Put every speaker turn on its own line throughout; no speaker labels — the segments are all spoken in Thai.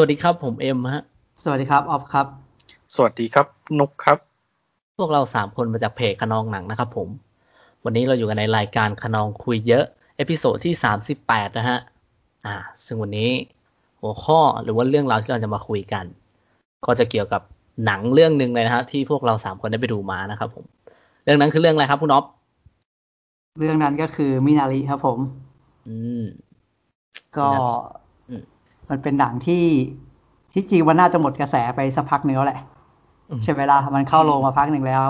วัสดีครับผมเอ็มฮะ
สวัสดีครับออฟครับ
สวัสดีครับนุกครับ
พวกเราสามคนมาจากเพจคะนองหนังนะครับผม วันนี้เราอยู่กันในรายการคะนองคุยเยอะ episode ที่สามสิบแปดนะฮะ อ่า ซึ่งวันนี้หัวข้อหรือว่าเรื่องราวที่เราจะมาคุยกัน ก็จะเกี่ยวกับหนังเรื่องหนึ่งเลยนะฮะที่พวกเราสามคนได้ไปดูมานะครับผม เรื่องนั้นคือเรื่องอะไรครับคุณอ๊อฟ
เรื่องนั้นก็คือมินาริครับผม
อืม
ก็
อื ม
มันเป็นหนังที่ที่จริงมันน่าจะหมดกระแสไปสักพักหนึ่งแล้วแหละ
อืม
ใช่ไหมล่ะมันเข้าโรงมาพักหนึ่งแล้ว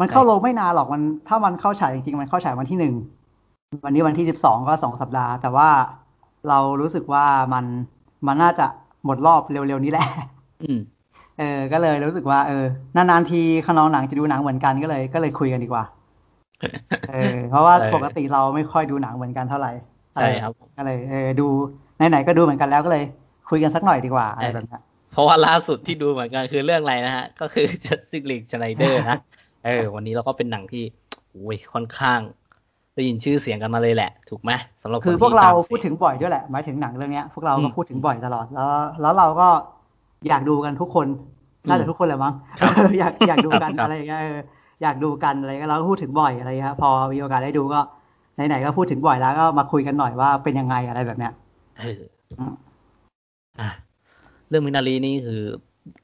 มันเข้าโรงไม่นานหรอกมัน ถ้ามันเข้าฉายจริงๆมันเข้าฉายวันที่หนึ่งวันนี้วันที่สิบสองก็สองสัปดาห์ แต่ว่าเรารู้สึกว่ามันมันน่าจะหมดรอบเร็วๆนี้แหละ
อืม
เออ ก็เลยรู้สึกว่า เออนานๆทีขนองหนังจะดูหนังเหมือนกันก็เลย ก็เลยคุยกันดีกว่า เออ เพราะว่า
เออ
ปกติเราไม่ค่อยดูหนังเหมือนกันเท่าไหร่
ใช่ครับ
ก็เลยเออดู ไหนๆก็ดูเหมือนกันแล้วก็เลย คุยกันสักหน่อยดีกว่าอะไรแบบเนี้ย
เพราะว่าล่าสุดที่ดูเหมือนกันคือเรื่องอะไรนะฮะ ก็คือ Justice League Snyder นะเออวันนี้เราก็เป็นหนังที่โอ้ยค่อนข้างได้ยินชื่อเสียงกันมาเลยแหละ ถูกไหมสำหรับน
คือ
ที่
พวกเรา
ตมสีย
พูดถึงบ่อยด้วยแหละหมายถึงหนังเรื่องเนี้ยพวกเราก็
อืม
พูดถึงบ่อยตลอด แล้วแล้วเราก็อยากดูกันทุกคนน่าจะทุกคนแหละมั้ง
ครับ
อยากอยากดูกัน
ครับ
อะไรอย่างเงี้ยเอออยากดูกันอะไรก็เราก็พูดถึงบ่อยอะไรเงี้ยพอมีโอกาสได้ดูก็ไหนๆก็พูดถึงบ่อยแล้วก็มาคุยกันหน่อยว่าเป็นยังไงอะไรแบบเนี้ย
เออ
อืม
อะเรื่องมินารีนี่คือ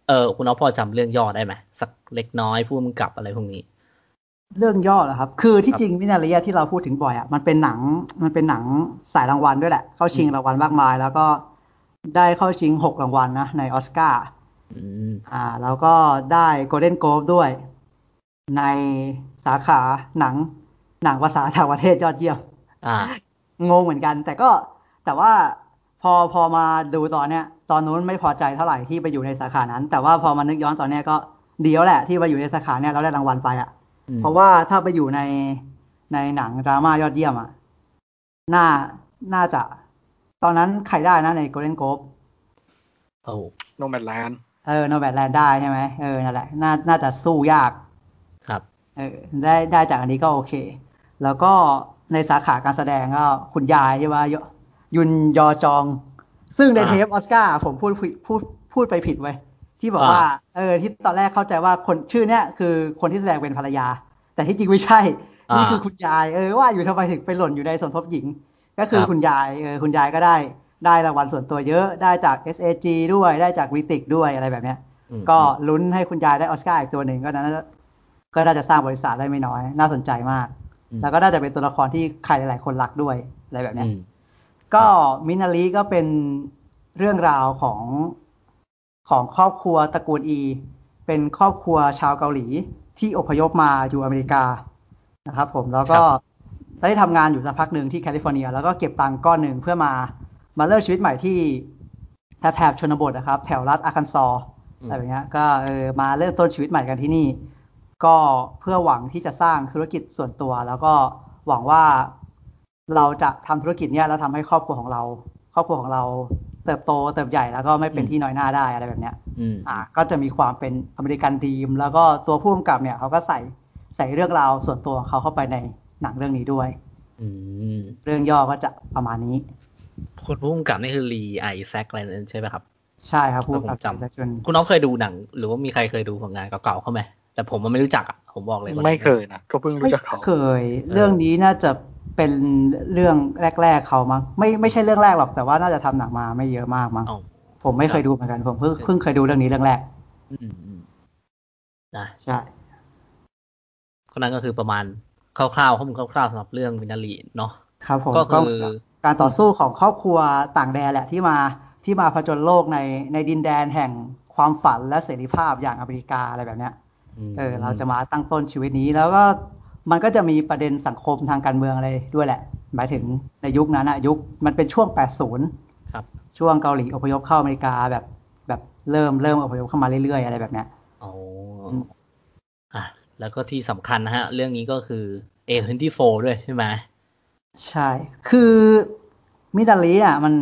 เออคุณน้องพอจำเรื่องย่อได้ไหมสักเล็กน้อยผู้กำกับอะไรพวกนี้
เรื่องย่อเหรอครับ คือที่
ครับ
จริงมินาเรียที่เราพูดถึงบ่อยอะมันเป็นหนัง มันเป็นหนังสายรางวัลด้วยแหละ เข้าชิง
อืม
รางวัลมากมาย แล้วก็ได้เข้าชิงหกรางวัลนะในออสการ์
อืม
อ่า แล้วก็ได้โกลเด้นโกลบด้วย ในสาขาหนัง หนังภาษาต่างประเทศยอดเยี่ยม
อ่า
งงเหมือนกัน แต่ก็แต่ว่า พอพอมาดูตอนเนี้ยตอนนู้นไม่พอใจเท่าไหร่ที่ไปอยู่ในสาขานั้น แต่ว่าพอมานึกย้อนตอนเนี้ยก็ดีแล้วแหละที่มาอยู่ในสาขาเนี้ยแล้วได้รางวัลไปอะ
อืม
เพราะว่าถ้าไปอยู่ในในหนังดราม่ายอดเยี่ยมอะน่าน่าจะ ตอนนั้นใครได้นะใน Golden Globeโอ้
Nomadland
เออ Nomadland ได้ใช่ไหมเออนั่นแหละน่าน่าจะสู้ยาก
ครับ
เออได้ได้จากอันนี้ก็โอเค แล้วก็ในสาขาการแสดงก็คุณยายใช่ไหม ยยุนยอจอง ซึ่งใน
อ่า
เทปออสการ์ผมพูดผิดพูดพูดไปผิดไว้ยที่บอก
อ่า
ว่า เออ ที่ตอนแรกเข้าใจว่าคนชื่อเนี้ยคือคนที่แสดงเป็นภรรยา แต่ที่จริงไม่ใช่ นี่คือคุณยาย เออว่าอยู่ทำไมถึงไปหล่นอยู่ในสมทบหญิง ก็คือ
ครับ
คุณยายเออคุณยายก็ได้ได้รางวัลส่วนตัวเยอะได้จาก SAG ด้วยได้จากวิติกด้วยอะไรแบบเนี้ย
อืม
ก็ลุ้นให้คุณยายได้ออสการ์อีกตัวหนึ่งก็น่าจะก็น่าจะสร้างบริษัทได้ไม่น้อย น่าสนใจมาก
อืม
แล้วก็น่าจะเป็นตัวละครที่ใครหลาย ๆ คนรักด้วยอะไรแบบเนี้ย
อืม
ก็มินารีก็เป็นเรื่องราวของของครอบครัวตระกูลอี เป็นครอบครัวชาวเกาหลีที่อพยพมาอยู่อเมริกานะครับ ผมแล้วก็ได้ทำงานอยู่สักพักหนึ่งที่แคลิฟอร์เนีย แล้วก็เก็บตังค์ก้อนหนึ่งเพื่อมามาเริ่มชีวิตใหม่ที่แถบชนบทนะครับ แถวรัฐอาร์คันซอ
อืม
อะไรแบบเงี้ยก็เออมาเริ่มต้นชีวิตใหม่กันที่นี่ ก็เพื่อหวังที่จะสร้างธุรกิจส่วนตัว แล้วก็หวังว่า เราจะทำธุรกิจเนี้ยแล้วทำให้ครอบครัวของเรา ครอบครัวของเราเติบโตเติบใหญ่แล้วก็ไม่เป็น
อืม
ที่น้อยหน้าได้อะไรแบบเนี้ย
อืม
อ่า ก็จะมีความเป็นอเมริกันดีม แล้วก็ตัวผู้กำกับเนี่ยเขาก็ใส่ใส่เรื่องราวส่วนตัวของเขาเข้าไปในหนังเรื่องนี้ด้วย
อืม
เรื่องย่อก็จะประมาณนี้
คนผู้กำกับนี่คือลีไอแซคอะไรนั่นใช่ไหมครับ
ใช่ครับผู้
ผม
กำกับ
จำ
จน
คุณน้องเคยดูหนัง หรือว่ามีใครเคยดูผลงานเก่าๆเขาไหมแต่ผมมันไม่รู้จักอะผมบอกเลยว่า
ไม่เคยนะก็เพิ่ง
ไม่
รู้จักเขา
เคย เรื่องนี้น่าจะ เป็นเรื่องแรก ๆเขามั้งไม่ไม่ใช่เรื่องแรกหรอกแต่ว่าน่าจะทำหนังมาไม่เยอะมากมั้ง
อ๋อ
ผมไม่เคยดูเหมือนกัน ผมเพิ่งเพิ่งเคยดูเรื่องนี้เรื่องแรก
อืมอืมนะ
ใช่
ก็นั้นก็คือประมาณคร่าวๆข้อมูลคร่าวๆสำหรับเรื่องวินารีเนาะ
ครับผม
ก็คือ
การต่อสู้ของครอบครัวต่างแดนแหละที่มาที่มาผจญโลกในในดินแดนแห่งความฝันและเสรีภาพอย่างอเมริกาอะไรแบบเนี้ย
ม
เออเราจะมาตั้งต้นชีวิตนี้แล้วก็ มันก็จะมีประเด็นสังคมทางการเมืองอะไรด้วยแหละ หมายถึงในยุคนั้นอะยุคมันเป็นช่วง 80
ครับ
ช่วงเกาหลีอพยพเข้าอเมริกาแบบแบบเริ่มเริ่มอพยพเข้ามาเรื่อยๆ อะไรแบบเนี้ย
อ๋อ
อืม
อะแล้วก็ที่สำคัญนะฮะ เรื่องนี้ก็คือ A24 ด้วยใช่ไหม
ใช่ คือมิดาลีอะมัน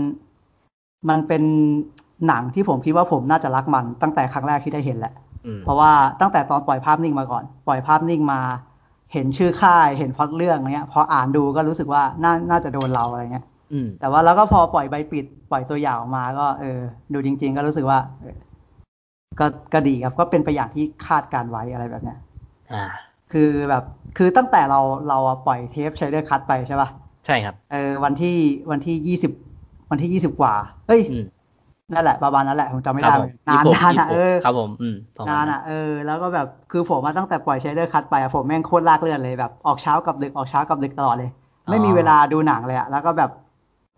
มันเป็นหนังที่ผมคิดว่าผมน่าจะรักมันตั้งแต่ครั้งแรกที่ได้เห็นแหละ
อืม
เพราะว่าตั้งแต่ตอนปล่อยภาพนิ่งมาก่อน ปล่อยภาพนิ่งมา เห็นชื่อค่ายเห็นพล็อตเรื่องอะไรเงี้ย พออ่านดูก็รู้สึกว่าน่าน่าจะโดนเราอะไรเงี้ย
อืม
แต่ว่าแล้วก็พอปล่อยใบปิด ปล่อยตัวอย่างออกมาก็เออ ดูจริง ๆ ก็รู้สึกว่าเออก็ก็ดีครับก็เป็นไปอย่างที่คาดการไว้อะไรแบบเนี้ย
อ่า
คือแบบคือตั้งแต่เราเราอะปล่อยเทปใช้ด้วยคัดไปใช่ป่ะ
ใช่ครับ
เออวันที่วันที่ยี่สิบวันที่ยี่สิบกว่า เฮ้ย
อืม
นั่นแหละประมาณนั้นแหละผมจำไม่ได้
ครับ
เห
ผ
มือ
ม
นกันนาน
ยี่สิบหก
นานอะเออ
ครับผมอืมประมาณ
นานอะเออแล้วก็แบบคือผมมาตั้งแต่ปล่อยใช้เดอร์คัดไปอะผมแม่งโคตรลากเลือดเลยแบบออกเช้ากับดึกออกเช้ากับดึกตลอดเลย ไม่มีเวลาดูหนังเลยอะแล้วก็แบบ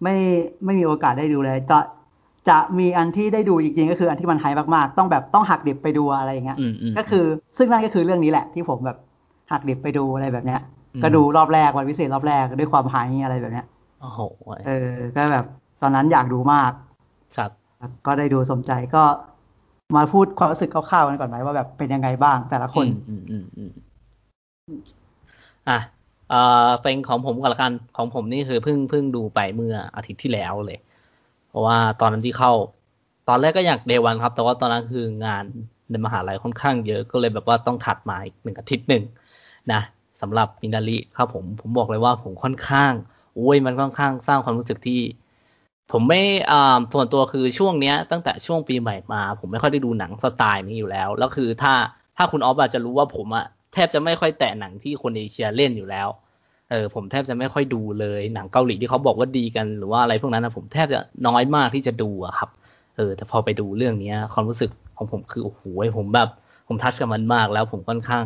ไม่ไม่มีโอกาสได้ดูเลยจะจะมีอันที่ได้ดูจริงๆก็คืออันที่มันไฮมากๆ ต้องแบบต้องหักดิบไปดูอะไรอย่างเงี้ย
อืมอืม
ก็คือซึ่งนั่นก็คือเรื่องนี้แหละ ที่ผมแบบหักดิบไปดูอะไรแบบเนี้ย
อืม
ก็ดูรอบแรกวันพิเศษรอบแรกด้วยความไฮอะไรแบบเนี้ย
โอ้โห
เออก็แบบตอนนั้นอยากดูมาก
ครับ
ก็ได้ดูสมใจก็มาพูดความรู้สึกคร่าวๆกันก่อนไหมว่าแบบเป็นยังไงบ้างแต่ละคน
อืมอืมอืมอืมอะเอ่อเป็นของผมก่อนละกันของผมนี่คือเพิ่งเพิ่งดูไปเมื่ออาทิตย์ที่แล้วเลย เพราะว่าตอนนั้นที่เข้า ตอนแรกก็อยากเดวันครับ แต่ว่าตอนนั้นคืองานในมหาลัยค่อนข้างเยอะก็เลยแบบว่าต้องถัดมาอีกหนึ่งอาทิตย์หนึ่งนะสำหรับมินาริครับผมผมบอกเลยว่าผมค่อนข้างโอ้ยมันค่อนข้างสร้างความรู้สึกที่ ผมไม่อ่าส่วนตัวคือช่วงเนี้ย ตั้งแต่ช่วงปีใหม่มา ผมไม่ค่อยได้ดูหนังสไตล์นี้อยู่แล้ว แล้วคือถ้าถ้าคุณออฟอาจจะรู้ว่าผมอะแทบจะไม่ค่อยแตะหนังที่คนเอเชียเล่นอยู่แล้ว เออผมแทบจะไม่ค่อยดูเลยหนังเกาหลีที่เขาบอกว่าดีกันหรือว่าอะไรพวกนั้นนะผมแทบจะน้อยมากที่จะดูอะครับ เออ แต่พอไปดูเรื่องเนี้ย ความรู้สึกของผมคือโอ้โหผมแบบ ผมทัชกับมันมากแล้วผมค่อนข้าง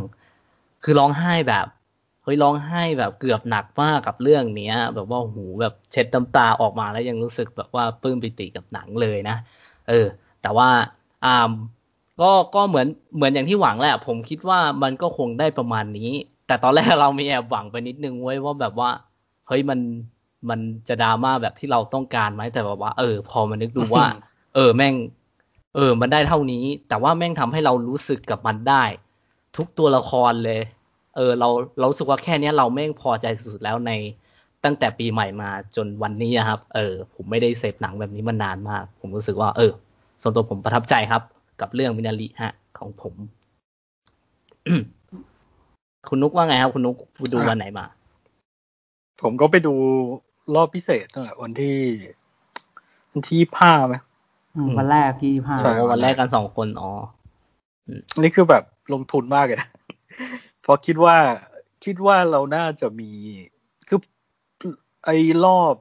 คือร้องไห้แบบ เฮ้ยร้องไห้แบบเกือบหนักมากกับเรื่องเนี้ย แบบว่าโอ้โหแบบเช็ดน้ำตาออกมาแล้วยังรู้สึกแบบว่าปลื้มปิติกับหนังเลยนะ เออ แต่ว่าอ่าก็ก็เหมือนเหมือนอย่างที่หวังแหละ ผมคิดว่ามันก็คงได้ประมาณนี้ แต่ตอนแรกเรามีแอบหวังไปนิดนึงไว้ยว่าแบบว่า เฮ้ยมันมันจะดราม่าแบบที่เราต้องการไหมแต่แบบว่า เออ พอมานึกดูว่า เออแม่ง เออ มันได้เท่านี้ แต่ว่าแม่งทำให้เรารู้สึกกับมันได้ ทุกตัวละครเลย เออเราเรารู้สึกว่าแค่เนี้ยเราแม่งพอใจสุดๆแล้วในตั้งแต่ปีใหม่มาจนวันนี้อะครับ เออ ผมไม่ได้เสพหนังแบบนี้มานานมาก ผมรู้สึกว่า เออ ส่วนตัวผมประทับใจครับ กับเรื่องมินาริฮะ ของผม คุณนุกว่าไงครับ คุณนุกดูวันไหนมา
ผมก็ไปดูรอบพิเศษนั่นแหละวันที่ วันที่ผ้าไหม
อืมวันแรกที่ห้า
ใช่
โอ้วันแรกกันสองคนอ๋อ
นี่คือแบบลงทุนมากเลยนะ เพราะคิดว่าคิดว่าเราน่าจะมีคือไอ้รอบ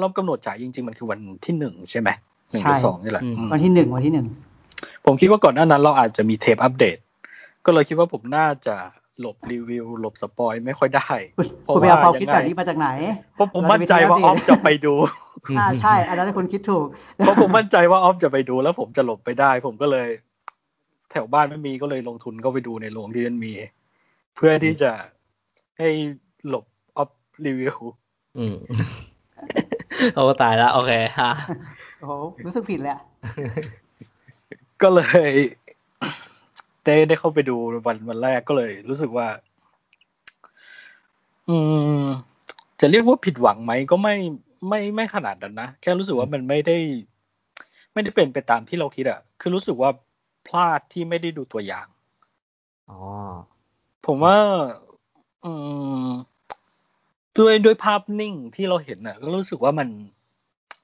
รอบกำหนดจ่ายจริง ๆ มันคือวันที่หนึ่งใช่ไหมหนึ่งหรือสองนี่แหละ
อืม
อืม
วันที่หนึ่งวันที่หนึ่ง
ผมคิดว่าก่อนหน้านั้นเราอาจจะมีเทปอัปเดต ก็เลยคิดว่าผมน่าจะหลบรีวิว หลบสปอยไม่ค่อยได้เพราะ
คุณไปเอา
ว่า
ความคิด
ยังไง
แบบนี้มาจากไหน
เพราะผมมั่นใจว่าออฟจะไปดู
อ่าใช่อันนั้นคุณคิดถูก
เพราะผมมั่นใจว่าออฟจะไปดูแล้วผมจะหลบไปได้ ผมก็เลย แถวบ้านไม่มีก็เลยลงทุนก็ไปดูในโรงที่มันมี เพื่อที่จะให้หลบออฟรีวิว
อืมโอ้ตายแล้ว โอเคฮะ
โอ้โหรู้สึกผิดเลยอะ
ก็เลยได้ได้เข้าไปดูวันวันแรกก็เลย รู้สึกว่า อืม จะเรียกว่าผิดหวังไหมก็ไม่ไม่ไม่ขนาดนั้นนะ แค่รู้สึกว่ามันไม่ได้ ไม่ได้เป็นไปตามที่เราคิดอะคือรู้สึกว่าพลาดที่ไม่ได้ดูตัวอย่าง
อ๋อ
ผมว่า อืมด้วยด้วยภาพนิ่งที่เราเห็นน่ะ ก็รู้สึกว่ามัน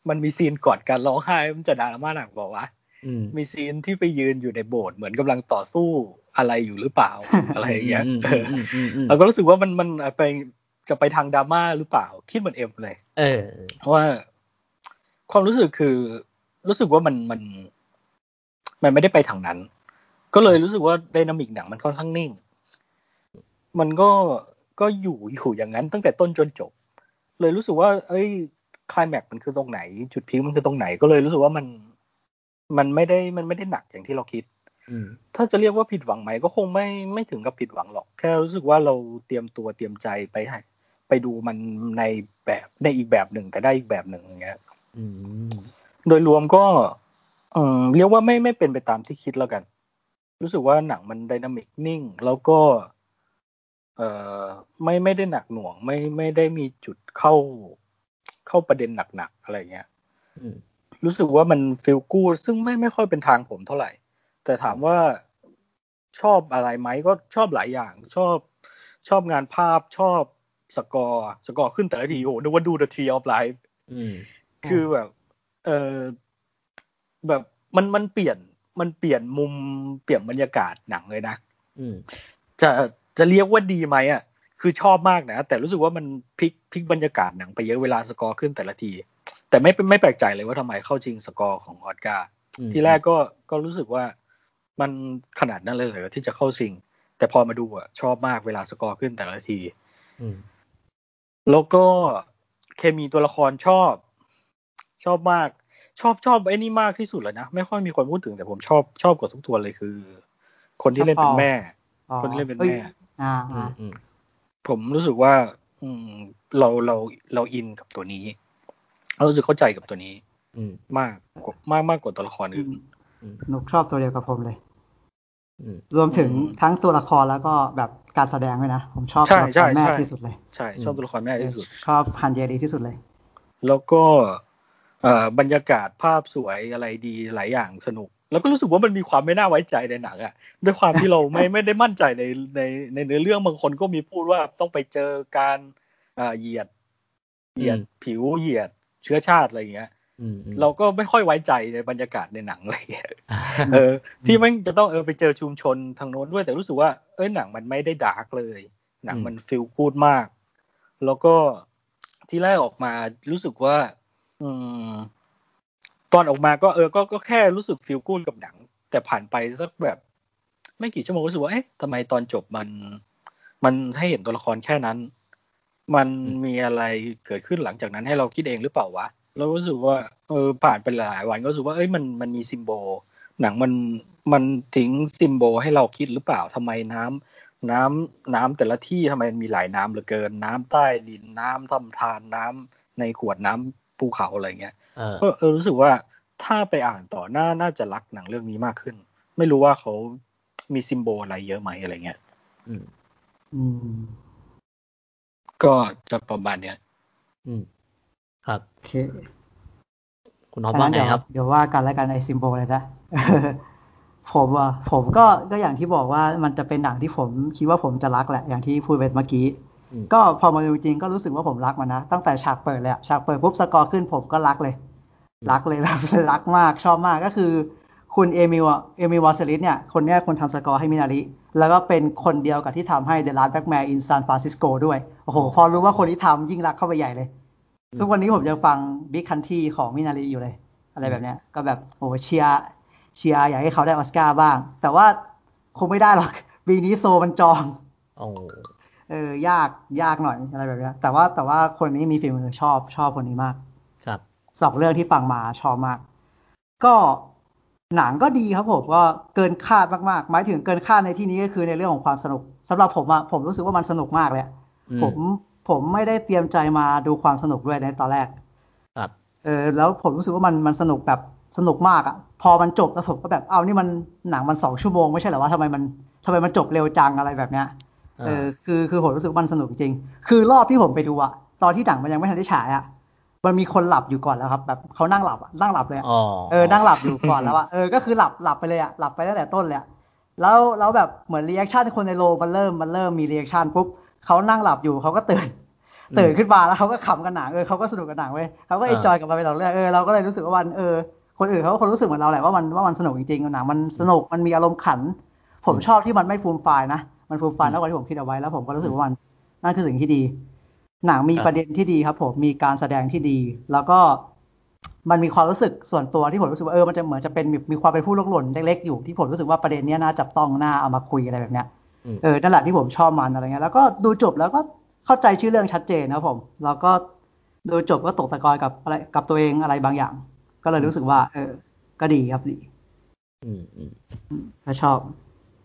มันมีซีนก่อนการร้องไห้มันจะดราม่าหนักบอกว่า
อืม
มีซีนที่ไปยืนอยู่ในโบสถ์เหมือนกำลังต่อสู้อะไรอยู่หรือเปล่าอะไรอย่างเงี้ย
อืม
เอ
อื
อ
มอืมอืม
เราก็รู้สึกว่ามันมันไปจะไปทางดราม่าหรือเปล่า คิดเหมือนเอ็มเลย
เออ
เพราะว่า ความรู้สึกคือ รู้สึกว่ามันมัน มันไม่ได้ไปทางนั้น ก็เลยรู้สึกว่าไดนามิกหนังมันค่อนข้างนิ่ง มันก็ก็อยู่อยู่อย่างนั้นตั้งแต่ต้นจนจบ เลยรู้สึกว่า เอ้ยคลายแม็กมันคือตรงไหน จุดพีคมันคือตรงไหนก็เลยรู้สึกว่ามัน มันไม่ได้มันไม่ได้หนักอย่างที่เราคิด
อืม
ถ้าจะเรียกว่าผิดหวังไหมก็คงไม่ไม่ถึงกับผิดหวังหรอก แค่รู้สึกว่าเราเตรียมตัวเตรียมใจไปให้ไปดูมันในแบบในอีกแบบหนึ่งแต่ได้อีกแบบหนึ่งอย่างเงี้ย
อืม
โดยรวมก็เออเรียกว่าไม่ไม่เป็นไปตามที่คิดแล้วกัน รู้สึกว่าหนังมันไดนามิกนิ่ง แล้วก็ เอ่อไม่ไม่ได้หนักหน่วง ไม่ไม่ได้มีจุดเข้าเข้าประเด็นหนักๆอะไรเงี้ย
อืม
รู้สึกว่ามันฟิลกูดซึ่งไม่ไม่ค่อยเป็นทางผมเท่าไหร่ แต่ถามว่าชอบอะไรไหมก็ชอบหลายอย่าง ชอบชอบงานภาพชอบscore score ขึ้นแต่ละทีโอ้นึกว่าดู The Tree of Life
อืม
คือแบบเออแบบมันมันเปลี่ยนมันเปลี่ยนมุมเปลี่ยนบรรยากาศหนังเลยนะ
อืม
จะ จะเรียกว่าดีไหมอะคือชอบมากนะ แต่รู้สึกว่ามันพลิกพลิกบรรยากาศหนังไปเยอะเวลาสกอร์ขึ้นแต่ละที แต่ไม่เป็นไม่แปลกใจเลยว่าทำไมเข้าชิงสกอร์ของออสการ์
อืม
ทีแรกก็ก็รู้สึกว่ามันขนาดนั้นเลยเหรอที่จะเข้าชิง แต่พอมาดูอะชอบมากเวลาสกอร์ขึ้นแต่ละที
อืม
แล้วก็เคมีตัวละครชอบ ชอบมาก ชอบชอบไอ้นี่มากที่สุดเลยนะ ไม่ค่อยมีคนพูดถึงแต่ผมชอบชอบกว่าทุกตัวเลยคือ คนที่เล่นเป็นแม่
อ๋อ
คนที่เล่นเป็น
อ้ย
แม่
อ่า
อื
อ่าม
อืม
ผมรู้สึกว่า อืม เราเราเราอินกับตัวนี้เรารู้สึกเข้าใจกับตัวนี้
อืม
มากกว่ามากมากกว่าตัวละคร
อื
อื่น
ม
อืม
หนุกชอบตัวเดียวกับผมเลย
อืม
รวมถึง
อืม
ทั้งตัวละครแล้วก็แบบการแสดงด้วยนะ ผมชอบ
ใช่
ตัวละค
ใช่
รแม่
ใช่
ที่สุดเลย
ใช่ ชอบตัวละครแม่ที่สุด
ชอบฮันเยรีที่สุดเลย
แล้วก็เอ่อบรรยากาศภาพสวยอะไรดีหลายอย่างสนุก แล้วก็รู้สึกว่ามันมีความไม่น่าไว้ใจในหนังอะด้วยความที่เราไม่ไม่ได้มั่นใจในในในเนื้อเรื่องบางคนก็มีพูดว่าต้องไปเจอการอ่าเหยียดเหยียดผิวเหยียดเชื้อชาติอะไรอย่างเงี้ย
อืมอืม
เราก็ไม่ค่อยไว้ใจในบรรยากาศในหนังอะไรอย่างเงี้ยเออ ที่แมันจะต้องเออไปเจอชุมชนทางโน้นด้วยแต่รู้สึกว่าเอ้ยหนังมันไม่ได้ dark เลย หนังมัน feel good มาก แล้วก็ทีแรกออกมารู้สึกว่า อืม ตอนออกมาก็เออก็ก็แค่รู้สึก feel good กับหนัง แต่ผ่านไปสักแบบ ไม่กี่ชั่วโมงรู้สึกว่าเอ๊ะทำไมตอนจบมัน มันให้เห็นตัวละครแค่นั้น มันมีอะไรเกิดขึ้นหลังจากนั้นให้เราคิดเองหรือเปล่าวะเรารู้สึกว่าเออผ่านไปหลายวันก็รู้สึกว่าเอ้ยมันมันมี symbol หนังมันมันทิ้ง symbol ให้เราคิดหรือเปล่าทำไมน้ำน้ำน้ำแต่ละที่ทำไมมันมีหลายน้ำเหลือเกิน น้ำใต้ดินน้ำลำธารน้ำในขวดน้ำภูเขาอะไรเงี้ย ก็เออรู้สึกว่าถ้าไปอ่านต่อน่าน่าจะรักหนังเรื่องนี้มากขึ้น ไม่รู้ว่าเขามี symbol อะไรเยอะไหมอะไรเงี้ย
อืม
อืม
ก็จะประมาณเนี้ย
อืม ครับ
โอเค
คุณน้องว่าไง
เดี๋ยว
ครับ
เดี๋ยวว่ากันแล้วกันไอซิมโบลเลยนะผมอะผมก็ก็อย่างที่บอกว่ามันจะเป็นหนังที่ผมคิดว่าผมจะรักแหละ อย่างที่พูดไปเมื่อกี้
อืม
ก็พอมาดูจริงก็รู้สึกว่าผมรักมันนะ ตั้งแต่ฉากเปิดเลยอะฉากเปิดปุ๊บสกอร์ขึ้นผมก็รักเลย รักเลยแบบรักมากชอบมากก็คือ คุณ Emile อะ Emile Mosseri เนี่ย คนเนี้ยคนทำสกอร์ให้มินาริแล้วก็เป็นคนเดียวกับที่ทำให้ The Last Black Man in San Francisco ด้วย โอ้โห พอรู้ว่าคนที่ทำยิ่งรักเข้าไปใหญ่เลย ทุกวันนี้ผมยังฟัง Big Country ของมินาริอยู่เลย อะไรแบบเนี้ย ก็แบบโอ้โหเชียร์เชียร์อยากให้เขาได้ออสการ์บ้าง แต่ว่าคงไม่ได้หรอกปีนี้ Soul มันจอง
โอ้
เออยากยากหน่อยอะไรแบบเนี้ยแต่ว่าแต่ว่าคนนี้มีฝีมือชอบชอบคนนี้มาก
ครับ
สองเรื่องที่ฟังมาชอบมาก ก็หนังก็ดีครับผมก็เกินคาดมากๆ หมายถึงเกินคาดในที่นี้ก็คือในเรื่องของความสนุกสำหรับผมอะผมรู้สึกว่ามันสนุกมากเลยอะ
อืม
ผมผมไม่ได้เตรียมใจมาดูความสนุกด้วยในตอนแรก
ครับ
เออแล้วผมรู้สึกว่ามันมันสนุกแบบสนุกมากอะพอมันจบแล้วผมก็แบบเอานี่มันหนังมันสองชั่วโมงไม่ใช่เหรอว่าทำไมมันทำไมมันจบเร็วจังอะไรแบบเนี้ยเออคือคือผมรู้สึกว่ามันสนุกจริง คือรอบที่ผมไปดูอะตอนที่หนังมันยังไม่ทันได้ฉายอะ มันมีคนหลับอยู่ก่อนแล้วครับ แบบเขานั่งหลับอะนั่งหลับเลยอะ
อ๋อ
เออนั่งหลับอยู่ก่อนแล้วอะเออก็คือหลับหลับไปเลยอะหลับไปตั้งแต่ต้นเลยอะแล้วแล้วแบบเหมือน reaction คนในโรงมันเริ่มมันเริ่มมี reaction ปุ๊บเขานั่งหลับอยู่เขาก็ตื่นตื่นขึ้นมาแล้วเขาก็ขำกับหนังเออเขาก็สนุกกับหนังเว้ยเขาก็ enjoy กับมันไปตลอดเรื่องเออเราก็เลยรู้สึกว่ามันเออคนอื่นเขาก็คงรู้สึกเหมือนเราแหละว่ามันว่ามันสนุกจริงๆหนังมันสนุกมันมีอารมณ์ขัน ผมชอบที่มันไม่ฟูมไฟล์นะมันฟูมไฟล์น้อยกว่าที่ผมคิดเอาไว้แล้วผมก็รู้สึกว่ามันนั่นคือสิ่งที่ดี หนังมีประเด็นที่ดีครับผมมีการแสดงที่ดี แล้วก็มันมีความรู้สึกส่วนตัวที่ผมรู้สึกว่าเออมันจะเหมือนจะเป็นมีมีความเป็นผู้ลงหล่นเล็กๆอยู่ที่ผมรู้สึกว่าประเด็นเนี้ยน่าจับต้องน่าเอามาคุยอะไรแบบเนี้ย
อืม
เออนั่นแหละที่ผมชอบมันอะไรเงี้ยแล้วก็ดูจบแล้วก็เข้าใจชื่อเรื่องชัดเจนนะครับผม แล้วก็ดูจบก็ตกตะกอนกับอะไรกับตัวเองอะไรบางอย่าง ก็เลยรู้สึกว่า เออ ก็ดีครับดี
อืมอืม
อืมก็ชอบ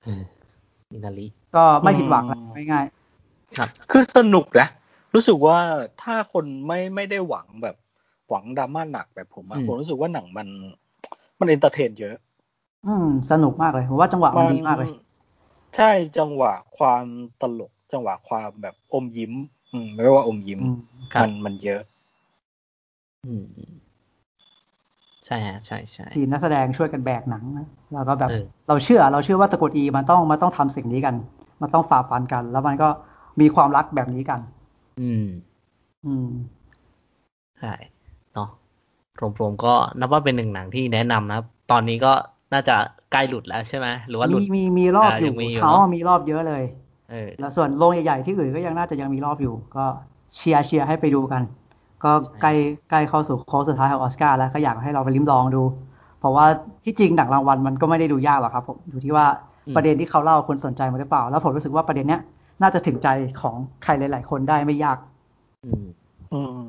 เออมินาริ
ก็ไม่ผิดหวังนะง่าย
ครับ
คือสนุกนะ รู้สึกว่าถ้าคนไม่ไม่ได้หวังแบบหวังดราม่าหนักแบบผมอะ
อืม
ผมรู้สึกว่าหนังมัน มัน entertain เยอะ
ๆอืม สนุกมากเลยผมว่าจังหวะมันดีมากเลย
ใช่จังหวะความตลก จังหวะความแบบอมยิ้ม อืมไม่ว่าอมยิ้ม
อืม
ครับ
มันมันเยอะ
อืมอืมใช่ฮะใช่ใช่
ทีมนักแสดงช่วยกันแบกหนังนะแล้วก็แบบ
เออ
เราเชื่อ เราเชื่อว่าตระกูลอีมันต้องมันต้องทำสิ่งนี้กัน มันต้องฝ่าฟันกัน แล้วมันก็มีความรักแบบนี้กัน
อืม
อืม
ใช่รวมๆก็นับว่าเป็นหนึ่งหนังที่แนะนำนะครับ ตอนนี้ก็น่าจะใกล้หลุดแล้วใช่ไหมหรือว่าหลุด
มีมีมีรอบอยู่
ยังมีอยู่
เขา
เนอะ
มีรอบเยอะเลย
เออ
แล้วส่วนโรงใหญ่ๆที่อื่นก็ยังน่าจะยังมีรอบอยู่ ก็เชียร์เชียร์ให้ไปดูกัน ก็ใกล้ใกล้เข้าสู่โค้งสุดท้ายของออสการ์แล้วก็อยากให้เราไปลิ้มลองดู เพราะว่าที่จริงหนังรางวัลมันก็ไม่ได้ดูยากหรอกครับผมอยู่ที่ว่า
อืม
ประเด็นที่เขาเล่าคนสนใจมันหรือเปล่า แล้วผมรู้สึกว่าประเด็นเนี้ย น่าจะถึงใจของใครหลาย ๆ คนได้ไม่ยาก
อืม
อืม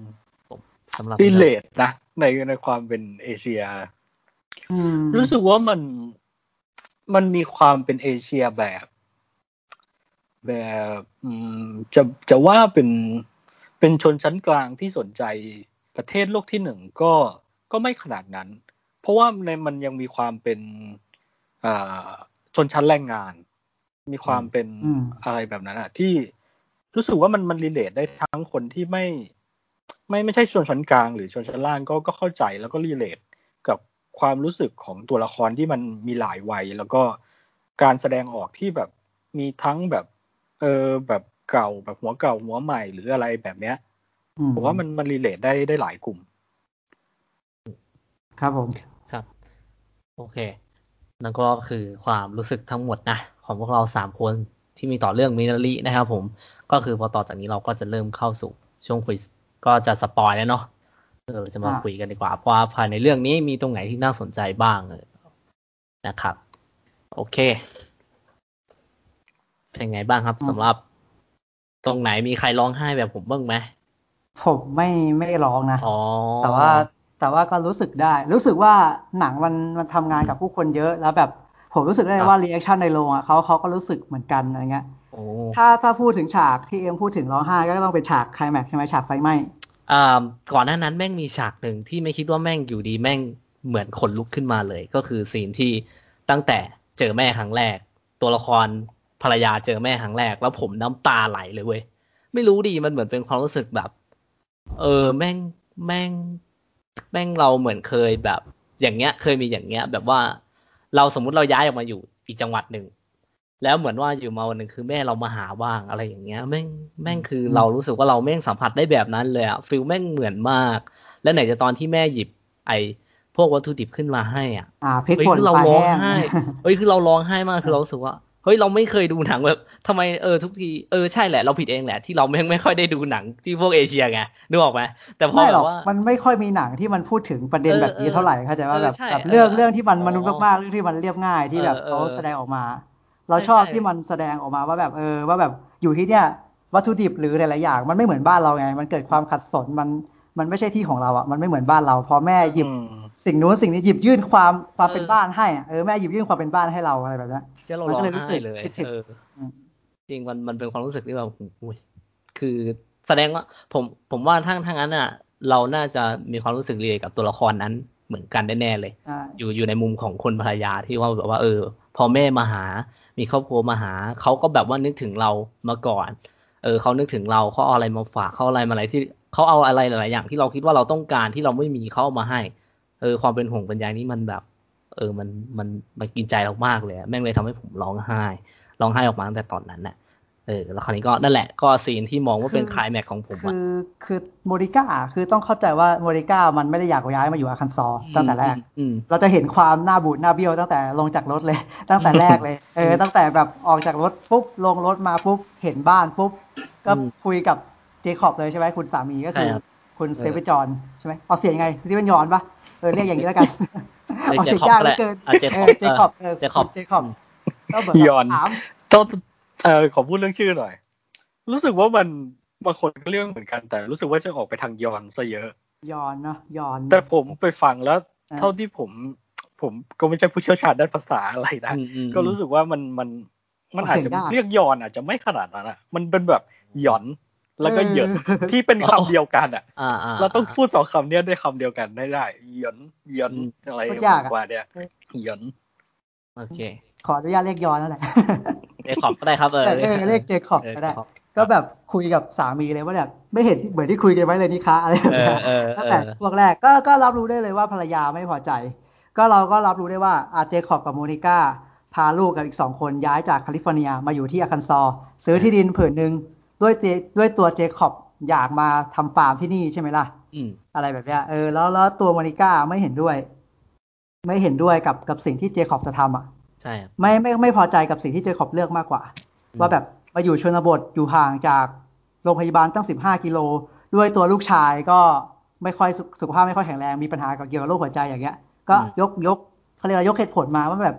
สำหรับ
รีเลทนะในในความเป็นเอเชีย
อืม
รู้สึกว่ามันมันมีความเป็นเอเชียแบบ แบบอืมจะจะว่าเป็นเป็นชนชั้นกลางที่สนใจประเทศโลกที่หนึ่งก็ก็ไม่ขนาดนั้น เพราะว่าในมันยังมีความเป็นอ่าชนชั้นแรงงาน มีความเป็น
อืม
อะไรแบบนั้นอะที่รู้สึกว่ามันมันรีเลทได้ทั้งคนที่ไม่ ไม่ไม่ใช่ชนชั้นกลาง หรือชนชั้นล่างก็ก็เข้าใจแล้วก็รีเลทกับความรู้สึกของตัวละครที่มันมีหลายวัย แล้วก็การแสดงออกที่แบบมีทั้งแบบเออแบบเก่าแบบหัวเก่าหัวใหม่หรืออะไรแบบเนี้ย
อื
ผมว่ามันมัน relate ได้ได้หลายกลุ่ม
ครับผม
ครับ โอเคนั่นก็คือความรู้สึกทั้งหมดนะ ของพวกเราสามคนที่มีต่อเรื่องมินารีนะครับผมก็คือพอต่อจากนี้เราก็จะเริ่มเข้าสู่ช่วงคุยก็จะ spoil แล้วเนาะเออเราจะมา
อ่า
คุยกันดีกว่าเพราะว่าภายในเรื่องนี้มีตรงไหนที่น่าสนใจบ้างเออนะครับ โอเค เป็นไงบ้างครับสำหรับ ตรงไหนมีใครร้องไห้แบบผมบ้างไหม
ผมไม่ไม่ร้องนะ
อ๋อ
แต่ว่าแต่ว่าก็รู้สึกได้ รู้สึกว่าหนังมันมันทำงานกับผู้คนเยอะแล้วแบบ ผมรู้สึกได้เลยว่า reaction ในโรงอะเขาเขาก็รู้สึกเหมือนกันอะไรเงี้ย
โอ้
ถ้าถ้าพูดถึงฉากที่เอ็มพูดถึงร้องไห้ก็ต้องเป็นฉากไคลแม็กซ์ใช่ไหมฉากไฟไหม้
อ่าก่อนหน้านั้นแม่งมีฉากหนึ่งที่ไม่คิดว่าแม่งอยู่ดีแม่งเหมือนขนลุกขึ้นมาเลย ก็คือซีนที่ตั้งแต่เจอแม่ครั้งแรก ตัวละครภรรยาเจอแม่ครั้งแรก แล้วผมน้ำตาไหลเลยเว้ยไม่รู้ดีมันเหมือนเป็นความรู้สึกแบบ เออแม่งแม่งแม่งเราเหมือนเคยแบบ อย่างเงี้ย เคยมีอย่างเงี้ย แบบว่า เราสมมุติเราย้ายออกมาอยู่อีกจังหวัดหนึ่ง แล้วเหมือนว่าอยู่มาวันหนึ่งคือแม่เรามาหาบ้างอะไรอย่างเงี้ยแม่งแม่งคือเรารู้สึกว่าเราแม่งสัมผัสได้แบบนั้นเลยอะฟิลแม่งเหมือนมาก และไหนจะตอนที่แม่หยิบ ไอ้พวกวัตถุดิบขึ้นมาให้อะ
อ่าพริก
เฮ้ย
ป่น
คือเรา
ปลา
ร้อง
แห้ง
ไห้เฮ้ยคือเราร้องไห้มากคือเรารู้สึกว่า เฮ้ยเราไม่เคยดูหนังแบบทำไมเออทุกทีเออใช่แหละเราผิดเองแหละที่เราไม่ไม่ค่อยได้ดูหนังที่พวกเอเชียไงนึกออกไหมแต่พอ
ไม่ห
แบ
รอก
บว่า
มันไม่ค่อยมีหนังที่มันพูดถึงประเด็น
เออ
แบบนี้เท่าไหร่เข้าใจว่า
เออ
แบบ
ใช่
แบบเรื่อง
เออ
เรื่องที่มัน
อ๋อ
มนุษย์มากๆเรื่องที่มันเรียบง่ายที่แบบ
เออเออ
เขาแสดงออกมา เรา
ใช่
ชอบ
ใช่
ที่มันแสดงออกมาว่าแบบเออว่าแบบอยู่ที่เนี่ยวัตถุดิบหรือหลายๆอย่าง มันไม่เหมือนบ้านเราไง มันเกิดความขัดสนมันมันไม่ใช่ที่ของเราอะมันไม่เหมือนบ้านเราพอแม่หยิบ
อืม
สิ่งนู้นสิ่งนี้หยิบยื่นความความ
เออ
เป็นบ้านให้อะเออแม่หยิบยื่นความเป็นบ้านให้เราอะไรแบบนี้น
เจ้าเรา
มัน
ร้อ
ก็
ง
เลยรู้สึ
ไห้
ก
เลย
คิดถึง
เออ
อืม
จริงมันมันเป็นความรู้สึกที่แบบอุ้ยคือแสดงว่าผมผมว่าทั้งทั้งนั้นอะ เราน่าจะมีความรู้สึกเรียกับตัวละครนั้นเหมือนกันแน่ๆเลย
ใช่
อยู่อยู่ในมุมของคนภรรยาที่ว่าแบบว่า เออ พอแม่มาหา มีครอบครัวมาหาเขาก็แบบว่านึกถึงเรามาก่อน เออเขานึกถึงเราเขาเอาอะไรมาฝากเขาเอาอะไรมาอะไรที่เขาเอาอะไรหลายๆอย่างที่เราคิดว่าเราต้องการที่เราไม่มีเขาเอามาให้เออความเป็นห่วงเป็นใยนี่มันแบบ เออมันมันมันกินใจเรามากเลยอะแม่งเลยทำให้ผมร้องไห้ร้องไห้ออกมาตั้งแต่ตอนนั้นน่ะเออแล้วคราวนี้ก็นั่นแหละก็ scene ที่มองว่าเป็น
คือ
คลายแม็กซ์ของผม
คื
อะ
อคือโมนิก้าคือต้องเข้าใจว่าโมนิก้ามันไม่ได้อยากย้ายมาอยู่อาร์คันซอตั้งแต่แรก
อืม
เราจะเห็นความหน้าบูดหน้าเบี้ยวตั้งแต่ลงจากรถเลย ตั้งแต่แรกเลยเออ
อืม
ตั้งแต่แบบออกจากรถปุ๊บลงรถมาปุ๊บเห็นบ้านปุ๊บก็
อืม
คุยกับเจคอบเลยใช่ไหมคุณสามีก็คือ
ใช่ครับ
คุณ
เออ
สเตเฟนจอห์นใช่ไหมเอาเสียงยังไงสเตเฟนยอนปะเออเรียกอย่างนี้แล้วกัน
เรียก
เอาเสียง
Jacob
ยากเห
ก็
ลื
ได้
อเกิน
อะ Jacob
เออเจคอบเออ
เจคอบ
เจคอบ
อืม
ก็เหมือน
ยอน
ถาม
ต้องเออขอพูดเรื่องชื่อหน่อย รู้สึกว่ามันบางคนก็เรื่องเหมือนกันแต่ รู้สึกว่าจะออกไปทางยอนซะเยอะ
ยอนเนาะยอน
แต่ผมไปฟังแล้ว
อ่า
เท่าที่ผมผมก็ไม่ใช่ผู้เชี่ยวชาญด้านภาษาอะไรนะ
อืมอืม
ก็รู้สึกว่ามันมันมันอาจจะ
เสียงยาก
เรียกยอนอาจจะไม่ขนาดนั้นอะ มันเป็นแบบหยอน แล้วก็เหยิน
เออ
ที่เป็นคำเดียวกันอะ
อ่าอ่า
เราต้องพูดสองคำเนี้ยได้คำเดียวกันได้ได้เหยินเหยิน
อืม
อะไร
โคตรยากอะ
กว่าเนี่ยเหยิน
โอเค
ขออนุญาตเรียกยอนนั่นแหละ
เจคอบก็ได้ครับเออ
เออเออเรียกเจคอบก็ได้
เจคอบ
ก็แบบคุยกับสามีเลยว่าแบบไม่เห็นที่เหมือนที่คุยกันไว้เลยนี่คะอะไรแบบ
เอ
เนี้
อยเออ
ตั้ง
เอ
แต่
อ
พวกแรกก็ก็รับรู้ได้เลยว่าภรรยาไม่พอใจ ก็เราก็รับรู้ได้ว่าอาเจคอบกับโมนิก้าพาลูกกับอีกสองคนย้ายจากแคลิฟอร์เนียมาอยู่ที่อาร์คันซอซื้อที่ดินผืนหนึ่ง ด้วยเตด้วยตัวเจคอบอยากมาทำฟาร์มที่นี่ใช่ไหมล่ะ
อืม
อะไรแบบเนี้ยเออแล้วแล้วตัวโมนิก้าไม่เห็นด้วย ไม่เห็นด้วยกับกับสิ่งที่เจคอบจะทำอะ
ใช่ครับ
ไม่ไม่ไม่พอใจกับสิ่งที่เจคอบเลือกมากกว่า
อืม
ว่าแบบมาอยู่ชนบทอยู่ห่างจากโรงพยาบาลตั้งสิบห้ากิโลด้วยตัวลูกชายก็ไม่ค่อยสุสุขภาพไม่ค่อยแข็งแรงมีปัญหากับเกี่ยวกับโรคหัวใจอย่างเงี้ย ก็ยกยกเขาเรียกว่ายกเหตุผลมาว่าแบบ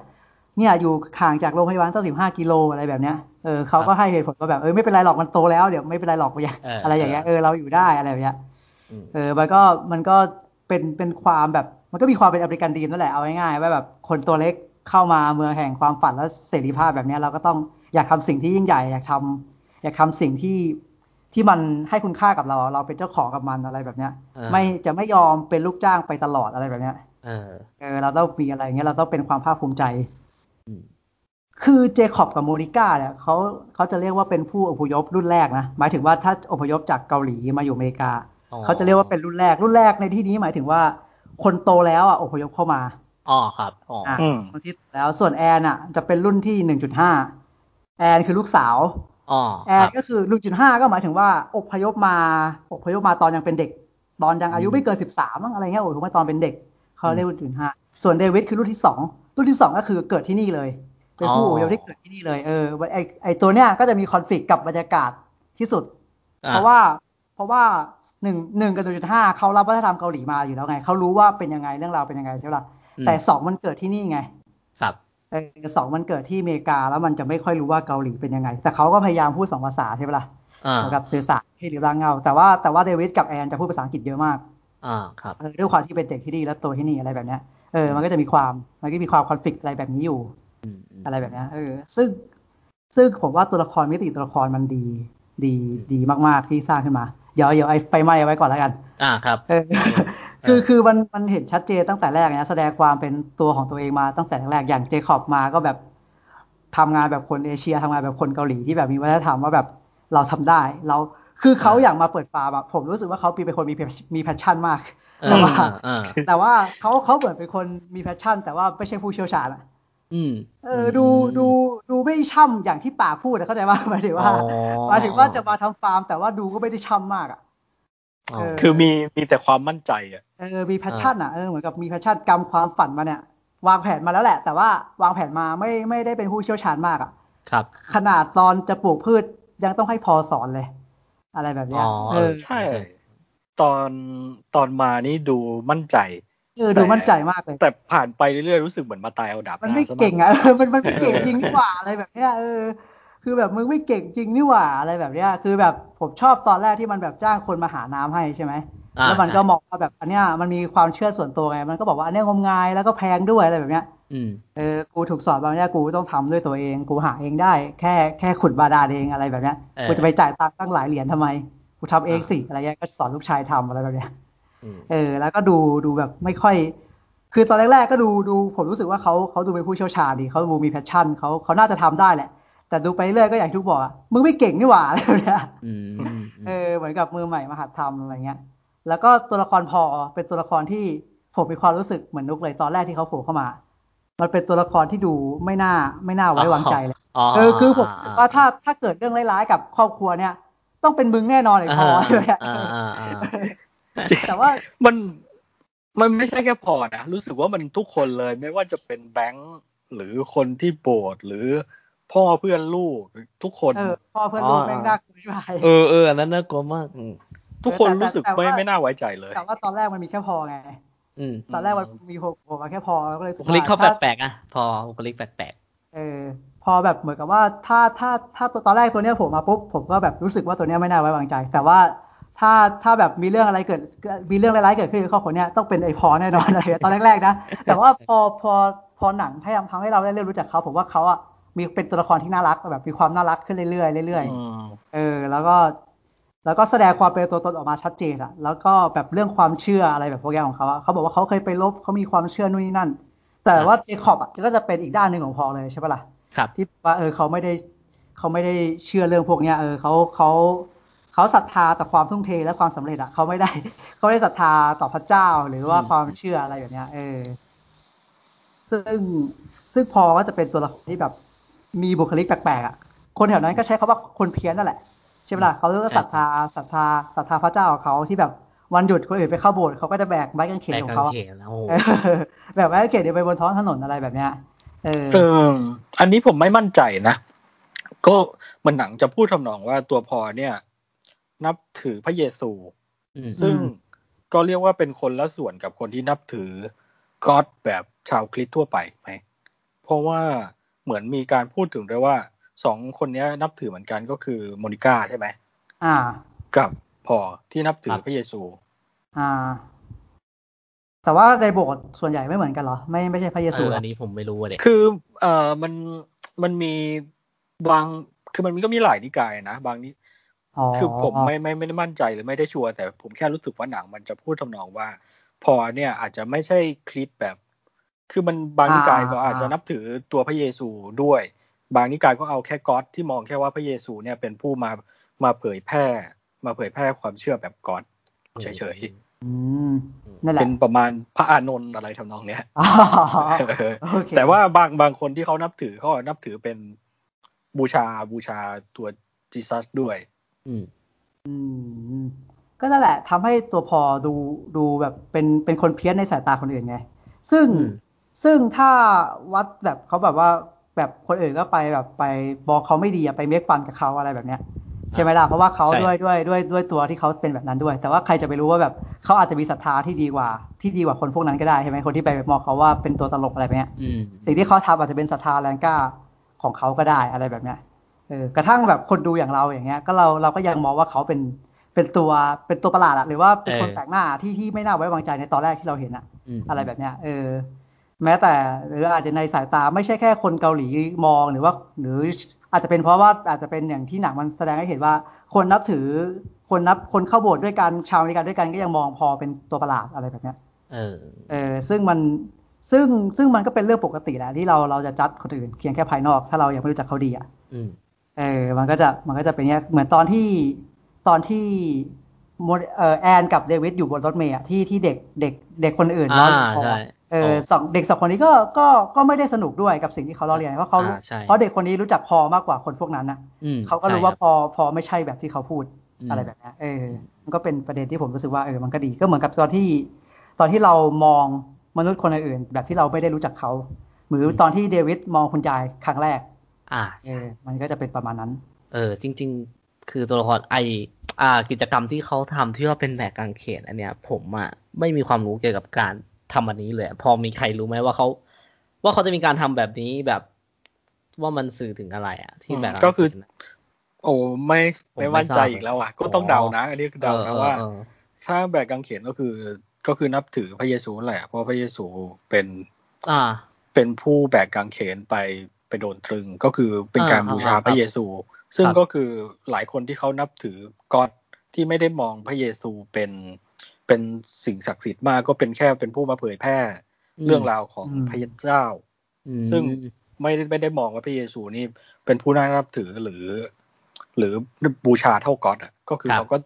เนี่ยอยู่ห่างจากโรงพยาบาลตั้งสิบห้ากิโลอะไรแบบเนี้ยเออเขาก็ให้เหตุผลว่าแบบเออไม่เป็นไรหรอกมันโตแล้วเดี๋ยวไม่เป็นไรหรอกอย่าง
เอออ
อะไรอย่างเงี้ยเออเราอยู่ได้อะไรแบบเนี้ย
อืม
เออมันก็มันก็เป็นเป็นความแบบมันก็มีความเป็นอเมริกันดีมนั่นแหละเอาง่ายๆว่าแบบคนตัวเล็กเข้ามาเมืองแห่งความฝันและเสรีภาพแบบเนี้ยเราก็ต้องอยากทำสิ่งที่ยิ่งใหญ่อยากทำอยากทำสิ่งที่ที่มันให้คุณค่ากับเรา เราเป็นเจ้าของกับมันอะไรแบบเนี้ย
เออ
ไม่จะไม่ยอมเป็นลูกจ้างไปตลอดอะไรแบบเนี้ย
เออ
เออเราต้องมีอะไรอย่างเงี้ยเราต้องเป็นความภาคภูมิใจ
อืม
คือเจคอบกับโมนิก้าเนี่ยเขาเขาจะเรียกว่าเป็นผู้อพยพรุ่นแรกนะ หมายถึงว่าถ้าอพยพจากเกาหลีมาอยู่อเมริกา
อ๋อ
เขาจะเรียกว่าเป็นรุ่นแรกรุ่นแรกในที่นี้หมายถึงว่า คนโตแล้วอะอพยพเข้ามา
อ๋อครับอ๋ออ
อะ
อืม
คนที่แล้วส่วนแอนอะ จะเป็นรุ่นที่หนึ่งจุดห้าแอนคือลูกสาว
อ๋อ
แอ
คนรับ
ก็คือรุ่นจุดห้าก็หมายถึงว่าอพยพมาอพยพมาตอนยังเป็นเด็ก ตอนยังอายุ
อืม
ไม่เกินสิบสามอะไรเงี้ยอพยพมาตอนเป็นเด็กเขาเรียกรุ่นจุดห้าส่วนเดวิดคือรุ่นที่สองรุ่นที่สองก็คือเกิดที่นี่เลย เป็นผู้อพยพที่เกิดที่นี่เลยเออไอไอตัวเนี้ยก็จะมีคอนฟ lict กับบรรยากาศที่สุด
อ่
เพราะว่าเพราะว่าหนึ่งหนึ่งกับหนึ่งจุดห้าเขารับวัฒนธรรมเกาหลีมาอยู่แล้วไงเขารู้ว่าเป็นยังไงเรื่องราวเป็นยังไงใช่ปะล่ะ
อืม
แต่สองมันเกิดที่นี่ไง
ครับ
เออสองมันเกิดที่อเมริกาแล้วมันจะไม่ค่อยรู้ว่าเกาหลีเป็นยังไง แต่เขาก็พยายามพูดสองภาษาใช่ปะล่ะ
อ่า
เหมือนกับสื่อสารให้ริบร่างเงา แต่ว่าแต่ว่าเดวิดกับแอนจะพูดภาษาอังกฤษเยอะมาก
อ่าครับ
เออด้วยความที่เป็นเด็กที่นี่และโตที่นี่อะไรแบบเนี้ยเออมันก็จะมีความมันก็มีความคอนฟ lict อะไรแบบนี้อยู่
อืมอืม
อะไรแบบเนี้ยเออ ซึ่งซึ่งผมว่าตัวละครมิติตัวละครมันดี ดีดีมาก ๆ ที่สร้างขึ้นมา เดี๋ยวเดี๋ยวไอ้ไฟไหม้เอาไว้ก่อนแล้วกัน
อ่าครับ
เออคือคือมันมันเห็นชัดเจนตั้งแต่แรกนะแสดงความเป็นตัวของตัวเองมาตั้งแต่แรกอย่างเจคอบมาก็แบบทำงานแบบคนเอเชียทำงานแบบคนเกาหลีที่แบบมีวัฒนธรรมว่าแบบเราทำได้ เราคือเขา
อ่า
อยากมาเปิดฟาร์มอะผมรู้สึกว่าเขาเป็นคนมี passion- มีแพชชั่นมาก
เอ
แต่
อ
ว่า
อ่า
แต่ว่าเขาเขาเหมือนเป็นคนมี passion แต่ว่าไม่ใช่ผู้เชี่ยวชาญอะ
อืม
เออดูดูดูไม่ช่ำอย่างที่ปากพูดอะเข้าใจว่าหมายถึงว่า
อ๋อ
หมายถึงว่าจะมาทำฟาร์ม แต่ว่าดูก็ไม่ได้ช่ำมากอะ
อ๋อ
เออ
คือมีมีแต่ความมั่นใจอะ
เออมี passion อะเออเหมือนกับมี passion กำความฝันมาเนี่ย วางแผนมาแล้วแหละ แต่ว่าวางแผนมาไม่ไม่ได้เป็นผู้เชี่ยวชาญมากอะ
ครับ
ขนาดตอนจะปลูกพืชยังต้องให้พอลสอนเลย อะไรแบบเนี้ย
อ๋อ
เออ
ใช่ ตอนตอนมานี่ดูมั่นใจ
เออดูมั่นใจมากเลย
แต่ผ่านไปเรื่อยๆรู้สึกเหมือนมาตายเอาดาบ
มัน
หา
ไม่
ซะาก
เก่งอะเออมันมันไม่เก่งจริงนี่หว่าอะไรแบบเนี้ยเออคือแบบมึงไม่เก่งจริงนี่หว่าอะไรแบบเนี้ยคือแบบผมชอบตอนแรกที่มันแบบจ้างคนมาหาน้ำให้ใช่ไหม
อ่า
แล้วมันก็
ใช่
มองว่าแบบอันเนี้ยมันมีความเชื่อส่วนตัวไงมันก็บอกว่าอันเนี้ยงมงายแล้วก็แพงด้วยอะไรแบบเนี้ย
อืม
เออกูถูกสอนบางอย่างกูต้องทำด้วยตัวเอง กูหาเองได้ แค่แค่ขุดบาดาลเองอะไรแบบเนี้ย
เออ
กูจะไปจ่ายตังค์ตั้งหลายเหรียญทำไมกูทำเอง
อ่า
สิอะไรเงี้ยก็สอนลูกชายทำอะไรแบบเนี้ย
อืม
เออ แล้วก็ดูดูแบบไม่ค่อย คือตอนแรกๆก็ดูดูผมรู้สึกว่าเขาเขาดูเป็นผู้เชี่ยวชาญดีเขาดูมี passion เขาเขาน่าจะทำได้แหละ แต่ดูไปเรื่อยก็อย่างที่ทุกบอกอะมึงไม่เก่งนี่หว่าอะไรแบบเนี้ย
อืมอืม
เออเหมือนกับมือใหม่มาหัดทำอะไรเงี้ย แล้วก็ตัวละครพอเป็นตัวละครที่ผมมีความรู้สึกเหมือนนุกเลยตอนแรกที่เขาโผล่เข้ามา มันเป็นตัวละครที่ดูไม่น่าไม่น่าไว้วางใจเลย
อ๋อ
เออคือผมรู้สึกว่าถ้าถ้าเกิดเรื่องร้ายๆกับครอบครัวเนี่ย ต้องเป็นมึงแน่นอนเลยพอ
อ่า
เลยอะ
อ่าอ่าอ่า
แต่ว่า
มันมันไม่ใช่แค่พอนะรู้สึกว่ามันทุกคนเลย ไม่ว่าจะเป็นแบงค์หรือคนที่โบสถ์หรือพ่อเพื่อนลูกทุกคน
เออพ่อเพื่อนลูกแม่งน่ากลัวที่ไหน
เออเอออันนั้นน่ากลัวมากอืม
ทุกคน
แต่แต่
รู้สึก
แต่
ไม่
ว่า
ไม่น่าไว้ใจเลย
แต่ว่าตอนแรกมันมีแค่พอไง
อืม
ตอนแรกมันมีผมผมมาแค่พอก็เลยรู้สึ
บุ
ก
คลิก
ว่า
เขา
ถ้า
แปลกๆอะพอบุคลิกแปลก
เออ พอแบบเหมือนกับว่าถ้าถ้าถ้าตัวตอนแรกตัวเนี้ยผมมาปุ๊บผมก็แบบรู้สึกว่าตัวเนี้ยไม่น่าไว้วางใจ แต่ว่า ถ้าถ้าแบบมีเรื่องอะไรเกิดมีเรื่องร้ายๆเกิดขึ้นกับครอบครัวเนี้ยต้องเป็นไอพอแน่นอนอะไรตอนแรกๆนะ แต่ว่าพอพอพอหนังพยายามทำให้เราได้เริ่มรู้จักเขาผมว่าเขาอะมีเป็นตัวละครที่น่ารักแบบมีความน่ารักขึ้นเรื่อยๆเรื่อย
อืม
ๆเออ แล้วก็แล้วก็แสดงความเป็นตัวตนออกมาชัดเจนอะแล้วก็แบบเรื่องความเชื่ออะไรแบบพวกนี้ของเขาอะเขาบอกว่าเขาเคยไปลบเขามีความเชื่อนู่นนี่นั่น แต่ว่าเจคอบอะก็จะเป็นอีกด้านหนึ่งของพอเลยใช่ปะล่ะ
ๆครับ
ที่ว่าเออเขาไม่ได้เขาไม่ได้เชื่อเรื่องพวกเนี้ยเออเขาเขา เขาศรัทธาต่อความทุ่มเทและความสำเร็จอะเขาไม่ได้ เขาไม่ได้ศรัทธาต่อพระเจ้าหรือว่า
อืม
ความเชื่ออะไรแบบเนี้ย เออ ซึ่งซึ่งพอก็จะเป็นตัวละครที่แบบ มีบุคลิกแปลกๆอะคนแถวนั้นก็ใช้คาว่าคนเพี้ยนนั่นแหละใช่ปะล่ะเขาก็ศรัทธาศรัทธาศรัทธาพระเจ้าของเขาที่แบบวันหยุดคนอื่นไปเข้าโบสถ์เขาก็จะแบกไม้กางเขน
แบก
ของ
กาง
เขา
เขนแล้วโอ้โห
เออแบบไม้กางเขนเดินไปบนท้องถนนอะไรแบบเนี้ยเออ
เอออันนี้ผมไม่มั่นใจนะ ก็มันหนังจะพูดทำนองว่าตัวพอเนี่ย นับถือพระเยซู
อืม
ซึ่ง
อืม
ก็เรียกว่าเป็นคนละส่วนกับคนที่นับถือก็อดแบบชาวคริสต์ทั่วไปไหม เพราะว่าเหมือนมีการพูดถึงด้วยว่าสองคนเนี้ยนับถือเหมือนกันก็คือโมนิก้าใช่ไหม
อ่า
กับพอที่นับถือพระเยซู
อ่า แต่ว่าในโบสถ์ส่วนใหญ่ไม่เหมือนกันเหรอ ไม่ไม่ใช่พระเย
เอ
ซู
อ
เหร
อั
อน
นี้ผมไม่รู้อะเด็ก
คือเอ่อมันมันมีบางคือมันก็มีหลายนิกายนะ บางนี้
อ๋อ
คือผมไม่ไม่ไม่ได้มั่นใจหรือไม่ได้ชัวร์แต่ผมแค่รู้สึกว่าหนังมันจะพูดทำนองว่า พอเนี่ยอาจจะไม่ใช่คริสต์แบบ คือมันบางนิกายก็อาจจะนับถือตัวพระเยซูด้วย บางนิกายก็เอาแค่ก๊อตที่มองแค่ว่าพระเยซูเนี่ยเป็นผู้มามาเผยแพร่ มาเผยแพร่ความเชื่อแบบก๊อตเฉย
อืมนั่น
ๆ
แหละ
เป็นประมาณพระอานนท์อะไรทำนองเนี้ย
อ๋อ
เออ
โอเค
แต่ว่าบางบางคนที่เขานับถือเขานับถือเป็นบูชาบูชาตัวจีซัสด้วย
อืม
อืม ก็นั่นแหละทำให้ตัวพอดูดูแบบเป็นเป็นคนเพี้ยนในสายตาคนอื่นไง ซึ่ง
อืม
ซึ่งถ้าวัดแบบเขาแบบว่าแบบคนอื่นก็ไปแบบไปบอกเขาไม่ดีอะไปเมคฟันกับเขาอะไรแบบเนี้ยใช่ไหมล่ะเพราะว่าเขา
ใช่
ด้วยด้วยด้วยด้วยตัวที่เขาเป็นแบบนั้นด้วย แต่ว่าใครจะไปรู้ว่าแบบเขาอาจจะมีศรัทธาที่ดีกว่า ที่ดีกว่าคนพวกนั้นก็ได้ใช่ไหมคนที่ไปมองเขาว่าเป็นตัวตลกอะไรแบบเนี้ย
อืม
สิ่งที่เขาทำอาจจะเป็นศรัทธาแรงกล้าของเขาก็ได้อะไรแบบเนี้ย เออกระทั่งแบบคนดูอย่างเราอย่างเงี้ย ก็เราเราก็ยังมองว่าเขาเป็นเป็นตัวเป็นตัวประหลาดอะหรือว่าเป็นคน
เออ
แปลกหน้าที่ที่ไม่น่าไว้วางใจในตอนแรกที่เราเห็นอะ
ม
อะไรแบบเนี้ยเออ แม้แต่หรืออาจจะในสายตาไม่ใช่แค่คนเกาหลีมองหรือว่า หรืออาจจะเป็นเพราะว่าอาจจะเป็นอย่างที่หนังมันแสดงให้เห็นว่า คนนับถือคนนับคนเข้าโบสถ์ด้วยกันชาวอเมริกันด้วยกันก็ยังมองพอเป็นตัวประหลาดอะไรแบบเนี้ย
เออ
เออซึ่งมันซึ่งซึ่งมันก็เป็นเรื่องปกติแหละที่เราเราจะจัดคนอื่นเพียงแค่ภายนอก ถ้าเรายังไม่รู้จักเขาดีอะ
อืม
เออมันก็จะมันก็จะเป็นเนี้ยเหมือนตอนที่ตอนที่โมเอ่อแอนกับเดวิดอยู่บนรถเมล์อะที่ที่เด็กเด็กเด็กคนอื่น
อ่า
ล้อเลียนพอ
ใช่
เออสองเด็กสองคนนี้ก็ก็ก็ไม่ได้สนุกด้วยกับสิ่งที่เขาล้อเลียนเพราะเขารู้
อ่าใช่
เพราะเด็กคนนี้รู้จักพอมากกว่าคนพวกนั้นนะ
อืม
เขาก็รู้
ใช่
ว่า
คบ
พอพอไม่ใช่แบบที่เขาพูด
อืม
อะไรแบบเนี้ยเออ มันก็เป็นประเด็นที่ผมรู้สึกว่าเออมันก็ดีก็เหมือนกับตอนที่ ตอนที่เรามองมนุษย์คนอื่นๆแบบที่เราไม่ได้รู้จักเขาหรือตอนที่เดวิดมองคุณยายครั้งแรก
อ่า
เออมันก็จะเป็นประมาณนั้น
เออ จริง ๆ คือตัวละครไออ่า กิจกรรมที่เขาทำที่ว่าเป็นแบกกางเขนอันเนี้ย ผมอะไม่มีความรู้เกี่ยวกับการทำอันนี้เลย พอมีใครรู้ไหมว่าเขาว่าเขาจะมีการทำแบบนี้แบบว่ามันสื่อถึงอะไรอะ ที่แบกางเขน
ก็คือ โอ้ไม่
ผม
ไม่
ไม่
มั่นใจ
ทราบ
อีกแล้วอะ ก็
อ๋อ
ต้องเดานะ อันนี้คือเดานะว่า
เออเออ
ถ้าแบกกางเขนก็คือก็คือนับถือพระเยซูนั่นแหละเพราะพระเยซูเป็น
อ่า
เป็นผู้แบกกางเขนไป ไปโดนตรึงก็คือเป็นการ
อ่า
บูชา
อ่า
พระเยซู ซึ่ง
ครับ
ก็คือหลายคนที่เขานับถือก็อดที่ไม่ได้มองพระเยซูเป็นเป็นสิ่งศักดิ์สิทธิ์มากก็เป็นแค่เป็นผู้มาเผยแพร่เรื่องราวของ
อืม
พระเจ้า
อืม
ซึ่งไม่ได้ไม่ได้มองว่าพระเยซูนี่เป็นผู้น่านับถือหรือ หรือบูชาเท่าก็อดอะก็คือ
ครับ
เขาก็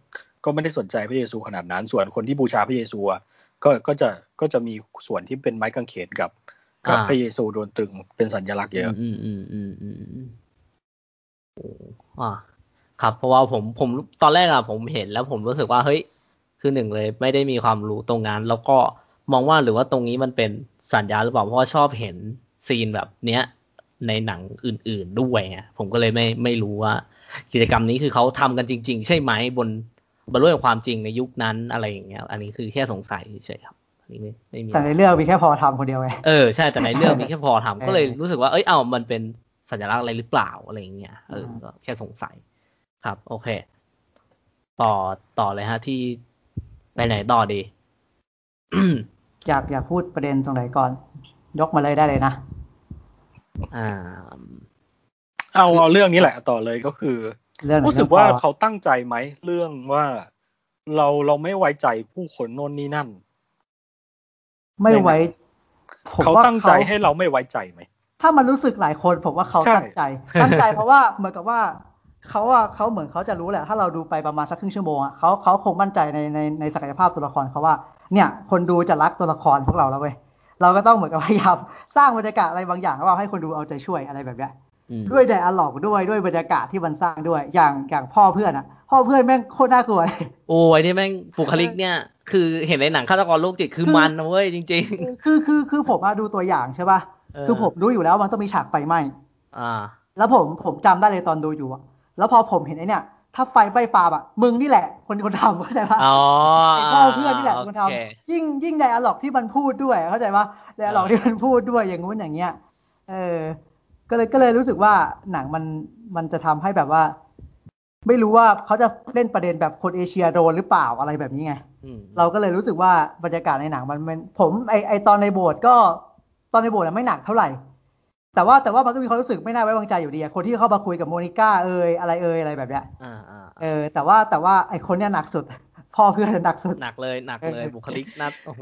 ก็ไม่ได้สนใจพระเยซูขนาดนั้น ส่วนคนที่บูชาพระเยซูอะก็ก็จะก็จะมีส่วนที่เป็นไม้กางเขนกับ กับ
อ่า
พระเยซูโดนตรึงเป็นสัญลักษณ์เยอะ
อืมอืมอืมอืมอืมโอ้อ่าครับ เพราะว่าผมผมตอนแรกอะผมเห็นแล้วผมรู้สึกว่าเฮ้ย คือหนึ่งเลยไม่ได้มีความรู้ตรงนั้น แล้วก็มองว่าหรือว่าตรงนี้มันเป็นสัญญาหรือเปล่าเพราะว่าชอบเห็นซีนแบบเนี้ยในหนังอื่น ๆด้วยไงผมก็เลยไม่ไม่รู้ว่า กิจกรรมนี้คือเขาทำกันจริง ๆ ใช่ไหมบนบนโลกแห่งความจริงในยุคนั้นอะไรอย่างเงี้ย อันนี้คือแค่สงสัยเฉยๆครับอั นนี้ไม่ไม่มี
แต่ในเรื่องมีแค่พอทำคนเดียวไง
เออใช่แต่ในเรื่องมีแค่พอทำ
เออ
ก็เลยรู้สึกว่าเอ้ยเอ้ามันเป็นสัญลักษณ์อะไรหรือเปล่าอะไรอย่างเงี้ยเออ
อืม
ก็แค่สงสัยครับ โอเค ต่อต่อเลยฮะที่ไปไหนต่อดี
อยากอยากพูดประเด็นตรงไหนก่อน ยกมาเลยได้เลยนะ
อ่า
เอาเอาเรื่องนี้แหละต่อเลยก็คือ
เรื่องไหน
รู้สึกว่า
เรื่องพอ
เขาตั้งใจไหมเรื่องว่าเราเราไม่ไว้ใจผู้คนโน่นนี่นั่น
ไม่ไว้ผม
เขา
ว่า
ตั้งใจให้เราไม่ไว้ใจไหม
ถ้ามันรู้สึกหลายคนผมว่าเขา
ใช่
ตั้งใจ ตั้งใจเพราะว่าเหมือนกับว่าเขาอะเขาเหมือนเขาจะรู้แหละ ถ้าเราดูไปประมาณสักครึ่งชั่วโมงอะเขาเขาคงมั่นใจในในในศักยภาพตัวละครเขาว่า เนี่ย คนดูจะรักตัวละครพวกเราแล้วเว้ยเราก็ต้องเหมือนกับพยายามสร้างบรรยากาศอะไรบางอย่างว่าให้คนดูเอาใจช่วยอะไรแบบเนี้ย
อืม
ด้วยไดอะล็อกด้วยด้วยบรรยากาศที่มันสร้างด้วยอย่างอย่างพ่อเพื่อนอะพ่อเพื่อนแม่งโคตรน่ากลัวเลย
โอ้ยที่แม่งบุคลิกเนี่ย คือเห็นในหนังฆาตกรโรคจิตคือ
คือ
มันนะเว้ยจริง
คือคือคือผมมาดูตัวอย่างใช่ป่ะ
เออ
คือผมรู้อยู่แล้วมันต้องมีฉากไฟไหม้
ๆอ่า
แล้วผมผมจำได้เลยตอนดูอยู่อะแล้วพอผมเห็นไอ้เนี่ยถ้าไฟไม่ฟาบอะมึงนี่แหละ คนคนทำเข้าใจปะ
อ๋อ
ไอ้พ่อเพื่อนนี่แหละเป็นคนท
โอเคำ
ยิ่งยิ่งไดอะล็อกที่มันพูดด้วยเข้าใจปะไดอะล็อกที่มันพูดด้วยอย่างงู้นอย่างเงี้ย เออ ก็เลยก็เลยรู้สึกว่าหนังมันมันจะทำให้แบบว่า ไม่รู้ว่าเขาจะเล่นประเด็นแบบคนเอเชียโดนหรือเปล่าอะไรแบบนี้ไง
อืม
เราก็เลยรู้สึกว่าบรรยากาศในหนังมันมันผมไอไอตอนในโบสถ์ก็ตอนในโบสถ์อะไม่หนักเท่าไหร่ แต่ว่าแต่ว่ามันก็มีความรู้สึกไม่น่าไว้วางใจอยู่ดีอะคนที่เข้ามาคุยกับโมนิก้าเอยอะไรเอยอะไรแบบเนี้ย
อ่าอ่า
เออ แต่ว่าแต่ว่าไอคนเนี้ยหนักสุด พ่อเพื่อนหนักสุด
หนักเลยหนักเลย
เออ
บุคลิกนัดโอ้โห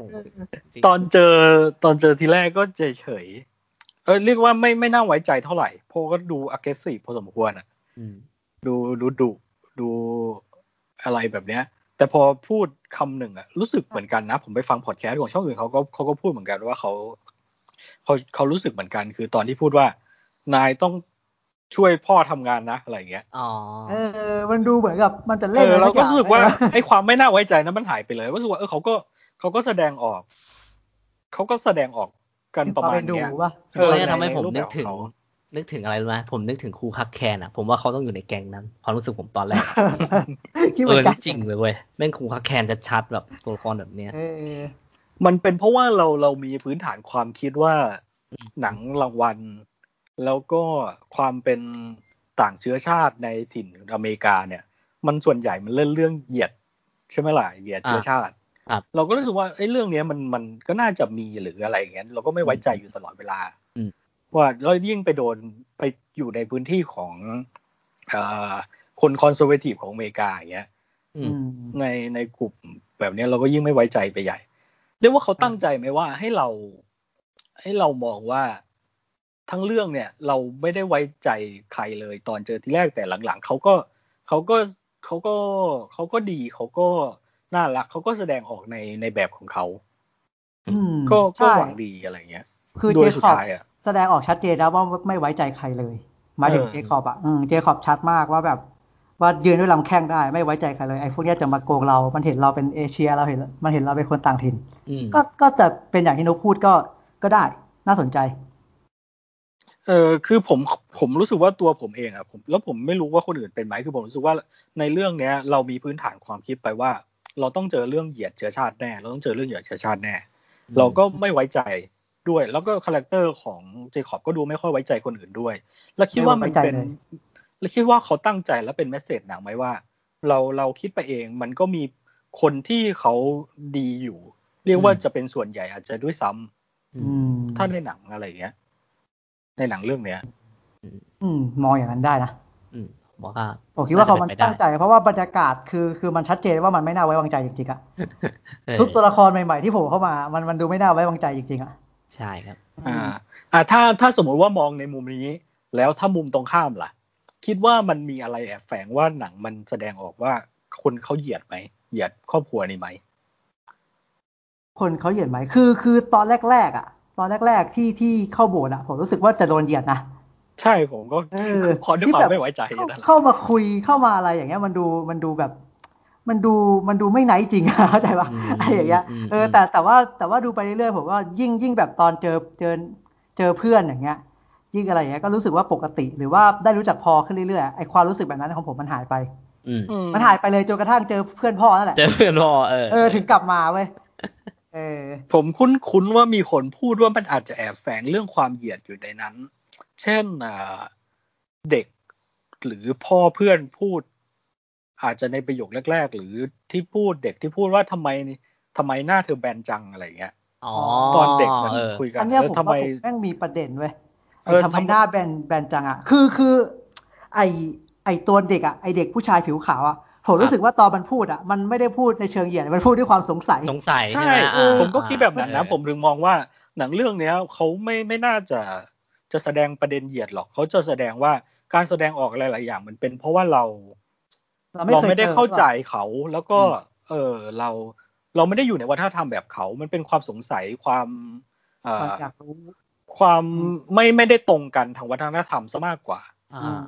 จริง
ตอนเจอตอนเจอทีแรกก็เฉยเฉยๆเออเรียกว่าไม่ไม่น่าไว้ใจเท่าไหร่เพราะก็ดู aggressive พอสมควรอะ
อืม
ดูดูดุดูอะไรแบบเนี้ย แต่พอพูดคำหนึ่งอะรู้สึกเหมือนกันนะ ผมไปฟังพอดแคสต์ของช่องอื่นเขาก็เขาก็พูดเหมือนกันว่าเขาเขาเขารู้สึกเหมือนกัน คือตอนที่พูดว่านายต้องช่วยพ่อทำงานนะอะไรอย่างเงี้ย
อ๋อ
เออ มันดูเหมือนกับมันจะ
เอ
เล่น
อ
อะไร
เรา
สั
ก็
อย่ง
รู้สึกว่า
ใช่ไหม
ไอ้ความไม่น่าไว้ใจนั้นมันหายไปเลยรู้สึกว่าเออเขาก็เขาก็แสดงออกเขาก็แสดงออกกันประมาณ
ดู
เนี้ย
ป่ะ
ตรงนี้ทำให้ผม
ในรูป
นึ
แบ
ก
บ
ถึง
เขา
นึกถึงอะไรรู้ไหมผมนึกถึงครูคักแคนอะ ผมว่าเขาต้องอยู่ในแก๊งนั้นความรู้สึกผมตอนแรก
คิดเห
เอ
มือ
อน
กัน
นี่จริงเลยเว้ยแม่งครูคักแคนชัดๆแบบตัวละครแบบเนี้ย
เออ
มันเป็นเพราะว่าเราเรามีพื้นฐานความคิดว่าหนังรางวัล แล้วก็ความเป็นต่างเชื้อชาติในถิ่นอเมริกาเนี่ย มันส่วนใหญ่มันเล่นเรื่องเหยียด ใช่ไหมล่ะเหยียดเชื้อชาติ
ครับ
เราก็รู้สึกว่าไอ้เรื่องเนี้ยมันมันก็น่าจะมีหรืออะไรอย่างเงี้ยเราก็ไม่ไว้ใจอยู่ตลอดเวลา
อืม
ว่าแล้วยิ่งไปโดนไปอยู่ในพื้นที่ของเอ่อคนคอนเซอร์เวทีฟของอเมริกาอย่างเงี้ย
อื
อื
ม
ม
ในในกลุ่มแบบเนี้ยเราก็ยิ่งไม่ไว้ใจไปใหญ่ เรียกว่าเขาตั้งใจไหมว่าให้เรา ให้เรามองว่าทั้งเรื่องเนี่ย เราไม่ได้ไว้ใจใครเลยตอนเจอที่แรกแต่หลังๆเขาก็เขาก็เขาก็เขาก็ดีเขาก็น่ารักเขาก็แสดงออกในในแบบของเขา
อืม
ก็ก็
ใช่
หวังดีอะไรเงี้ย
คือ
โด
เจ
ยสุด
คอบ
ท้ายอะ
แสดงออกชัดเจนแล้วว่าไม่ไว้ใจใครเลยหมายถึง
เออ
เจคอบอะอืมเจคอบชัดมากว่าแบบว่ายืนด้วยลำแข้งได้ไม่ไว้ใจใครเลยไอ้พวกเนี้ยจะมาโกงเรา มันเห็นเราเป็นเอเชียเราเห็น มันเห็นเราเป็นคนต่างถิ่น
อืม
ก็ก็จะเป็นอย่างที่นุกพูดก็ก็ได้น่าสนใจ
เออคือผมผมรู้สึกว่าตัวผมเองอะผมแล้วผมไม่รู้ว่าคนอื่นเป็นไหมคือผมรู้สึกว่าในเรื่องเนี้ย เรามีพื้นฐานความคิดไปว่า เราต้องเจอเรื่องเหยียดเชื้อชาติแน่ เราต้องเจอเรื่องเหยียดเชื้อชาติแน่ เราก็ไม่ไว้ใจ ด้วย แล้วก็ character ของเจคอบก็ดูไม่ค่อยไว้ใจคนอื่นด้วย แล้วคิดว่ามันเป็น
ไม่ไว้ใจเลย
แล้วคิดว่าเขาตั้งใจแล้วเป็น message หนังไหมว่า เราเราคิดไปเองมันก็มีคนที่เขาดีอยู่ เรียกว่าจะเป็นส่วนใหญ่อาจจะด้วยซ้ำ
อื
อื
ม
ม
ถ้าในหนังอะไรอย่างเงี้ย ในหนังเรื่องเนี้ย
อืม มองอย่างนั้นได้นะ
อืมผมว่า
ผมคิดว่าเขามัน
น่าจะเป็นไปได้
ตั้งใจ เพราะว่าบรรยากาศคือคือมันชัดเจนว่ามันไม่น่าไว้วางใจจริงๆอะ
เออ
ทุกตัวละครใหม่ๆที่โผล่เข้ามา มันมันดูไม่น่าไว้วางใจจริงๆอะ
ใช่ครับ
อ่า อ่าถ้าถ้าสมมุติว่ามองในมุมนี้ แล้วถ้ามุมตรงข้ามล่ะ คิดว่ามันมีอะไรแอบแฝงว่าหนังมันแสดงออกว่าคนเขาเหยียดไหมเหยียดครอบครัวนี้ไหม
คนเขาเหยียดไหมคือ คือตอนแรก ๆอะตอนแรก ๆ ที่ที่เข้าโบสถ์อะผมรู้สึกว่าจะโดนเหยียดนะ
ใช่ผมก็
เออ
พอด้วย
ที่
ควา
แบ
ม
บ
ไม่ไว้ใจ
เข้า
นั่นแหละ
เข้ามาคุยเข้ามาอะไรอย่างเงี้ยมันดูมันดูแบบ มันดูมันดูไม่ไนท์จริงอะเข้าใจปะ
อืม
อะไรอย่างเงี้ย
อืม
เออ
อืม
แต่แต่ว่าแต่ว่าดูไปเรื่อยๆผมว่ายิ่งยิ่งแบบตอนเจอเจอเจอเพื่อนอย่างเงี้ยยิ่งอะไรอย่างเงี้ยก็รู้สึกว่าปกติ หรือว่าได้รู้จักพอขึ้นเรื่อยๆไอความรู้สึกแบบนั้นของผมมันหายไป
อืม
อื
มันหายไปเลยจนกระทั่งเจอเพื่อนพ่อนั่นแหละ
เจอเพื่อนพ่อเออ
เออถึงกลับมาเว้ยเออ
ผมคุ้นคุ้นว่ามีคนพูดว่ามันอาจจะแอบแฝงเรื่องความเหยียดอยู่ในนั้น เช่นอ่าเด็กหรือพ่อเพื่อนพูด อาจจะในประโยคแรก ๆ หรือที่พูดเด็กที่พูดว่าทำไมทำไมหน้าเธอแบนจังอะไรเงี้ย
อ๋อ
ตอนเด็กมัน
เออ
คุยกัน
อันเนี้ย
เออ
ผม
ทำไม
ว่าผมแม่งมีประเด็นเว้ย
เอ
ไอ้
อ
ทำไม
ทำไม
หน้าแบนแบนจังอะคือคือ ไอไอตัวเด็กอะไอเด็กผู้ชายผิวขาวอะผมรู้สึกว่าตอนมันพูดอะมันไม่ได้พูดในเชิงเหยียดมันพูดด้วยความสงสัย
สงสัย
ใช่
ใช่ไหม
เออผมก็คิดแบบนั้นนะ
เออ
ผมถึงมองว่าหนังเรื่องเนี้ยเขาไม่ไม่น่าจะจะแสดงประเด็นเหยียดหรอกเขาจะแสดงว่าการแสดงออกหลาย ๆ อย่าง มันเป็นเพราะว่าเรา
เราไม่
เรา
เคย
ไม่ได้
เจอ
เข้าใจเขา แล้วก็
อืม
เออเราเราไม่ได้อยู่ในวัฒนธรรมแบบเขา มันเป็นความสงสัยความเอ่
ความ
อ
อยากรู้
ความไม่ไม่ได้ตรงกันทางวัฒนธรรมซะมากกว่า
อ่า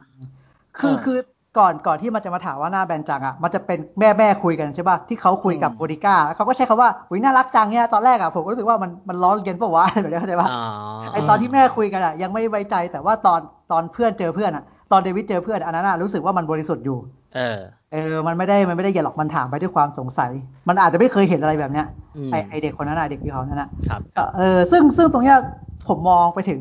คือ
เออ
คือก่อนก่อนที่มันจะมาถามว่าหน้าแบนจังอะมันจะเป็นแม่แม่คุยกันใช่ป่ะที่เขาคุยกับ
อืม
โบดิก้าแล้วเขาก็ใช้คำว่าอุ้ยน่ารักจังเนี่ยตอนแรกอะผมก็รู้สึกว่ามันมันล้อเลียนปะวะแบบนี้เข้าใจป่ะ
อ๋อ
ไอตอนที่แม่คุยกันอะยังไม่ไว้ใจแต่ว่าตอนตอนเพื่อนเจอเพื่อนอะตอนเดวิดเจอเพื่อนอันนั้นอะรู้สึกว่ามันบริสุทธิ์อยู่
เออ
เออ มันไม่ได้มันไม่ได้เหยียดหรอกมันถามไปด้วยความสงสัย มันอาจจะไม่เคยเห็นอะไรแบบเนี้ย
อืม
ไอไอเด็กคนนั้นอะเด็กที่เขานั่นอะ
ครับ
เออซึ่งซึ่งตรงเนี้ยผมมองไปถึง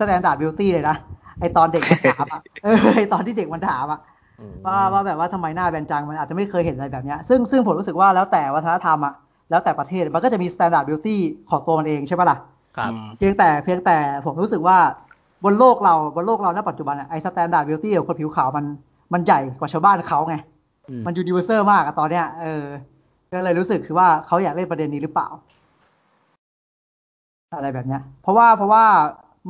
standard beauty เลยนะไอตอนเด็กมันถามอะเออไอตอนที่เด็กมันถามอะ
อืม
ว่าว่าแบบว่าทำไมหน้าแบนจังมันอาจจะไม่เคยเห็นอะไรแบบเนี้ยซึ่งซึ่งผมรู้สึกว่าแล้วแต่วัฒนธรรมอะแล้วแต่ประเทศมันก็จะมี standard beauty ของตัวมันเองใช่ปะล่ะ
ครับ
อืม
เพียงแต่เพียงแต่ผมรู้สึกว่าบนโลกเราบนโลกเราณปัจจุบันอะไอ standard beauty ของคนผิวขาวมัน มันใหญ่กว่าชาวบ้านเขาไง
อืม
มัน universal มากอะตอนเนี้ยเออ ก็เลยรู้สึกคือว่าเขาอยากเล่นประเด็นนี้หรือเปล่า อะไรแบบเนี้ย เพราะว่าเพราะว่า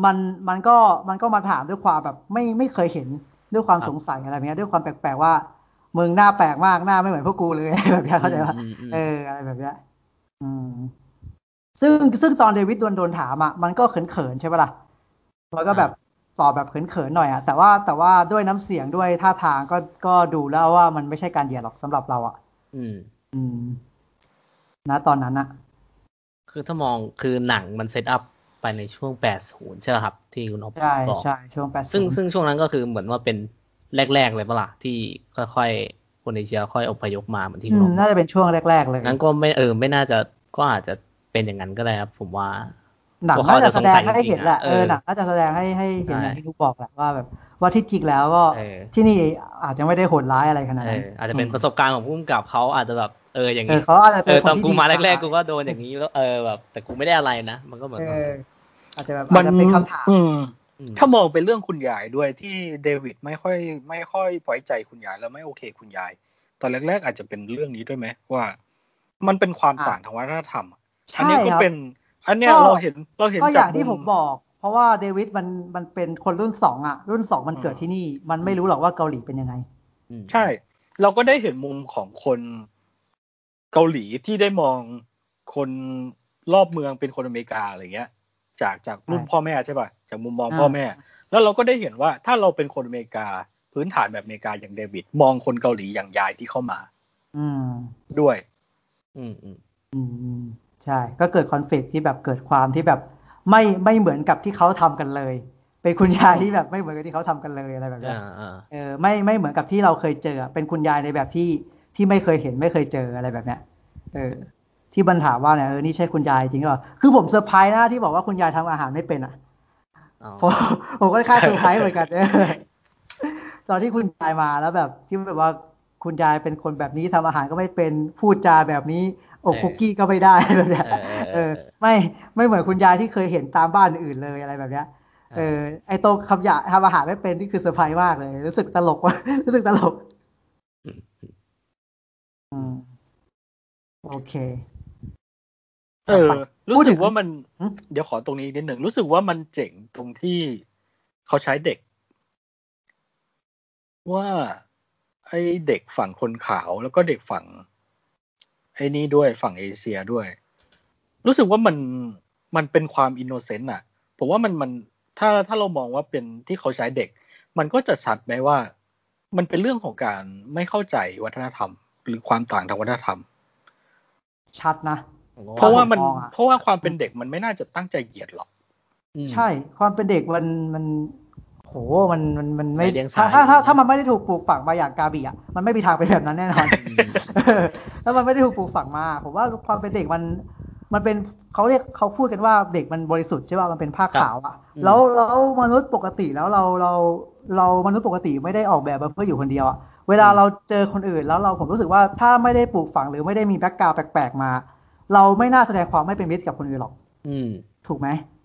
มันมันก็มันก็มาถามด้วยความแบบไม่ไม่เคยเห็นด้วยความสงสัยอะไรแบบเนี้ยด้วยความแปลกๆว่ามึงหน้าแปลกมากหน้าไม่เหมือนพวกกูเลยแบบเนี้ยเข้าใจปะ
อืมอืม
เอออะไรแบบเนี้ยอืม ซึ่งซึ่งตอนเดวิดโดนโดนถามอะมันก็เขินๆใช่ปะล่ะมันก็แบบ ตอบแบบเขินๆหน่อยอะแต่ว่าแต่ว่าด้วยน้ำเสียงด้วยท่าทางก็ก็ดูแล้วว่ามันไม่ใช่การเหยียดหรอกสำหรับเราอะ
อืม
อืมนะตอนนั้นอะ
คือถ้ามองคือหนังมันเซตอัพไปในช่วง 80 ใช่ไหมครับ ที่คุณอ๊อฟ
ใช่
บอก
ใช่ช่วงแปด
ซึ่งซึ่งช่วงนั้นก็คือเหมือนว่าเป็นแรก ๆ เลยปะล่ะที่ค่อยๆคนเอเชียค่อยอพยพมาเหมือนที่
อื
คุณ
ม
อ๊อฟบ
น่า
อก
จะเป็นช่วงแรก ๆ เลย
งั้นก็ไม่เออไม่น่าจะก็อาจจะเป็นอย่างนั้นก็ได้ครับ ผมว่า
หนัง
พวกเขา
น่าจะ
จะ
แสดง
สงสัย
ให้เห็นแหละ
จริงๆอะ
เออ
เออ
หนังน่าจะแสดงให้ให้เห็น
ใช่
อย่างที่ทุกบอกแหละว่าแบบว่าที่จริงแล้วก็
เออ
ที่นี่อาจจะไม่ได้โหดร้ายอะไรขนาด
เอ
นั้น
ออาจจะเป็นประสบการณ์ของผู้กำกับเขาอาจจะแบบเอออย่าง
เอ
นี้
อเขาอาจจะเจ
เอ
อ
อ
ค
ตอนน
ที่
กู
ดี
มาแรก
ว่
ๆกูก็โดนอย่างนี้แล้วเออแบบแต่กูไม่ได้อะไรนะมันก็เหมือน
เอ
ว่า
ออาจจะแบบ
มั
อาจจะเป็นคำถาม
อืม
ม
ถ้ามองเป็นเรื่องคุณยายด้วยที่เดวิดไม่ค่อย ไม่ค่อยไว้ใจคุณยายแล้วไม่โอเคคุณยาย ตอนแรก ๆ อาจจะเป็นเรื่องนี้ด้วยไหมว่า มันเป็นความ
อะ
ต่างทางวัฒนธรรม
ใช่
อันนี้ก็
ครับ
เป็น อันเนี้ย
ก็
เราเห็นเราเห็น
ก็อ
จา
ย่ากงที่
มุ
ผมบอก เพราะว่าเดวิดมันมันเป็นคนรุ่นสองอะ รุ่นสองมันเกิดที่นี่ มันไม่รู้หรอกว่าเกาหลีเป็นยังไง
อืม
ใช่ เราก็ได้เห็นมุมของคนเกาหลีที่ได้มองคนรอบเมืองเป็นคนอเมริกาอะไรเงี้ย จากจากรุ่น
ใช่
พ่อแม่ใช่ป่ะจากมุมมอง
อ่า
พ่อแม่ แล้วเราก็ได้เห็นว่าถ้าเราเป็นคนอเมริกาพื้นฐานแบบอเมริกาอย่างเดวิดมองคนเกาหลีอย่างยายที่เข้ามา
อืม
ด้วย
อืมอืม
อืมอืม ใช่ ก็เกิดคอนฟ lict ที่แบบเกิดความที่แบบไม่ไม่เหมือนกับที่เขาทำกันเลย เป็นคุณยายที่แบบไม่เหมือนกับที่เขาทำกันเลยอะไรแบบเนี้ย
อ่าอ่า
เออไม่ไม่เหมือนกับที่เราเคยเจอ เป็นคุณยายในแบบที่ที่ไม่เคยเห็นไม่เคยเจออะไรแบบเนี้ยเออ ที่บันถามว่าเนี่ยเออนี่ใช่คุณยายจริงหรือเปล่าคือผมเซอร์ไพรส์นะที่บอกว่าคุณยายทำอาหารไม่เป็นอะ
อ๋อ
ผมผมก็ค่อนข้างเซอร์ไพรส์เหมือนกันเออตอนที่คุณยายมาแล้วแบบที่แบบว่าคุณยายเป็นคนแบบนี้ทำอาหารก็ไม่เป็นพูดจาแบบนี้ อบคุกกี้ก็ไม่ได้แบบเนี้ย
เออเออ
เอ
เอ
อ
อ
ไม่ไม่เหมือนคุณยายที่เคยเห็นตามบ้านอื่นเลยอะไรแบบเนี้ยเออไอตรงคำหยาทำอาหารไม่เป็นนี่คือเซอร์ไพรส์มากเลย รู้สึกตลกว่ะรู้สึกตลกอืมโอเค
เออ รู้
พูดถึ
สึ
ง
กว่ามัน
อืม
เดี๋ยวขอตรงนี้นิดหนึ่งรู้สึกว่ามันเจ๋งตรงที่เขาใช้เด็ก ว่า ไอ้เด็กฝั่งคนขาวแล้วก็เด็กฝั่งไอ้นี่ด้วยฝั่งเอเชียด้วย รู้สึกว่ามันมันเป็นความอินโนเซนต์อะ ผมว่ามันมันถ้าถ้าเรามองว่าเป็นที่เขาใช้เด็ก มันก็จะชัดไหมว่า มันเป็นเรื่องของการไม่เข้าใจวัฒนธรรม หรือความต่างทางวัฒนธรรม
ชัดนะ
ผมก็
เพราะว่ามัน
ผมมองอะ
เพราะว่าความเป็นเด็กมันไม่น่าจะตั้งใจเหยียดหรอก
อืม
ใช่ ความเป็นเด็กมันมัน โหมันมันมันไม่
ไม่เลี้ยง
ถ้า
สาย
ถ้าถ้า
อยู่นะ
ถ้ามันไม่ได้ถูกปลูกฝังมาอย่างกาบีอะมันไม่มีทางเป็นแบบนั้นแน่นอน
อืม
ถ้ามันไม่ได้ถูกปลูกฝังมา ผมว่าความเป็นเด็กมันมันเป็นเขาเรียกเขาพูดกันว่าเด็กมันบริสุทธิ์ใช่ป่ะมันเป็นผ้าขาวอะ
อืม
แล้วแล้วมนุษย์ปกติแล้วเราเราเรามนุษย์ปกติไม่ได้ออกแบบมาเพื่ออยู่คนเดียวอะเวลาเราเจอคนอื่นแล้วเราผมรู้สึกว่าถ้าไม่ได้ปลูกฝังหรือไม่ได้มีแบ็กกราวด์แปลกๆมา เราไม่น่าแสดงความไม่เป็นมิตรกับคนอื่นหรอก
อืม
ถูกไหม
ครับ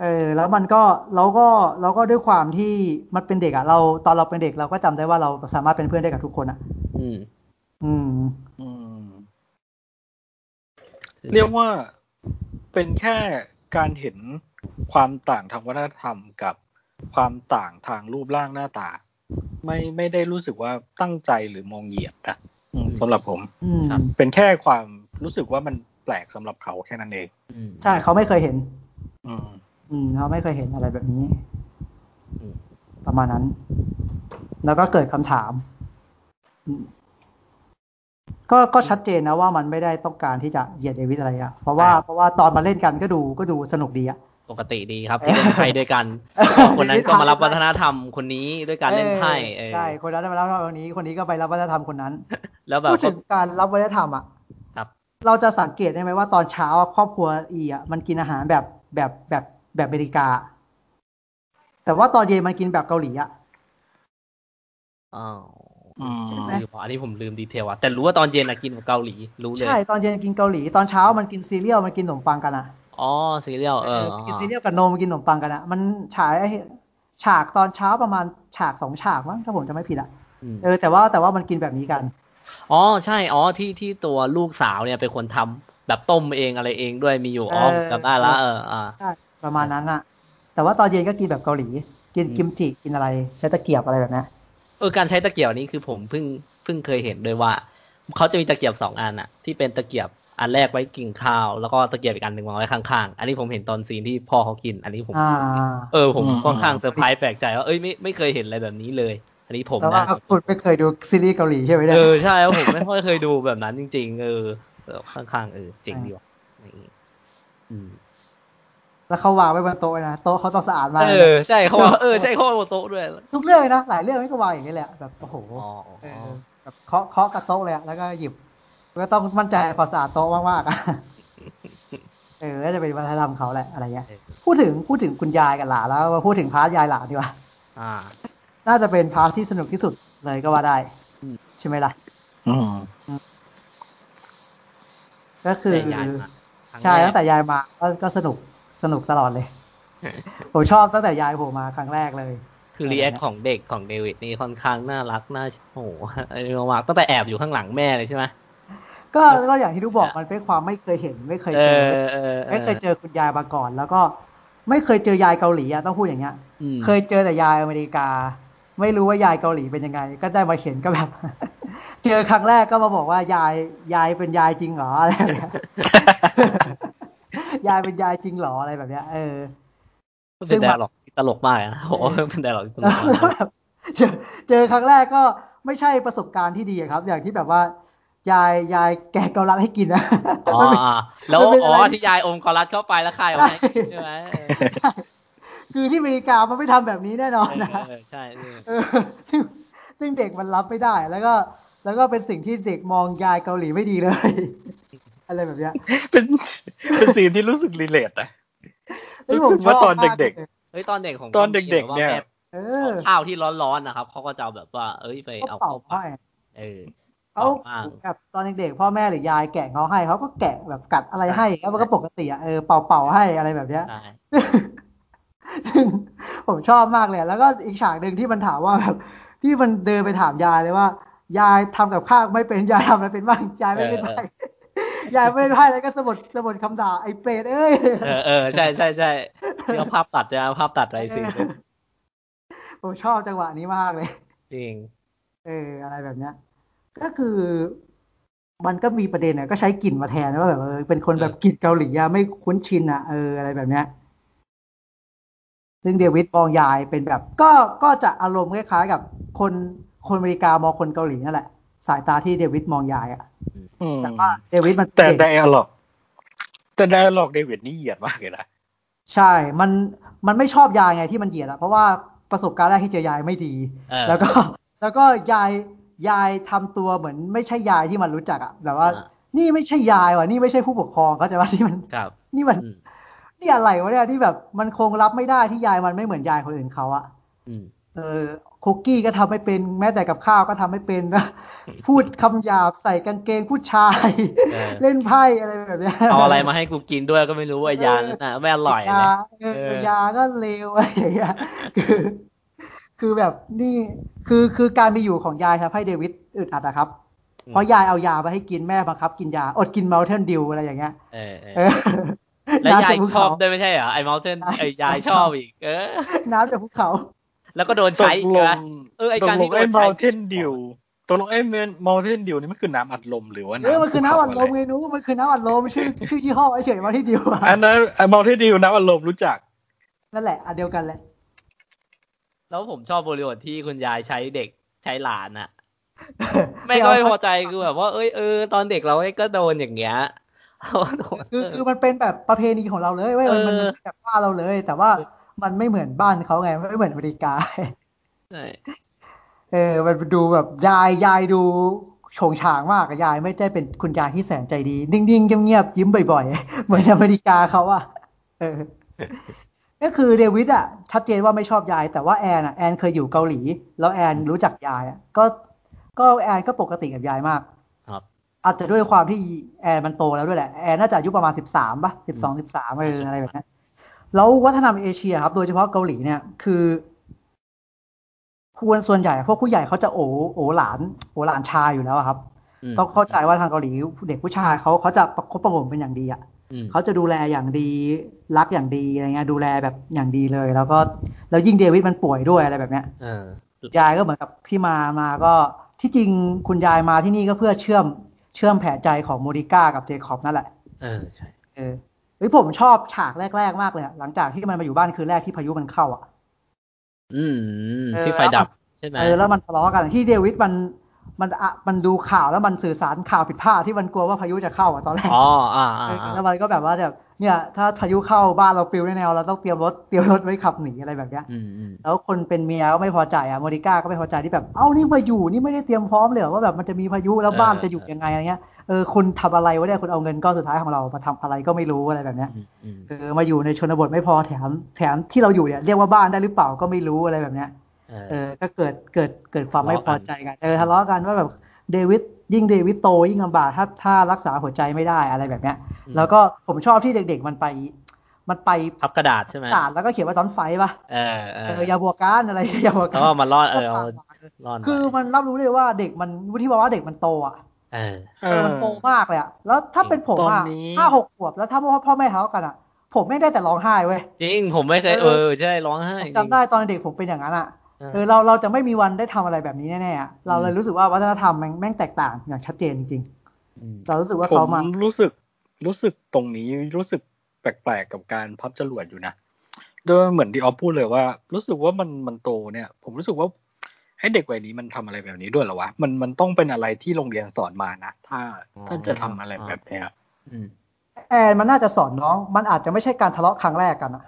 เออแล้วมันก็เราก็เราก็ด้วยความที่มันเป็นเด็กอะเราตอนเราเป็นเด็กเราก็จำได้ว่าเราสามารถเป็นเพื่อนได้กับทุกคนอะ
อืม
อืม
อืม เรียกว่าเป็นแค่การเห็นความต่างทางวัฒนธรรมกับความต่างทางรูปร่างหน้าตา ไม่ไม่ได้รู้สึกว่าตั้งใจหรือมองเหยียดนะอืมสำหรับผม
อืม
ครับ
เป็นแค่ความรู้สึกว่ามันแปลกสำหรับเขาแค่นั้นเอง
อืม
ใช่เขาไม่เคยเห็น
อืม
ออืมเขาไม่เคยเห็นอะไรแบบนี้
อืม
ประมาณนั้น แล้วก็เกิดคำถามอืมก็ก็ชัดเจนนะว่ามันไม่ได้ต้องการที่จะเหยียดเดวิดอะไรอะเพราะว่าเพราะว่าตอนมาเล่นกันก็ดูก็ดูสนุกดีอะ
ปกติดีครับที่เล่นไพ่ด้วยกัน คนนั้นก็มารับวัฒนธรรมคนนี้ด้วยการเล่นไพ่เออ
ใช่คนนั้นมารับวัฒนธรรมคนนี้ คนนี้ก็ไปรับวัฒนธรรมคนนั้น
แล้วแบบ
พูดถึงการรับวัฒนธรรมอะ
ครับ
เราจะสังเกตได้ไหมว่าตอนเช้าครอบครัวอีอะมันกินอาหารแบบแบบแบบ แบบอเมริกา แต่ว่าตอนเย็นมันกินแบบเกาหลีอะ
อ้าว
อืม
ใช่ไหม
ลืมอันนี้ผมลืม detail อะแต่รู้ว่าตอนเย็นอะกินกับเกาหลีรู้เลย
ใช่ตอนเย็นกินเกาหลีตอนเช้ามันกินซีเรียลมันกินขนมปังกันอะ
อ๋อซีเรียลเออ
กินซีเรียลกับนมกินขนมปังกันอะมันฉายฉากตอนเช้าประมาณฉากสองฉากมั้งถ้าผมจะไม่ผิดอะ
อืม
เออแต่ว่าแต่ว่ามันกินแบบนี้กัน
อ๋อใช่อ๋อที่ที่ตัวลูกสาวเนี่ยเป็นคนทำแบบต้มเองอะไรเองด้วยมีอยู่อ๋อ
เออ
จำได้ละเอออ่า
ใช่ ประมาณนั้นอะแต่ว่าตอนเย็นก็กินแบบเกาหลี กิน
อืม
กิมจิกินอะไร ใช้ตะเกียบอะไรแบบเนี้ย
เออการใช้ตะเกียบนี้คือผมเพิ่งเพิ่งเคยเห็นด้วยว่าเขาจะมีตะเกียบสองอันอะที่เป็นตะเกียบอันแรกไว้กินข้าว แล้วก็ตะเกียบอีกอันหนึ่งวางไว้ข้างๆ อันนี้ผมเห็นตอน scene ที่พ่อเขากิน อันนี้ผม
อ่า
เออผม
อืม
ค่อนข้างเซอร์ไพรส์แปลกใจว่าเอ้ยไม่ไม่เคยเห็นอะไรแบบนี้เลย อันนี้ผม
แล้วว่า
นะ
คุณไม่เคยดูซีรีส์เกาหลีใช่ไหมเนี่ย
เออใช่ว่าผมไม่ค่อยเคยดูแบบนั้นจริง ๆ เออเออค่อนข้างเออเจ๋งดีว่ะนี่อืม
แล้วเขาวางไว้บนโต๊ะนะโต๊ะเขาต้องสะอาดมาก
เออใช่เขาว่าเออใช่เขาว่าบนโต๊ะด้วย
ทุกเรื่องเลยนะหลายเรื่องไม่ก็วางอย่างนี้แหละแบบโอ้โห
อ๋อ
เอ
อ๋
อ
อ
แบบเคาะเคาะกับโต๊ะเลยอะแล้วก็หยิบก็ต้องมั่นใจความสะอาดโต๊ะมากๆอะเออน่าจะเป็นวัฒนธรรมเขาแหละอะไรเงี้ย
เออ
พูดถึงพูดถึงคุณยายกับหลานแล้วมาพูดถึง part ยายหลานดีกว่า
อ่า
น่าจะเป็น part ที่สนุกที่สุดเลยก็ว่าได้
อืม
ใช่ไหมล่ะ
อืม
ก็คือ
แต่ยายมาครั้ง
ใช่
แรก
ตั้งแต่ยายมาก็ก็สนุก สนุกตลอดเลย ผมชอบตั้งแต่ยายผมมาครั้งแรกเลย
คือ react ของเด็กของเดวิดนี่ค่อนข้างน่ารักน่าโอ้โหไอ้มากตั้งแต่แอบอยู่ข้างหลังแม่เลยใช่ไหม
ก็ก็อย่างที่ทุกบอกมันเป็นความไม่เคยเห็นไม่เคย
เอ
เจอ
อเออ
ไม่เคยเจอคุณยายมาก่อน แล้วก็ไม่เคยเจอยายเกาหลีอะต้องพูดอย่างเงี้ย
อืม
เคยเจอแต่ยายอเมริกา ไม่รู้ว่ายายเกาหลีเป็นยังไง ก็ได้มาเห็นก็แบบ เจอครั้งแรกก็มาบอกว่ายายยายเป็นยายจริงเหรออะไรแบบเนี้ ยยายเป็นยายจริงเหรออะไรแบบเนี้ยเออ
เป็นไดอะล็อกที่ตลกมากนะโอ้โหเป็นไดอะล็อกที่ตลกมาก
แบบเจอเจอครั้งแรกก็ไม่ใช่ประสบการณ์ที่ดีอะครับ อย่างที่แบบว่ายายยายแกะเกาลัดให้กินนะ
อ๋อ
มันเป็น
อ่าแล้ว
มันเป็น
อ๋
อะไร
อที่ยายอมกอรัสเข้าไปแล้วคายออกมาให้กินใช่ไหมเออ
คือที่อเมริกามันไม่ทำแบบนี้แน่นอนนะ
เออใช่เออ
เออซึ่งซึ่งเด็กมันรับไม่ได้แล้วก็ แล้วก็เป็นสิ่งที่เด็กมองยายเกาหลีไม่ดีเลย อะไรแบบเนี้ย
เป็นเป็นซีนที่รู้สึกรีเลทนะ
เฮ้ย
รู้สึกว่าตอนเด็ก
ๆ
เฮ้ยตอนเด็กของ
ตอนเด็กๆเนี่ย
แม่
เอ
ข
อ
อข้าวที่ร้อนๆนะครับเขาก็จะเอาแบบว่า เอ้ยไป
เขา
เอา
เป่า
เข้า
ให้
ปากเออ
เขา
เป่าบ้าง
แบบตอนเด็กๆพ่อแม่หรือยายแกะเขาให้เขาก็แกะแบบกัดอะไรให้แล้วมันก็ปกติอะเออเป่าเป่าๆให้อะไรแบบเนี้ย
ใช่
ซึ่งผมชอบมากเลย แล้วก็อีกฉากหนึ่งที่มันถามว่าแบบ ที่มันเดินไปถามยายเลยว่า ยายทำกับข้าวไม่เป็นยายทำอะไรเป็นบ้างยายไม่เป็นไพ่ยายไม่เป็นไพ่แล้วก็สะบดสะบดคำด่าไอ้เปรตเอ้ย
เออเออใช่ใช่ใช่ที่เอาภาพตัดจะเอาภาพตัดอะไรสิ
ผมชอบจังหวะนี้มากเลย
จริง
เออ อะไรแบบเนี้ย ก็คือมันก็มีประเด็นอะก็ใช้กลิ่นมาแทนว่าแบบเออเป็นคนแบบกลิ่นเกาหลีอะไม่คุ้นชินอะเอออะไรแบบเนี้ย ซึ่งเดวิดมองยายเป็นแบบ ก็ก็จะอารมณ์คล้ายๆกับคนคนอเมริกามองคนเกาหลีนั่นแหละ สายตาที่เดวิดมองยายอะ
อืม
แต่ว่าเดวิดมัน
แต่
เก่ง
ไดอะล็อกแต่ไดอะล็อกเดวิดนี่เหยียดมากเลยนะ
ใช่ มันมันไม่ชอบยายไงที่มันเหยียดอะเพราะว่าประสบการณ์แรกที่เจอยายไม่ดี
เออ
แล้วก็แล้วก็ยายยายทำตัวเหมือนไม่ใช่ยายที่มันรู้จักอะแบบว่า
อ่า
นี่ไม่ใช่ยายว่ะนี่ไม่ใช่ผู้ปกครองเขาใจะว่าที่มัน
ครับ
นี่มัน
อืม
นี่อะไรวะเนี่ยที่แบบมันคงรับไม่ได้ที่ยายมันไม่เหมือนยายคนอื่นเขาอะ
อืม
เออ คุกกี้ก็ทำไม่เป็น แม้แต่กับข้าวก็ทำไม่เป็นนะพูดคำหยาบใส่กางเกงผู้ชาย
เออ
เล่นไพ่อะไรแบบเนี้ย
เอาอะไรมาให้กูกินด้วยก็ไม่รู้ว่ายานั่นน่ะไม่อร่อยเลย
ยาเอ
เอ
อ
อ
ยาก็เลวอะไรอย่างเงี้ยคือคือแบบนี่คือคือการมีอยู่ของยายทำให้เดวิดอึดอัดอะครับ
อืม
เพราะยายเอายาไปให้กินแม่บังคับ กินยาอดกินมัลเทนดิวอะไรอย่างเงี้ย
เออเอ
เอ
อ
อ
แล้วยาย
น้ำจากภู
ช
เขา
อบด้วยไม่ใช่เหรอไอ้เมาเทน
ใช่
ไอ้ยายชอบอีก เออ
น้ำจากภูเขา
แล้วก็โดน
ต
ใช้
ก
อีก
ล
นะ
ง
เออไอ้
ตก
การ
ล
ที่
ง
โด
ไอ้
น
ม
ใช้
อลเทนดิวตกลงไอ้มอลเทนดิวนี่มันคือน้ำอัดลมหรือว่า
เออ
น้ำ
มันคือน้ำอัดลม
ภู
ไง
เขาะไร
นู้มันคือน้ำอัดลมชื่อชื่อยี่ห้อเฉยๆมาที่ดิวอะ
อันนั้นไอ้มอลเทนดิวน้ำอัดลมรู้จัก
นั่นแหละอันเดียวกันแหละ
แล้วผมชอบบริบทที่คุณยายใช้เด็กใช้หลานอะไม่ก็ไม่พอใจคือแบบว่าเอ้ยเออตอนเด็กเราก็โดนอย่างเงี้ย
คือคือมันเป็นแบบประเพณีของเราเลยเว้ยมันมันจากบ้านเราเลย แต่ว่า มันไม่เหมือนบ้านเขาไงไม่เหมือนอเมริกา
ใช่
เออ มันดูแบบยายยายดูโฉงฉางมากอะยายไม่ได้เป็นคุณยายที่แสนใจดี นิ่งๆเงียบๆยิ้มบ่อยๆ เหมือนอเมริกาเขาอะเออก็คือเดวิดอะชัดเจนว่าไม่ชอบยาย แต่ว่าแอนอะแอนเคยอยู่เกาหลี แล้วแอนรู้จักยายอะก็ก็แอนก็ปกติกับยายมาก
ครับ
อาจจะด้วยความที่แอนมันโตแล้วด้วยแหละ แอนน่าจะอายุประมาณสิบสามป่ะสิบสองสิบสามเอออะไรแบบนี้ แล้ววัฒนธรรมเอเชียครับ โดยเฉพาะเกาหลีเนี่ย คือควรส่วนใหญ่พวกผู้ใหญ่เขาจะโอโอหลานโอหลานชายอยู่แล้วครับ ต้องเข้าใจว่าทางเกาหลีเด็กผู้ชายเขาเขาจะประคบประหงมเป็นอย่างดีอะเขาจะดูแลอย่างดีรักอย่างดีอะไรเงี้ยดูแลแบบอย่างดีเลย แล้วก็แล้วยิ่งเดวิดมันป่วยด้วยอะไรแบบเนี้ยยายก็เหมือนกับที่มามาก็ที่จริงคุณยายมาที่นี่ก็เพื่อเชื่อมเชื่อมแผลใจของโมดิก้ากับเจคอบนั่นแหละ
เออใช่
เออ เฮ้ยผมชอบฉากแรก ๆ มากเลยหลังจากที่มันมาอยู่บ้านคืนแรกที่พายุมันเข้าอะ
อืมที่ไฟดับใช่ไหม
เออแล้วมันทะเลาะกันที่เดวิดมันมันอะมันดูข่าวแล้วมันสื่อสารข่าวผิดพลาดที่มันกลัวว่าพายุจะเข้าอะตอนแรก
อ๋ออ่าอ่า
แล้วมันก็แบบว่าแบบเนี่ยถ้าพายุเข้าบ้านเราปิวแน่ๆเราต้องเตรียมรถเตรียมรถไว้ขับหนีอะไรแบบเนี้ย
อืมอืม
แล้วคนเป็นเมียก็ไม่พอใจอะโมดิก้าก็ไม่พอใจที่แบบเอ้านี่มาอยู่นี่ไม่ได้เตรียมพร้อมเลยว่าแบบมันจะมีพายุแล้วบ้านจะอยู่ยังไงอะไรเงี้ย เออคุณทำอะไรวะเนี่ยคุณเอาเงินก้อนสุดท้ายของเรามาทำอะไรก็ไม่รู้อะไรแบบเนี้ยเออมาอยู่ในชนบทไม่พอแถมแถมที่เราอยู่เนี่ยเรียกว่าบ้านได้หรือเปล่าก็ไม่รู้อะไรแบบเนี้ยเออก็เกิดเกิดเกิดความไม่พอใจกันเออทะเลาะกันว่าแบบเดวิดยิ่งเดวิดโตยิ่งลำบากถ้าถ้ารักษาหัวใจไม่ได้อะไรแบบเนี้ย แล้วก็ผมชอบที่เด็ก ๆ มันไป มันไป
พับกระดาษใช่ไหม
กระดาษแล้วก็เขียนว่าตอนไฟป่ะ
เออเอ
เอ
อ
ออย่าบวกกันอะไรอย่าบวกกั
แล้วก็มาล่อเออเอาล่อน
คือมันรับรู้เลยว่าเด็กมันวุฒิภาวะเด็กมันโตอะ
เออ
เออมันโตมากเลยอะแล้วถ้าเป็นผมอะ
ตอนนี้
ห้าหกขวบแล้วถ้าพ่อพ่อแม่ทะเลาะกันอะผมไม่ได้แต่ร้องไห้เว้ย
จริงผมไม่เคย
เอ
เอ
อ
อใช่ร้องไห้
จำได้ตอนเด็กผมเป็นอย่างนั้นอะ
เออ
เออเราเราจะไม่มีวันได้ทำอะไรแบบนี้แน่ๆอะเราเลยรู้สึกว่าวัฒนธรรมแม่งแม่งแตกต่างอย่างชัดเจนจริง
อืม
ๆเรารู้สึกว่า
ผ
เขา
ม
มา
รู้สึกรู้สึกตรงนี้รู้สึกแปลกๆกับการพับจรวดอยู่นะโดยเหมือนที่ออฟพูดเลยว่า รู้สึกว่ามันมันโตเนี่ย ผมรู้สึกว่า ให้เด็กวัยนี้มันทำอะไรแบบนี้ด้วยเหรอวะมันมันต้องเป็นอะไรที่โรงเรียนสอนมานะถ้าถ้าจะทำอะไรแบบเนี้ย
อืม
แอนมันน่าจะสอนน้อง มันอาจจะไม่ใช่การทะเลาะครั้งแรกกันอะ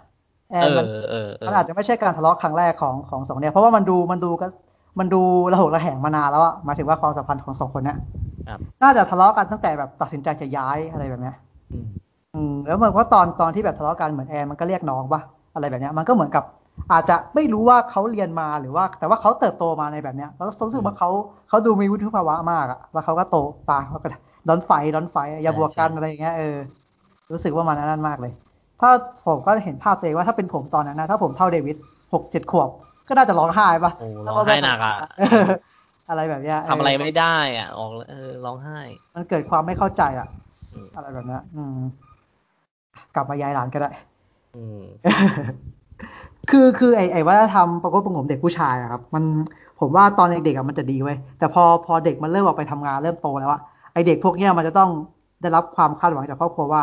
แอ
เอน
มัน
อเออเออ
มันอาจจะไม่ใช่การทะเลาะครั้งแรกของของสองเนี่ยเพราะว่ามันดูมันดูก็มันดูระหกระแหงมานานแล้วอะหมายถึงว่าความสัมพันธ์ของสองคนเนี้ย
ครับ
น่าจะทะเลาะกันตั้งแต่แบบตัดสินใจจะย้ายอะไรแบบเนี้ย
อืม
อืมแล้วเหมือนว่าตอนตอนที่แบบทะเลาะกันเหมือนแอนมันก็เรียกน้องปะอะไรแบบเนี้ยมันก็เหมือนกับ อาจจะไม่รู้ว่าเขาเรียนมาหรือว่า แต่ว่าเขาเติบโตมาในแบบเนี้ยแล้วรู้สึกว่าเขาเขาดูมีวุฒิภาวะมากอะแล้วเขาก็โตปาเขาก็ดอนไฟดอนไฟอย่าบวกกันอะไรอย่างเงี้ยเออรู้สึกว่ามันนั่นมากเลย ถ้าผมก็เห็นภาพตัวเองว่าถ้าเป็นผมตอนนั้นนะถ้าผมเท่าเดวิดหกเจ็ดขวบ ก็น่าจะร้องไห้ปะ
โอ้ร้องไห้หนักอะ
เอออะไรแบบเนี้ยเทำ
อะไรไม่ได้อะออกเออร้องไห้
มันเกิดความไม่เข้าใจอะ
อืม
อะไรแบบเนี้ยอืม กลับมายายหลานก็ได้
อืม
คือคือไอไอวัฒนธรรมประกบประหงมเด็กผู้ชายอะครับ มันผมว่าตอนเด็กๆอะมันจะดีไว้ยแต่พอพอเด็กมันเริ่มออกไปทำงานเริ่มโตแล้วอะไอเด็กพวกเนี้ยมันจะต้องได้รับความคาดหวังจากครอบครัวว่า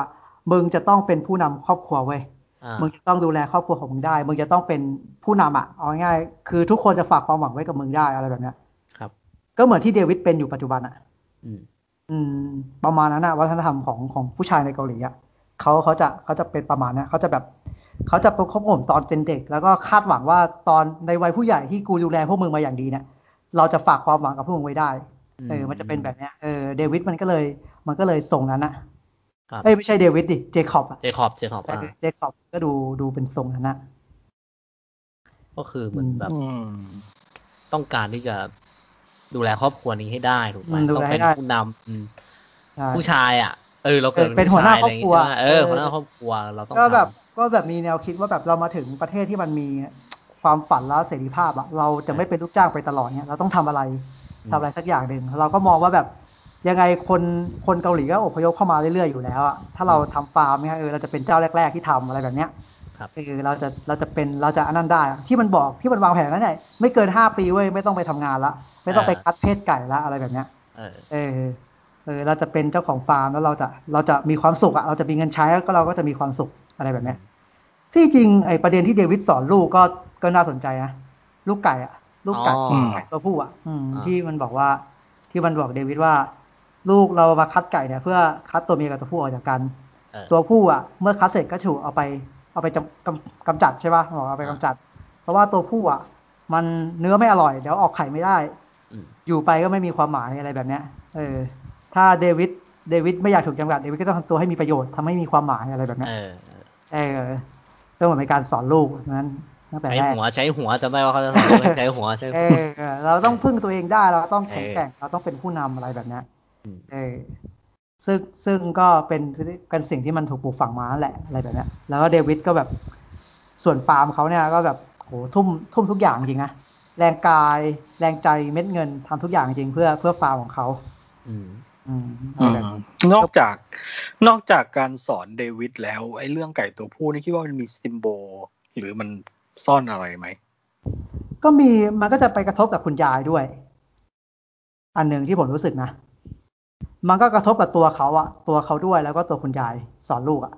มึงจะต้องเป็นผู้นำครอบครัวเว้ย
อ่า
มึงจะต้องดูแลครอบครัวของมึงได้ มึงจะต้องเป็นผู้นำอะเอาง่ายๆคือทุกคนจะฝากความหวังไว้กับมึงได้อะไรแบบเนี้ย
ครับ
ก็เหมือนที่เดวิดเป็นอยู่ปัจจุบันอะ
อืม
อืมประมาณนั้นอะวัฒนธรรมของของผู้ชายในเกาหลีอะเขาเขาจะเขาจะเป็นประมาณเนี้ยเขาจะแบบ เขาจะประคบผมตอนเป็นเด็ก แล้วก็คาดหวังว่าตอนในวัยผู้ใหญ่ที่กูดูแลพวกมึงมาอย่างดีเนี่ย เราจะฝากความหวังกับพวกมึงไว้ได้เออมันจะเป็นแบบเนี้ยเออเดวิดมันก็เลย มันก็เลยส่งนั้นนะครับเอ้ยไม่ใช่เดวิดดิเจคอบอะ
เจคอบเจคอบ
เอ
อ่า
อเจคอบก็ดูดูเป็นทรงนั้นนะ
ก็คือเหมือนแบบ
อืม
ต้องการที่จะดูแลครอบครัวนี้ให้ได้ถูกไหม
อืมดู
ต้อง
แลให้
เป็น
ได้
ผู้นำอืม
ใช่
ผู้ชายอะ เออ เราเกิด
เป็นหัวหน้า
ผู้ชยะไย่งงี้
ครอบครัว
ใช่ไหมเออ
เออ
หัวหน้าครอบครัวเราต้อง
ก็แบบ
ท
ก็แบบมีแนวคิดว่าแบบเรามาถึงประเทศที่มันมีความฝันและเสรีภาพอะเราจะไม่เป็นลูกจ้างไปตลอดเนี่ยเราต้องทำอะไร
อืม
ทำอะไรสักอย่างหนึ่งเราก็มองว่าแบบยังไงคนคนเกาหลีก็อพยพเข้ามาเรื่อยๆอยู่แล้วอะถ้าเราทำฟาร์มเนี่ยเออเราจะเป็นเจ้าแรก ๆที่ทำอะไรแบบเนี้ย
ครับ
เออเราจะเราจะเป็นเราจะอันนั้นได้อะที่มันบอกที่มันวางแผนนั้นไงไม่เกินห้าปีเว้ยไม่ต้องไปทำงานละ ไม่ต้องไปคัดเพศไก่ละอะไรแบบเนี้ย
เออ
เออเออเราจะเป็นเจ้าของฟาร์มแล้วเราจะเราจะมีความสุขอะเราจะมีเงินใช้แล้วก็เราก็จะมีความสุขอะไรแบบเนี้ยที่จริงไอ้ประเด็นที่เดวิดสอนลูกก็ก็น่าสนใจนะลูกไก่อะลูกไก่
อ๋อ
ไก่ตัวผู้อะอืม
อ่า
ที่มันบอกว่าที่มันบอกเดวิดว่า ลูกเรามาคัดไก่เนี่ย เพื่อคัดตัวเมียกับตัวผู้ออกจากกัน
เออ
ตัวผู้อะ เมื่อคัดเสร็จก็ถูกเอาไป เอาไปจำกำกำจัดใช่ป่ะบอกเอาไปกำจัด เพราะว่าตัวผู้อะ มันเนื้อไม่อร่อยเดี๋ยวออกไข่ไม่ได้
อืม
อยู่ไปก็ไม่มีความหมายอะไรแบบเนี้ย เออ ถ้าเดวิดเดวิดไม่อยากถูกจำกัดเดวิดก็ต้องทำตัวให้มีประโยชน์ทำให้มีความหมายอะไรแบบเนี้ย
เออ
เออก็เหมือนเป็นการสอนลูกนั้นตั้งแต่
ใช้
แรก
หัวใช้หัวจำได้ว่าเขาจะสอนว่าใช้หัวใช้
เอ
หัว
อเออเราต้องพึ่งตัวเองได้เราต้องแข็ง
เออ
แกร่งเราต้องเป็นผู้นำอะไรแบบเนี้ย
อืม
เออซึ่งซึ่งก็เป็นเป็นสิ่งที่มันถูกปลูกฝังมานั่นแหละอะไรแบบเนี้ยแล้วก็เดวิดก็แบบส่วนฟาร์มเขาเนี่ยก็แบบโหทุ่มทุ่มทุกอย่างจริงนะแรงกายแรงใจเม็ดเงินทำทุกอย่างจริงเพื่อเพื่อฟาร์มของเขา
อื ม
อืมอะไรแบบนี้
นอกจากนอกจากการสอนเดวิดแล้ว ไอ้เรื่องไก่ตัวผู้นี่คิดว่ามันมีซิมโบลหรือมันซ่อนอะไรไหม
ก็มีมันก็จะไปกระทบกับคุณยายด้วย อันหนึ่งที่ผมรู้สึกนะ มันก็กระทบกับตัวเขาอะตัวเขาด้วยแล้วก็ตัวคุณยายสอนลูกอะ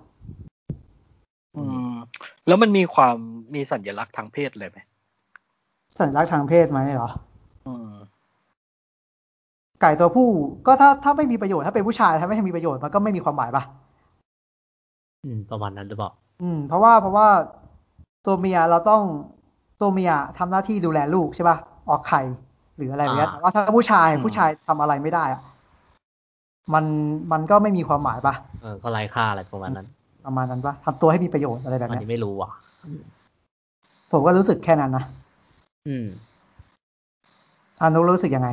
อืม แล้วมันมีความมีสัญลักษณ์ทางเพศเลยไหม
สัญลักษณ์ทางเพศไหมเหรอ
อืม
ไก่ตัวผู้ก็ถ้าถ้าไม่มีประโยชน์ถ้าเป็นผู้ชายถ้าไม่มีประโยชน์มันก็ไม่มีความหมายปะ
อืม ประมาณนั้นหรือเปล่า
อืม เพราะว่าเพราะว่าตัวเมียเราต้องตัวเมียทำหน้าที่ดูแลลูกใช่ปะออกไข่หรืออะไรแบบเนี้ย
อ่า
แต่ว่าถ้าผู้ชายผู้ชายทำอะไรไม่ได้อะมันมันก็ไม่มีความหมายปะ
เออก็ไร้ค่าอะไรประมาณนั้น
ประมาณนั้นปะทำตัวให้มีประโยชน์อะไรแบบ
อัน
เนี้ย
นี้ไม่รู้ว่ะ
ผมก็รู้สึกแค่นั้นนะ
อืม
อานุรู้สึกยังไง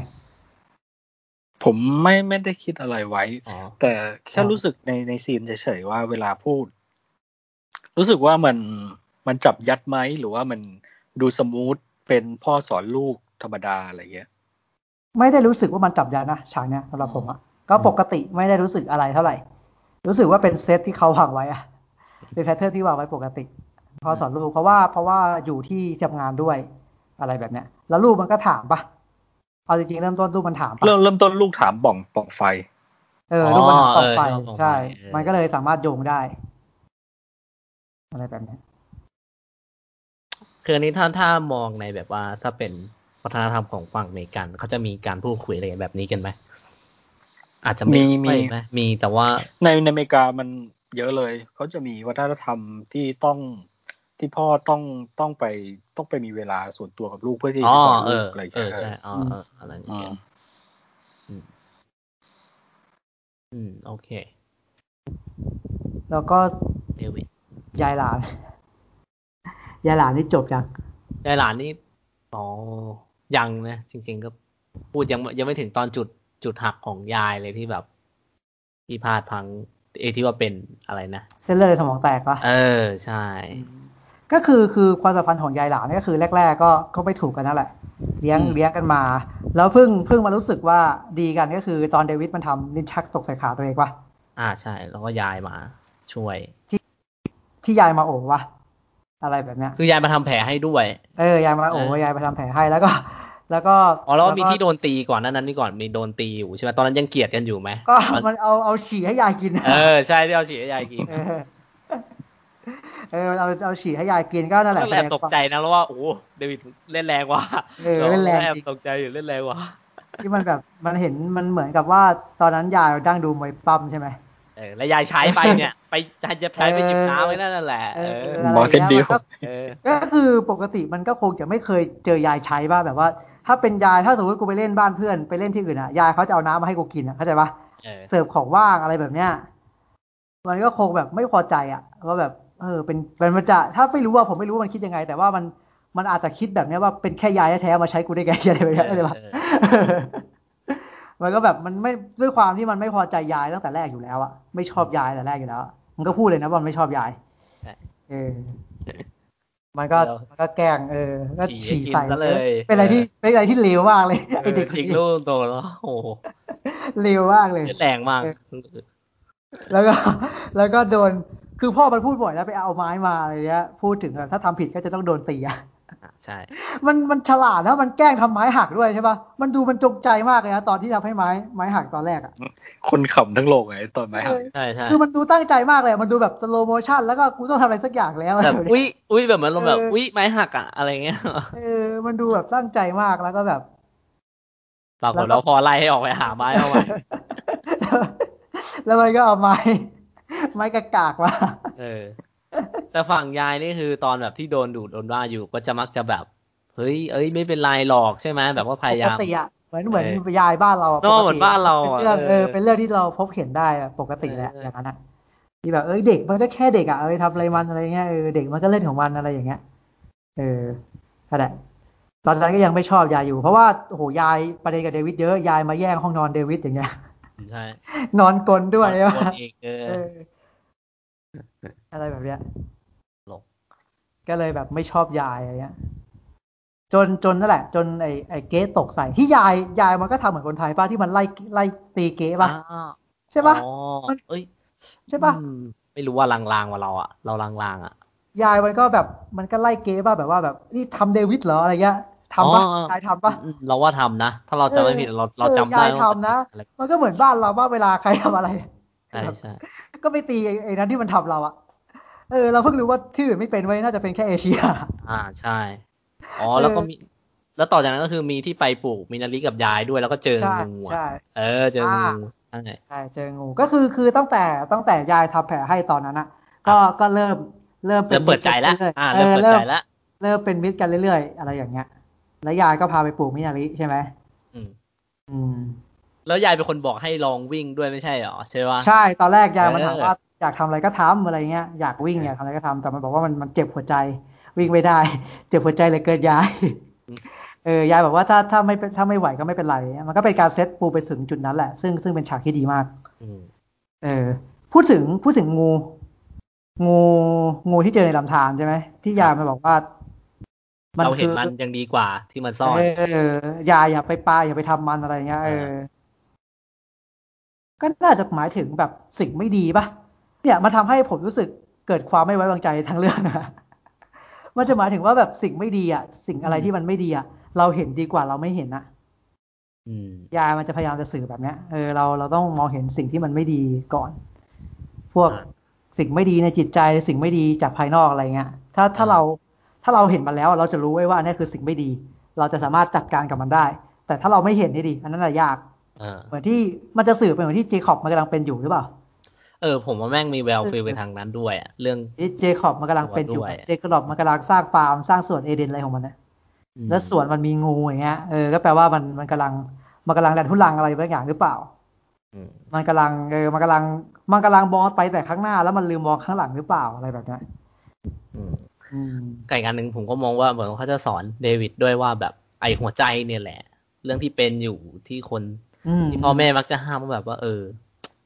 ผมไม่ไม่ได้คิดอะไรไว้
อ๋อ
แต่แค่
อ๋อ
รู้สึกในในซีนเฉยๆว่าเวลาพูด รู้สึกว่ามันมันจับยัดไหมหรือว่ามันดูสมูทเป็นพ่อสอนลูกธรรมดาอะไรเงี้ย
ไม่ได้รู้สึกว่ามันจับยานะฉากเนี้ยสำหรับผมอะก็ปกติไม่ได้รู้สึกอะไรเท่าไหร่ รู้สึกว่าเป็นเซตที่เขาวางไว้อะเป็น pattern ที่วางไว้ปกติพอสอนลูกเพราะว่าเพราะว่าอยู่ที่ทำงานด้วยอะไรแบบเนี้ย แล้วลูกมันก็ถามปะ เอาจริงๆเริ่มต้นลูกมันถามปะ
เริ่มเริ่มต้นลูกถามปล่องปล่องไฟ
เออลูกมันถาม
อ๋
ต่
อ
อไฟ
เออต่อไฟ
ใช่
เออ
มันก็เลยสามารถโยงได้ อะไรแบบเนี้ย
คืออันนี้ถ้าถ้ามองในแบบว่าถ้าเป็นวัฒนธรรมของฝั่งอเมริกันเขาจะมีการพูดคุยอะไรแบบนี้กันไหมอาจจะไม่
มีมี
ค่อยไหมมีแต่ว่า
ในในอเมริกามันเยอะเลย เขาจะมีวัฒนธรรมที่ต้อง ที่พ่อต้องต้องไปต้องไปมีเวลาส่วนตัวกับลูกเพื่อที่
อ๋อ
จะสอน
เอ
ลู
อก
อะไร
เอ
เงี้
อยใช่อ๋อเอออะไรอย่าง
อื
เงี้ย
ม
อืมอืม โอเค
แล้วก็
เดวิด
ยายหลาน ยายหลานนี่จบยัง
ยายหลานนี่ อ๋อ ยังนะ จริง ๆ ก็พูดยังยังไม่ถึงตอนจุดจุดหักของยายเลยที่แบบ ที่พลาดพลัง เอยที่ว่าเป็นอะไรนะ
เส้นเลือดในสมองแตกปะ
เออ ใช่
ก็คือคือความสัมพันธ์ของยายหลานเนี่ยก็คือแรก ๆ ก็ก็ไม่ถูกกันนั่นแหละ เลี้ยง
อืม
เลี้ยงกันมา แล้วเพิ่งเพิ่งมารู้สึกว่าดีกันก็คือตอนเดวิดมันทำลิ้นชักตกใส่ขาตัวเองปะ
อ่าใช่ แล้วก็ยายมาช่วย
ที่ยายมาโอบวะอะไรแบบเนี้ย
คือยายมาทำแผลให้ด้วย
เออยายมาโอบ
เออ
ยายมาทำแผลให้แล้วก็ แล้วก็
อ๋อแล้วก็มี
ก็
ที่โดนตีก่อนหนั้นนั้นนี่ก่อนมีโดนตีอยู่ใช่ไหมตอนนั้นยังเกลียดกันอยู่ไหม
ก็มันเอาเอาฉี่ให้ยายกิน
เออใช่ที่เอาฉีดให้ยายกิน
เออเออเอาเอาฉี่ให้ยายกินก็นั่นแหละ
ก็แอบตกใจนะแล้วว่าโอ้โหเดวิดเล่นแรงว่ะ
เออเล่นแรง
แอบ
จริง
ตกใจอยู่เล่นแรงว่ะ
ที่มันแบบมันเห็นมันเหมือนกับว่าตอนนั้นยายดั้งดูมวยปั้มใช่ไหม
เออแล้วยายใช้ไปเนี่ย ไปจะใช้ไปหยิบน้ำไว้นั่นแหละ
เอ
เอ
อ
อ
อะไร
บอกเทน
เงี้ย
ดิ
มั
ว
นก็
เออ
ก็คือปกติมันก็คงจะไม่เคยเจอยายใช้บ้างแบบว่า ถ้าเป็นยายถ้าสมมติกูไปเล่นบ้านเพื่อนไปเล่นที่อื่นอะยายเขาจะเอาน้ำมาให้กูกินอะเข้าใจปะ
เออ
เสิร์ฟของว่างอะไรแบบเนี้ยมันก็คงแบบไม่พอใจอะว่าแบบ เออเป็นเป็นมันจะถ้าไม่รู้ว่าผมไม่รู้ว่ามันคิดยังไง แต่ว่ามันมันอาจจะคิดแบบเนี้ยว่าเป็นแค่ยายแท้ๆมาใช้กูได้ไงอะไรแบบเนี้ยเข้าใจปะมันก็แบบมันไม่ด้วยความที่มันไม่พอใจยายตั้งแต่แรกอยู่แล้วอะไม่ชอบยายแต่แรกอยู่แล้วอะมันก็พูดเลยนะว่ามันไม่ชอบยาย
ใช่
เออมันก็
แล้ว
มันก็แกล้งเออ ก็
ฉี่
ฉี่
ให้กิน
ใส่
ซะเลย
เป็นอะไรที่
เออ
เป็นอะไรที่เลวมากเลยไอเด็ก
จริง
คนนี้
ลูกโตแล้วโอ้โห
เลวมากเลย
เล่นแรงมาก
แล้วก็ แล้วก็โดน คือพ่อมันพูดบ่อยแล้วไปเอาไม้มาอะไรเงี้ย พูดถึงอะถ้าทำผิดก็จะต้องโดนตีอะ
อ่าใช่
มันมันฉลาดแล้วมันแกล้งทำไม้หักด้วยใช่ปะมันดูมันจงใจมากเลยนะตอนที่ทำให้ไม้ไม้หักตอนแรกอะ
คนขำทั้งโลกไงตอนไม้หัก
ใช่ใช่
คือมันดูตั้งใจมากเลย มันดูแบบ slow motion แล้วก็กูต้องทำอะไรสักอย่างแล้ว
แบบ
อะไร
อุ้ยอุ้ยแบบเหมือนเราแบบ
เออ
อุ้ยไม้หักอะอะไรเงี้ย
เออ มันดูแบบตั้งใจมากแล้วก็แบบ
ปรากฏว่าพอไล่ให้ออกไปหาไม้เอาไว้
แล้วมันก็เอาไม้ ไม้กระกากมา
เออ แต่ฝั่งยายนี่คือตอนแบบที่โดนดุโดนว่าอยู่ก็จะมักจะแบบเฮ้ยเอ้ยไม่เป็นไรหรอกใช่ไหมแบบว่าพยายาม
ปกติอะเหมือนเหมือน
เออ
ยายบ้านเราอะ
เนอะ
ปกติ
เหมือนบ้านเราอะ
เป็นเรื่อง
เออ
เออเป็นเรื่องที่เราพบเห็นได้อะปกติแหละ
เออ
อย่างนั้นอะที่แบบเอ้ยเด็กมันก็แค่เด็กอะเอ้ยทำอะไรมันอะไรเงี้ยเออเด็กมันก็เล่นของมันอะไรอย่างเงี้ยเออนั่นแหละตอนนั้นก็ยังไม่ชอบยายอยู่ เพราะว่าโอ้โหยายประเด็นกับเดวิดเยอะยายมาแย่งห้องนอนเดวิดอย่างเงี้ย
ใช่
นอนกลนด้วย
ค
ใช่
น
ปะ
เองเออ
เอออะไรแบบเนี้ย
ตลก
ก็เลยแบบไม่ชอบยายอะไรเงี้ยจนจนนั่นแหละ จนไอ้ไอ้เก๊ตกใส่ที่ยายยายมันก็ทำเหมือนคนไทยป่ะที่มันไล่ไล่ตีเก๊ป่ะ
อ่า
ใช่ป่ะ
อ๋อ
มัน
เอ้ย
ใช่ป่ะ
อืมไม่รู้ว่าลางๆว่าเราอะเราลางๆอะ
ยายมันก็แบบมันก็ไล่เก๊ป่ะแบบว่าแบบนี่ทำเดวิดเหรออะไรเงี้ย ทำป่ะ
อ๋อ
ยายทำป่ะ
อืมเราว่าทำนะ ถ้าเราจำไม่ผิดเราเรา
เออ
จำได้
ยาย
ว่า
ทำนะ
อะไร
มันก็เหมือนบ้านเราว่าเวลาใครทำอะไร
ใช่ใช่
ก็ไปตีไอ้ไอ้นั้นที่มันทำเราอะเออ เราเพิ่งรู้ว่าที่อื่นไม่เป็นไว้ยน่าจะเป็นแค่เอเชีย
อ่าใช่ อ๋อ
เออ
แล้วก็มีแล้วต่อจากนั้นก็คือมีที่ไปปลูกมินาริกับยายด้วยแล้วก็เจอ
ใช่
งู
ใช่
อะเออ เจองู
อ่า
ใช่
ใช่เจองูก็คือคือตั้งแต่ตั้งแต่ยายทำแผลให้ตอนนั้นอะก็ก็เริ่มเริ่มเป็น
เริ่มเปิดใจแล้ว
มิตรกัน
อ่า
เรื่
เริ่
อยๆเออเริ่
มเปิดใจ
ม
แล้ว
เริ่มเป็นมิตรกันเรื่อยๆ อะไรอย่างเงี้ย แล้วยายก็พาไปปลูกมินาริใช่ไหม
อืม
อืม
แล้วยายเป็นคนบอกให้ลองวิ่งด้วยไม่ใช่เหรอใช่ปะ
ใช่ตอนแรกยายมัน
เออ
ถามว่าอยากทำอะไรก็ทำอะไรเงี้ยอยากวิ่งอยากทำอะไรก็ทำแต่มันบอกว่ามันมันเจ็บหัวใจ วิ่งไม่ได้ เจ็บหัวใจเหลยเกินยายเออยายบอกว่าถ้าถ้าไม่เป็นถ้าไม่ไหวก็ไม่เป็นไร มันก็เป็นการเซตปูไปถึงจุดนั้นแหละ ซึ่งซึ่งเป็นฉากที่ดีมาก
อืม
เออ พูดถึงพูดถึงงู งูงูที่เจอในลำธารใช่ไหมที่ยายมันบอกว่า
เราเห็น
คือ
มันยังดีกว่าที่มันซ่อน
เอออย่าอย่าไปปาอย่าไปทำมันอะไรเงี้ยเอ
เอ
อ
อ
ก็น่าจะหมายถึงแบบสิ่งไม่ดีปะเนี่ยมันทำให้ผมรู้สึกเกิดความไม่ไว้วางใจทั้งเรื่องนะมันจะหมายถึงว่าแบบสิ่งไม่ดีอะ สิ่งอะไรที่มันไม่ดีอะ เราเห็นดีกว่าเราไม่เห็นอะ
อืม
ยายมันจะพยายามจะสื่อแบบเนี้ยเออเราเราต้องมองเห็นสิ่งที่มันไม่ดีก่อน พวก
อ่า
สิ่งไม่ดีในจิตใจสิ่งไม่ดีจากภายนอกอะไรเงี้ยถ้าถ้า
อ่า
เรา ถ้าเราเห็นมันแล้วเราจะรู้ไว้ว่าอันนี่คือสิ่งไม่ดี เราจะสามารถจัดการกับมันได้ แต่ถ้าเราไม่เห็นนี่ดิอันนั้นแหละยาก
เออ
เหมือนที่มันจะสื่อเป็นเหมือนที่เจคอบมันกำลังเป็นอยู่หรือเปล่า
เออผมว่าแม่งมีแววฟีลไปทางนั้นด้วยอะเรื่อง
ที่เจคอบมันกำลังเป็นอยู่
ด้วย
เจคอบมันกำลังสร้างฟาร์มสร้างสวนเอเดนอะไรของมันนะ
อืม
แล้วสวนมันมีงูอย่างเงี้ยเออก็แปลว่ามันมันกำลังมันกำลังดันทุลังอะไรบางอย่างหรือเปล่า
อืม
มันกำลังเออมันกำลังมันกำลังมองไปแต่ข้างหน้าแล้วมันลืมมองข้างหลังหรือเปล่าอะไรแบบเนี้ ย
อืม
อืม
ไก่กันหนึ่งผมก็มองว่าเหมือนเขาจะสอนเดวิดด้วยว่าแบบไอหัวใจเนี่ยแหละ เรื่องที่เป็นอยู่ที่คน
อืม
ที่พ่อแม่มักจะห้ามว่าแบบว่า เออ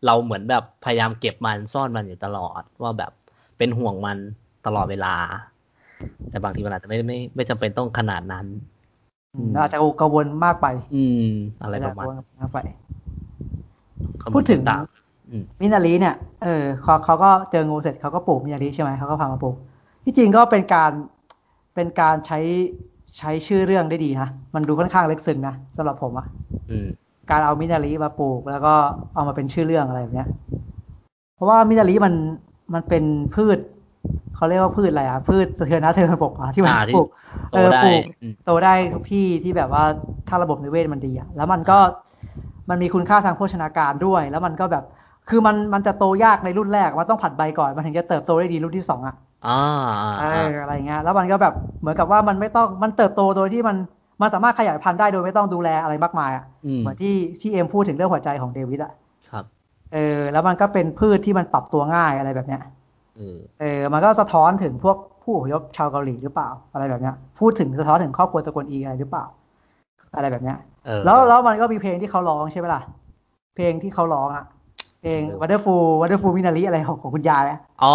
เราเหมือนแบบพยายามเก็บมันซ่อนมันอยู่ตลอด ว่าแบบเป็นห่วงมันตลอดเวลา แต่บางทีมันอาจจะไม่ไม่ไม่จำเป็นต้องขนาดนั้น
อืมอาจจะกังวลมากไป
อืม อะไรประมาณ
อาจจกังวลมากไป
เขาเห
พู
มือ
ด
น
ถึง
ต่างๆอืม
มินารีเนี่ย เออเขาเขาก็เจองูเสร็จเขาก็ปลูกมินารีใช่ไหมเขาก็พามาปลูก ที่จริงก็เป็นการเป็นการใช้ใช้ชื่อเรื่องได้ดีนะ มันดูค่อนข้างลึกซึ้งนะสำหรับผมอะ
อืม
การเอามินารีมาปลูกแล้วก็เอามาเป็นชื่อเรื่องอะไรแบบเนี้ย เพราะว่ามินารีมันมันเป็นพืชเขาเรียกว่าพืชอะไรอะพืชสะเทือนน้ำสะเทือนบกอะที่มัน
อ่าที่
ปลูก
โต
เออ
ได้
ปลูก
อืม
โตได้ทุกที่ที่แบบว่าถ้าระบบนิเวศมันดีอะแล้วมันก็มันมีคุณค่าทางโภชนาการด้วย แล้วมันก็แบบ คือมันมันจะโตยากในรุ่นแรกมันต้องผัดใบก่อนมันถึงจะเติบโตได้ดีรุ่นที่สองอะ
อ่าอ่า
เอ
อ่า
ออะไรเงี้ยแล้วมันก็แบบเหมือนกับว่ามันไม่ต้องมันเติบโตโดยที่มันมันสามารถขยายพันธุ์ได้โดยไม่ต้องดูแลอะไรมากมายอะ
อืม
เหมือนที่ที่เอ็มพูดถึงเรื่องหัวใจของเดวิดอะ
ครับ
เออแล้วมันก็เป็นพืชที่มันปรับตัวง่ายอะไรแบบเนี้ย
เออ
เออมันก็สะท้อนถึงพวกผู้อพยพชาวเกาหลีหรือเปล่า อะไรแบบเนี้ยพูดถึงสะท้อนถึงครอบครัวตระกูลอีอะไรหรือเปล่า อะไรแบบเนี้ย
เออ
แล้วแล้วมันก็มีเพลงที่เขาร้องใช่ไหมล่ะเพลงที่เขาร้องอะ เพลง
เออ
Wonderful Wonderful Minari อะไรของของคุณยายอะ
อ๋อ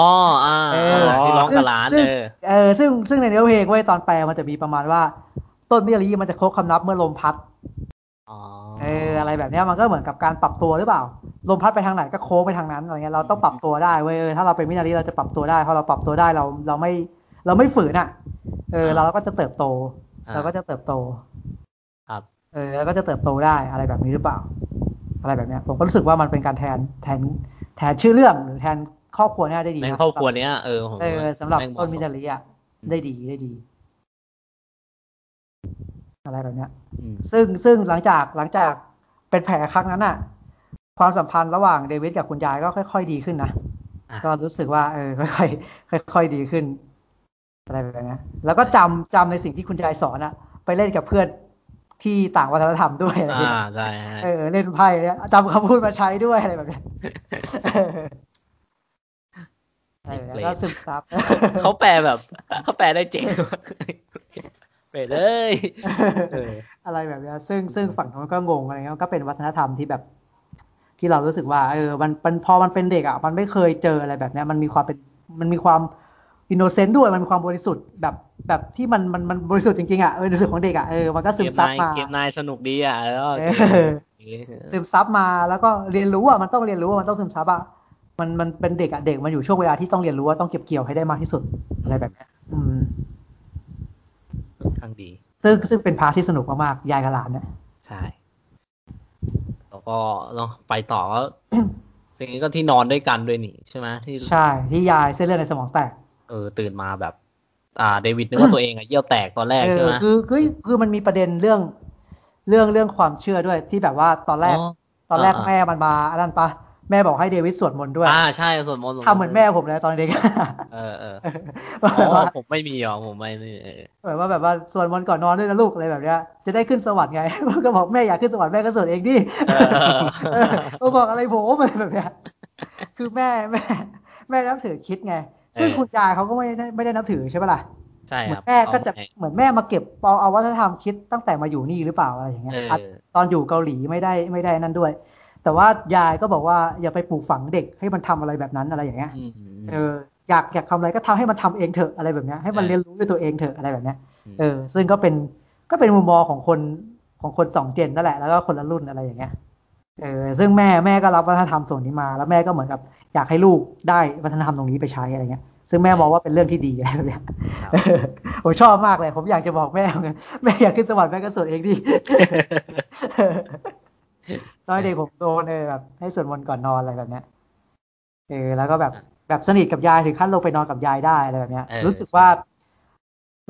อ่า
เอ
อ่า
อ
ที่ร้องกับหลาน
ซึ่ง
เออ
เออซึ่งซึ่งในเนื้อเพลงเว้ยตอนแปลมันจะมีประมาณว่า ต้นมินารีมันจะครบคำนับเมื่อลมพัด
อ๋อ
เอออะไรแบบเนี้ยมันก็เหมือนกับการปรับตัวหรือเปล่า ลมพัดไปทางไหนก็โค้งไปทางนั้นอะไรเงี้ยเราต้องปรับตัวได้เว้ยเออถ้าเราเป็นมินารีเราจะปรับตัวได้พอเราปรับตัวได้เราเราไม่เราไม่ฝืนอะ เออ เราก็จะเติบโต
อ่า
เราก็จะเติบโต
ครับ
เออแล้วก็จะเติบโตได้อะไรแบบนี้หรือเปล่า อะไรแบบเนี้ยผมก็รู้สึกว่ามันเป็นการแทนแทนแทนชื่อเรื่องหรือแทนครอบครัวเนี่ยได้ดี
ใน
นะ
ครอบครัวเนี้ยเออผม
เออสำหรับ
แม่งเห
ต้
มาะ
น
ส
มินารีอะได้ดีได้ดี อะไรแบบเนี้ย
อืม
ซึ่งซึ่งหลังจากหลังจากเป็นแผลครั้งนั้นอะ ความสัมพันธ์ระหว่างเดวิดกับคุณยายก็ค่อย ๆ ดีขึ้นนะ
อะ
ก็รู้สึกว่าเออค่อยๆค่อยๆดีขึ้นอะไรแบบเนี้ยแล้วก็จำจำในสิ่งที่คุณยายสอนอะไปเล่นกับเพื่อน ที่ต่างวัฒนธรรมด้วยอะไร
อ่า
เงี้ย
ใช่ใช่
เออเล่นไพ่เนี่ยจำคำพูดมาใช้ด้วยอะไรแบบเนี้ยเอออะไรแบบเนี้ยก็ซึมซับ
เขาแปลแบบเขาแปลได้เจ๋งมากไปเลยเออ
อะไรแบบเนี้ยซึ่งซึ่งฝั่งนู้นก็งงอะไรเงี้ยก็เป็นวัฒนธรรมที่แบบ ที่เรารู้สึกว่า เออ มันมันพอมันเป็นเด็กอะ มันไม่เคยเจออะไรแบบเนี้ยมันมีความเป็นมันมีความ อินโนเซนต์ด้วยมันมีความบริสุทธิ์แบบแบบที่มันมันมันบริสุทธิ์จริงๆอะเออในส่วนของเด็กอะเออมันก็ซึ
เก
ม
ม
ซับ
นาย
มา
เกมนายสนุกดีอะแล้วก็
เออ
เกม
ซึมซับมาแล้วก็เรียนรู้อะมันต้องเรียนรู้อะมันต้องซึมซับอะมันมันเป็นเด็กอะเด็กมันอยู่ช่วงเวลาที่ต้องเรียนรู้ว่าต้องเก็บเกี่ยวให้ได้มากที่สุดอะไรแบบเนี้ยอืม
ค่อนข้างดี
ซึ่งซึ่งเป็นพาร์ทที่สนุกมากๆยายกับหลานเนี่ย
ใช่แล้วก็เนาะไปต่อก็สิ่งนี้ก็ที่นอนด้วยกันด้วยนี่ใช่ไหมที่
ใช่ที่ยายเส้นเลือดในสมองแตก
เออตื่นมาแบบ อ่า เดวิดนึกว่าตัวเองอะเยี่ยวแตกตอนแรก
เอ
ใช่
อ
ไหม
คือคือคือมันมีประเด็นเรื่อง เรื่องเรื่องความเชื่อด้วยที่แบบว่าตอนแรก
อ๋อ
ตอนแรก
อ่า
แม่มันมาอันนั้นปะแม่บอกให้เดวิดสวดมนต์ด้วย
อ่าใช่ส่วนมนต์
ทำเหมือนแม่ผมเลยตอนเด็ก
เออเออ
ว่า
อ๋
แบบว่า
อผมไม่มีหรอผมไม่ไม่เออ
แบบว่าแบบว่าสวดมนต์ก่อนนอนด้วยนะลูกอะไรแบบเนี้ยจะได้ขึ้นสวรรค์ไงก็บอกแม่อยากขึ้นสวรรค์แม่ก็สวดเองดิ
เออ
เออก็บอกอะไรผมอะไรแบบเนี้ยคือแม่แม่ แม่นับถือคิดไง ซึ่ง
เออ
คุณยายเขาก็ไม่ได้ไม่ได้นับถือใช่ปะล่ะ
ใช่
เหมื
ค
อ
รับ
นแม่ก็จะ
เอาให้
เหมือนแม่มาเก็บเอาเอาวัฒนธรรมคิดตั้งแต่มาอยู่นี่หรือเปล่าอะไรอย่างเงี้ย
เออ
อะตอนอยู่เกาหลีไม่ได้ไม่ได้นั่นด้วย แต่ว่ายายก็บอกว่าอย่าไปปลูกฝังเด็กให้มันทำอะไรแบบนั้นอะไรอย่างเงี้ย
อืมอืม
เอออยากอยากทำอะไรก็ทำให้มันทำเองเถอะอะไรแบบเนี้ยให้มัน
เออ
เรียนรู้ด้วยตัวเองเถอะอะไรแบบเนี้ย
ม
เออ ซึ่งก็เป็นก็เป็นมุมมองของคนของคนสองเจนนั่นแหละแล้วก็คนละรุ่นอะไรอย่างเงี้ยเออซึ่งแม่แม่ก็รับวัฒนธรรมส่วนนี้มา แล้วแม่ก็เหมือนกับ อยากให้ลูกได้วัฒนธรรมตรงนี้ไปใช้อะไรเงี้ยซึ่งแม่มองว่าเป็นเรื่องที่ดีอะไรแบบเนี้ย
ครับ
เออผมชอบมากเลย ผมอยากจะบอกแม่เหมือนกันแม่อยากขึ้นสวรรค์แม่ก็สวดเองดิตอนเด็กผมโดนเลยแบบ ให้สวดมนต์ก่อนนอนอะไรแบบเนี้ยเออแล้วก็แบบแบบสนิทกับยายถึงขั้นลงไปนอนกับยายได้อะไรแบบเนี้ย
เออ
รู้สึกว่า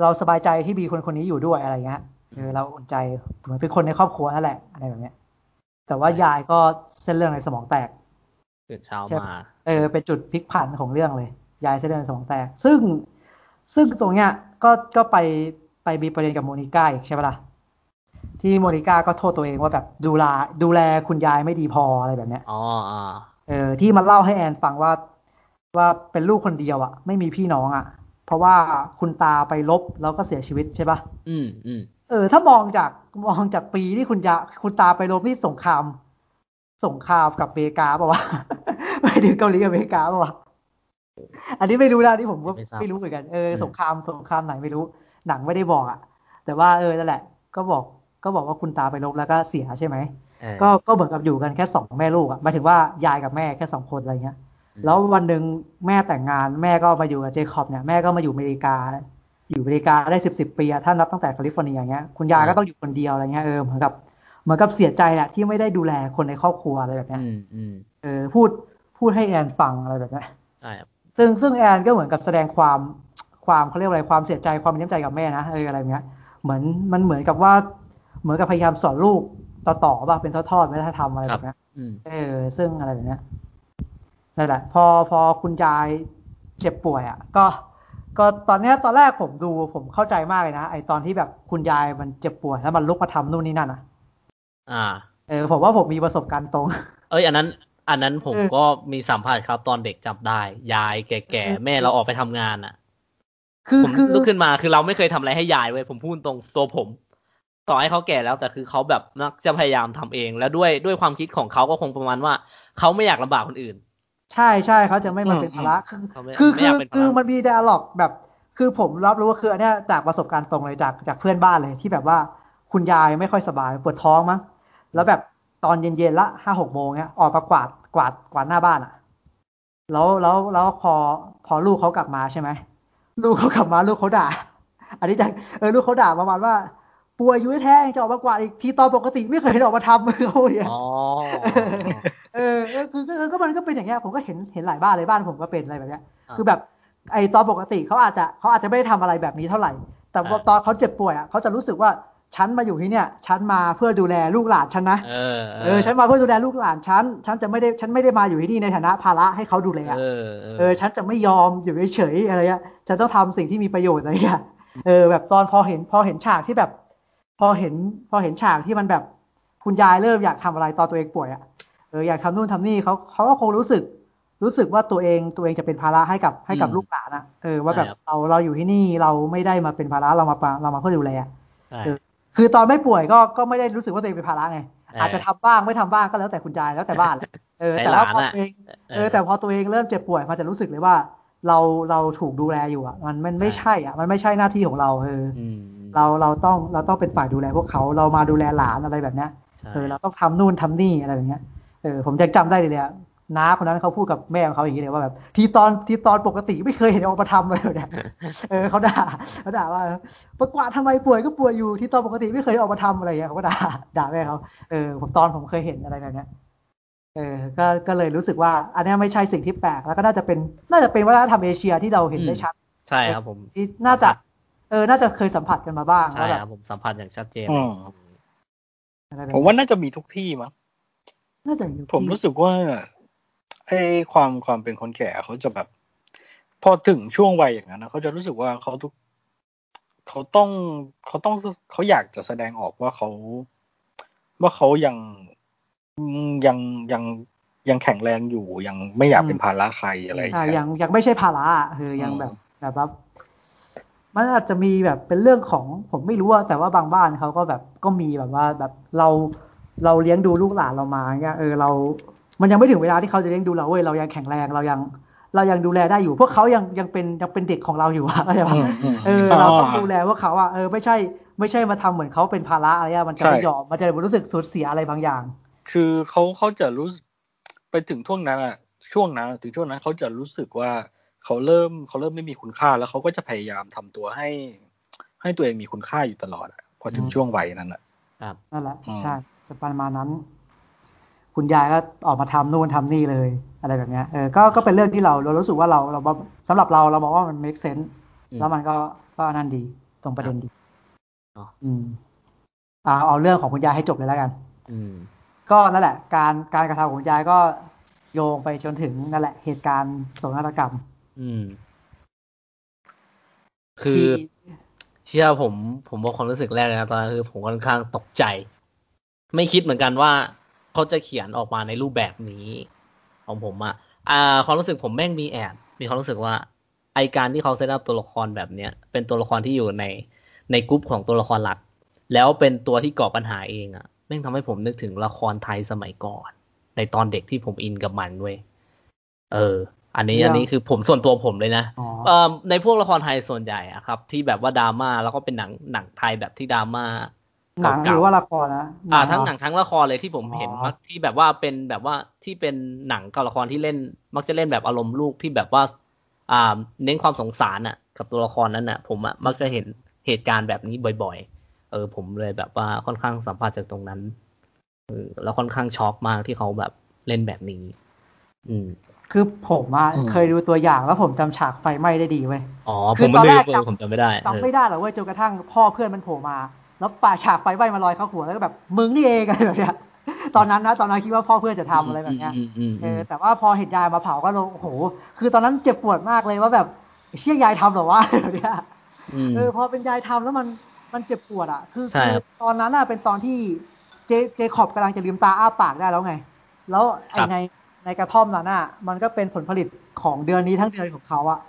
เราสบายใจที่มีคนคนนี้อยู่ด้วยอะไรเงี้ยเออเราอุ่นใจเหมือนเป็นคนในครอบครัวนั่นแหละอะไรแบบเนี้ย แต่ว่ายายก็เส้นเรื่องในสมองแตก
ตื่นเช้า
ใช่
มา
เออเป็นจุดพลิกผันของเรื่องเลยยายเส้นเลือดในสมองแตก ซึ่งซึ่งตรงเนี้ยก็ก็ไปไปมีประเด็นกับโมนิก้าอีกใช่ปะล่ะที่โมนิก้าก็โทษตัวเองว่าแบบดูแลดูแลคุณยายไม่ดีพออะไรแบบเนี้ย
อ๋ออ่า
เออที่มันเล่าให้แอนฟังว่าว่าเป็นลูกคนเดียวอะ่ะไม่มีพี่น้องอะ่ะเพราะว่าคุณตาไปลบแล้วก็เสียชีวิตใช่ปะ
อืมอืม
เออ ถ้ามองจากมองจากปีที่คุณยาคุณตาไปลบนี่สงคราม สงครามกับอเมริกาป่าวะไม่ถึงเกาหลีกับอเมริกาป่าวะอันนี้ไม่รู้นะอันนี่ผมก็
ไม่ทราบ
ไม่รู้เหมือนกันเออ
อืม
สงครามสงครามไหนไม่รู้ หนังไม่ได้บอกอะแต่ว่าเออนั่นแหละ ก็บอกก็บอกว่าคุณตาไปลบแล้วก็เสียใช่ไหม
เออ
ก็ก็เหมือนกับอยู่กันแค่สองแม่ลูกอะหมายถึงว่ายายกับแม่แค่สองคนอะไรเงี้ย
อืม
แล้ววันหนึ่งแม่แต่งงานแม่ก็มาอยู่กับเจคอบเนี่ยแม่ก็มาอยู่อเมริกา อยู่อเมริกาได้สิบสิบปีอะถ้านับตั้งแต่แคลิฟอร์เนียอย่างเงี้ยคุณยายก็ต้องอยู่คนเดียวอะไรเงี้ยเออเหมือนกับ เหมือนกับเสียใจแหละที่ไม่ได้ดูแลคนในครอบครัวอะไรแบบเนี้ย
อืมอืม
เออพูดพูดให้แอนฟังอะไรแบบเนี้ย
ใช่ครับ
ซึ่งซึ่งแอนก็เหมือนกับแสดงความความเขาเรียกว่าอะไรความเสียใจความมีน้ำใจกับแม่นะเอออะไรเงี้ย เหมือนมันเหมือนกับว่าเหมือนกับพยายามสอนลูกต่อต่อๆป่ะเป็นทอดๆวัฒนธรรมอะไรแบบเนี้ย
อืม
เออ ซึ่งอะไรแบบเนี้ยนั่นแหละ พอพอคุณยายเจ็บป่วยอะ ก็ ก็ตอนเนี้ยตอนแรกผมดูผมเข้าใจมากเลยนะไอตอนที่แบบคุณยายมันเจ็บป่วยแล้วมันลุกมาทำนู่นนี่นั่นอะ
อ่า
เออผมว่าผมมีประสบการณ์ตรง
เอ้ย อันนั้น อันนั้นผม
เออ
ก็มีสัมผัสครับตอนเด็กจับได้ ยายแก่
เออ
ๆแม่เราออกไปทำงานอะ
คือ
ผม
คือ
ลุกขึ้นมาคือเราไม่เคยทำอะไรให้ยายเว้ยผมพูดตรงตัวผม ต่อให้เขาแก่แล้วแต่คือเขาแบบมักจะพยายามทำเอง แล้วด้วยด้วยความคิดของเขาก็คงประมาณว่าเขาไม่อยากลำบากคนอื่น
ใช่ใช่เขาจะไม่มา
อืม
เป็นภาระคือ
เขาไม่
คือ
ไม่
คื
อยา
อก
เป็นภาระ
คือมันมีไดอะล็อกแบบ คือผมรับรู้ว่าคืออันเนี้ยจากประสบการณ์ตรงเลยจากจากเพื่อนบ้านเลยที่แบบว่า คุณยายไม่ค่อยสบายปวดท้องมั้งแล้วแบบตอนเย็นๆละห้าหกโมงเนี้ยออกมากวาดกวาดกวาดหน้าบ้านอะ แล้วแล้วแล้วพอพอลูกเขากลับมาใช่ไหมลูกเขากลับมาลูกเขาด่า อันนี้จะเออลูกเขาด่าประมาณว่าป่วยอยู่แท้ๆจะออกมากวาดอีกทีตอนปกติไม่เคยเห็นออกมาทำเขาเนี่ย
อ๋อ
เออเออคือคือก็มันก็เป็นอย่างเงี้ยผมก็เห็นเห็นหลายบ้านเลยบ้านผมก็เป็นอะไรแบบเนี้ย
อ่า
คือแบบไอตอนปกติเขาอาจจะเขาอาจจะไม่ได้ทำอะไรแบบนี้เท่าไหร่ แต่ว่า
อ่า
ตอนเขาเจ็บป่วยอะเขาจะรู้สึกว่า ฉันมาอยู่ที่เนี่ยฉันมาเพื่อดูแลลูกหลานฉันนะ
เออ
เออฉันมาเพื่อดูแลลูกหลานฉันฉันจะไม่ได้ฉันไม่ได้มาอยู่ที่นี่ในฐานะภาระให้เขาดูแล
เออ
เออฉันจะไม่ยอมอยู่เฉยๆอะไรเงี้ยฉันต้องทำสิ่งที่มีประโยชน์อะไรเงี้ยเออ แบบตอนพอเห็นพอเห็นฉากที่แบบ พอเห็นพอเห็นฉากที่มันแบบคุณยายเริ่มอยากทำอะไรตอนตัวเองป่วยอะเอออยากทำนู่นทำนี่เขาเขาก็คงรู้สึกรู้สึกว่าตัวเองตัวเองจะเป็นภาระให้กับให้กับ
อืม
ลูกหลานอะเออว่าแบบ
ใช่ครับ
เราเราอยู่ที่นี่เราไม่ได้มาเป็นภาระเรามาปะเรามาเพื่อดูแล
ใช่
เออ คือตอนไม่ป่วยก็ก็ไม่ได้รู้สึกว่าตัวเองเป็นภาระไง
เอออ
อาจจะทำบ้างไม่ทำบ้างก็แล้วแต่คุณยายแล้วแต่บ้านแหละเออ
ใช้
แต่ว่า
หลาน
พอ
อะ
ตัวเอง
เออ
เออแต่พอตัวเองเริ่มเจ็บป่วยมันจะรู้สึกเลยว่า เราเราถูกดูแลอยู่อะ มันมันไม่
ใช่
ใช่อะ มันไม่ใช่หน้าที่ของเราเอออ
อืม
เราเราต้องเราต้องเป็นฝ่ายดูแลพวกเขาเรามาดูแลหลานอะไรแบบเนี้ย
ใช่
เออเราต้องทำนู่นทำนี่อะไรแบบเนี้ยเออผมยังจำได้เลยอะ น้าคนนั้นเขาพูดกับแม่ของเขาอย่างนี้เลยว่าแบบที่ตอนที่ตอนปกติไม่เคยเห็นออกมาทำเลยเนี่ยเออเขาด่าเขาด่าว่าประกวาดทำไมป่วยก็ป่วยอยู่ที่ตอนปกติไม่เคยออกมาทำอะไรอย่างเงี้ยเขาก็ด่าด่าแม่เขาเออผมตอนผมเคยเห็นอะไรแบบเนี้ยเออก็ก็เลยรู้สึกว่า อันเนี้ยไม่ใช่สิ่งที่แปลกแล้วก็น่าจะเป็นน่าจะเป็นวัฒนธรรมเอเชียที่เราเห็นได้ชัด
ใช่ครับผม
ที่น่าจะ เออ น่าจะเคยสัมผัสกันมาบ้าง
ใช่
ว่าแบ
ครับ
บ
ผมสัมผัสอย่างชัดเจน
อืม
อะไรแบบ
ผมว่าน่าจะมีทุกที่มั้ง
น่าจะอยู่
ผม
ที่
รู้สึกว่า ไอ้ความความเป็นคนแก่เขาจะแบบ พอถึงช่วงวัยอย่างนั้นนะเขาจะรู้สึกว่าเขาทุกเขาต้องเขาต้องเขาอยากจะแสดงออกว่าเขาว่าเขายังยังยังยังแข็งแรงอยู่ยังไม่อยากเป็นภาระใครอะไรอย่าง
ใช่
เงี้
ยั
ย
งยังไม่ใช่ภาระอะคือยัง
อืม
แบบแบบว่ามันอาจจะมีแบบเป็นเรื่องของผมไม่รู้อะแต่ว่าบางบ้านเขาก็แบบก็มีแบบว่าแบบเราเราเลี้ยงดูลูกหลานเรามาเนี่ยเออเรา มันยังไม่ถึงเวลาที่เขาจะเลี้ยงดูเราเว้ยเรายังแข็งแรงเรายังเรายังดูแลได้อยู่ พวกเขายังยังเป็นยังเป็นเด็กของเราอยู่อะเข้าใจปะ
อืมอืม
เออเราต้องดูแลพวกเขาอะเออไม่ใช่ ไม่ใช่มาทำเหมือนเขาเป็นภาระอะไรอะมันจะไม่
ใช่
ยอมมันจะรู้สึกสูญเสียอะไรบางอย่าง
คือเขาเขาจะรู้สึกไปถึงช่วงนั้นอะช่วงนั้นถึงช่วงนั้นเขาจะรู้สึกว่าเขาเริ่มเขาเริ่มไม่มีคุณค่าแล้วเขาก็จะพยายามทำตัวให้ ให้ตัวเองมีคุณค่าอยู่ตลอดอะพอถึง
อืม
ช่วงวัยนั้นอะ
ครับ
นั่นแหละ
อืม
ใช่จะประมาณนั้น คุณยายก็ออกมาทำนู่นทำนี่เลยอะไรแบบเนี้ยเออก็ก็เป็นเรื่องที่เราเรารู้สึกว่าเราเราสำหรับเราเรามองว่ามัน make sense
อืม
แล้วมันก็ก็นั่นดีตรงประเด็นดี
เนาะ
อืมอ่าเอาเรื่องของคุณยายให้จบเลยแล้วกัน
อืม
ก็นั่นแหละ การการกระทำของคุณยายก็โยงไปจนถึงนั่นแหละ เหตุการณ์โศกนาฏกรรม
อืม คือ
ที่
เชื่อผม ผมบอกความรู้สึกแรกเลยนะตอนนั้นคือผมค่อนข้างตกใจ ไม่คิดเหมือนกันว่า เขาจะเขียนออกมาในรูปแบบนี้ ของผมอะอ่าความรู้สึกผมแม่งมีแอบมีความรู้สึกว่าไอการที่เขาเซตอัพตัวละครแบบเนี้ยเป็นตัวละครที่อยู่ในในกรุ๊ปของตัวละครหลัก แล้วเป็นตัวที่ก่อปัญหาเองอะแม่งทำให้ผมนึกถึงละครไทยสมัยก่อน ในตอนเด็กที่ผมอินกับมันเว้ยเออ อันนี้
เรื่
อั
อง
นนี้คือผมส่วนตัวผมเลยนะ
อ๋อ
เอ่อในพวกละครไทยส่วนใหญ่อะครับ ที่แบบว่าดราม่าแล้วก็เป็นหนังหนังไทยแบบที่ดราม่า
หนังห
เก่า
รือ
ๆ
ว่าละครนะ
อ่า
เร
ทั้งหนังทั้งละครเลยที่ผมเห็น
อ๋อ
มักที่แบบว่าเป็นแบบว่าที่เป็นหนังกับละครที่เล่น มักจะเล่นแบบอารมณ์ลูกที่แบบว่า อ่า เน้นความสงสารอะ กับตัวละครนั้นอะ ผมอะมักจะเห็นเหตุการณ์แบบนี้บ่อย ๆ เออ ผมเลยแบบว่าค่อนข้างสัมผัสจากตรงนั้นเออแล้วค่อนข้างช็อกมากที่เขาแบบเล่นแบบนี้ อืม
คือผมอะ
อืม
เคยดูตัวอย่างแล้วผมจำฉากไฟไหม้ได้ดีเว้ย
อ๋อ
คื
ผ
อ
ม
ตอน
ไม่
แร
รู้
ก
เออ
จำ
ผมจำไม่ได้เอ
จำ
อ
ไม่ได้หรอกเว้ยจนกระทั่งพ่อเพื่อนมันโผล่มา แล้วป่าฉากไฟไหม้มาลอยเข้าหัวแล้วก็แบบมึงนี่เองอะไรแบบเนี้ยตอนนั้นนะตอนนั้นคิดว่าพ่อเพื่อนจะทำอะไรแบบเนี้ย
อืมอืม
เอ
อื
อ
ม
แต่ว่าพอเห็นยายมาเผาก็ลงโอ้โห คือตอนนั้นเจ็บปวดมากเลยว่าแบบเชี่ยยายทำเหรอวะแบบเนี้ย
อืม
เออพอเป็นยายทำแล้วมันมันเจ็บปวดอะ คือ
ใช่
คือ
ครับ
ตอนนั้นอะเป็นตอนที่เจเจคอบกำลังจะลืมตาอ้าปากได้แล้วไง แล้วไอ
ครับ
ในในกระท่อมนั้นอะมันก็เป็นผลผลิตของเดือนนี้ทั้งเดือนของเขาอะ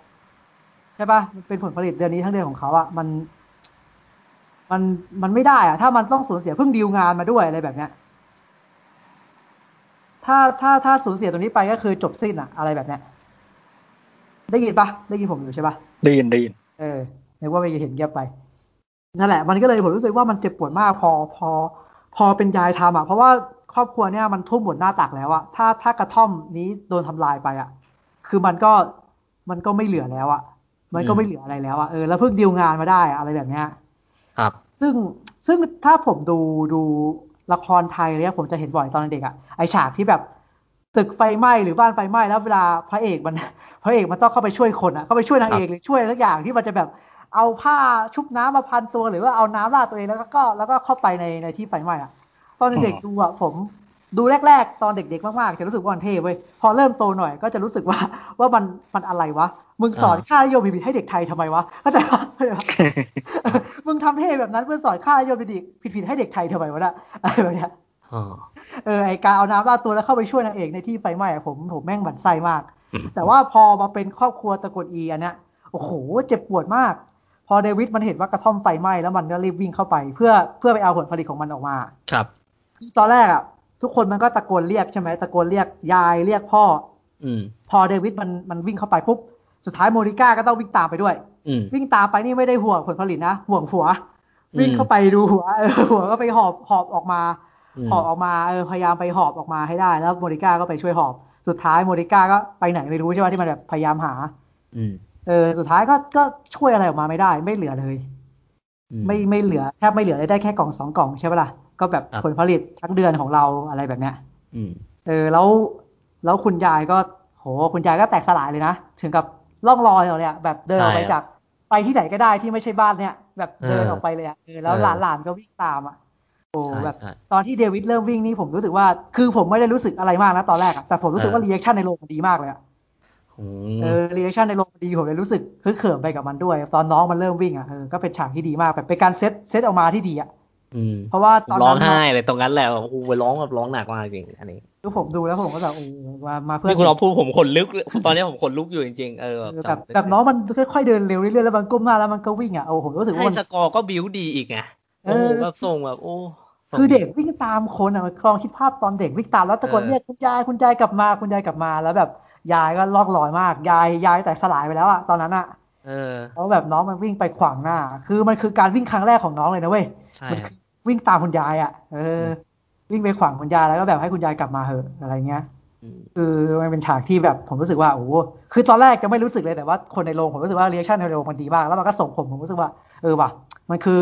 ใช่ปะมันเป็นผลผลิตเดือนนี้ทั้งเดือนของเขาอะมัน มันมันไม่ได้อะถ้ามันต้องสูญเสียเพิ่งดีลงานมาด้วยอะไรแบบเนี้ยถ้าถ้าถ้าสูญเสียตรงนี้ไปก็คือจบสิ้นอะอะไรแบบเนี้ยได้ยินปะได้ยินผมอยู่ใช่ปะ
ได้ยินได้ยิน
เออนึกว่าไม่เห็นเงียบไปนั่นแหละ มันก็เลยผมรู้สึกว่ามันเจ็บปวดมากพอพอ พอเป็นยายทำอะเพราะว่าครอบครัวเนี่ยมันทุ่มหมดหน้าตักแล้วอะถ้าถ้ากระท่อมนี้โดนทำลายไปอะคือมันก็มันก็ไม่เหลือแล้วอะมันก็ไม่เหลืออะไรแล้วอะเออแล้วเพิ่งดีลงานมาได้อะอะไรแบบเนี้ย
ครับ
ซึ่งซึ่งถ้าผมดูดูละครไทยเนี่ยผมจะเห็นบ่อยตอนเด็กอะไอฉากที่แบบตึกไฟไหม้หรือบ้านไฟไหม้แล้วเวลาพระเอกมันพระเอกมันต้องเข้าไปช่วยคนอะเข้าไปช่วยนางเอกหรือช่วยอะไรสักอย่างที่มันจะแบบเอาผ้าชุบน้ำมาพันตัวหรือว่าเอาน้ำราดตัวเองแล้วก็แล้วก็เข้าไปในในที่ไฟไหม้อะตอนเด็กๆดูอะผมดูแรก ๆ ตอนเด็ก ๆ มากๆจะรู้สึกว่ามันเท่เว้ยพอเริ่มโตหน่อยก็จะรู้สึกว่าว่ามันมันอะไรวะ มึงสอน
อ่า
ค่านิยมผิดๆให้เด็กไทยทำไมวะเข้าใจปะเข้าใจปะมึงทำเท่แบบนั้นเพื่อสอนค่านิยมผิดๆผิดๆให้เด็กไทยทำไมวะน่ะอะไรแบบเนี้ย
อ๋อ
เออไอการเอาน้ำราดตัวแล้วเข้าไปช่วยนางเอกในที่ไฟไหม้อะผมผมแม่งหวั่นไส้มาก แต่ว่าพอมาเป็นครอบครัวตระกูลอีอันเนี้ยโอ้โหเจ็บปวดมาก พอเดวิดมันเห็นว่ากระท่อมไฟไหม้แล้วมันก็รีบวิ่งเข้าไป เพื่อเพื่อไปเอาผลผลิตของมันออกมา
ครับ
ตอนแรกอะ ทุกคนมันก็ตะโกนเรียกใช่ไหมตะโกนเรียกยายเรียกพ่อ
อืม
พอเดวิดมันมันวิ่งเข้าไปปุ๊บ สุดท้ายโมนิก้าก็ต้องวิ่งตามไปด้วย
อืม
วิ่งตามไปนี่ไม่ได้ห่วงผลผลิตนะห่วงหัว
อืม
วิ่งเข้าไปดูหัวเออหัวก็ไปหอบหอบออกมา
อืม
หอบออกมาเออพยายามไปหอบออกมาให้ได้ แล้วโมนิก้าก็ไปช่วยหอบ สุดท้ายโมนิก้าก็ไปไหนไม่รู้ใช่ไหมที่มันแบบพยายามหา
อืม
เออสุดท้ายก็ก็ช่วยอะไรออกมาไม่ได้ ไม่เหลือเลย
อื
ไม่ไม่เหลือแทบไม่เหลือเลยได้แค่กล่องสองกล่องใช่ปะล่ะก็แบบ
ครับ
ผลผลิตทั้งเดือนของเราอะไรแบบเนี้ย
อืม
เออแล้วแล้วคุณยายก็โหคุณยายก็แตกสลายเลยนะ ถึงกับ ล่องลอยเอาเลยอะแบบเดินออกไป
ใช่
จากไปที่ไหนก็ได้ที่ไม่ใช่บ้านเนี่ย แบบเดิน
เออ
ออกไปเลยอะเออแล้ว
เออ
หลานหลานก็วิ่งตามอะโอ้
ใช่
แบบ
ใช่
ตอนที่เดวิดเริ่มวิ่งนี่ผมรู้สึกว่า คือผมไม่ได้รู้สึกอะไรมากนะตอนแรกอะแต่ผมรู้สึกว่า
เออ
reaction ในโรงมันดีมากเลยอะ
อื
เอ
ม
อ reaction ในโรงมันดีผมเลยรู้สึกฮึกเหิมไปกับมันด้วย ตอนน้องมันเริ่มวิ่งอะเออก็เป็นฉากที่ดีมากแบบเป็นการ set set ออกมาที่ดีอะ
อืม
เพราะว่าตอน
ร้อง
นั้น
ไห้เลยตรงนั้นแหละโอ้โหร้องแบบร้องหนักมากจริงอันนี้
คือผมดูแล้วผมก็แบบโอ้มามาเพื่อ
นี่คุณเราพูดผมขนลุกเลยตอนนี้ผมขนลุกอยู่จริงๆเออ
เออ
จำ
แบบแบบน้องมันค่อยๆเดินเร็วเรื่อยๆแล้วมันก้มหน้าแล้วมันก็วิ่งอะโอ้ผมรู้สึกว่า
ให้
มัน
สกอร์ก็บิวดีอีกไง
เอ
โอ้โห
อ
แบบส่งแบบโอ้ส่ง
คือเด็กวิ่งตามคนอะลองคิดภาพตอนเด็กวิ่งตามแล้วตะโกน
เออ
เรียกคุณยายคุณยายกลับมาคุณยายกลับมาแล้วแบบยายก็ลอกลอยมาก ยายยายแตกสลายไปแล้วอะตอนนั้นอะ
เออ
แล้วแบบน้องมันวิ่งไปขวางหน้า คือมันคือการวิ่งครั้งแรกของน้องเลยนะเว้ย
ใช่
มัน
ครับ
คือ วิ่งตามคุณยายอะ เออ วิ่งไปขวางคุณยายแล้วก็แบบให้คุณยายกลับมาเหอะอะไรเงี้ย
อืม
คือมันเป็นฉากที่แบบผมรู้สึกว่าโอ้โหคือตอนแรกจะไม่รู้สึกเลยแต่ว่าคนในโรงผมรู้สึกว่า reaction ในโรงมันดีมากแล้วมันก็ส่งผมผมรู้สึกว่าเออว่ะมันคือ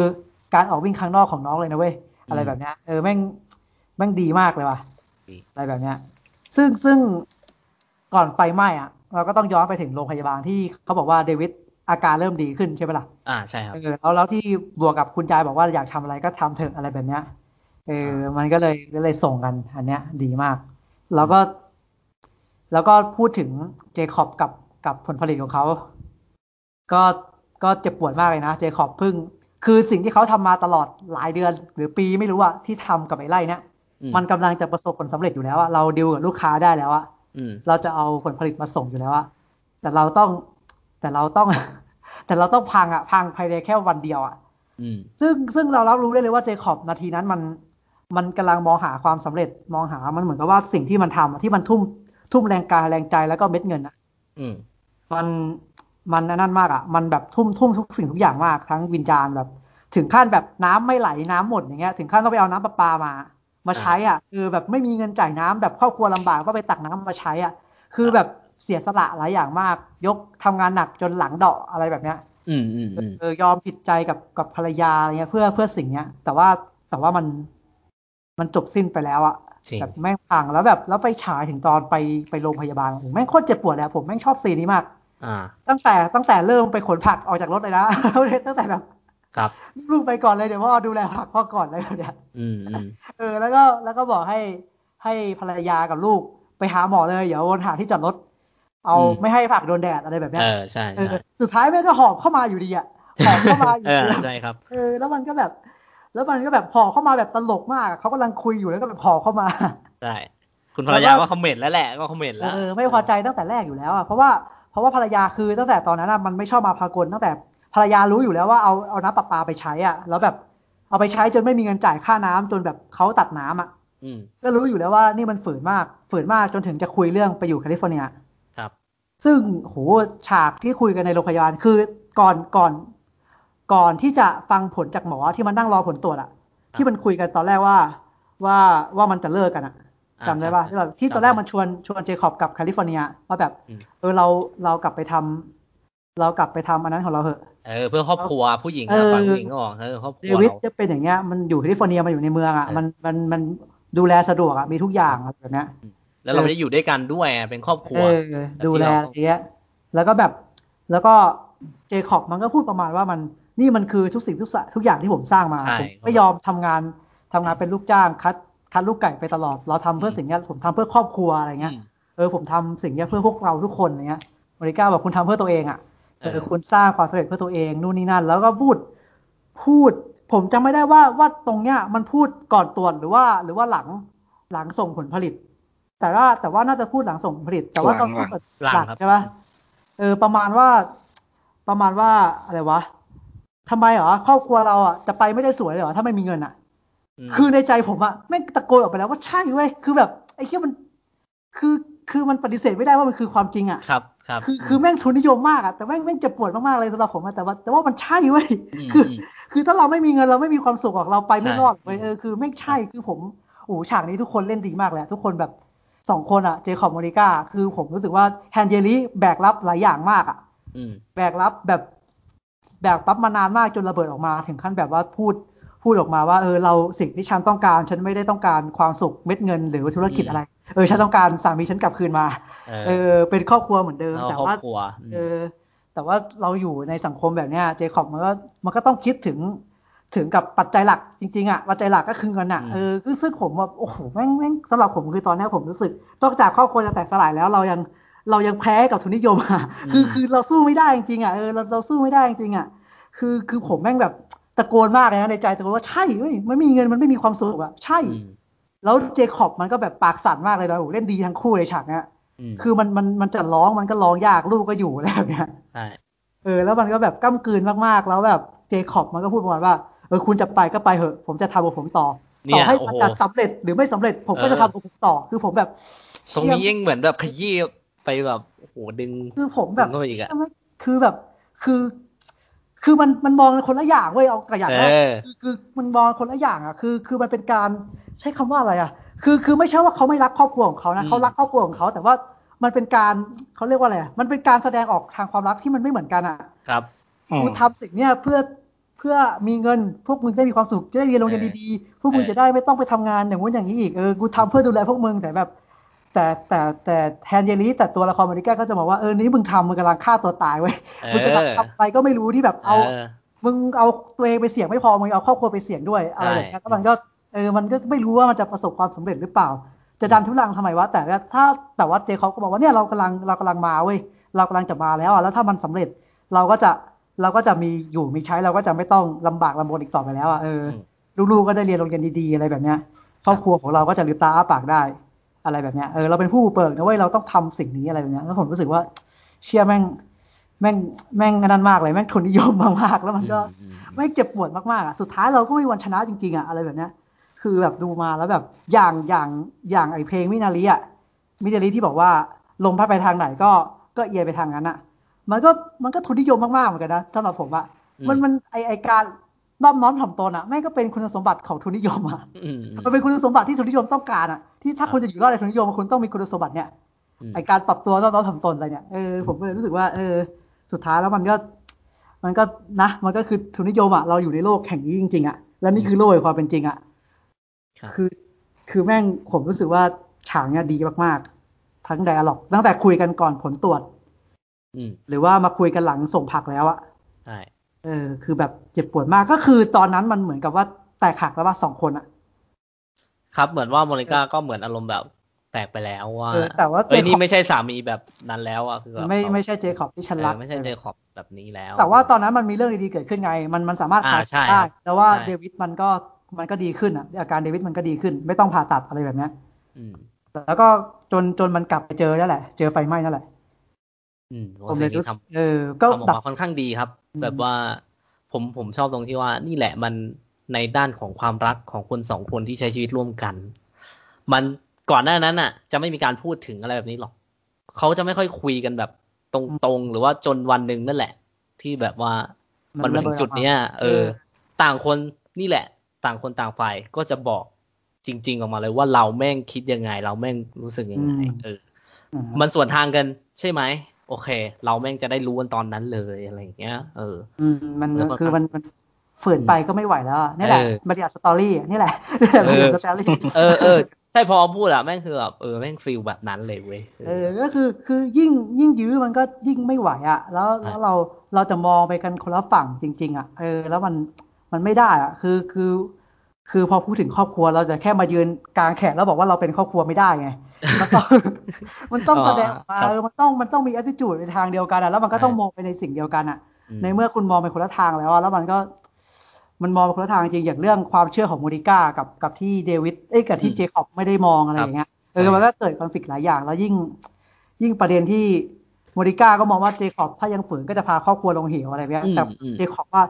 การออกวิ่งข้างนอกของน้องเลยนะเว้ยอะไรแบบเนี้ยเออแม่งแม่งดีมากเลยว่ะ
ดี
อะไรแบบเนี้ย ซึ่งซึ่งก่อนไฟไหม้อะ เราก็ต้องย้อนไปถึงโรงพยาบาลที่เขาบอกว่าเดวิด อาการเริ่มดีขึ้นใช่ไหมล่ะ
อ่าใช่ครับ
เออแล้วแล้วที่บวกกับคุณจายบอกว่าอยากทำอะไรก็ทำเถอะอะไรแบบเนี้ยเออมันก็เลยก็เลยส่งกันอันเนี้ย ดีมาก แล้วก็ แล้วก็พูดถึงเจคอบกับกับผลผลิตของเขาก็ก็เจ็บปวดมากเลยนะเจคอบเพิ่ง คือสิ่งที่เขาทำมาตลอดหลายเดือน หรือปีไม่รู้อะที่ทำกับไอ้ไร่เนี้ย
อืม
มันกำลังจะประสบผลสำเร็จอยู่แล้วอะเราดีลกับลูกค้าได้แล้วอะ
อืม
เราจะเอาผลผลิตมาส่งอยู่แล้วอะแต่เราต้อง แต่เราต้อง แต่เราต้องพังอะพังภายในแค่วันเดียวอะ
อืม
ซึ่งซึ่งเรารับรู้ได้เลยว่าเจคอบนาทีนั้นมัน มันกำลังมองหาความสำเร็จมองหามันเหมือนกับว่าสิ่งที่มันทำอะที่มันทุ่มทุ่มแรงกายแรงใจแล้วก็เม็ดเงินอะ
อืม
มันมันนั่นมากอะมันแบบทุ่มทุ่มทุกสิ่งทุกอย่างมากทั้งวิญญาณแบบ ถึงขั้นแบบน้ำไม่ไหลน้ำหมดอย่างเงี้ย ถึงขั้นต้องไปเอาน้ำประปามา มาใช้อะ คือแบบไม่มีเงินจ่ายน้ำแบบครอบครัวลำบากก็ไปตักน้ำมาใช้อะ คือแบบ เสียสละหลายอย่างมาก ยกทำงานหนักจนหลังเดาะอะไรแบบเนี้ย
อืมอืมอืม
เออยอมผิดใจกับกับภรรยาอะไรเงี้ย เพื่อเพื่อสิ่งเนี้ย แต่ว่าแต่ว่ามันมันจบสิ้นไปแล้วอะ
จริง
แบบแม่งพังแล้วแบบแล้วไปฉายถึงตอนไปไปโรงพยาบาลโอ้โหแม่งโคตรเจ็บปวดเลยอะผมแม่งชอบซีนนี้มาก
อ่า
ตั้งแต่ตั้งแต่เริ่มไปขนผักออกจากรถเลยนะตั้งแต่แบบ
ครับ
ลูกไปก่อนเลยเดี๋ยวพ่อดูแลผักพ่อก่อนเลยเนี่ย
อืมอืม
เออ แล้วก็แล้วก็บอกให้ให้ภรรยากับลูกไปหาหมอเลยเดี๋ยววนหาที่จอดรถ เอาไม่ให้ผักโดนแดดอะไรแบบเนี้ย
เออใช่
เออ
ใช่
สุดท้ายแม่งก็หอบเข้ามาอยู่ดีอะหอบเข้ามาอยู่
เออ
ดีอะ
ใช่ครับ
เออแล้วมันก็แบบ แล้วมันก็แบบหอบเข้ามาแบบตลกมากอะเขากำลังคุยอยู่แล้วก็แบบหอบเข้ามา
ใช่คุณภรรยาก็คอมเมนต์แล้วแหละก็คอมเมนต์แล้ว
เออไม่พอใจตั้งแต่แรกอยู่แล้วอะเพราะว่าเพราะว่าภรรยาคือตั้งแต่ตอนนั้นอะมันไม่ชอบมาพากลตั้งแต่ภรรยารู้อยู่แล้วว่าเอาเอาน้ำประปาไปใช้อะ แล้วแบบเอาไปใช้จนไม่มีเงินจ่ายค่าน้ำจนแบบเขาตัดน้ำอะ
อืม
ก็รู้อยู่แล้วว่านี่มันฝืนมากฝืนมากจนถึงจะคุยเรื่องไปอยู่แคลิฟอร์เนีย
ครับ
ซึ่งโหฉากที่คุยกันในโรงพยาบาลคือก่อนก่อนก่อนที่จะฟังผลจากหมอที่มันนั่งรอผลตรวจอะที่มันคุยกันตอนแรกว่าว่าว่ามันจะเลิกกันอะ
อ่า
จำได้ป่ะ
ใช่
ที่เราที่
จำ
ตอนแรก
ได้
มันชวนชวนเจคอบกับแคลิฟอร์เนียว่าแบบ
อืม
เออเราเรากลับไปทำเรากลับไปทำอันนั้นของเราเถอะ
เออเพื่อครอบครัวผู้หญิง
เอ
อะ
อ
ฝ่ายผู้หญิงก็บอกเออครอบครัวเราเดวิด
จะเป็นอย่างเงี้ยมันอยู่แคลิฟอร์เนียมันอยู่ในเมืองอะ
เออ
มันมันมันดูแลสะดวกอะมีทุกอย่างอะแบบเนี้ย
แล้วเราไม่ได้อยู่ด้วยกันด้วยอะเป็นครอบครัว
เออดูแลอะไรเงี้ยแล้วก็แบบ แล้วก็เจคอบมันก็พูดประมาณว่ามันนี่มันคือทุกสิ่งทุกสะทุกอย่างที่ผมสร้างมา
ใช่
ผมไม่ยอมทำงานทำงานเป็นลูกจ้างคัดคัดลูกไก่ไปตลอด เราทำเพื่อสิ่งเนี้ยผมทำเพื่อครอบครัวอะไรเงี้ย
อืม
เออผมทำสิ่งเนี้ยเพื่อพวกเราทุกคนอะไรเงี้ยบริก้าบอกคุณทำเพื่อตัวเองอะ
เออ
เออคุณสร้างความสำเร็จเพื่อตัวเองนู่นนี่นั่น แล้วก็พูดพูด ผมจำไม่ได้ว่าว่าตรงเนี้ยมันพูดก่อนตรวจหรือว่า หรือว่าหลังหลังส่งผลผลิต แต่ว่าแต่ว่าน่าจะพูดหลังส่งผลผลิต แต่ว่าตอนพูด
หลัง
หลัง
หลัง
ครับ
ใช่ปะเออประมาณว่าประมาณว่าอะไรวะทำไมเหรอครอบครัวเราอะจะไปไม่ได้สวยเลยเหรอถ้าไม่มีเงินอะ
ม
คือในใจผมอะแม่งตะโกนออกไปแล้วว่าใช่เว้ยคือแบบไอ้เหี้ยมัน คือคือมันปฏิเสธไม่ได้ว่ามันคือความจริงอะ
ครับครับ
คือคือแม่งทุนนิยมมากอะแต่แม่งแม่งเจ็บปวดมากๆเลยสำหรับผมอะแต่ว่า แต่ว่ามันใช่เว้ย
ม
คือ
ม
คือถ้าเราไม่มีเงินเราไม่มีความสุขหรอกเราไปไม่
ใช่
รอดเว้ยเออคือแม่งใช่คือผมโอ้โหฉากนี้ทุกคนเล่นดีมากเลยอะทุกคนแบบ สองคนอะเจคอบโมริก้าคือผมรู้สึกว่าแฮนเจลีแบกรับหลายอย่างมากอะ
อืม
แบกรับแบบแบกรับมานานมากจนระเบิดออกมา ถึงขั้นแบบว่าพูดพูดออกมาว่าเออเราสิ่งที่ฉันต้องการ ฉันไม่ได้ต้องการความสุขเม็ดเงินหรือธุรกิจ
อืม
อะไรเออฉันต้องการสามีฉันกลับคืนมา
เอ
เอ
อ
อเป็นครอบครัวเหมือนเดิม
แล้ว
แต่
ครอ
ว่า
บครัวอืม
เออแต่ว่าเราอยู่ในสังคมแบบเนี้ยเจคอบมันก็มันก็ต้องคิดถึง ถึงกับปัจจัยหลักจริงๆอะปัจจัยหลักก็คือเงินอะ
อืม
เออคือซึ่งผมว่าโอ้โหแม่งแม่งสำหรับผมคือตอนเนี้ยผมรู้สึกนอกจากครอบครัวจะแตกสลายแล้วเรายังเรายังแพ้กับทุนนิยมอะคือคือเราสู้ไม่ได้จริงๆอะเออเราเราสู้ไม่ได้จริงๆอะคือคือผมแม่งแบบตะโกนมากเลยนะในใจตะโกนว่าใช่เว้ยมันไม่มีเงินมันไม่มีความสุขอะใช่
อืม
แล้วเจคอบมันก็แบบปากสั่นมากเลยนะโอ้โหเล่นดีทั้งคู่ในฉากเนี้ย
อืม
คือมันมันมันจะร้องมันก็ร้องยากลูกก็อยู่อะไรแบบเนี้ย
ใช่
เออแล้วมันก็แบบก้ากลืนมากๆแล้วแบบเจคอบมันก็พูดประมาณว่า เออคุณจะไปก็ไปเหอะ ผมจะทำของผมต่อ
เนี่
ต่อยให้
โอ้
มัน
โห
จะสำเร็จหรือไม่สำเร็จผมก็จะ
เออ
ทำของผมต่อ คือผมแบบ
ตรงนี้ยิ่งเหมือนแบบขยี้ไปแบบโอ้โหดึง
คือผมแบบ
ดึงเข้าไปอีกอะ
ใช่ไหมคือแบบคือคือมันมันมองคนละอย่างเว้ยเอากระอย่างแรก
เออ
คือคือมันมองคนละอย่างอะคือคือมันเป็นการใช้คำว่าอะไรอะ คือคือไม่ใช่ว่าเขาไม่รักครอบครัวของเขานะ
อืม
เขารักครอบครัวของเขา แต่ว่ามันเป็นการเขาเรียกว่าอะไรอะมันเป็นการแสดงออกทางความรักที่มันไม่เหมือนกันอะ
ครับ
อืม
กูทำสิ่งเนี้ยเพื่อ เพื่อมีเงินพวกมึงจะได้มีความสุขจะได้เรียนโรงเรียน
เออ
ดีๆพวกมึง
เออ
จะได้ไม่ต้องไปทำงานอย่างงู้นอย่างนี้อีกเออกูทำเพื่อดูแลพวกมึงแต่แบบ แต่แต่แต่แทนเยลีแต่ตัวละครอเมริกาก็จะบอกว่าเออนี่มึงทำมึงกำลังฆ่าตัวตายเว้ย
เออ
มึงกำลังทำอะไรก็ไม่รู้ที่แบบเอา
เออ
มึงเอาตัวเองไปเสี่ยงไม่พอมึงเอาครอบครัวไปเสี่ยงด้วยอะไรแบบเนี้ย
ใช่
แล้วมันก็เออมันก็ไม่รู้ว่ามันจะประสบความสำเร็จหรือเปล่า จะดันทุลังทำไมวะแต่ว่าถ้าแต่ว่าเจคอบก็บอกว่าเนี่ยเรากำลังเรากำลังมาเว้ยเรากำลังจะมาแล้วอะแล้วถ้ามันสำเร็จเราก็จะ เราก็จะมีอยู่มีใช้เราก็จะไม่ต้องลำบากลำบนอีกต่อไปแล้วอะเออ
อืม
ลูกๆก็ได้เรียนโรงเรียนดีๆอะไรแบบเนี้ยครอบครัวของเราก็จะลืมตาอ้าปากได้อะไรแบบเนี้ยเออเราเป็นผู้บุกเบิกนะเว้ยเราต้องทำสิ่งนี้อะไรแบบเนี้ยแล้วผมรู้สึกว่าเชื่อแม่งแม่งแม่งอันนั้นมากเลยแม่งทุนนิยมมากๆแล้วมันก็
อืมอืม
ไม่งเจ็บปวดมากๆอะสุดท้ายเราก็ไม่มีวันชนะจริงๆอะอะไรแบบเนี้ยคือแบบดูมาแล้วแบบอย่างอย่างอย่างไอเพลงมินารีอะมินารีที่บอกว่าลมพัดไปทางไหนก็ก็เอียงไปทางนั้นอะ มันก็มันก็ทุนนิยมมากๆเหมือนกันนะสำหรับผมอะมันมันไอไอการน้อมน้อมถ่อมตนอะแม่งก็เป็นคุณสมบัติของทุนนิยมอะ
อืมอืม
มันเป็นคุณสมบัติที่ทุนนิยมต้องการอะที่ถ้า
ครับ
คุณจะอยู่รอดในทุนนิยมคุณต้องมีคุณสมบัติเนี่ย
อืม
ไอการปรับตัวต้องต้องทำตนอะไรเนี่ยเออผมก็เลยรู้สึกว่าเออ สุดท้ายแล้วมันก็ มันก็นะ มันก็คือทุนนิยมอะเราอยู่ในโลกแห่งนี้จริงๆอะและนี่คือโลกแห่งความเป็นจริงอะ
ครับ
คือคือแม่งผมรู้สึกว่าฉากเนี่ยดีมากๆ ทั้งไดอะล็อก ตั้งแต่คุยกันก่อนผลตรวจ
อืม
หรือว่ามาคุยกันหลังส่งผักแล้วอะ
ใช่
เออ คือแบบเจ็บปวดมากก็คือตอนนั้นมันเหมือนกับว่าแตกหักแล้วว่าสองคนอะ
ครับเหมือนว่าโมนิก้าก็เหมือนอารมณ์แบบแตกไปแล้วว่า
เออแต่ว่า
เอ้ย
เจคอบ
นี่ไม่ใช่สามีแบบนั้นแล้วอะคือแบบ
ไม่
เขา
ไม่ใช่เจคอบที่ฉันรัก
เออไม่ใช่เจคอบแบบนี้แล้ว
แต่ว่าตอนนั้นมันมีเรื่องดีๆเกิดขึ้นไง มันมันสามารถ
อ่า
ผ่า
ใช่
ตัดได้
ครับ
แล้วว่า
ใช่
เดวิดมันก็มันก็ดีขึ้นอะอาการเดวิดมันก็ดีขึ้น ไม่ต้องผ่าตัดอะไรแบบเนี้ย
อืม
แล้วก็จนจนมันกลับไปเจอนั่นแหละ เจอไฟไหม้นั่นแหละ
อืมโอ้
ผมเล
สิ่
ย
ง
รู้
นี้
สึก
ทำ
เออ ก็
ทำออก
ดับ
มาค่อนข้างดีครับ
อืม
แบบว่าผมผมชอบตรงที่ว่านี่แหละมันในด้านของความรักของคนสองคนที่ใช้ชีวิตร่วมกัน มันก่อนหน้านั้นอะ จะไม่มีการพูดถึงอะไรแบบนี้หรอกเขาจะไม่ค่อยคุยกันแบบตรงๆ หรือว่าจนวันหนึ่งนั่นแหละ ที่แบบว่ามันมาถึงจุดเนี้ย เออ ต่างคนนี่แหละ ต่างคนต่างฝ่ายก็จะบอกจริง ๆ ออกมาเลยว่าเราแม่งคิดยังไง เราแม่งรู้สึกยังไง เออ
อืม
มันส่วนทางกันใช่ไหม โอเค เราแม่งจะได้รู้กันตอนนั้นเลยอะไรอย่างเงี้ย เออ
อืมมัน
แล้วก็
คือมันมันฝืนไปก็ไม่ไหวแล้วอะนี่แหละ
เออ
บรรยากาศสตอรี่อะนี่แหละนี่แหละบรรยากาศสตอรี่
เออเออใช่พอพูดอะแม่งคือแบบเออแม่งฟีลแบบนั้นเลยเว้ย
เออก็คือคือยิ่งยิ่งยื้อมันก็ยิ่งไม่ไหวอะแล้วแล้วเราเราจะมองไปกันคนละฝั่งจริง ๆอะเออ แล้วมันมันไม่ได้อะคือคือ คือพอพูดถึงครอบครัวเราจะแค่มายืนกลางแขนแล้วบอกว่าเราเป็นครอบครัวไม่ได้ไง มันต้องมันต้องแสดงออกมา
ครับ
เออมันต้องมันต้องมี attitude ในทางเดียวกันอะแล้วมันก็ต้อง
ใช่
มองไปในสิ่งเดียวกันอะ
อืม
ในเมื่อคุณมองไปคนละทางแล้วอะแล้วมันก็มันมองไปคนละทางจริงอย่างเรื่องความเชื่อของโมนิก้ากับกับที่เดวิดเอ้ยกับที่
อืม
เจคอบไม่ได้มองอะไรอย่างเงี้ยเอ
ใช่
อมันก็เกิดคอนฟ lict หลายอย่าง แล้วยิ่งยิ่งประเด็นที่โมนิก้าก็มองว่าเจคอบถ้ายังฝืนก็จะพาครอบครัวลงเหวอะไรเงี้ย
อืม
แต่
อืม
เจคอบว่า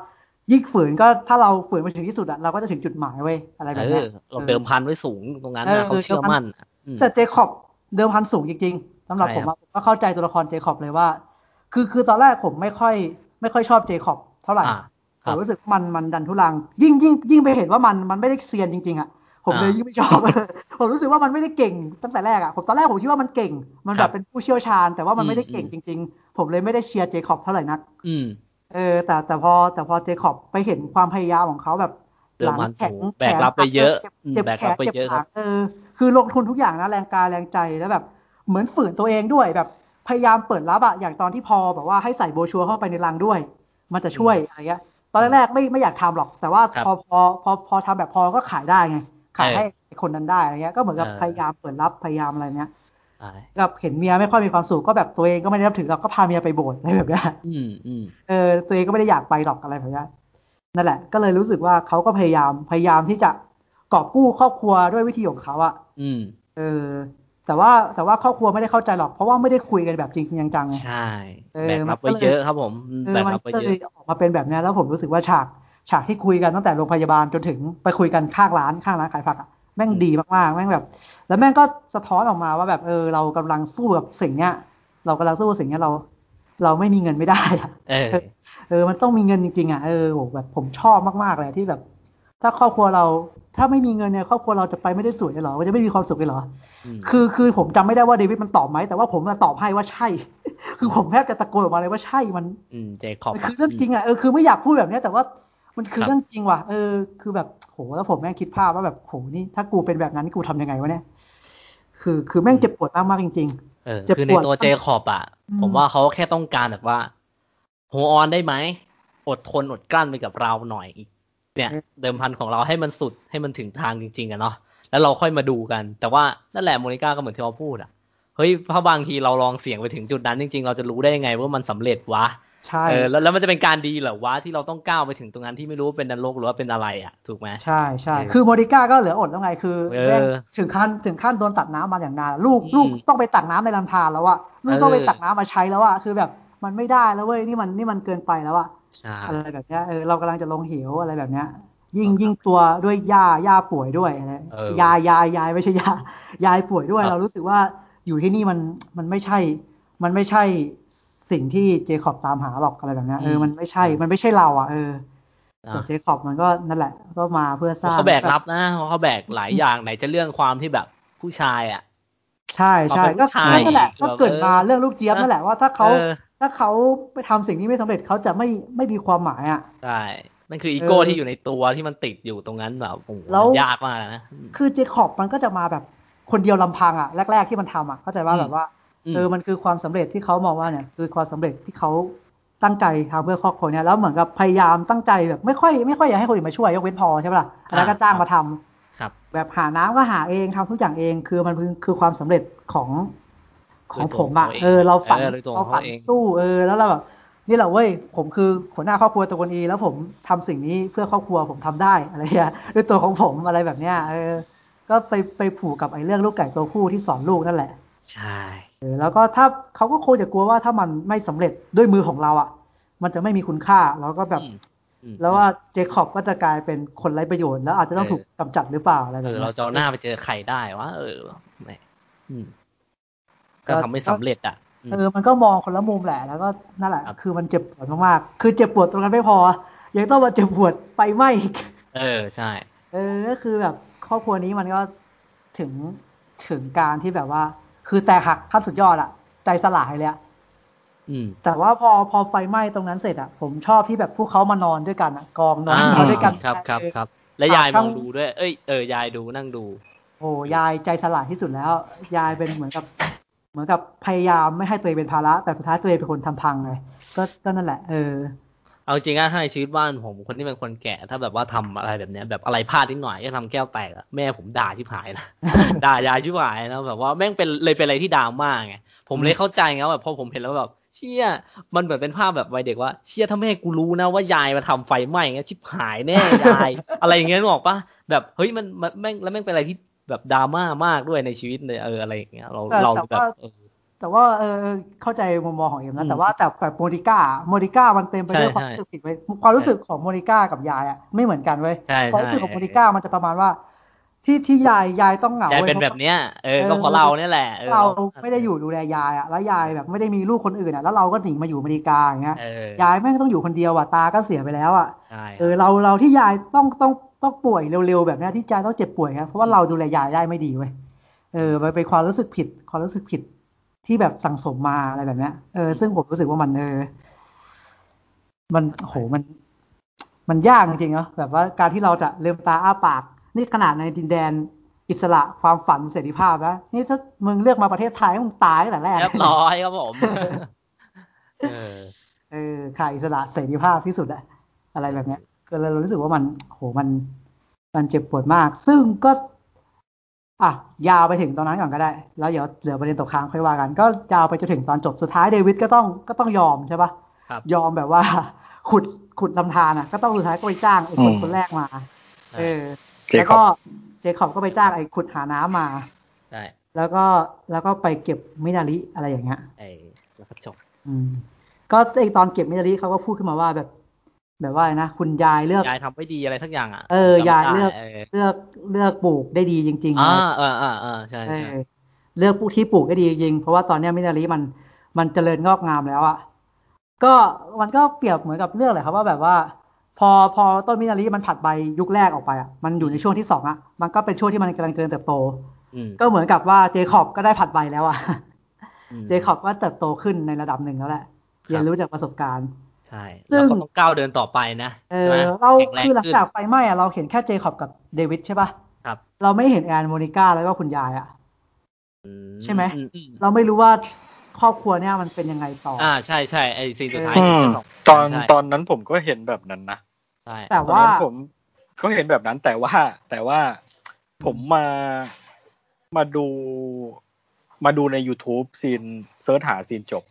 ยิ่งฝืนก็ถ้าเราฝืนไปถึงที่สุดอะเราก็จะถึงจุดหมายเว้ยอะไรแบบ
เอ
เนี้
อยเราเดิมพันไว้สูงตรงนั้น
เออ
นะเขาเชื่อมั่นอะอืม
แต่เจคอบเดิมพันสูงจริงๆสำหรับ
ใช่
ผม
ครับ
อะผมก็เข้าใจตัวละครเจคอบเลยว่า คือคือตอนแรกผมไม่ค่อย ไม่ค่อยชอบเจคอบเท่าไหร่
อ่าค
ผ
รับ
มรู้สึกว่ามันมันดันทุลัง ยิ่งยิ่งยิ่งไปเห็นว่ามันมันไม่ได้เซียนจริงๆอะผมเลย
อ่ายิ่
ยิ่งไม่ชอบผมรู้สึกว่ามันไม่ได้เก่งตั้งแต่แรกอะผมตอนแรกผมคิดว่ามันเก่ง มัน
ค
แบ
รับบ
เป็นผู้เชี่ยวชาญ แต่ว่ามัน
อืม
ไม่ได้เก่ง
อื
จ
ม
ริง ๆ ผมเลยไม่ได้เชียร์เจคอบเท่าไหร่นัก
อืม
เออ แต่แต่พอแต่พอเจคอบไปเห็นความพยายามของเขาแบบ
เดิ
ห
ม
ลัง
พัน
แข็ง
สูง
แข
แบก
น
รับไปเยอะ
เจ็บ
อืม
เจ็บ
แบก
แข
รับ
น
ไป
เจ็บ
เยอะ
ห
ค
ลั
รับ
งเออ คือลงทุนทุกอย่างนะแรงกายแรงใจแล้วแบบเหมือนฝืนตัวเองด้วยแบบพยายามเปิดรับอะอย่างตอนที่พอแบบว่าให้ใส่โบรชัวร์เข้าไปในรังด้วย มันจะช่วยอะไรเงี้ยตอนแรกๆไม่ไม่อยากทำหรอก แต่ว่า
ครับ
พอพอพอพอทำแบบพอก็ขายได้ไงขาย
เออ
ให้คนนั้นได้อะไรเงี้ยก็เหมือนกับ
เออ
พยายามเปิดรับพยายามอะไรเนี้ย
ใช่
กับเห็นเมียไม่ค่อยมีความสุขก็แบบตัวเองก็ไม่ได้นับถือหรอกก็พาเมียไปโบสถ์อะไรแบบเนี้ย
อืมอืม
เออตัวเองก็ไม่ได้อยากไปหรอกอะไรแบบเนี้ยนั่นแหละ ก็เลยรู้สึกว่าเขาก็พยายามพยายามที่จะกอบกู้ครอบครัวด้วยวิธีของเขาอะ
อืม
เออ แต่ว่าแต่ว่าครอบครัวไม่ได้เข้าใจหรอก เพราะว่าไม่ได้คุยกันแบบจริงจริงจังๆไง
ใช่
เออ
แบกรับ
มันก็
ไว้
เลย
เยอะครับผมอืม
เออ
แบก
มัน
รับไว้
ก็
เย
เลย
อะ
ออกมาเป็นแบบเนี้ยแล้วผมรู้สึกว่าฉากฉากที่คุยกันตั้งแต่โรงพยาบาลจนถึงไปคุยกันข้างร้านข้างร้านขายผักอะแม่งดีมากๆแม่งแบบ แล้วแม่งก็สะท้อนออกมาว่าแบบเออ เรากำลังสู้กับสิ่งเนี้ย เรากำลังสู้กับสิ่งเนี้ยเรา เราไม่มีเงินไม่ได้อะ
เออ
เออ มันต้องมีเงินจริงๆอะเออโหแบบผมชอบมากๆเลยที่แบบ ถ้าครอบครัวเรา ถ้าไม่มีเงินเนี่ยครอบครัวเราจะไปไม่ได้สวยเลยเหรอมันจะไม่มีความสุขเลยเหรอ
อืม
คือคือผมจำไม่ได้ว่าเดวิดมันตอบไหมแต่ว่าผมอะตอบให้ว่าใช่ คือผมแทบจะตะโกนออกมาเลยว่าใช่มัน
อืมเจคอบ
มันคือเรื่องจริงอะเออคือไม่อยากพูดแบบเนี้ยแต่ว่ามันคือ
ครับ
เรื่องจริงว่ะเออ คือแบบโหแล้วผมแม่งคิดภาพว่าแบบโหนี่ถ้ากูเป็นแบบนั้นนี่กูทำยังไงวะเนี่ยคือคือแม่งเจ็บปวดมากๆจริง
เออ
เจ็บ
คือใน
ปวด
ตัวเจคอบอะ
อืม
ผมว่าเขาแค่ต้องการแบบว่าโฮออนได้ไหมอดทนอดกลั้นไปกับเราหน่อยอีก เนี่ยเดิมพันของเราให้มันสุดให้มันถึงทางจริงๆอะเนาะแล้วเราค่อยมาดูกัน แต่ว่านั่นแหละโมนิก้าก็เหมือนที่เราพูดอะเฮ้ยถ้าบางทีเราลองเสี่ยงไปถึงจุดนั้นจริง ๆ เราจะรู้ได้ยังไงว่ามันสำเร็จวะ
ๆใช่
เออแล้วแล้วมันจะเป็นการดีเหรอวะที่เราต้องก้าวไปถึงตรงนั้นที่ไม่รู้ว่าเป็นนรกหรือว่าเป็นอะไรอะถูกไหม
ใช่ใช่
เออ
คือโมดิก้าก็เหลืออดแล้วไงคือ
เออ
แม่งถึงขั้นถึงขั้นโดนตัดน้ำมาอย่างนานลูก
อืม
ลูกต้องไปตักน้ำในลำธารแล้วอะลูก
เออ
ต้องไปตักน้ำมาใช้แล้วอะคือแบบมันไม่ได้แล้วเว้ยนี่มันนี่มันเกินไปแล้วอะ
ใช่
อะไรแบบเนี้ยเออเรากำลังจะลงเหวอะไรแบบเนี้ย ยิ่ง
ครับ
ยิ่งตัวด้วยย่าย่าป่วยด้วยอะไร
เออ
ยายยายยายไม่ใช่ยายายป่วยด้วย
ครับ
เรารู้สึกว่าอยู่ที่นี่มันมันไม่ใช่ มันไม่ใช่สิ่งที่เจคอบตามหาหรอกอะไรแบบเนี้ยเออมันไม่ใช่ มันไม่ใช่เราอะเออ
อะ
แต่เจคอบมันก็นั่นแหละ ก็มาเพื่อสร้าง
เขาแบกรับนะเขาแบกหลายอย่างไหนจะเรื่องความที่แบบผู้ชายอะ
ใช่ใช่
เราเป็น
ก็
ผู้ชาย
นั่นแหละ
อีก
ก็
เรา
เกิดมา
เออ
เรื่องลูกเจี๊ยบนั่นแหละว่าถ้าเขา
เออ
ถ้าเขาไปทำสิ่งนี้ไม่สำเร็จเขาจะไม่ไม่มีความหมายอะ
ใช่นั่นคืออีโก้
เออ
ที่อยู่ในตัวที่มันติดอยู่ตรงนั้นแบบโอ้โห
แล้ว
มันยากมากนะอืม
คือเจคอบมันก็จะมาแบบคนเดียวลำพังอะแรก ๆที่มันทำอะเข้าใจว่า
อืม
แบบว่า
อืม
เออมันคือความสำเร็จที่เขามองว่าเนี่ย คือความสำเร็จที่เขาตั้งใจทำเพื่อครอบครัวเนี่ยแล้วเหมือนกับพยายามตั้งใจแบบไม่ค่อยไม่ค่อยอยากให้คนอื่นมาช่วยยกเว้นพอใช่ปะล่ะอันนั้นก็จ้างมาทำ
ครับ
แบบหาน้ำก็หาเองทำทุกอย่างเอง คือมันคือคือความสำเร็จของ ของผมอะ
โดยตัว
เออเราฝัน
เออโดยตัว
เรา
ของ
ฝัน
เขาเอง
สู้เออแล้วเราแบบนี่แหละเว้ยผมคือหัวหน้าครอบครัวตะวันอี แล้วผมทำสิ่งนี้เพื่อครอบครัวผมทำได้อะไรเงี้ยด้วยตัวของผมอะไรแบบเนี้ยเออ ก็ไปไปผูกกับไอ้เรื่องลูกไก่ตัวผู้ที่สอนลูกนั่นแหละ
ใช่
เออแล้วก็ถ้าเขาก็คงจะกลัวว่าถ้ามันไม่สำเร็จด้วยมือของเราอะ มันจะไม่มีคุณค่าแล้วก็แบบ
อืมอืม
แล้วว่าเจคอบก็จะกลายเป็นคนไร้ประโยชน์แล้วอาจจะต้อง
เออ
ถูกกำจัดหรือเปล่าอะไรแบ
เอบอ
นี้ย
เราจะเอาหน้าไปเจอใครได้วะเออแหมอืม ก็
ก็
ทำไม่สำเร็จอะอืม
เออมันก็มองคนละมุมแหละ แล้วก็นั่นแหละ
ครับ
คือมันเจ็บปวดมากๆ คือเจ็บปวดตรงนั้นไม่พอ ยังต้องมาเจ็บปวดไฟไหม้อีก
เออ ใช่
เออ ก็คือแบบครอบครัวนี้มันก็ถึงถึงการที่แบบว่า คือแต่หักขั้นสุดยอดอะใจสลายเลยอะ
อืม
แต่ว่าพอพอไฟไหม้ตรงนั้นเสร็จอะผมชอบที่แบบพวกเขามานอนด้วยกันอะกองนอน
อ่าน
อนด้วยกัน
ครับครับ
เออ
ครับ และยายม
ทั้
องงดูด้วย เอ้ย เออ ยายดูนั่งดู
โอ้ยายใจสลายที่สุดแล้ว ยายเป็นเหมือนกับ เหมือนกับพยายามไม่ให้ตัวเองเป็นภาระ แต่สุดท้ายตัวเองเป็นคนทำพังไงก็ก็นั่นแหละ เออ
เอาจริงอะถ้าในชีวิตบ้านผมคนที่เป็นคนแก่ ถ้าแบบว่าทำอะไรแบบเนี้ยแบบอะไรพลาดนิดหน่อยก็ทำแก้วแตกอะแม่ผมด่าชิบหายนะด่ายายชิบหายนะแบบว่าแม่งเป็นเลยเป็นอะไรที่ดราม่าไงผมเลยเข้าใจไงว่าแบบพอผมเห็นแล้วแบบเชี่ยมันเหมือนเป็นภาพแบบวัยเด็กว่าเชี่ยถ้าแม่กูรู้นะว่ายายมาทำไฟไหม้เงี้ยชิบหายแน่ยาย อะไรอย่างเงี้ยนึกออกปะแบบเฮ้ยมันมันแม่งแล้วแม่งเป็นอะไรที่ แบบดราม่ามากด้วยในชีวิตเลยเอออะไรอย่างเงี้ยเรา
แต่
เรา
แต่
แบบ
ว่า
เออ
แต่ว่าเออเข้าใจมุมมองของเอ็ม
อื
นะ
ม
แต่ว่าแต่แบบโมนิก้าโมนิก้ามันเต็มไปด้วย
ใช่
ความ
ใช่
รู้สึกผิดไว้ยความรู้สึกของโมนิก้ากับยายอะไม่เหมือนกันเว้ย
ใช่
ความ
ใช่
รู้สึกของโมนิก้ามันจะประมาณว่า ที่ที่ยายยายต้องเหงายา
ย
ว้ย
เป็น
พราะ
แบบเนี้ยเออ
เออ
ก็เพราะเราเนี่ยแหละออ
เราไม่ได้อยู่ดูแลยายอะแล้วยายแบบไม่ได้มีลูกคนอื่นอะแล้วเราก็หนีมาอยู่อเมริกาอย่างเงี้ย
เออยา
ยแม่งต้องอยู่คนเดียวอะตาก็เสียไปแล้วอะ
ใช่ค
เอ
รับ
อเราเราที่ยายต้องต้อง ต้องป่วยเร็วๆแบบเนี้ยที่ยายต้องเจ็บป่วยครับเพราะว่าเราดูแลยายได้ไม่ดีเว้ยเออมันเป็นความรู้สึกผิด ความรู้สึกผิดที่แบบสั่งสมมาอะไรแบบเนี้ยเออซึ่งผมรู้สึกว่ามันเออมันโหมันมันยากจริงๆเนาะแบบว่าการที่เราจะลืมตาอ้าปาก นี่ขนาดในดินแดนอิสระความฝันเสรีภาพนะนี่ถ้ามึงเลือกมาประเทศไทยมึงตายตั้งแต่แรก
เรียบร้อยครับผมเออ
เออขายอิสระเสรีภาพที่สุดอะอะไรแบบเนี้ย ก็เลยรู้สึกว่ามันโหมัน มันเจ็บปวดมาก ซึ่งก็ อะ ยาวไปถึงตอนนั้นก่อนก็ได้ แล้วเดี๋ยวเหลือประเด็นตกค้างค่อยว่ากัน ก็ยาวไปจนถึงตอนจบสุดท้ายเดวิดก็ต้องก็ต้องยอมใช่ปะ
ครับ
ยอมแบบว่า ขุดขุดลำธารอะ ก็ต้องสุดท้ายก็ไปจ้างไอ้คน
อืม
คนแรกมา เออ
เจ
แล้ว
คอบ
ก็เจคอบก็ไปจ้างไอ้ขุดหาน้ำมา
ใช่
แล้วก็แล้วก็ไปเก็บมินาริอะไรอย่างเงี้ย
ไอ้แล้วก็จบ
อืมก็ไอตอนเก็บมินาริเขาก็พูดขึ้นมาว่าแบบ แบบว่าอะไรนะ คุณยายเลือก
ยายทำไม่ดีอะไรทักอย่างอะ
เออ
จำ
ยาย
ได้
เลือก
เออ
เลือกเลือกปลูกได้ดีจริงๆ
อ่า
นะ
เออเออเออใช่
เอ
ใช่
อเลือกปลูกที่ปลูกได้ดีจริงๆเพราะว่าตอนเนี้ยมินาริมันมันเจริญงอกงามแล้วอะก็มันก็เปรียบเหมือนกับเรื่องเลยครับว่าแบบว่า พอพอต้นมินาริมันผัดใบยุคแรกออกไปอะมันอยู่ในช่วงที่สองอะมันก็เป็นช่วงที่มันกำลังเจริญเติบโต
อืม
ก็เหมือนกับว่าเจคอบก็ได้ผัดใบแล้วอะ
ม
เจคอบก็เติบโตขึ้นในระดับหนึ่งแล้วแหละ
ครับ
เรียนรู้จากประสบการณ์
ใช่
ซึ่
แล้ว
ง
ก็ต้องก้าวเดินต่อไปนะ
เอ
ใช่
อ
ไหม
เรา
แข็งแรง
คือหลัง
ขึ้น
จากไฟไหม้อะเราเห็นแค่เจคอบกับเดวิดใช่ปะ
ครับ
เราไม่เห็นแอนโมนิก้าแล้วก็คุณยายอะ
อื
ใช่ไหม
อือืม
เราไม่รู้ว่าครอบครัวเนี่ยมันเป็นยังไงต่ออ
อ่าใช่ใช่ไอ้ scene สุดท้าย
อื
ที่
ม
จะส่ง
ตอน
ใช่
ตอนนั้นผมก็เห็นแบบนั้นนะ
ใช่
แต่
ตอน
ว่า
นั้นผมก็เห็นแบบนั้นแต่ว่า แต่ว่าผมมามาดูมาดูใน YouTube scene search หา scene จบ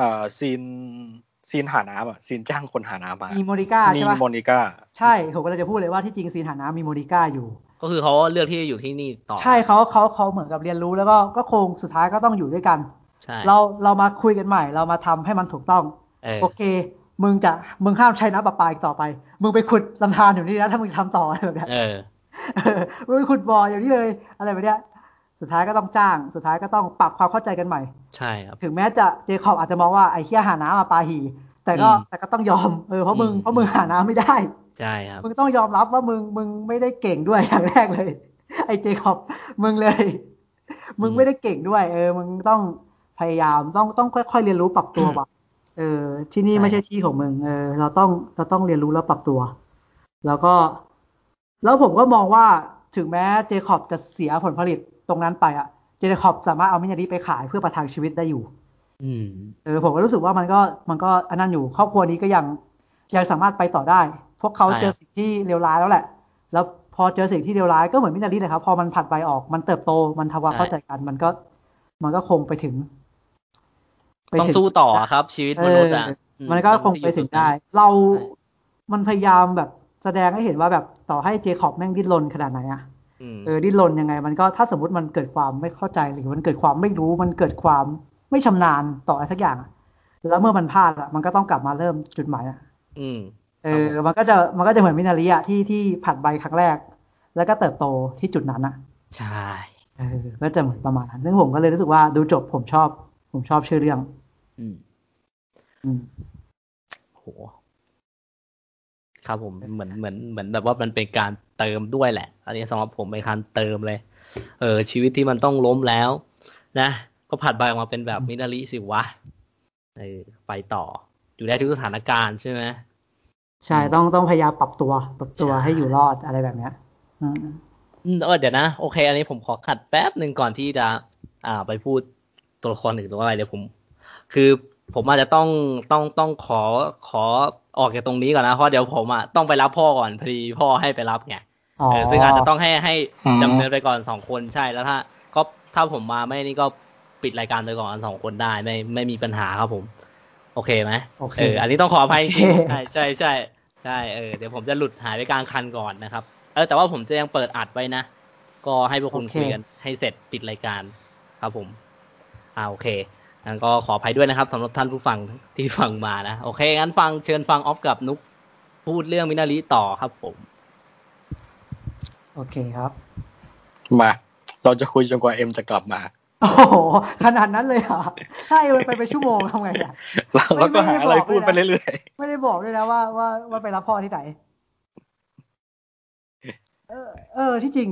อ่า scene scene หาน้ำอะ scene จ้างคนหาน้ำมา
มีโมนิก้า
มี
ใช่ปะ
โมนิก้า
ใช่ผมก็เลยจะพูดเลยว่าที่จริง scene หาน้ำมีโมนิก้าอยู่
ก็คือเขาเลือกที่จะอยู่ที่นี่ต่อ
ใช่เขาเขาเขาเหมือนกับเรียนรู้แล้วก็ก็คงสุดท้ายก็ต้องอยู่ด้วยกัน
ใช่
เราเรามาคุยกันใหม่ เรามาทำให้มันถูกต้อง
เออ
โอเค มึงจะมึงห้ามใช้น้ำประปาอีกต่อไป มึงไปขุดลำธารอยู่นี่นะถ้ามึงทำต่ออะไรแบบเนี้ย
เออ
เออมึงไปขุดบ่ออยู่นี่เลย อะไรแบบเนี้ยสุดท้ายก็ต้องจ้าง สุดท้ายก็ต้องปรับความเข้าใจกันใหม่
ใช่ครับ
ถึงแม้จะเจคอบอาจจะมองว่าไอ้เคี้ยหาน้ำมาปาหี แต่ก็
อืม
แต่ก็ต้องยอมเออเพราะมึง
อืม
เพราะมึงหาน้ำไม่ได้
ใช่ครับ
มึงต้องยอมรับว่ามึงมึงไม่ได้เก่งด้วยอย่างแรกเลย ไอ้เจคอบมึงเลย มึงไม่ได้เก่งด้วย เออ มึงต้องพยายามต้องต้องค่อยๆเรียนรู้ปรับตัวว่ะเออ ที่นี่
ใช่
ไม่ใช่ที่ของมึงเออ เราต้องเราต้องเรียนรู้แล้วปรับตัว แล้วก็ แล้วผมก็มองว่าถึงแม้เจคอบจะเสียผลผลิตตรงนั้นไปอะเจคอบสามารถเอามินารีไปขายเพื่อประทังชีวิตได้อยู่
อืม
เออผมก็รู้สึกว่ามันก็มันก็อันนั้นอยู่ครอบครัวนี้ก็ยังยังสามารถไปต่อได้ พวกเขา
ใช่
เจอสิ่งที่เลวร้ายแล้วแหละ แล้วพอเจอสิ่งที่เลวร้ายก็เหมือนมินารีนะครับ พอมันผัดใบออกมันเติบโตมันทำความเข้าใจกัน มันก็ มันก็คงไปถึงไป
ต้อง
ถึง
สู้ต่อครับ ชีวิตมนุษย์อะ
เออ
อื
มันก็คงไปถึงได้ เรา
ใช่
มันพยายามแบบแสดงให้เห็นว่าแบบต่อให้เจคอบแม่งดิ้นรนขนาดไหนอะ
อืม
เออดิ้นรนยังไง มันก็ถ้าสมมติมันเกิดความไม่เข้าใจหรือมันเกิดความไม่รู้มันเกิดความ ไม่ชำนาญต่ออะไรสักอย่างอะแล้วเมื่อมันพลาดอะมันก็ต้องกลับมาเริ่มจุดหมายอะ
อืม
เออ มันก็จะมันก็จะเหมือนมินาริอะที่ที่ผัดใบครั้งแรก แล้วก็เติบโตที่จุดนั้นอะ
ใช่
เออก็จะเหมือนประมาณนั้นซึ่งผมก็เลยรู้สึกว่าดูจบผมชอบ ผมชอบชื่อเรื่อง
อืม
อืม
โหครับผมเหมือนเหมือนเหมือนแบบว่ามันเป็นการเติมด้วยแหละ อันนี้สำหรับผมเป็นการเติมเลย เออ ชีวิตที่มันต้องล้มแล้ว นะ ก็ผัดใบออกมาเป็นแบบมินาริสิวะเออไปต่อ อยู่ได้ทุกสถานการณ์ใช่ไหม
ใช่ต้องต้องพยายามปรับตัว ปรับตัว
ใช่
ให้อยู่รอดอะไรแบบเนี้ยอืม
อืมเออเดี๋ยวนะ โอเค อันนี้ผมขอขัดแป๊บหนึ่งก่อนที่จะ อ่า ไปพูดตัวละครอื่นหรือว่าอะไรเดี๋ยวผม คือผมอาจจะต้องต้องต้องขอขอออกจากตรงนี้ก่อนนะเพราะเดี๋ยวผมอะต้องไปรับพ่อก่อนพอดีพ่อให้ไปรับไง
อ๋อ
เออซึ่งอาจจะต้องให้ให้
อืม
ดำเนินไปก่อนสองคนใช่แล้วถ้าก็ถ้าผมมาไม่นี่ก็ ปิดรายการไปก่อนสองคนได้ไม่ไม่มีปัญหาครับผม โอเคไหม
โอเค
เอออันนี้ต้องขออภัยจ
โอ
ริ
เค
งๆใช่ใช่ใช่ใช่เออเดี๋ยวผมจะหลุดหายไปกลางคันก่อนนะครับเออแต่ว่าผมจะยังเปิดอัดไว้นะ ก็ให้พวกคุณ
โอเค
คุยกันให้เสร็จปิดรายการครับผม อ่าโอเคงั้นก็ขออภัยด้วยนะครับสำหรับท่านผู้ฟังที่ฟังมานะ โอเค งั้นฟังเชิญฟังออฟกับนุกพูดเรื่องมินาริต่อครับผม
โอเคครับ
มา เราจะคุยจนกว่าเอ็มจะกลับมา
โอ้โหขนาดนั้นเลยเหรอถ้าเอมันไปเป็นชั่วโมงทำไงอะ
แล้วเราก็หาอะไรพูดไปเรื่อย
ไม่ได้บอกด้วยนะว่าว่าว่าไปรับพ่อที่ไหนเออเออที่จริง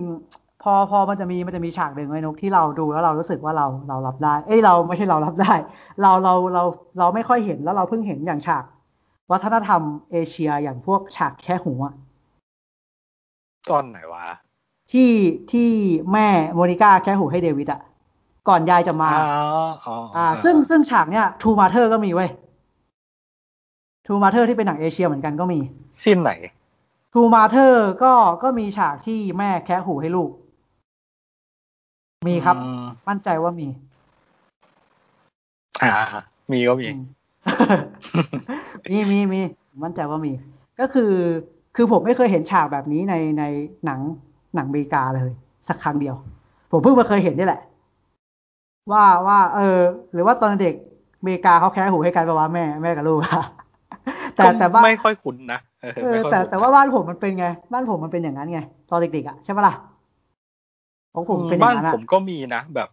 พอพอมันจะมีมันจะมีฉากหนึ่งไว้นกที่เราดูแล้วเรารู้สึกว่าเราเรารับได้ เอ้ยเราไม่ใช่เรารับได้ เราเราเราเราไม่ค่อยเห็นแล้วเราเพิ่งเห็นอย่างฉาก วัฒนธรรมเอเชียอย่างพวกฉากแคะหูอะ
ๆตอนไหนวะ
ที่ที่แม่โมนิก้าแคะหูให้เดวิดอะ ก่อนยายจะมา
อ๋ออ๋อ
อ่า ซึ่งซึ่งฉากเนี้ย True Mothers ก็มีเว้ย True Mothers ที่เป็นหนังเอเชียเหมือนกันก็มี
scene ไหน
True Mothers ก็ก็มีฉากที่แม่แคะหูให้ลูก มีครับ
อืม
มั่นใจว่ามี
อ่า มีก็มี
อืมมีมีมี มั่นใจว่ามี ก็คือ คือผมไม่เคยเห็นฉากแบบนี้ในในหนังหนังอเมริกาเลย สักครั้งเดียว ผมเพิ่งมาเคยเห็นนี่แหละ ว่าว่า เออ หรือว่าตอนเด็กอเมริกาเขาแคะหูให้กันประว่าแม่แม่กับลูกอะแต่แต่บ้าน
ไม่ค่อยคุ้นนะเออ
เออ
ไม่ค่อย
แต่
คุ้น
แต่ว่าบ้านผมมันเป็นไง บ้านผมมันเป็นอย่างนั้นไง ตอนเด็กๆอะใช่ปะล่ะของผมเป็นอย่า
บ้างน
นั้นอะ
ผมก็มีนะแบบ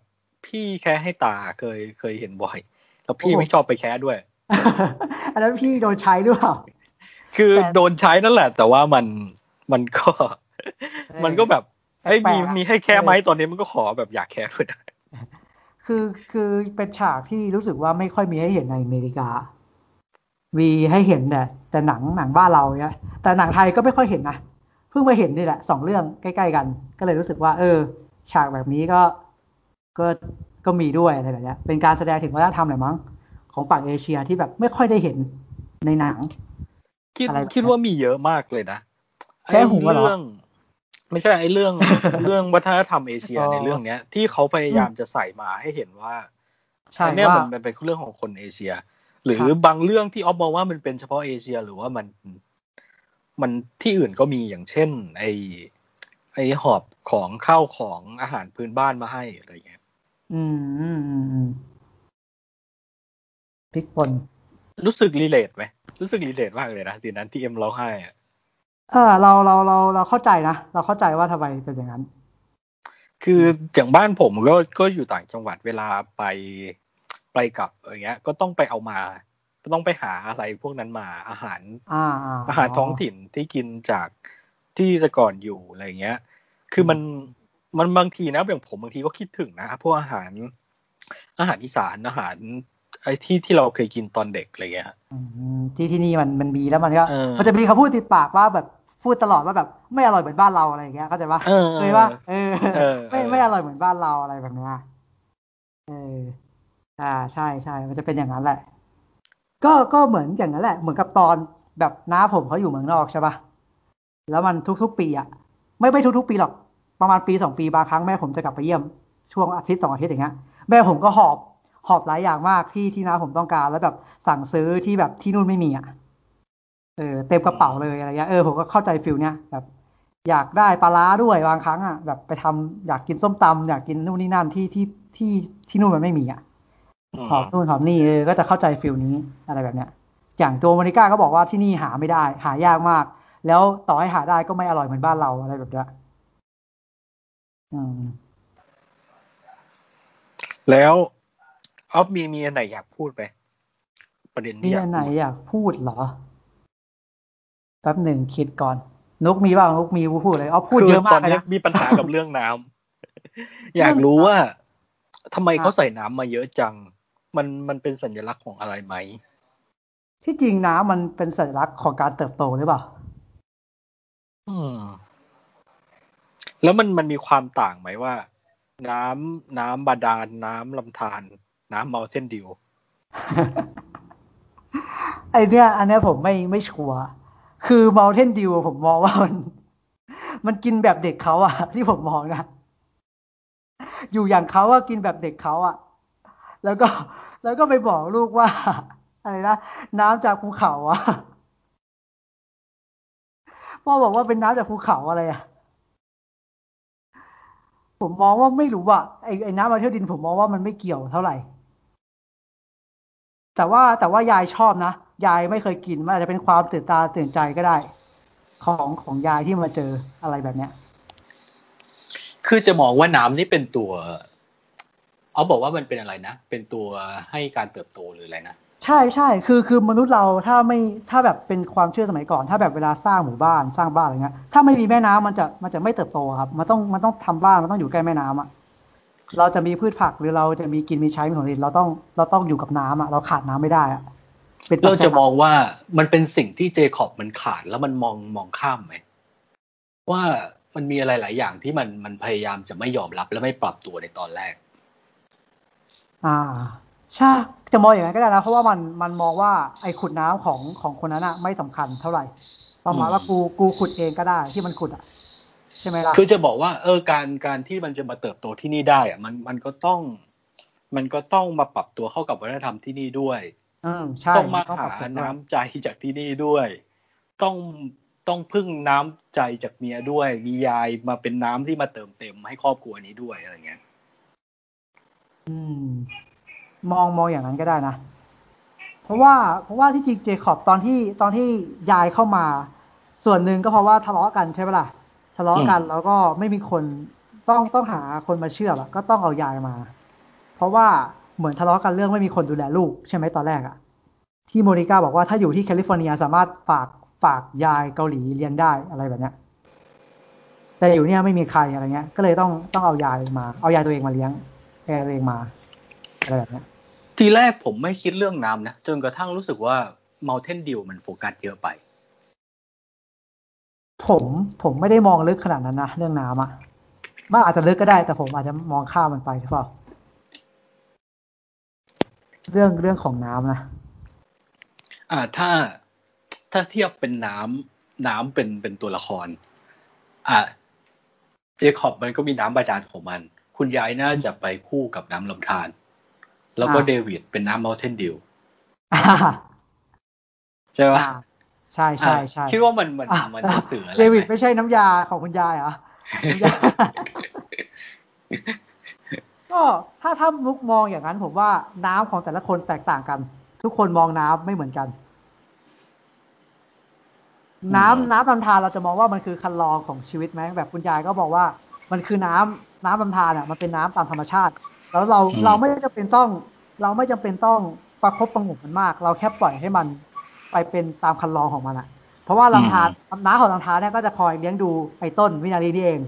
พี่แค่ให้ตาเคยเคยเห็นบ่อยแล้วพี่
โอ้โห
ไม่ชอบไปแค่ด้วย
อันนั้นพี่โดนใช้หรือเปล่า
คือ
แต่
โดนใช้นั่นแหละ แต่ว่ามันมันก็
เออ
มันก็แบบเอ้ย
แปล
มี
กๆอะ
มีให้แค่ไหม
เออ
ตอนนี้มันก็ขอแบบอยากแค่ด้วยนะ
คือคือเป็นฉากที่รู้สึกว่าไม่ค่อยมีให้เห็นในอเมริกา มีให้เห็นแต่แต่หนังหนังบ้านเราเนี่ยแต่หนังไทยก็ไม่ค่อยเห็นนะเพิ่งมาเห็นนี่แหละสองเรื่องใกล้ๆกัน ก็เลยรู้สึกว่า เออ ฉากแบบนี้ก็ก็ก็มีด้วยอะไรแบบเนี้ยเป็นการแสดงถึงวัฒนธรรมแหละมั้งของฝั่งเอเชียที่แบบไม่ค่อยได้เห็นในหนัง
คิด
อะไรแบบ
คิดว่ามีเยอะมากเลยนะ
แค่หูเหรอ
ไอ้เรื่อง ไม่ใช่ไอ้เรื่องเรื่องวัฒนธรรมเอเชีย
อ๋อ
ในเรื่องเนี้ย ที่เขาพยายามจะใส่มาให้เห็นว่า
ใช่
อันเนี่ย
ว่า
มันมันเป็นเรื่องของคนเอเชีย หรือ
ครับ
บางเรื่องที่ออฟมองว่ามันเป็นเฉพาะเอเชีย หรือว่ามันมันที่อื่นก็มีอย่างเช่น ไอไอหอบของข้าวของอาหารพื้นบ้านมาให้อะไรเงี้ย
อืมอืมอืมอืมพริกป่น
รู้สึก relate ไหมรู้สึก relate มากเลยนะ scene นั้นที่เอ็มร้องไห้อะ
เออเราเราเราเราเข้าใจนะ เราเข้าใจว่าทำไมเป็นอย่างนั้น
คืออย่างบ้านผมก็ก็อยู่ต่างจังหวัดเวลาไปไปกลับอย่างเงี้ย ก็ต้องไปเอามาก็ต้องไปหาอะไรพวกนั้นมาอาหาร
อ่าอ่า
อาหารท้องถิ่นที่กินจากที่แต่ก่อนอยู่อะไรเงี้ย คือมันมันบางทีนะอย่างผมบางทีก็คิดถึงนะพวกอาหารอาหารอีสานอาหารไอ้ที่ที่เราเคยกินตอนเด็กอะไรเงี้ย
อืมที่ที่นี่มันมันมีแล้วมันก็
เออ
มันจะมีคำพูดติดปากว่าแบบ พูดตลอดว่าแบบไม่อร่อยเหมือนบ้านเราอะไรอย่างเงี้ยเข้าใจปะ
เออ
เคยปะเออ
เออ
ไม่
เออ
ไม่อร่อยเหมือนบ้านเราอะไรแบบเนี้ยเออ อ่าใช่ใช่มันจะเป็นอย่างนั้นแหละ ก็ก็เหมือนอย่างนั้นแหละ เหมือนกับตอนแบบน้าผมเขาอยู่เมืองนอกใช่ปะแล้วมันทุกๆปีอะไม่ไม่ทุกๆปีหรอกประมาณปีสองปีบางครั้งแม่ผมจะกลับไปเยี่ยมช่วงอาทิตย์สองอาทิตย์อย่างเงี้ยแม่ผมก็หอบหอบหลายอย่างมากที่ที่น้าผมต้องการแล้วแบบสั่งซื้อที่แบบที่นู่นไม่มีอะ เออเต็มกระเป๋าเลยอะไรเงี้ยเออผมก็เข้าใจ feel เนี้ยแบบ อยากได้ปลาร้าด้วยบางครั้งอะแบบไปทำอยากกินส้มตำอยากกินนู่นนี่นั่นที่ที่ที่ที่นู่นมันไม่มีอะ
อืม
หอมนู่นหอมนี่เออก็จะเข้าใจ feel นี้อะไรแบบเนี้ย อย่างตัวโมนิก้าก็บอกว่าที่นี่หาไม่ได้ หายากมาก แล้วต่อให้หาได้ก็ไม่อร่อยเหมือนบ้านเราอะไรแบบเนี้ยอืม
แล้วออฟมีมีอันไหนอยากพูดไหมประเด็น
มี
ที่อยา
อั
ก
นไหน
พูด
อยากพูดเหรอ แป๊บหนึ่งคิดก่อน นุกมีบ้างนุกมีพูดเลยอ๋อพูดเยอะมา
ตอกน
เลย
นี้
นะ
มีปัญหากับเรื่องน้ำอยากรู้ว่าทำไมเขาใส่น้ำมาเยอะจัง
มันมันเป็นสัญลักษณ์ของอะไรไหม
ที่จริงน้ำมันเป็นสัญลักษณ์ของการเติบโตหรือเปล่า
อืมแล้วมันมันมีความต่างไหมว่า น้ำน้ำบาดาลน้ำลำธารน้ำเมาเส้นดิว
ไอเนี้ยอันเนี้ยผมไม่ไม่ชัวร์ คือ Mountain Dew ผมมองว่ามันมันกินแบบเด็กเขาอะที่ผมมองนะ อยู่อย่างเขาอะกินแบบเด็กเขาอะแล้วก็แล้วก็ไปบอกลูกว่า อะไรนะน้ำจากภูเขาอะพ่อบอกว่าเป็นน้ำจากภูเขาอะไรอะผมมองว่าไม่รู้อะไอไอน้ำมาเที่ยวดินผมมองว่ามันไม่เกี่ยวเท่าไหร่ แต่ว่าแต่ว่ายายชอบนะ ยายไม่เคยกินมันอาจจะเป็นความตื่นตาตื่นใจก็ได้ ของของยายที่มาเจออะไรแบบเนี้ย
คือจะมองว่าน้ำนี่เป็นตัวเอาบอกว่ามันเป็นอะไรนะ เป็นตัวให้การเติบโตหรืออะไรนะ
ใช่ใช่คือคือมนุษย์เราถ้าไม่ถ้าแบบเป็นความเชื่อสมัยก่อน ถ้าแบบเวลาสร้างหมู่บ้านสร้างบ้านอะไรเงี้ยถ้าไม่มีแม่น้ำมันจะมันจะไม่เติบโตครับ มันต้องมันต้องทำบ้านมันต้องอยู่ใกล้แม่น้ำอะ เราจะมีพืชผักหรือเราจะมีกินมีใช้มีผลผลิตเราต้องเราต้องอยู่กับน้ำอะเราขาดน้ำไม่ได้อะ
ป็นเราจะมองว่ามันเป็นสิ่งที่เจคอบมันขาดแล้วมันมองมองข้ามไหมว่ามันมีอะไรหลายอย่างที่มันมันพยายามจะไม่ยอมรับและไม่ปรับตัวในตอนแรก
อ่าใช่จะมองอย่างนั้นก็ได้นะเพราะว่ามันมันมองว่าไอ้ขุดน้ำของของคนนั้นอะไม่สำคัญเท่าไหร่ประมาณว่ากูกูขุดเองก็ได้ที่มันขุดอะ ใช่ไหมล่ะ
คือจะบอกว่าเออการการที่มันจะมาเติบโตที่นี่ได้อะมันมันก็ต้อง มันก็ต้องมาปรับตัวเข้ากับวัฒนธรรมที่นี่ด้วยต้องมาหาน้ำใจจากที่นี่ด้วย ต้องต้องพึ่งน้ำใจจากเมียด้วย มียายมาเป็นน้ำที่มาเติมเต็มให้ครอบครัวนี้ด้วยอะไรเงี้ย
อืม มองมองอย่างนั้นก็ได้นะเพราะว่าเพราะว่าที่จริงเจคอบตอนที่ตอนที่ยายเข้ามา ส่วนหนึ่งก็เพราะว่าทะเลาะกันใช่ไหมล่ะ ทะเลาะกันแล้วก็ไม่มีคนต้องต้องหาคนมาเชื่อละก็ต้องเอายายมา เพราะว่าเหมือนทะเลาะกันเรื่องไม่มีคนดูแลลูกใช่ไหมตอนแรกอะที่โมนิก้าบอกว่าถ้าอยู่ที่แคลิฟอร์เนียสามารถฝากฝากยายเกาหลีเลี้ยงได้อะไรแบบเนี้ยแต่อยู่เนี่ยไม่มีใครอะไรเงี้ย ก็เลยต้องต้องเอายายมา เอายายตัวเองมาเลี้ยงแอตัวเองมาอะไรแบบเนี้ย
ทีแรกผมไม่คิดเรื่องน้ำนะจนกระทั่งรู้สึกว่า Mountain Dew มันโฟกัสเยอะไป
ผมผมไม่ได้มองลึกขนาดนั้นนะเรื่องน้ำอะมันอาจจะลึกก็ได้ แต่ผมอาจจะมองข้ามมันไปใช่เปล่าเรื่องเรื่องของน้ำนะ
อ่าถ้าถ้าเทียบเป็นน้ำน้ำเป็นเป็นตัวละคร อ่าเจคอบมันก็มีน้ำบาดาลของมัน คุณยายน่าจะไปคู่กับน้ำลำธารแล้วก็เดวิดเป็นน้ำมอลเทนดิวใช่ไหม
ใช่ใช่ใช่
คิดว่ามันมันมันจะสื่ออะไร
เดวิดไม่ใช่น้ำยาของคุณยายเหรอก็ถ้าถ้ามุกมองอย่างนั้น ผมว่าน้ำของแต่ละคนแตกต่างกัน ทุกคนมองน้ำไม่เหมือนกัน น้ำน้ำลำธารเราจะมองว่ามันคือคันลองของชีวิตไหมแบบคุณยายก็บอกว่า มันคือน้ำน้ำลำธารอะมันเป็นน้ำตามธรรมชาติ แล้วเราเราไม่จำเป็นต้อง เราไม่จำเป็นต้องประคบประงมมันมาก เราแค่ปล่อยให้มัน ไปเป็นตามคันลองของมันอะเพราะว่าลำธารน้ำของลำธารเนี่ยก็จะคอยเลี้ยงดูไอ้ต้นวินาทีนี่เอง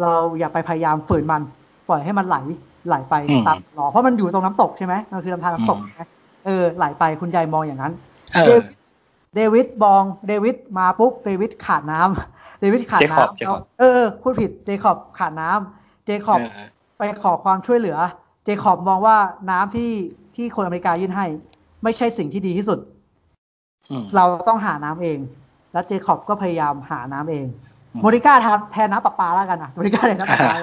เราอย่าไปพยายามฝืนมัน ปล่อยให้มันไหลไหลไปตามหลอเพราะมันอยู่ตรงน้ำตกใช่ไหมมันคือลำธารน้ำตกเออไหลไปคุณยายมองอย่างนั้นเดวิดบองเดวิดมาปุ๊บเดวิดขาดน้ำเดวิดขาดน้ำเออพูดผิดเจคอบขาดน้ำเจคอบไปขอความช่วยเหลือ เจคอบมองว่าน้ำที่ที่คนอเมริกายื่นให้ ไม่ใช่สิ่งที่ดีที่สุด เราต้องหาน้ำเอง แล้วเจคอบก็พยายามหาน้ำเองโมนิก้าแทนน้ำประปาแล้วกันนะโมนิก้าแทนน้ำประปา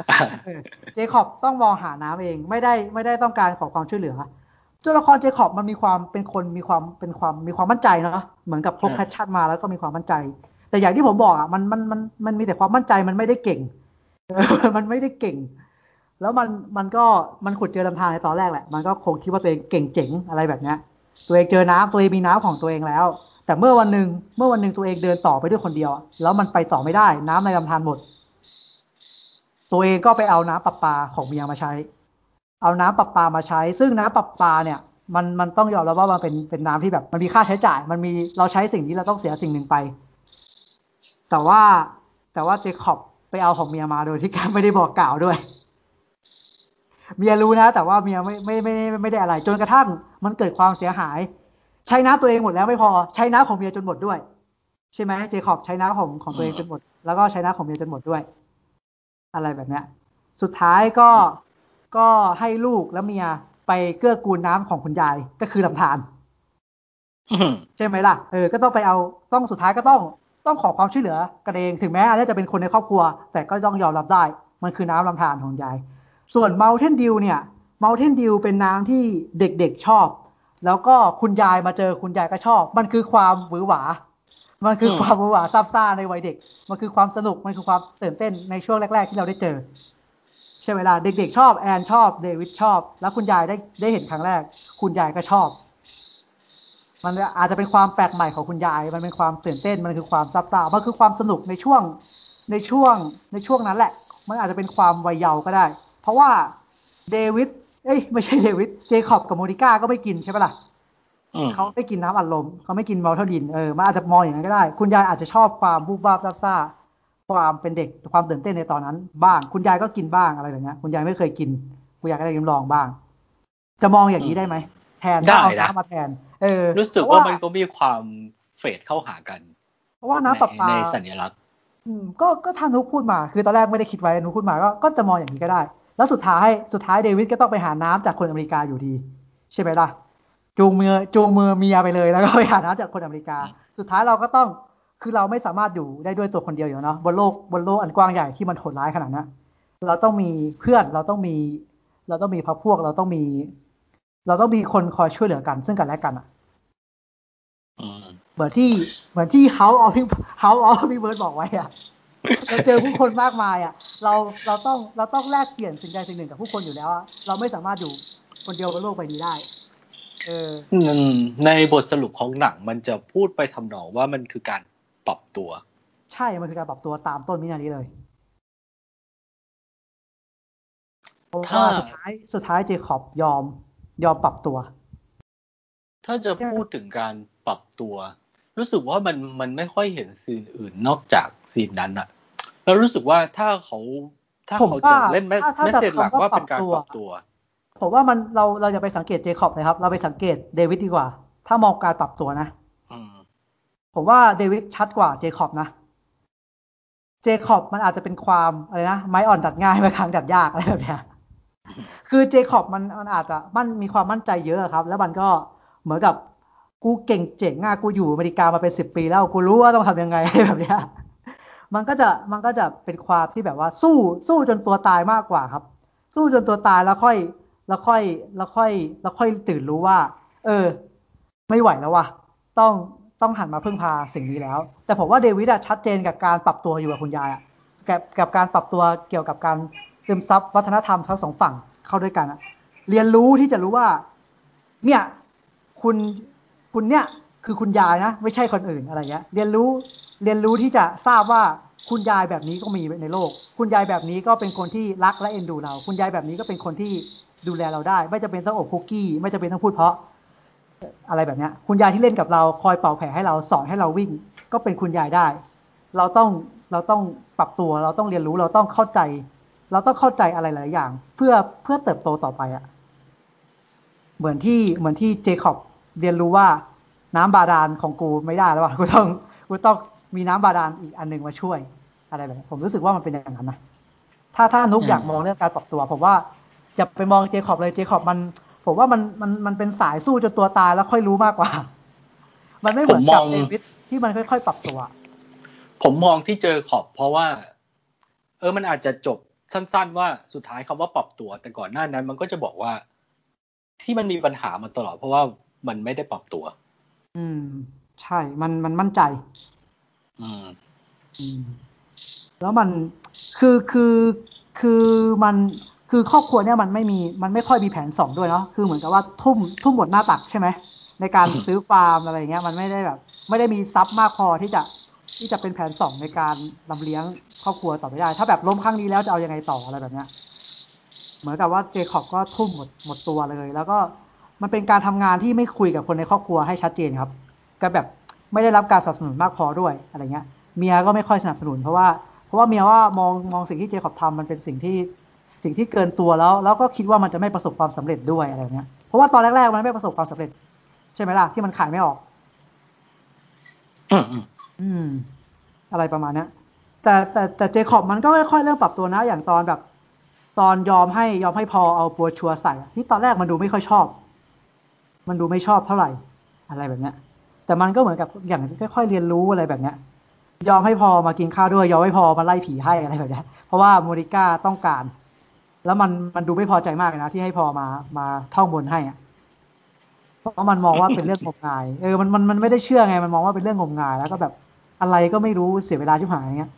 เจคอบต้องมองหาน้ำเอง ไม่ได้ไม่ได้ต้องการขอความช่วยเหลือตัวละครเจคอบมันมีความเป็นคนมีความเป็นความมีความมั่นใจเนาะเหมือนกับพก passion มาแล้วก็มีความมั่นใจ แต่อย่างที่ผมบอกอะมันมันมันมันมีแต่ความมั่นใจมันไม่ได้เก่งมันไม่ได้เก่ง แล้วมันมันก็มันขุดเจอลำธารในตอนแรกแหละ มันก็คงคิดว่าตัวเองเก่งเจ๋งอะไรแบบเนี้ย ตัวเองเจอน้ำตัวเองมีน้ำของตัวเองแล้ว แต่เมื่อวันหนึ่งเมื่อวันหนึ่งตัวเองเดินต่อไปด้วยคนเดียว แล้วมันไปต่อไม่ได้ น้ำในลำธารหมด ตัวเองก็ไปเอาน้ำประปาของเมียมาใช้ เอาน้ำประปามาใช้ ซึ่งน้ำประปาเนี่ยมันมันต้องยอมรับว่ามันเป็นเป็นน้ำที่แบบ มันมีค่าใช้จ่าย มันมีเราใช้สิ่งนี้เราต้องเสียสิ่งหนึ่งไป แต่ว่าแต่ว่าเจคอบไปเอาของเมียมาโดยที่แกไม่ได้บอกกล่าวด้วย เมียรู้นะ แต่ว่าเมียไม่ไม่ไม่ไม่ได้อะไร จนกระทั่งมันเกิดความเสียหาย ใช้น้ำตัวเองหมดแล้วไม่พอใช้น้ำของเมียจนหมดด้วย ใช่ไหมเจคอบใช้น้ำของของตัวเองจนหมด แล้วก็ใช้น้ำของเมียจนหมดด้วย อะไรแบบเนี้ย สุดท้ายก็ก็ให้ลูกและเมียไปเกื้อกูลน้ำของคุณยายก็คือลำธารใช่ไหมล่ะเออก็ต้องไปเอาต้องสุดท้ายก็ต้องต้องขอความช่วยเหลือกันเองถึงแม้อันนี้จะเป็นคนในครอบครัว แต่ก็ต้องยอมรับได้ มันคือน้ำลำธารของยาย ส่วน Mountain Dew เนี่ย Mountain Dew เป็นน้ำที่เด็กๆชอบ แล้วก็คุณยายมาเจอคุณยายก็ชอบ มันคือความหวือหวา มันคือความหวือหวาซาบซ่าในวัยเด็ก มันคือความสนุก มันคือความตื่นเต้นในช่วงแรก ๆ ที่เราได้เจอใช่เวลาเด็กๆชอบแอนชอบเดวิดชอบ แล้วคุณยายได้ได้เห็นครั้งแรก คุณยายก็ชอบ มันอาจจะเป็นความแปลกใหม่ของคุณยาย มันเป็นความตื่นเต้นมันคือความซาบซ่ามันคือความสนุกในช่วงในช่วงในช่วงนั้นแหละ มันอาจจะเป็นความวัยเยาว์ก็ได้ เพราะว่าเดวิดเอ้ยไม่ใช่เดวิดเจคอบกับโมนิก้าก็ไม่กินใช่ปะล่ะเขาไม่กินน้ำอัดลมเขาไม่กิน Mountain Dew เออมันอาจจะมองอย่างนั้นก็ได้ คุณยายอาจจะชอบความวูบวาบซาบซ่าความเป็นเด็กความตื่นเต้นในตอนนั้น บ้าง คุณยายก็กินบ้างอะไรแบบนี้คุณยายไม่เคยกิน คุณยายก็ได้ลิ้มลองบ้าง จะมองอย่างนี้ได้ไหมแทนถ้าเอาน้ำมาแทน เออ
รู้สึกว่ามันก็มีความเฟดเข้าหากัน
เพราะว่าน้ำประปา
ในสัญลักษณ์
อืมก็ก็ท่านนุกพูดมา คือตอนแรกไม่ได้คิดไว้นุกพูดมาก็ก็จะมองอย่างนี้ก็ได้ แล้วสุดท้ายสุดท้ายเดวิดก็ต้องไปหาน้ำจากคนอเมริกาอยู่ดี ใช่ไหมล่ะจูงมือจูงมือเมียไปเลยแล้วก็ไปหาน้ำจากคนอเมริกา สุดท้ายเราก็ต้องคือเราไม่สามารถอยู่ได้ด้วยตัวคนเดียวอยู่เนาะบนโลกบนโลกอันกว้างใหญ่ที่มันโหดร้ายขนาดนั้นเราต้องมีเพื่อนเราต้องมี เราต้องมีพักพวกเราต้องมี เราต้องมีคนคอยช่วยเหลือกัน ซึ่งกันและกันอะเหมือนที่เหมือนที่ House of House of r e v e r บอกไว้อะ เราเจอผู้คนมากมายอะ เราเราต้องเราต้องแลกเปลี่ยนสิ่งใดสิ่งหนึ่งกับผู้คนอยู่แล้วอะเราไม่สามารถอยู่คนเดียวบนโลกใบนี้ได้
ในบทสรุปของหนังมันจะพูดไปทำนองว่ามันคือการปรับตัว
ใช่มันคือการปรับตัวตามต้นมินานี้เลยถ้าสุดท้ายสุดท้ายเจคอบยอมยอมปรับตัว
ถ้าจะพูดถึงการปรับตัว รู้สึกว่ามันมันไม่ค่อยเห็นซีนอื่นนอกจากซีนนั้นอะแล้วรู้สึกว่าถ้าเขาถ้าเขาจะเล่นแม่เสร็จหลักว่าเป็นการปรับตัว
ผมว่ามันเราเราจะไปสังเกตเจคอบนะครับ เราไปสังเกตเดวิดดีกว่า ถ้ามองการปรับตัวนะผมว่าเดวิดชัดกว่าเจคอบนะเจคอบมันอาจจะเป็นความอะไรนะไม้อ่อนดัดง่ายไม้ค้างดัดยากอะไรแบบเนี้ยคือเจคอบมันมันอาจจะมันมีความมั่นใจเยอะครับ แล้วมันก็เหมือนกับ กูเก่งเจ๋งอะกูอยู่อเมริกามาเป็นสิบปีแล้วกูรู้ว่าต้องทำยังไงแบบเนี้ยมันก็จะมันก็จะเป็นความที่แบบว่าสู้สู้จนตัวตายมากกว่าครับ สู้จนตัวตายแล้วค่อย แล้วค่อย แล้วค่อย แล้วค่อยตื่นรู้ว่า เออ ไม่ไหวแล้วว่ะต้องต้องหันมาพึ่งพาสิ่งนี้แล้ว แต่ผมว่าเดวิดชัดเจนกับการปรับตัวอยู่กับคุณยายอะกับกับการปรับตัวเกี่ยวกับการซึมซับวัฒนธรรมทั้งสองฝั่งเข้าด้วยกันอะเรียนรู้ที่จะรู้ว่า เนี่ย คุณ คุณเนี่ยคือคุณยายนะ ไม่ใช่คนอื่นอะไรเงี้ยเรียนรู้เรียนรู้ที่จะทราบว่าคุณยายแบบนี้ก็มีในโลก คุณยายแบบนี้ก็เป็นคนที่รักและเอ็นดูเรา คุณยายแบบนี้ก็เป็นคนที่ดูแลเราได้ ไม่จะเป็นต้องอบคุกกี้ ไม่จะเป็นต้องพูดเพราะ อะไรแบบนี้คุณยายที่เล่นกับเราคอยเป่าแผลให้เราสอนให้เราวิ่ง ก็เป็นคุณยายได้ เราต้องเราต้องปรับตัวเราต้องเรียนรู้เราต้องเข้าใจ เราต้องเข้าใจอะไรหลายอย่าง เพื่อเพื่อเติบโตต่อไปอะเหมือนที่เหมือนที่เจคอบ เรียนรู้ว่าน้ำบาดาลของกูไม่ได้แล้วว่ะกูต้องกูต้องมีน้ำบาดาลอีกอันหนึ่งมาช่วยอะไรแบบนี้ผมรู้สึกว่ามันเป็นอย่างนั้นนะถ้าถ้านุกอยากมองเรื่องการปรับตัว ผมว่าอย่าไปมองเจคอบเลยเจคอบมัน ผมว่ามันมันมันเป็นสายสู้จนตัวตายแล้วค่อยรู้มากกว่า มันไม่เหมือนกับเดวิดที่มันค่อยๆปรับตัว
ผมมองที่เจอขอบเพราะว่า เออมันอาจจะจบสั้น ๆ ว่าสุดท้ายคำว่าปรับตัว แต่ก่อนหน้านั้น มันก็จะบอกว่าที่มันมีปัญหามาตลอด เพราะว่า มันไม่ได้ปรับตัว
อืม ใช่ มันมันมั่นใจ
อืม
อืม แล้วมันคือคือคือมันคือครอบครัวเนี่ยมันไม่มีมันไม่ค่อยมีแผนสองด้วยเนาะคือเหมือนกับว่าทุ่มทุ่มหมดหน้าตักใช่ไหมในการซื้อฟาร์มอะไรเงี้ยมันไม่ได้แบบ ไม่ได้มีซับมากพอที่จะที่จะเป็นแผนสองในการลำเลี้ยงครอบครัวต่อไปได้ ถ้าแบบล้มครั้งนี้แล้วจะเอายังไงต่ออะไรแบบเนี้ยเหมือนกับว่าเจคอบก็ทุ่มหมดหมดตัวเลย แล้วก็ มันเป็นการทำงานที่ไม่คุยกับคนในครอบครัวให้ชัดเจนครับ ก็แบบไม่ได้รับการสนับสนุนมากพอด้วยอะไรเงี้ย เมียก็ไม่ค่อยสนับสนุนเพราะว่าเพราะว่าเมียว่ามองมองสิ่งที่เจคอบทำมันเป็นสิ่งที่สิ่งที่เกินตัวแล้ว แล้วก็คิดว่ามันจะไม่ประสบความสำเร็จด้วยอะไรเงี้ยเพราะว่าตอนแรกๆมันไม่ประสบความสำเร็จ ใช่ไหมล่ะที่มันขายไม่ออก
อืม
อืมอะไรประมาณนี้แต่แต่แต่เจคอบมันก็ค่อยๆเริ่มปรับตัวนะ อย่างตอนแบบ ตอนยอมให้ยอมให้พอเอาปัวชัวใส่ที่ตอนแรกมันดูไม่ค่อยชอบ มันดูไม่ชอบเท่าไหร่อะไรแบบเนี้ย แต่มันก็เหมือนกับอย่างค่อยๆเรียนรู้อะไรแบบเนี้ย ยอมให้พอมากินข้าวด้วย ยอมให้พอมาไล่ผีให้อะไรแบบนี้เพราะว่าโมริก้าต้องการ แล้วมันมันดูไม่พอใจมากเลยนะที่ให้พอมามาท่องบนให้อะเพราะมันมองว่าเป็นเรื่องงมงาย เออ มันมันมันไม่ได้เชื่อไง มันมองว่าเป็นเรื่องงมงาย แล้วก็แบบอะไรก็ไม่รู้เสียเวลาชิบหายเงี้ย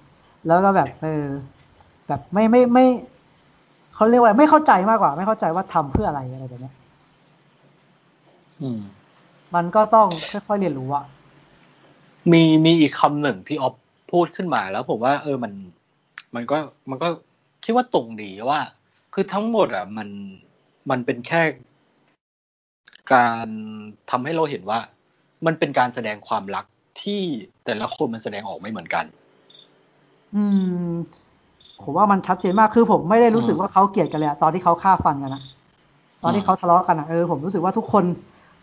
แล้วก็แบบเออแบบไม่ไม่ไม่เขาเรียกว่าไม่เข้าใจมากกว่า ไม่เข้าใจว่าทำเพื่ออะไรอะไรแบบนี้
อื ม
มันก็ต้องค่อยๆเรียนรู้อะ
มีมีอีกคำหนึ่งที่ออฟพูดขึ้นมาแล้วผมว่า เออมัน มันก็มันก็คิดว่าตรงดีว่า คือทั้งหมดอะ มันมันเป็นแค่การทำให้เราเห็นว่า มันเป็นการแสดงความรักที่แต่ละคนมันแสดงออกไม่เหมือนกัน
อืม ผมว่ามันชัดเจนมากคือผมไม่ได้รู้สึกว่าเขาเกลียดกันเลยตอนที่เขาฆ่าฟันกันนะตอนที่เขาทะเลาะกันอะเออผมรู้สึกว่าทุกคน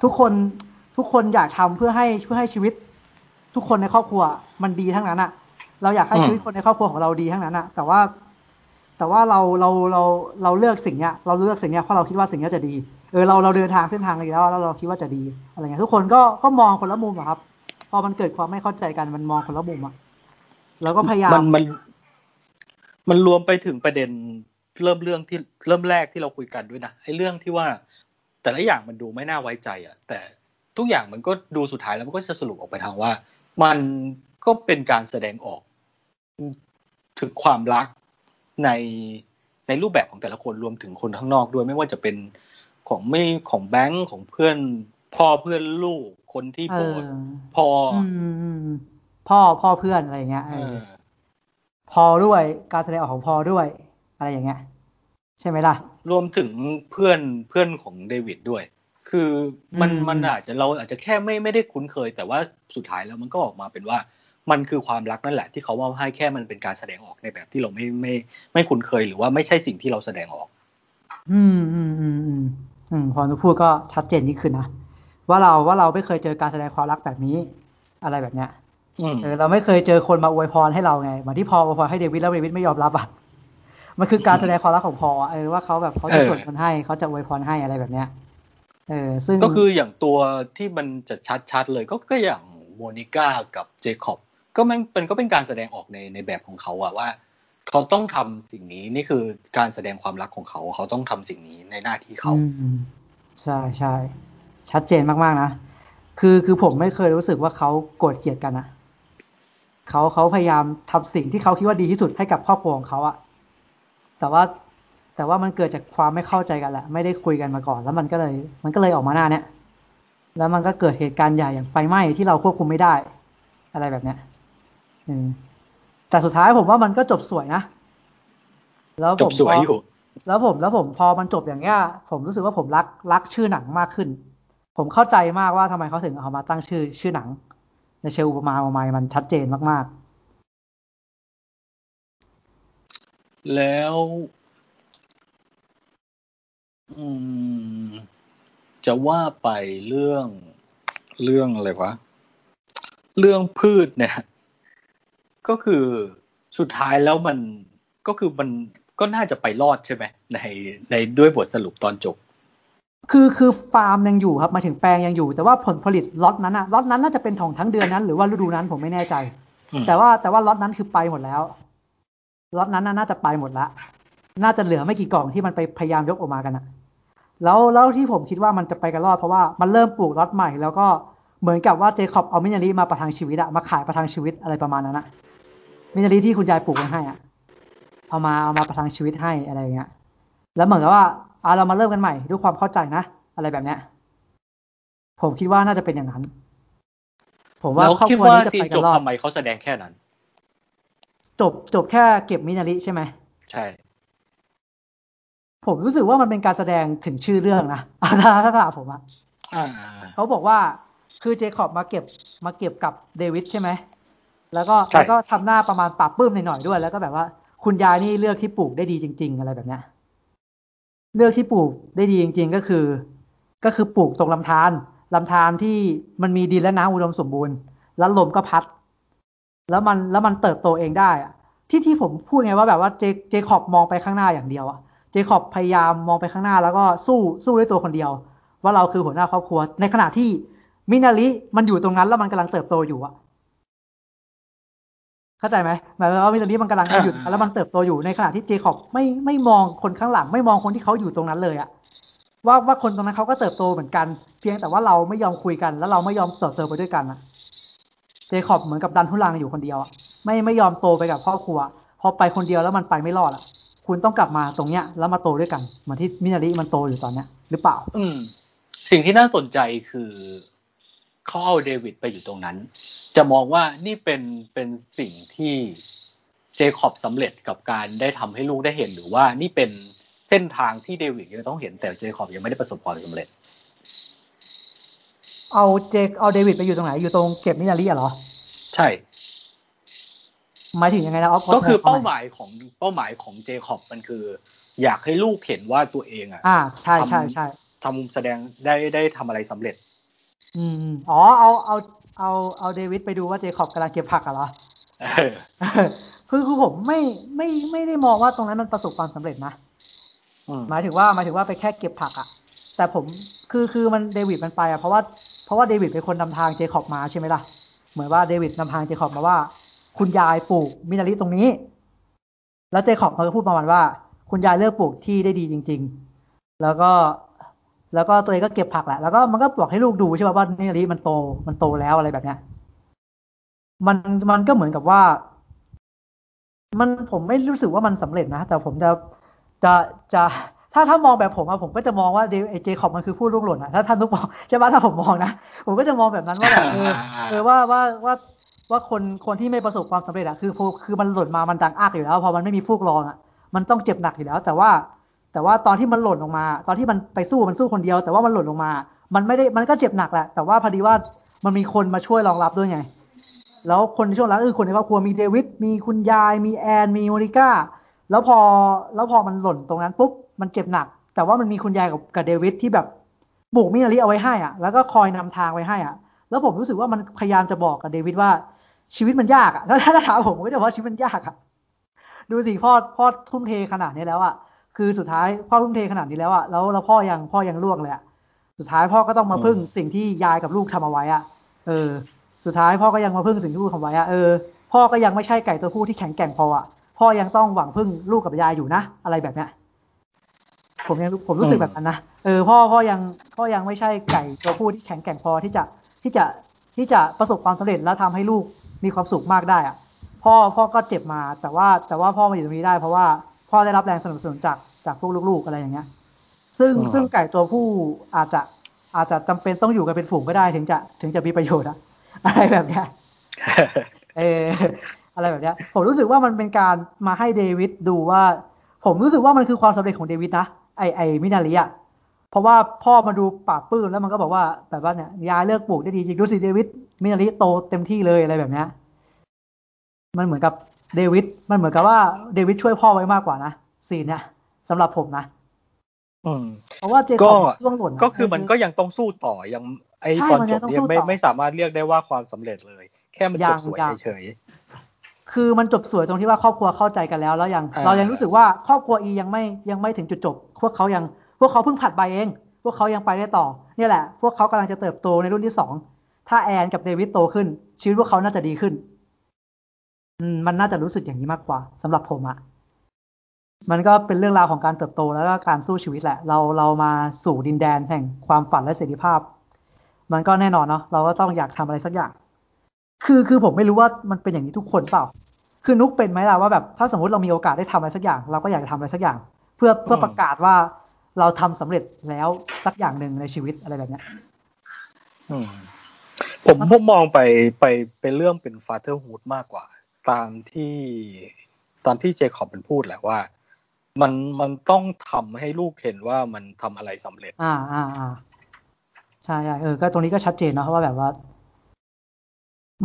ทุกคนทุกคนอยากทำเพื่อให้เพื่อให้ชีวิต ทุกคนในครอบครัวมันดีทั้งนั้นอะเราอยากให้ชีวิตคนในครอบครัวของเราดีทั้งนั้นอะแต่ว่าแต่ว่าเราเราเราเราเลือกสิ่งเนี้ยเราเลือกสิ่งเนี้ยเพราะเราคิดว่าสิ่งเนี้ยจะดีเออเราเราเดินทางเส้นทางนี้แล้วแล้วเราคิดว่าจะดีอะไรเงี้ยทุกคนก็ก็มองคนละมุมอะครับ พอมันเกิดความไม่เข้าใจกันมันมองคนละมุมอะแล้วก็พยายาม
มันมัน มันรวมไปถึงประเด็นเริ่มเรื่องที่เริ่มแรกที่เราคุยกันด้วยนะไอ้เรื่องที่ว่า แต่ละอย่างมันดูไม่น่าไว้ใจอะ แต่ทุกอย่างมันก็ดูสุดท้ายแล้วมันก็จะสรุปออกไปทางว่า มันก็เป็นการแสดงออก ถึงความรักในในรูปแบบของแต่ละคนรวมถึงคนข้างนอกด้วย ไม่ว่าจะเป็นของไม่ของแบงค์ของเพื่อน พ่อเพื่อนลูกคนที่โบสพ่อ
พ่อพ่อเพื่อนอะไรเงี้ยพอด้วยการแสดงออกของพอด้วย อะไรอย่างเงี้ย ใช่ไหมล่ะ
รวมถึงเพื่อนเพื่อนของเดวิดด้วย คือมันมันอาจจะเราอาจจะแค่ไม่ไม่ได้คุ้นเคย แต่ว่าสุดท้ายแล้วมันก็ออกมาเป็นว่ามันคือความรักนั่นแหละที่เขาว่าให้แค่มันเป็นการแสดงออกในแบบที่เราไม่ไม่ไม่คุ้นเคยหรือว่าไม่ใช่สิ่งที่เราแสดงออก
อืมอืมอืมอืมอืมพอนุพูดก็ชัดเจนยิ่งขึ้นนะว่าเราว่าเราไม่เคยเจอการแสดงความรักแบบนี้ อะไรแบบเนี้ยเออเราไม่เคยเจอคนมาอวยพรให้เราไงเหมือนที่พออวยพรให้เดวิดแล้วเดวิดไม่ยอมรับอะ มันคือการแสดงความรักของพอเออว่าเขาแบบเขาจะส่วนคนให้เขาจะอวยพรให้อะไรแบบเนี้ยเออซึ่ง
ก็คืออย่างตัวที่มันจะชัดๆเลยก็ก็อย่างโมนิก้ากับเจคอบก็มันเป็นก็เป็นการแสดงออกในในแบบของเขาอะว่า เขาต้องทำสิ่งนี้นี่คือการแสดงความรักของเขา เขาต้องทำสิ่งนี้ในหน้าที่เขา
ใช่ใช่ชัดเจนมากๆนะคือคือผมไม่เคยรู้สึกว่าเขาโกรธเกลียดกันอะเขาเขาพยายามทำสิ่งที่เขาคิดว่าดีที่สุดให้กับครอบครัวของเขาอะ แต่ว่าแต่ว่ามันเกิดจากความไม่เข้าใจกันแหละ ไม่ได้คุยกันมาก่อน แล้วมันก็เลย มันก็เลยออกมาหน้าเนี้ยแล้วมันก็เกิดเหตุการณ์ใหญ่อย่างไฟไหม้ที่เราควบคุมไม่ได้ อะไรแบบเนี้ยอืมแต่สุดท้ายผมว่ามันก็จบสวยนะ แล้วผม
สวยอยู่
แล้วผมแล้วผมพอมันจบอย่างเงี้ยผมรู้สึกว่าผมรักรักชื่อหนังมากขึ้น ผมเข้าใจมากว่าทำไมเขาถึงเอามาตั้งชื่อชื่อหนัง ในเชิงอุปมาอุปไมยมันชัดเจนมาก
ๆ แล้ว อืม จะว่าไปเรื่องเรื่องอะไรวะ เรื่องพืชเนี่ย ก็คือสุดท้ายแล้วมันก็คือมันก็น่าจะไปรอดใช่ไหมในในด้วยบทสรุปตอนจบ
คือคือฟาร์มยังอยู่ครับมาถึงแปลงยังอยู่ แต่ว่าผลผลิตล็อตนั้นอะล็อตนั้นน่าจะเป็นของทั้งเดือนนั้น หรือว่าฤดูนั้นผมไม่แน่ใจ แต่ว่าแต่ว่าล็อตนั้นคือไปหมดแล้ว ล็อตนั้นน่าจะไปหมดละ น่าจะเหลือไม่กี่กล่องที่มันไปพยายามยกออกมากันอะแล้วแล้วที่ผมคิดว่ามันจะไปกันรอดเพราะว่ามันเริ่มปลูกล็อตใหม่ แล้วก็เหมือนกับว่าเจคอบเอามินารีมาประทังชีวิตอะมาขายประทังชีวิตอะไรประมาณนั้นอะมินารีที่คุณยายปลูกไว้ให้อะเอามาเอามาประทังชีวิตให้อะไรเงี้ย แล้วเหมือนกับว่าอ่าเรามาเริ่มกันใหม่ด้วยความเข้าใจนะอะไรแบบเนี้ย ผมคิดว่าน่าจะเป็นอย่างนั้น
ผมว่าครอบครัวนี้จะไปกันรอดทำไมเขาแสดงแค่นั้น
จบจบแค่เก็บมินาริใช่ไหม
ใช่
ผมรู้สึกว่ามันเป็นการแสดงถึงชื่อเรื่องนะถ้าถ้าถามผมอะเขาบอกว่าคือเจคอบมาเก็บมาเก็บกับเดวิดใช่ไหมแล้วก็แล้วก็ทำหน้าประมาณปรับปื้มหน่อยๆด้วย แล้วก็แบบว่าคุณยายนี่เลือกที่ปลูกได้ดีจริง ๆ อะไรแบบเนี้ยเลือกที่ปลูกได้ดีจริง ๆ ก็คือ ก็คือปลูกตรงลำธารลำธารที่มันมีดินและน้ำอุดมสมบูรณ์ แล้วลมก็พัด แล้วมันแล้วมันเติบโตเองได้อะที่ที่ผมพูดไงว่าแบบว่าเจเจคอบมองไปข้างหน้าอย่างเดียวอะเจคอบพยายามมองไปข้างหน้าแล้วก็สู้สู้ด้วยตัวคนเดียว ว่าเราคือหัวหน้าครอบครัว ในขณะที่มินาริมันอยู่ตรงนั้นแล้วมันกำลังเติบโตอยู่อะเข้าใจไหมหมายความว่ามินาริมันกำลังหยุดแล้วมันเติบโตอยู่ในขณะที่เจคอบไม่ไม่มองคนข้างหลัง ไม่มองคนที่เขาอยู่ตรงนั้นเลยอะว่าว่าคนตรงนั้นเขาก็เติบโตเหมือนกัน เพียงแต่ว่าเราไม่ยอมคุยกัน แล้วเราไม่ยอมเติบโตไปด้วยกันอะ เจคอบเหมือนกับดันทุลังอยู่คนเดียวไม่ไม่ยอมโตไปกับครอบครัว พอไปคนเดียวแล้วมันไปไม่รอดอะคุณต้องกลับมาตรงเนี้ย แล้วมาโตด้วยกันเหมือนที่มินาริมันโตอยู่ตอนเนี้ย หรือเปล่า
อืม สิ่งที่น่าสนใจคือเขาเอาเดวิดไปอยู่ตรงนั้น จะมองว่านี่เป็นเป็นสิ่งที่เจคอบสำเร็จกับการได้ทำให้ลูกได้เห็นหรือว่านี่เป็นเส้นทางที่เดวิดยังต้องเห็นแต่เจคอบยังไม่ได้ประสบความสำเร็จ
เอาเจคเอาเดวิดไปอยู่ตรงไหน อยู่ตรงเก็บมินารีเหรอ
ใช่
หมายถึงยังไงนะ
ก็คือเป้าหมายของเป้าหมายของเจคอบมันคือ อยากให้ลูกเห็นว่าตัวเองอะ
อ่าใช่ใช่ใช่
ทำแสดงได้ได้ทำอะไรสำเร็จ
อืมอ๋อเอาเอาเอาเอาเดวิดไปดูว่าเจคอบกำลังเก็บผักอะเหรอคือคือผมไม่ไม่ไม่ได้มองว่าตรงนั้นมันประสบความสำเร็จนะหมายถึงว่าหมายถึงว่าไปแค่เก็บผักอะแต่ผมคือคือมันเดวิดมันไปอะเพราะว่าเพ ราะว่าเดวิดเป็นคนนำทางเจคอบมาใช่ไหมล่ะ เหมือนว่าเดวิดนำทางเจคอบมาว่า คุณยายปลูกมินาริตรงนี้ แล้วเจคอบเขาก็พูดประมาณว่า คุณยายเลือกปลูกที่ได้ดีจริง ๆ แล้วก็แล้วก็ตัวเองก็เก็บผักแหละ แล้วก็มันก็บอกให้ลูกดูใช่ไหมว่ามินาริมันโตมันโตแล้วอะไรแบบเนี้ยมันมันก็เหมือนกับว่า มันผมไม่รู้สึกว่ามันสำเร็จนะแต่ผมจะจะจะ ถ้าถ้ามองแบบผมอะผมก็จะมองว่าเอเจคอบมันคือผู้รุ่งหล่นอะถ้าท่านทุกมองใช่ไหมถ้าผมมองนะผมก็จะมองแบบนั้นว่าแบบเออเออว่าว่าว่าว่าคนคนที่ไม่ประสบความสำเร็จอะคือคือมันหล่นมามันดังอักอยู่แล้วพอมันไม่มีฟูกรองอะมันต้องเจ็บหนักอยู่แล้ว แต่ว่า แต่ว่าตอนที่มันหล่นลงมา ตอนที่มันไปสู้มันสู้คนเดียว แต่ว่ามันหล่นลงมา มันไม่ได้มันก็เจ็บหนักแหละแต่ว่าพอดีว่ามันมีคนมาช่วยรองรับด้วยไง แล้วคนช่วงหลังคือคนในครอบครัวมีเดวิดมีคุณยายมีแอนมีโมนิก้าแล้วพอแล้วพอมันหล่นตรงนั้นปุ๊บ มันเจ็บหนัก แต่ว่ามันมีคุณยายกับกับเดวิดที่แบบบุกมินารีเอาไว้ให้อะ แล้วก็คอยนำทางไว้ให้อะ แล้วผมรู้สึกว่ามันพยายามจะบอกกับเดวิดว่าชีวิตมันยากอะถ้าถ้าถามผมก็จะว่าชีวิตมันยากอะดูสิพ่อพ่อทุ่มเทขนาดนี้แล้วอะคือสุดท้ายพ่อทุ่มเทขนาดนี้แล้วอะแล้วแล้วพ่อยังพ่อยังล่วงเลยอะสุดท้ายพ่อก็ต้องมาพึ่งสิ่งที่ยายกับลูกทำเอาไว้อะเออ สุดท้ายพ่อก็ยังมาพึ่งสิ่งที่ลูกทำไว้อะเออพ่อก็ยังไม่ใช่ไก่ตัวผู้ที่แข็งแกร่งพออะพ่อยังต้องหวังพึ่งลูกกับยายอยู่นะ อะไรแบบเนี้ย ผมยังผมรู้สึกแบบนั้นนะเออพ่อพ่อยังพ่อยังไม่ใช่ไก่ตัวผู้ที่แข็งแกร่งพอที่จะที่จะที่จะประสบความสำเร็จแล้วทำให้ลูกมีความสุขมากได้อะพ่อพ่อก็เจ็บมา แต่ว่าแต่ว่าพ่อมาอยู่ตรงนี้ได้ เพราะว่าพ่อได้รับแรงสนับสนุนจากจากพวกลูกๆอะไรอย่างเงี้ย ซึ่งซึ่งไก่ตัวผู้อาจจะอาจจะจำเป็นต้องอยู่กันเป็นฝูงก็ได้ถึงจะถึงจะมีประโยชน์อะอะไรแบบเนี้ยเอออะไรแบบเนี้ยผมรู้สึกว่ามันเป็นการมาให้เดวิดดูว่า ผมรู้สึกว่ามันคือความสำเร็จของเดวิดนะ ไอไอมินาลีอะเพราะว่าพ่อมาดูปากปื้มแล้วมันก็บอกว่าแบบว่าเนี่ยยายเลิกปลูกได้ดีจริงดูสิเดวิดมินาริโตเต็มที่เลยอะไรแบบเนี้ยมันเหมือนกับเดวิดมันเหมือนกับว่าเดวิดช่วยพ่อไว้มากกว่านะซีนเนี้ยสำหรับผมนะ
อืม
เพราะว่าเจคอบร่วงหล่น
ก็คือมันก็ยังต้องสู้ต่อยังไอตอนจบเนี่ยไม่ไม่สามารถเรียกได้ว่าความสำเร็จเลย แค่มันจบสวยเฉย
คือมันจบสวยตรงที่ว่าครอบครัวเข้าใจกันแล้ว แล้วยังเรายังรู้สึกว่าครอบครัวอียังไม่ยังไม่ถึงจุดจบ พวกเขายังพวกเขาเพิ่งผัดใบเอง พวกเขายังไปได้ต่อเนี่ยแหละ พวกเขากำลังจะเติบโตในรุ่นที่สองถ้าแอนกับเดวิดโตขึ้น ชีวิตพวกเขาน่าจะดีขึ้นอืมมันน่าจะรู้สึกอย่างนี้มากกว่าสำหรับผมอะมันก็เป็นเรื่องราวของการเติบโตแล้วก็การสู้ชีวิตแหละ เราเรามาสู่ดินแดนแห่งความฝันและเสรีภาพ มันก็แน่นอนเนาะเราก็ต้องอยากทำอะไรสักอย่าง คือคือผมไม่รู้ว่ามันเป็นอย่างนี้ทุกคนเปล่า คือนุกเป็นไหมล่ะว่าแบบถ้าสมมติเรามีโอกาสได้ทำอะไรสักอย่าง เราก็อยากจะทำอะไรสักอย่าง เพื่อเพื่อประกาศว่าเราทำสำเร็จแล้วสักอย่างหนึ่งในชีวิตอะไรแบบนี้
ผมผมมองไปไปเป็นเรื่องเป็นฟาเธอร์ฮูดมากกว่า ตามที่ตามที่เจคอบเป็นพูดแหละว่า มันมันต้องทำให้ลูกเห็นว่ามันทำอะไรสำเร็จ
อ่าอ่าอ่าใช่ใช่เออก็ตรงนี้ก็ชัดเจนเนาะว่าแบบว่า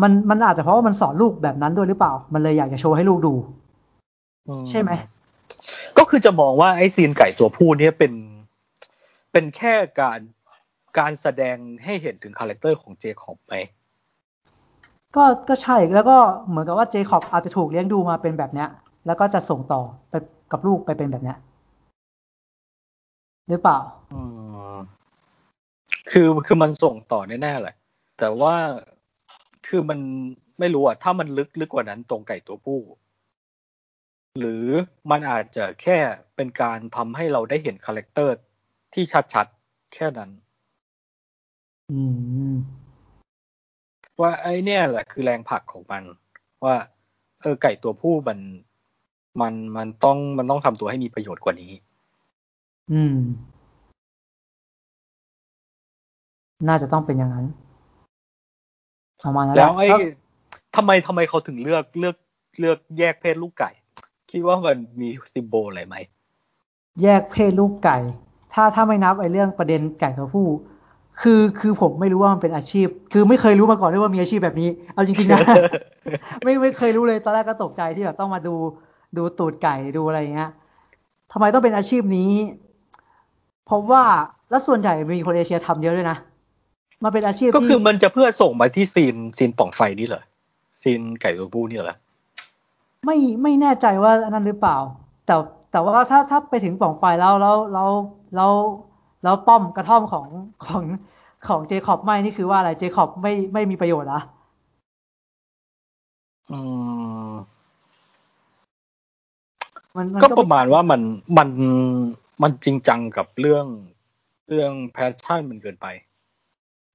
มันมันอาจจะเพราะว่ามันสอนลูกแบบนั้นด้วยหรือเปล่า มันเลยอยากจะโชว์ให้ลูกดู ใช่ไหม
ก็คือจะมองว่าไอ้ scene ไก่ตัวผู้เนี่ยเป็นเป็นแค่การการแสดงให้เห็นถึง character ของเจคอบไหม
ก็ก็ใช่แล้วก็เหมือนกับว่าเจคอบอาจจะถูกเลี้ยงดูมาเป็นแบบเนี้ย แล้วก็จะส่งต่อไปกับลูกไปเป็นแบบเนี้ยหรือเปล่า
อืมคือคือมันส่งต่อแน่ๆแหละแต่ว่า คือมันไม่รู้อะถ้ามันลึกลึกกว่านั้นตรงไก่ตัวผู้ หรือมันอาจจะแค่เป็นการทำให้เราได้เห็น character ที่ชัดๆ แค่นั้น
อืม
ว่าไอ้เนี่ยแหละคือแรงผลักของมัน ว่า เออไก่ตัวผู้มันมันมันต้องมันต้องทำตัวให้มีประโยชน์กว่านี้
อืม น่าจะต้องเป็นอย่างนั้น
ประมาณนั้นแล้วไอ้ทำไมทำไมเขาถึงเลือกเลือกเลือกแยกเพศลูกไก่ คิดว่ามันมีซิมโบลอะไรไหม
แยกเพศลูกไก่ ถ้าถ้าไม่นับไอ้เรื่องประเด็นไก่ตัวผู้ คือคือผมไม่รู้ว่ามันเป็นอาชีพ คือไม่เคยรู้มาก่อนด้วยว่ามีอาชีพแบบนี้ เอาจริงๆนะ ไม่ไม่เคยรู้เลยตอนแรกก็ตกใจที่แบบต้องมาดูดูตูดไก่ดูอะไรเงี้ยทำไมต้องเป็นอาชีพนี้ เพราะว่าแล้วส่วนใหญ่มีคนเอเชียทำเยอะด้วยนะ มันเป็นอาชีพ
ก็คือมันจะเพื่อส่งมาที่ซีนซีนป่องไฟนี่เหรอซีนไก่ตัวผู้นี่เหรอ
ไม่ไม่แน่ใจว่าอันนั้นหรือเปล่า แต่แต่ว่าถ้าถ้าไปถึงป่องไฟแล้วแล้วแล้วแล้วแล้วป้อมกระท่อมของของของเจคอบไม่นี่คือว่าอะไรเจคอบไม่ไม่มีประโยชน์อะ
อืมมันก็ประมาณว่ามันมันมันจริงจังกับเรื่องเรื่อง passion มันเกินไป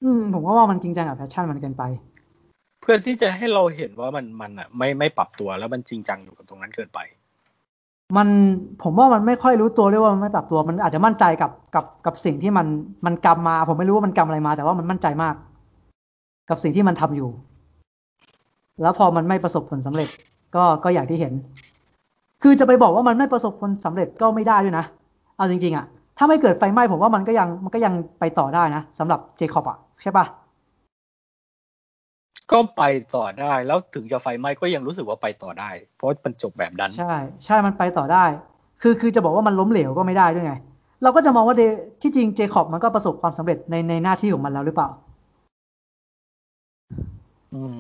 อืมผมว่าว่ามันจริงจังกับ passion มันเกินไป
เพื่อที่จะให้เราเห็นว่ามันมันอะไม่ไม่ปรับตัวแล้วมันจริงจังอยู่กับตรงนั้นเกินไป
มันผมว่ามันไม่ค่อยรู้ตัวด้วยว่ามันไม่ปรับตัวมันอาจจะมั่นใจกับกับกับสิ่งที่มันมันกำมา ผมไม่รู้ว่ามันกำอะไรมา แต่ว่ามันมั่นใจมาก กับสิ่งที่มันทำอยู่ แล้วพอมันไม่ประสบผลสำเร็จ ก็ก็อย่างที่เห็น คือจะไปบอกว่ามันไม่ประสบผลสำเร็จก็ไม่ได้ด้วยนะเอาจริงๆอะถ้าไม่เกิดไฟไหม้ผมว่ามันก็ยังมันก็ยังไปต่อได้นะสำหรับเจคอบอะ ใช่ปะ
ก็ไปต่อได้แล้วถึงจะไฟไหม้ก็ยังรู้สึกว่าไปต่อได้ เพราะมันจบแบบนั้น
ใช่ใช่มันไปต่อได้ คือคือจะบอกว่ามันล้มเหลวก็ไม่ได้ด้วยไง เราก็จะมองว่าเดที่จริงเจคอบมันก็ประสบความสำเร็จในในหน้าที่ของมันแล้วหรือเปล่า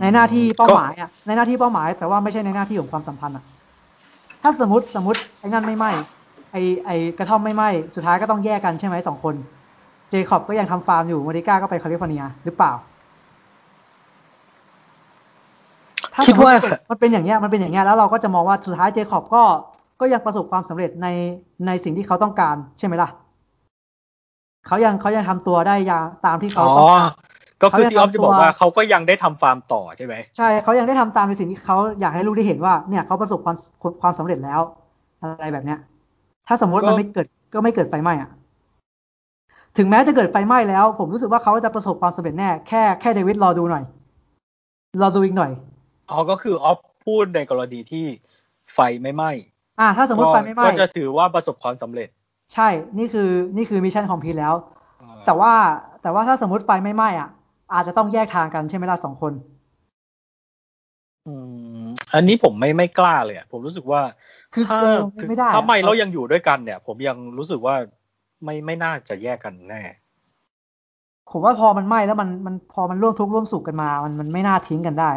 ในหน้าที่เป้าหมายอะในหน้าที่เป้าหมาย แต่ว่าไม่ใช่ในหน้าที่ของความสัมพันธ์อะ ถ้าสมมติสมมติไอ้นั่นไม่ไหม้ไอไอกระท่อมไม่ไหม้สุดท้ายก็ต้องแยกกันใช่ไหมสองคน เจคอบก็ยังทำฟาร์มอยู่โมนิก้าก็ไปแคลิฟอร์เนียหรือเปล่าคิดว่ามันเป็นอย่างเงี้ยมันเป็นอย่างเงี้ยแล้วเราก็จะมองว่าสุดท้ายเจคอบก็ก็ยังประสบความสำเร็จในในสิ่งที่เขาต้องการ ใช่ไหมล่ะเขายังเขายังทำตัวได้อย่างตามที่เขาต้องการ
ก็คือที่ออฟจะบอกว่าเขาก็ยังได้ทำฟาร์มต่อใช่ไหม
ใช่เขายังได้ทำตามในสิ่งที่เขาอยากให้ลูกได้เห็นว่า เนี่ยเขาประสบความความสำเร็จแล้ว อะไรแบบเนี้ย ถ้าสมมติมันไม่เกิดก็ไม่เกิดไฟไหม้อะ ถึงแม้จะเกิดไฟไหม้แล้ว ผมรู้สึกว่าเขาจะประสบความสำเร็จแน่ แค่แค่เดวิดรอดูหน่อย รอดูอีกหน่อย
อ๋อก็คือออฟพูดในกรณีที่ไฟไม่ไหม้
อ่า ถ้าสมมติไฟไม่ไหม้
ก็จะถือว่าประสบความสำเร็จ
ใช่นี่คือนี่คือ mission complete แล้ว แต่ว่าแต่ว่าถ้าสมมติไฟไม่ไหม้อะ อาจจะต้องแยกทางกันใช่ไหมล่ะสองคน
อืม อันนี้ผมไม่ไม่กล้าเลยอะผมรู้สึกว่าถ้าไม่ได้ถ้าไม่เรายังอยู่ด้วยกันเนี่ย ผมยังรู้สึกว่า ไม่ไม่น่าจะแยกกันแน่
ผมว่าพอมันไหม้แล้วมันมันพอมันร่วมทุกข์ร่วมสุขกันมา มันมันไม่น่าทิ้งกันได้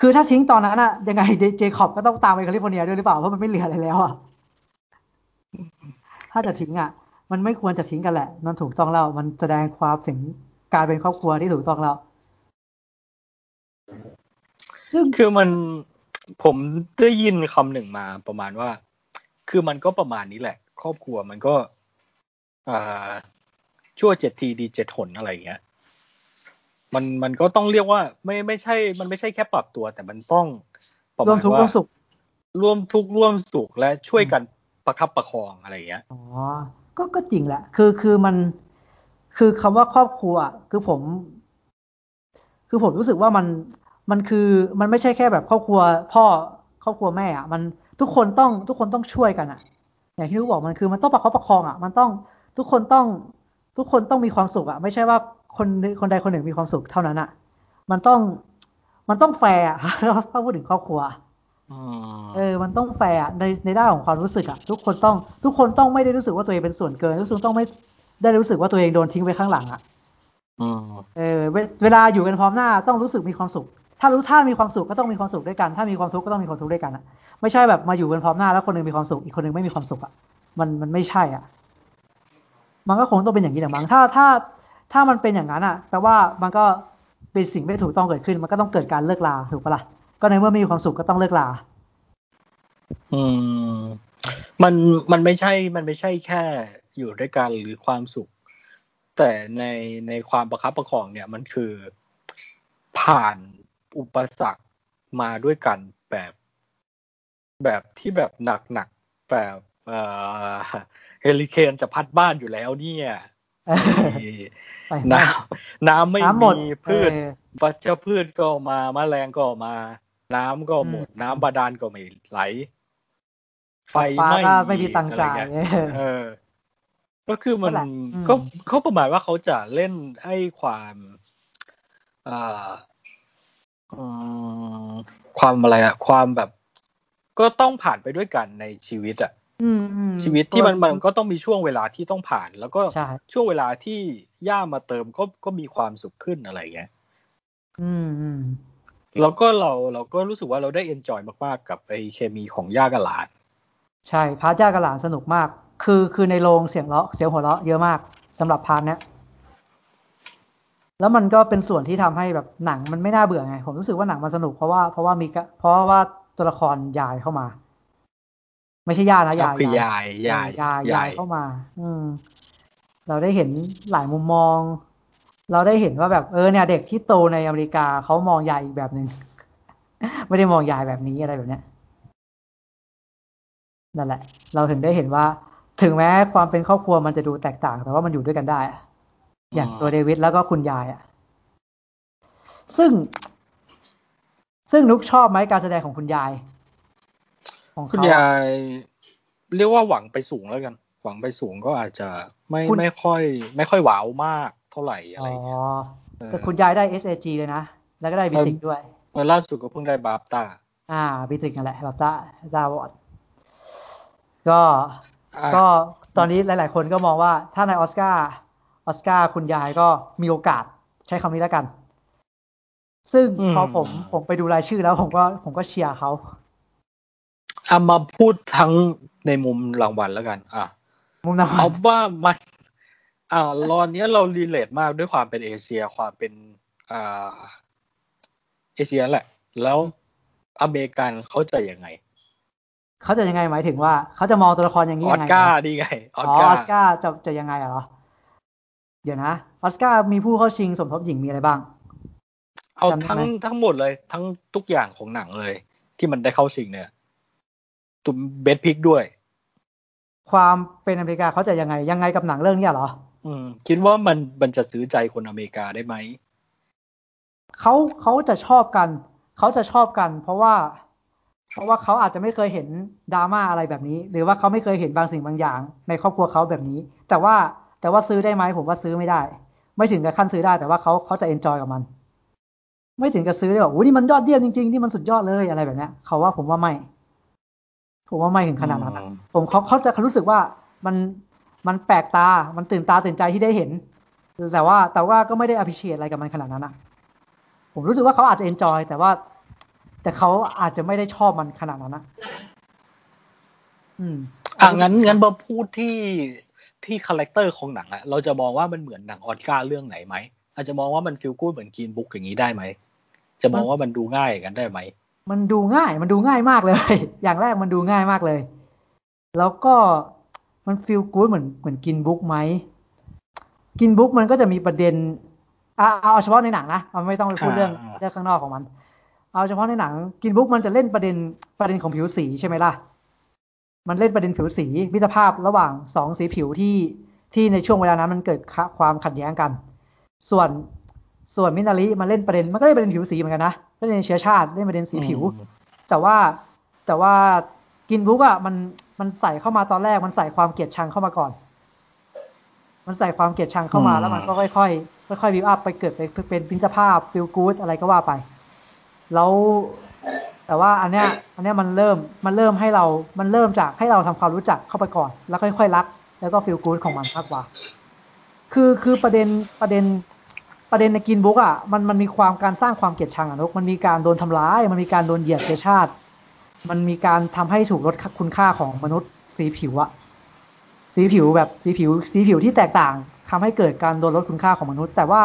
คือถ้าทิ้งตอนนั้นอะยังไงเจคอบก็ต้องตามไปแคลิฟอร์เนียด้วยหรือเปล่าเพราะมันไม่เหลืออะไรแล้วอะถ้าจะทิ้งอะมันไม่ควรจะทิ้งกันแหละนั่นถูกต้องแล้วมันแสดงความถึงการเป็นครอบครัวที่ถูกต้องแล้ว
ซึ่งคือมันผมได้ยินคำหนึ่งมาประมาณว่า คือมันก็ประมาณนี้แหละ ครอบครัวมันก็อ่า ชั่วเจ็ดทีดีเจ็ดหนอะไรเงี้ย มันมันก็ต้องเรียกว่า ไม่ไม่ใช่ มันไม่ใช่แค่ปรับตัว แต่มันต้อง
ร่วมทุกข์ร่วมสุข
ร่วมทุกข์ร่วมสุขและช่วยกันประคับประคองอะไรอย่างเงี้ย
อ๋อก็ก็จริงแหละ คือคือมัน คือคำว่าครอบครัว คือผม คือผมรู้สึกว่ามันมันคือมันไม่ใช่แค่แบบครอบครัว พ่อครอบครัวแม่อะ มันทุกคนต้องทุกคนต้องช่วยกันอะ อย่างที่รู้บอกมันคือมันต้องประคับประคองอะ มันต้อง ทุกคนต้องทุกคนต้องมีความสุขอะไม่ใช่ว่าคนคนใดคนหนึ่งมีความสุขเท่านั้นอะมันต้องมันต้องแฟร์ถ้าพูดถึงครอบครัวเออ มันต้องแฟร์ในในด้านของความรู้สึกอะทุกคนต้องทุกคนต้องไม่ได้รู้สึกว่าตัวเองเป็นส่วนเกินทุกคนต้องไม่ได้รู้สึกว่าตัวเองโดนทิ้งไว้ข้างหลังอะเออ เวลาอยู่กันพร้อมหน้าต้องรู้สึกมีความสุข ถ้ารู้ถ้ามีความสุขก็ต้องมีความสุขด้วยกัน ถ้ามีความทุกข์ก็ต้องมีความทุกข์ด้วยกันอะไม่ใช่แบบมาอยู่กันพร้อมหน้าแล้วคนนึงมีความสุขอีกคนนึงไม่มีความสุขอะมันมันไม่ใช่อะ มันก็คงต้องเป็นอย่างนี้แหละมั้งถ้าถ้าถ้ามันเป็นอย่างนั้นอะแปลว่ามันก็เป็นสิ่งไม่ถูกต้องเกิดขึ้น มันก็ต้องเกิดการเลิกลาถูกปะละ่ะก็ในเมื่อไม่มีความสุขก็ต้องเลิกลา
อืม มันมันไม่ใช่ มันไม่ใช่แค่อยู่ด้วยกันหรือความสุข แต่ในในความประคับประคองเนี่ยมันคือผ่านอุปสรรคมาด้วยกันแบบ แบบที่แบบหนักหนักแบบเออ ฮลิเคนจะพัดบ้านอยู่แล้วเนี่ยน้ำน้ำไม่มีพืชวัชพืชก็มาแมลงก็มา น้ำก็หมด น้ำบาดาลก็ไม่ไหล
ไฟไม่ไม่มีตังจ่าย
เออ ก็คือมันก็เขาประมาณว่าเขาจะเล่นให้ความอ่าความอะไรอะความแบบ ก็ต้องผ่านไปด้วยกันในชีวิตอะ ชีวิตที่มันมันก็ต้องมีช่วงเวลาที่ต้องผ่าน แล้วก็ช่วงเวลาที่ย่ามาเติมก็ก็มีความสุขขึ้นอะไรเงี้ย
อืม
แล้วก็เราเราก็รู้สึกว่าเราได้ enjoy มากๆ กับไอเคมีของย่ากับหลาน
ใช่ part ย่ากับหลานสนุกมาก คือคือในโรงเสียงเลาะเสียงหัวเราะเยอะมากสำหรับ part เนี้ยแล้วมันก็เป็นส่วนที่ทำให้แบบหนังมันไม่น่าเบื่อไง ผมรู้สึกว่าหนังมันสนุกเพราะว่าเพราะว่ามีเพราะว่าตัวละครยายเข้ามา ไม่ใช่ญาตินะยาย
คือยายยาย
ยายยายเข้ามา อืม เราได้เห็นหลายมุมมอง เราได้เห็นว่าแบบเออเนี่ยเด็กที่โตในอเมริกาเขามองยายอีกแบบหนึ่งไม่ได้มองยายแบบนี้อะไรแบบเนี้ยนั่นแหละ เราถึงได้เห็นว่า ถึงแม้ความเป็นครอบครัวมันจะดูแตกต่างแต่ว่ามันอยู่ด้วยกันได้ อย่างตัวเดวิดแล้วก็คุณยายอะ ซึ่ง ซึ่งนุกชอบไหมการแสดงของคุณยาย
ของคุณยายเรียกว่าหวังไปสูงแล้วกัน หวังไปสูงก็อาจจะไม่ไม่ค่อย ไม่ค่อยว้าวมากเท่าไหร่อะไรเงี้ย
แต่คุณยายได้ SAG เลยนะ แล้วก็ได้บิติกด้วย
เมื่อล่าสุดก็เพิ่งได้บาฟตา
อ่าบิติกนั่นแหละบาฟตาดาวอดก็ก็ตอนนี้หลาย ๆ คนก็มองว่าถ้าในออสการ์ออสการ์คุณยายก็มีโอกาสใช้คำนี้แล้วกัน ซึ่งพอผมผมไปดูรายชื่อแล้วผมก็ผมก็เชียร์เขา
เอามาพูดทั้งในมุมรางวัลแล้วกัน อะ
มุมรางวัล
เอาว่ามันอ่าตอนนี้เรา relate มากด้วยความเป็นเอเชียความเป็นอ่าเอเชียแหละ แล้วอเมริกันเขาจะยังไง
เขาจะยังไงหมายถึงว่า เขาจะมองตัวละครอย่างนี้ยังไง
ออสการ์ดีไง
ออสการ์จะจะยังไงเหรอเดี๋ยวนะออสการ์มีผู้เข้าชิงสมทบหญิงมีอะไรบ้าง
เอาทั้งทั้งหมดเลย ทั้งทุกอย่างของหนังเลย ที่มันได้เข้าชิงเนี่ย ตุมเบสพิกด้วย
ความเป็นอเมริกาเขาจะยังไงยังไงกับหนังเรื่องนี้เหรอ
อืม คิดว่ามันมันจะซื้อใจคนอเมริกาได้ไหม
เขาเขาจะชอบกัน เขาจะชอบกัน เพราะว่า เพราะว่าเขาอาจจะไม่เคยเห็นดราม่าอะไรแบบนี้ หรือว่าเขาไม่เคยเห็นบางสิ่งบางอย่าง ในครอบครัวเขาแบบนี้ แต่ว่าแต่ว่าซื้อได้ไหมผมว่าซื้อไม่ได้ ไม่ถึงกับขั้นซื้อได้ แต่ว่าเขาเขาจะเอนจอยกับมัน ไม่ถึงกับซื้อได้แบบโอ้นี่มันยอดเยี่ยมจริงๆนี่มันสุดยอดเลยอะไรแบบนี้เขาว่าผมว่าไม่ ผมว่าไม่ถึงขนาดนั้นผมเขาเขาจะรู้สึกว่ามันมันแปลกตา มันตื่นตาตื่นใจที่ได้เห็น แต่ว่าแต่ว่าก็ไม่ได้อภิเชษอะไรกับมันขนาดนั้นนะผมรู้สึกว่าเขาอาจจะ enjoy แต่ว่า แต่เขาอาจจะไม่ได้ชอบมันขนาดนั้นนะอืม
อ่างั้นงั้นมาพูดที่ที่ character ของหนังอะเราจะมองว่ามันเหมือนหนังออสการ์เรื่องไหนไหมอาจจะมองว่ามัน feel good เหมือน Green Book อย่างนี้ได้ไหมจะมองว่ามันดูง่ายกันได้ไหม
มันดูง่าย มันดูง่ายมากเลย อย่างแรกมันดูง่ายมากเลย แล้วก็มัน feel good เหมือนเหมือน Green Book ไหม กินบุ๊กมันก็จะมีประเด็นเอาเอาเฉพาะในหนังนะมันไม่ต้องไปพูดเรื่องเรื่องข้างนอกของมัน เอาเฉพาะในหนัง กินบุ๊กมันจะเล่นประเด็นประเด็นของผิวสีใช่ไหมล่ะ มันเล่นประเด็นผิวสีมิตรภาพระหว่างสองสีผิวที่ที่ในช่วงเวลานั้นมันเกิดความขัดแย้งกัน ส่วนส่วนมินาริมันเล่นประเด็นมันก็เล่นประเด็นผิวสีเหมือนกันนะ เล่นในเชื้อชาติเล่นประเด็นสีผิว แต่ว่าแต่ว่ากินบุ๊กอะมันมันใส่เข้ามาตอนแรกมันใส่ความเกลียดชังเข้ามาก่อน มันใส่ความเกลียดชังเข้ามาแล้วมันก็ค่อยๆค่อยๆวิวอัพไปเกิดไปเป็นพิจภาพฟิลกู๊ดอะไรก็ว่าไป แล้ว แต่ว่าอันเนี้ย อันเนี้ยมันเริ่มมันเริ่มให้เรา มันเริ่มจากให้เราทำความรู้จักเข้าไปก่อน แล้วค่อยๆรัก แล้วก็ feel good ของมันมากกว่า คือคือประเด็นประเด็น ประเด็นใน Green Book อะมันมันมีความการสร้างความเกลียดชังอะนกมันมีการโดนทำร้าย มันมีการโดนเหยียดเชื้อชาติ มันมีการทำให้ถูกลดคุณค่าของมนุษย์สีผิวอะสีผิวแบบสีผิวสีผิวที่แตกต่างทำให้เกิดการโดนลดคุณค่าของมนุษย์ แต่ว่า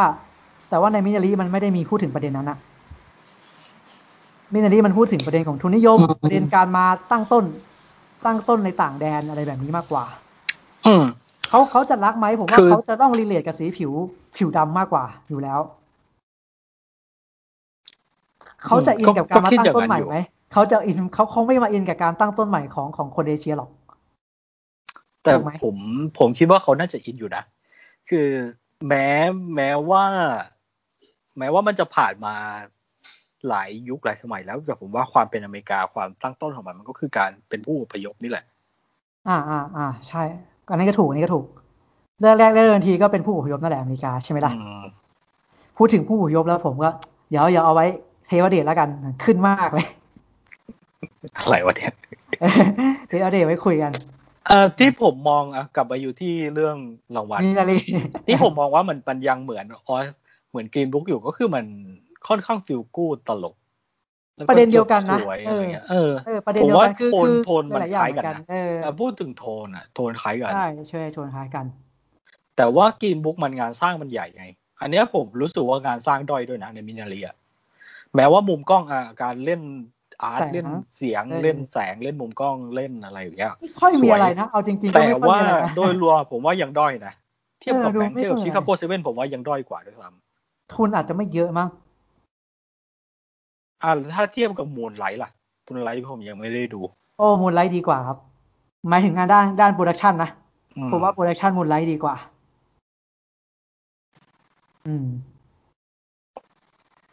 แต่ว่าในมินารีมันไม่ได้มีพูดถึงประเด็นนั้นอะมินารีมันพูดถึงประเด็นของทุนนิยมประเด็นการมาตั้งต้น ตั้งต้นในต่างแดนอะไรแบบนี้มากกว่า
อืม
เขาเขาจะรักไหมผมว่าเขาจะต้อง relate กับสีผิว ผิวดำมากกว่าอยู่แล้ว เขาจะอินกับการมาตั้งต้นใหม่ไหมเขาจะอินเขาคงไม่มาอินกับการตั้งต้นใหม่ของของคนเอเชียหรอก
แต่ผมผมคิดว่าเขาน่าจะอินอยู่นะ คือแม้แม้ว่า แม้ว่ามันจะผ่านมาหลายยุคหลายสมัยแล้วแต่ผมว่าความเป็นอเมริกาความตั้งต้นของมันมันก็คือการเป็นผู้อพยพนี่แหละ
อ่าอ่าอ่าใช่อันนี้ก็ถูกอันนี้ก็ถูก เรื่องแรกเริ่มทีก็เป็นผู้อพยพนั่นแหละอเมริกาใช่ไหมล่ะพูดถึงผู้อพยพแล้วผมก็เดี๋ยวอย่าเอาไว้เทวเดชแล้วกันขึ้นมากเลย
อะไรวะเนี่ย
เทวเดชไว้คุยกัน
เอ่อที่ผมมองอะกลับมาอยู่ที่เรื่องรางวัล
นี่อะไร
ที่ผมมองว่ามันมันยังเหมือนออสเหมือนกรีนบุ๊กอยู่ก็คือมันค่อนข้างฟิลกูดตลก
ประเด็นเดียวกันนะ
เออเอ
อประเด็นเดียวกันคือโทน
โทนมันคล้ายกันนะพูดถึงโทนอะโทนคล้ายกัน
ใช่ใช่โทนคล้ายกัน
แต่ว่า Green Book มันงานสร้างมันใหญ่ไง อันนี้ผมรู้สึกว่างานสร้างด้อยด้วยนะในมินาเรียแม้ว่ามุมกล้องอะการเล่น art เล่นเสียงเล่นแสงเล่นมุมกล้องเล่นอะไรอย่างเงี้ย
ไม่ค่อยมีอะไรนะเอาจริงๆ
แต่ว่าโดยรวมผมว่ายังด้อยนะเทียบกับ Mank เทียบกับ Chicago Seven ผมว่ายังด้อยกว่าด้วยซ้ำ
ทุนอาจจะไม่เยอะมั้ง
อ่าถ้าเทียบกับ Moonlight ล่ะ Moonlight ผมยังไม่ได้ดู
โอ้ Moonlight ดีกว่าครับหมายถึงงานด้านด้าน production นะผมว่า production Moonlight ดีกว่า อืม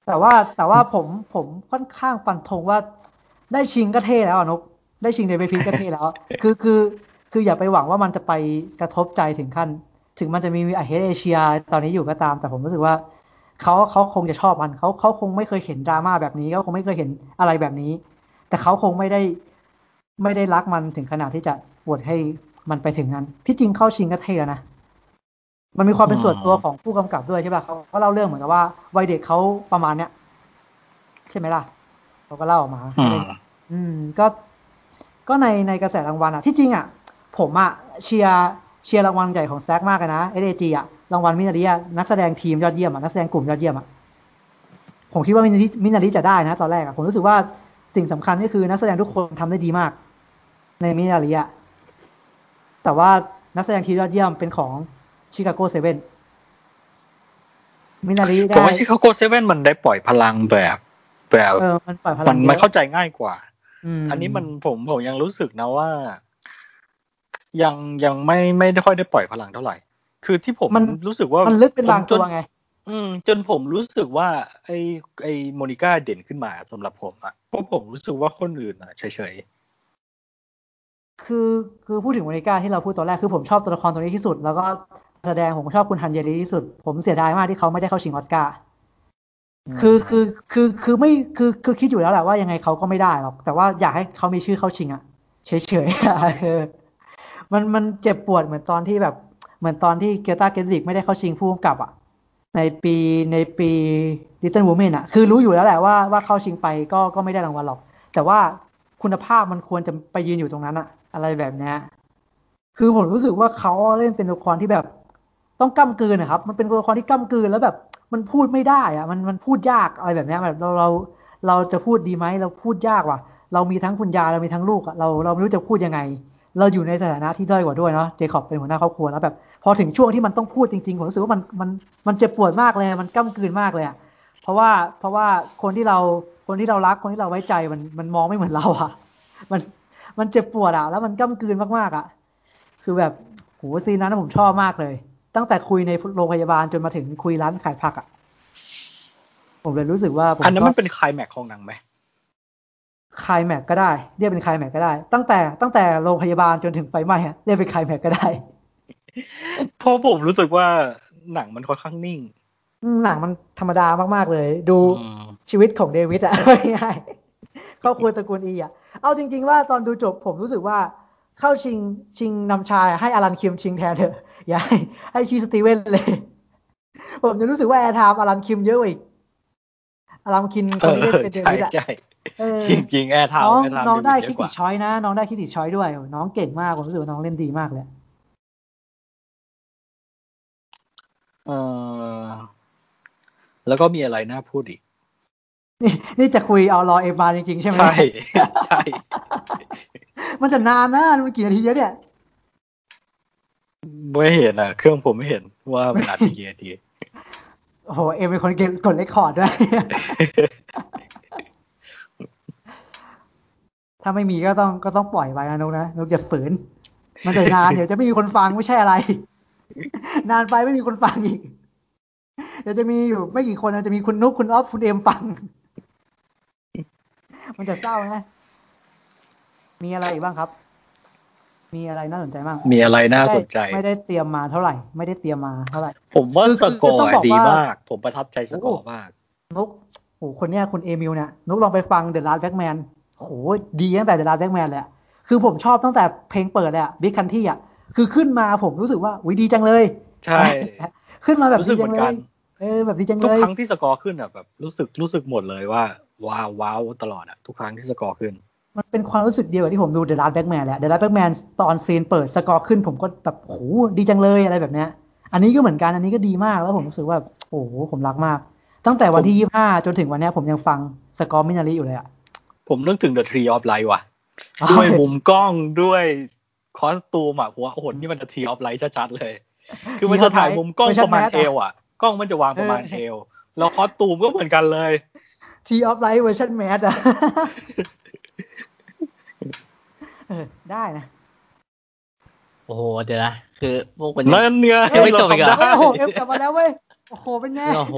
แต่ว่าแต่ว่าผมผมค่อนข้างฟันธงว่า ได้ชิงก็เท่แล้วนุ๊ก ได้ชิงในเวทีก็เท่แล้ว คือคือคืออย่าไปหวังว่ามันจะไปกระทบใจถึงขั้น ถึงมันจะมีไอ hate Asia ตอนนี้อยู่ก็ตาม แต่ผมรู้สึกว่าเขาเขาคงจะชอบมันเขาเขาคงไม่เคยเห็นดราม่าแบบนี้เขาคงไม่เคยเห็นอะไรแบบนี้ แต่เขาคงไม่ได้ไม่ได้รักมันถึงขนาดที่จะปวดให้มันไปถึงนั้น ที่จริงเข้าชิงก็เท่นะ มันมีความเป็นส่วนตัวของผู้กำกับด้วยใช่ป่ะเขาเขาเล่าเรื่องเหมือนกับว่าวัยเด็กเขาประมาณเนี้ยใช่ไหมล่ะเขาก็เล่าออกมา อืม ก็ก็ในในกระแสรางวัลอะ ที่จริงอะ ผมอะเชียร์เชียร์รางวัลใหญ่ของแซกมากเลยนะเอเดจีอะรางวัลมินารีนักแสดงทีมยอดเยี่ยมอะนักแสดงกลุ่มยอดเยี่ยมอะผมคิดว่ามินารีมินารีจะได้นะ ตอนแรกอะผมรู้สึกว่าสิ่งสำคัญก็คือนักแสดงทุกคนทำได้ดีมาก ในมินารีอะแต่ว่านักแสดงทีมยอดเยี่ยมเป็นของ Chicago Seven มินารีได้
ผมว่าชิคาโกเซเว่นมันได้ปล่อยพลังแบบแบบ
เออมันปล่อยพลั
งมันมันเข้าใจง่ายกว่าอันนี้มันผมผมยังรู้สึกนะว่า ยังยังไม่ไม่ได้ค่อยได้ปล่อยพลังเท่าไหร่ คือที่ผมมันรู้สึกว่า
มันลึกเป็นบางตัวไง
อืม จนผมรู้สึกว่า ไอไอโมนิก้าเด่นขึ้นมาสำหรับผมอะเพราะผมรู้สึกว่าคนอื่นอะเฉย
ๆคือคือพูดถึงโมนิก้าที่เราพูดตอนแรกคือผมชอบตัวละครตัวนี้ที่สุด แล้วก็ แสดงผมชอบคุณฮันเยรีที่สุด ผมเสียดายมากที่เขาไม่ได้เข้าชิงออสการ์คือคือคือคือไม่คือคือคิดอยู่แล้วแหละว่ายังไงเขาก็ไม่ได้หรอก แต่ว่าอยากให้เขามีชื่อเข้าชิงอะเฉยๆคือมันมันเจ็บปวดเหมือนตอนที่แบบ เหมือนตอนที่เกียร์ตาเกนริกไม่ได้เข้าชิงผู้กำกับอะในปีในปีดิจิตอลวูแมนอะคือรู้อยู่แล้วแหละว่าว่าเข้าชิงไปก็ก็ไม่ได้รางวัลหรอก แต่ว่าคุณภาพมันควรจะไปยืนอยู่ตรงนั้นอะอะไรแบบเนี้ยคือผมรู้สึกว่าเขาเล่นเป็นตัวละครที่แบบ ต้องก้ากลืนนะครับ มันเป็นตัวละครที่ก้ากลืนแล้วแบบ มันพูดไม่ได้อะมันมันพูดยากอะไรแบบนี้แบบเราเราเราจะพูดดีไหมเราพูดยากว่ะ เรามีทั้งคุณยายเรามีทั้งลูกอะเราเราไม่รู้จะพูดยังไง เราอยู่ในสถานะที่ด้อยกว่าด้วยเนาะเจคอบเป็นหัวหน้าครอบครัวแล้วแบบ พอถึงช่วงที่มันต้องพูดจริงๆผมรู้สึกว่ามันมันมันเจ็บปวดมากเลยมันก้ากลืนมากเลยอะเพราะว่าเพราะว่าคนที่เราคนที่เรารักคนที่เราไว้ใจมันมันมองไม่เหมือนเราอะมันมันเจ็บปวดอะแล้วมันก้ากลืนมากๆอะคือแบบโหซีนนั้นผมชอบมากเลย ตั้งแต่คุยในโรงพยาบาลจนมาถึงคุยร้านขายผักอะ ผมเลยรู้สึกว่า
อันนั้นมันเป็นคลายแม็กของหนังไหม
คลายแม็กก็ได้ เรียกเป็นคลายแม็กก็ได้ ตั้งแต่ตั้งแต่โรงพยาบาลจนถึงไฟไหม้เรียกเป็นคลายแม็กก็ได้
เพราะผมรู้สึกว่าหนังมันค่อนข้างนิ่ง
หนังมันธรรมดามากๆเลย ดูชีวิตของเดวิดอะง่ายครอบครัวตระกูลอีอะเอาจริง ๆ ว่าตอนดูจบผมรู้สึกว่าเข้าชิงชิงนำชายให้อารันคิมชิงแทนเถอะ อย่าให้ให้ชิง Steven เลย ผมจะรู้สึกว่า airtime Alan Kim เยอะกว่าอีก Alan Kim คนที่เล่นเป็นเดวิดอะ
จริงจริง airtime
น้องน้องได้ Critics' Choice นะ น้องได้ Critics' Choice ด้วย น้องเก่งมาก ผมรู้สึกว่าน้องเล่นดีมากเลย
เออแล้วก็มีอะไรน่าพูดอีก
นี่นี่จะคุยเอารอเอ็มมาจริงๆ ใช่ไหม
ใช่ใช่
มันจะนานนะมันกี่นาทีเนี่ย
ไม่เห็นอะ เครื่องผมไม่เห็นว่ามันนาทีกี่นาที
โอ้โห เอ็มเป็นคนเก่งกดเลคคอร์ดด้วย ถ้าไม่มีก็ต้องก็ต้องปล่อยไว้นะนุกนะนุกอย่าฝืน มันจะนานเดี๋ยวจะไม่มีคนฟังไม่ใช่อะไร นานไปไม่มีคนฟังอีก เดี๋ยวจะมีอยู่ไม่กี่คนจะมีคุณนุกคุณออฟคุณเอ็มฟัง มันจะเศร้านะ มีอะไรอีกบ้างครับ มีอะไรน่าสนใจบ้าง
มีอะไรน่าสนใจ
ไม่ได้เตรียมมาเท่าไหร่ ไม่ได้เตรียมมาเท่าไหร่
ผมว่าสกอร์ดีมาก ผมประทับใจสกอร์มาก
นุ๊กโอ้คนเนี้ยคุณ Emile เนี่ย นุ๊กลองไปฟัง The Last Black Man โอ้โหดีตั้งแต่ The Last Black Man เลยคือผมชอบตั้งแต่เพลงเปิดเลยอะ Big Country อะคือขึ้นมาผมรู้สึกว่าอุ้ยดีจังเลย
ใช่
ขึ้นมาแบบดีจังเลยเออแบบดีจังเลย
ทุกครั้งที่สกอร์ขึ้นอะแบบรู้สึกรู้สึกหมดเลยว่าว้าวว้าวตลอดอะทุกครั้งที่สกอร์ขึ้น
มันเป็นความรู้สึกเดียวกับที่ผมดู The Last Black Man แหละ The Last Black Man ตอน scene เปิดสกอร์ขึ้นผมก็แบบโหดีจังเลยอะไรแบบเนี้ย อันนี้ก็เหมือนกันอันนี้ก็ดีมากแล้วผมรู้สึกว่าโอ้โหผมรักมาก ตั้งแต่วันที่ยี่ห้าจนถึงวันนี้ผมยังฟังสกอร์มินารีอยู่เลยอะ
ผมนึกถึง The Tree of Life ว่ะ ด้วยมุมกล้องด้วย costume อะหัวโอ้โหนี่มันจะ Tree of Life ชัดๆเลย คือมันจะถ่ายมุมกล้องประมาณเอวอะกล้องมันจะวางประมาณเอวแล้ว costume ก็เหมือนกันเลย
Tree of Life เวอร์ชัน mass อะ เออ ได้นะ
โอ้โห เดี๋ยวนะ คือพวก
มันนั่นเนี่ย
ไม่จบอีก
อะโอ้โหเอ็มกลับมาแล้วเว้ย โอ้โห เป็นไง
โอ้โห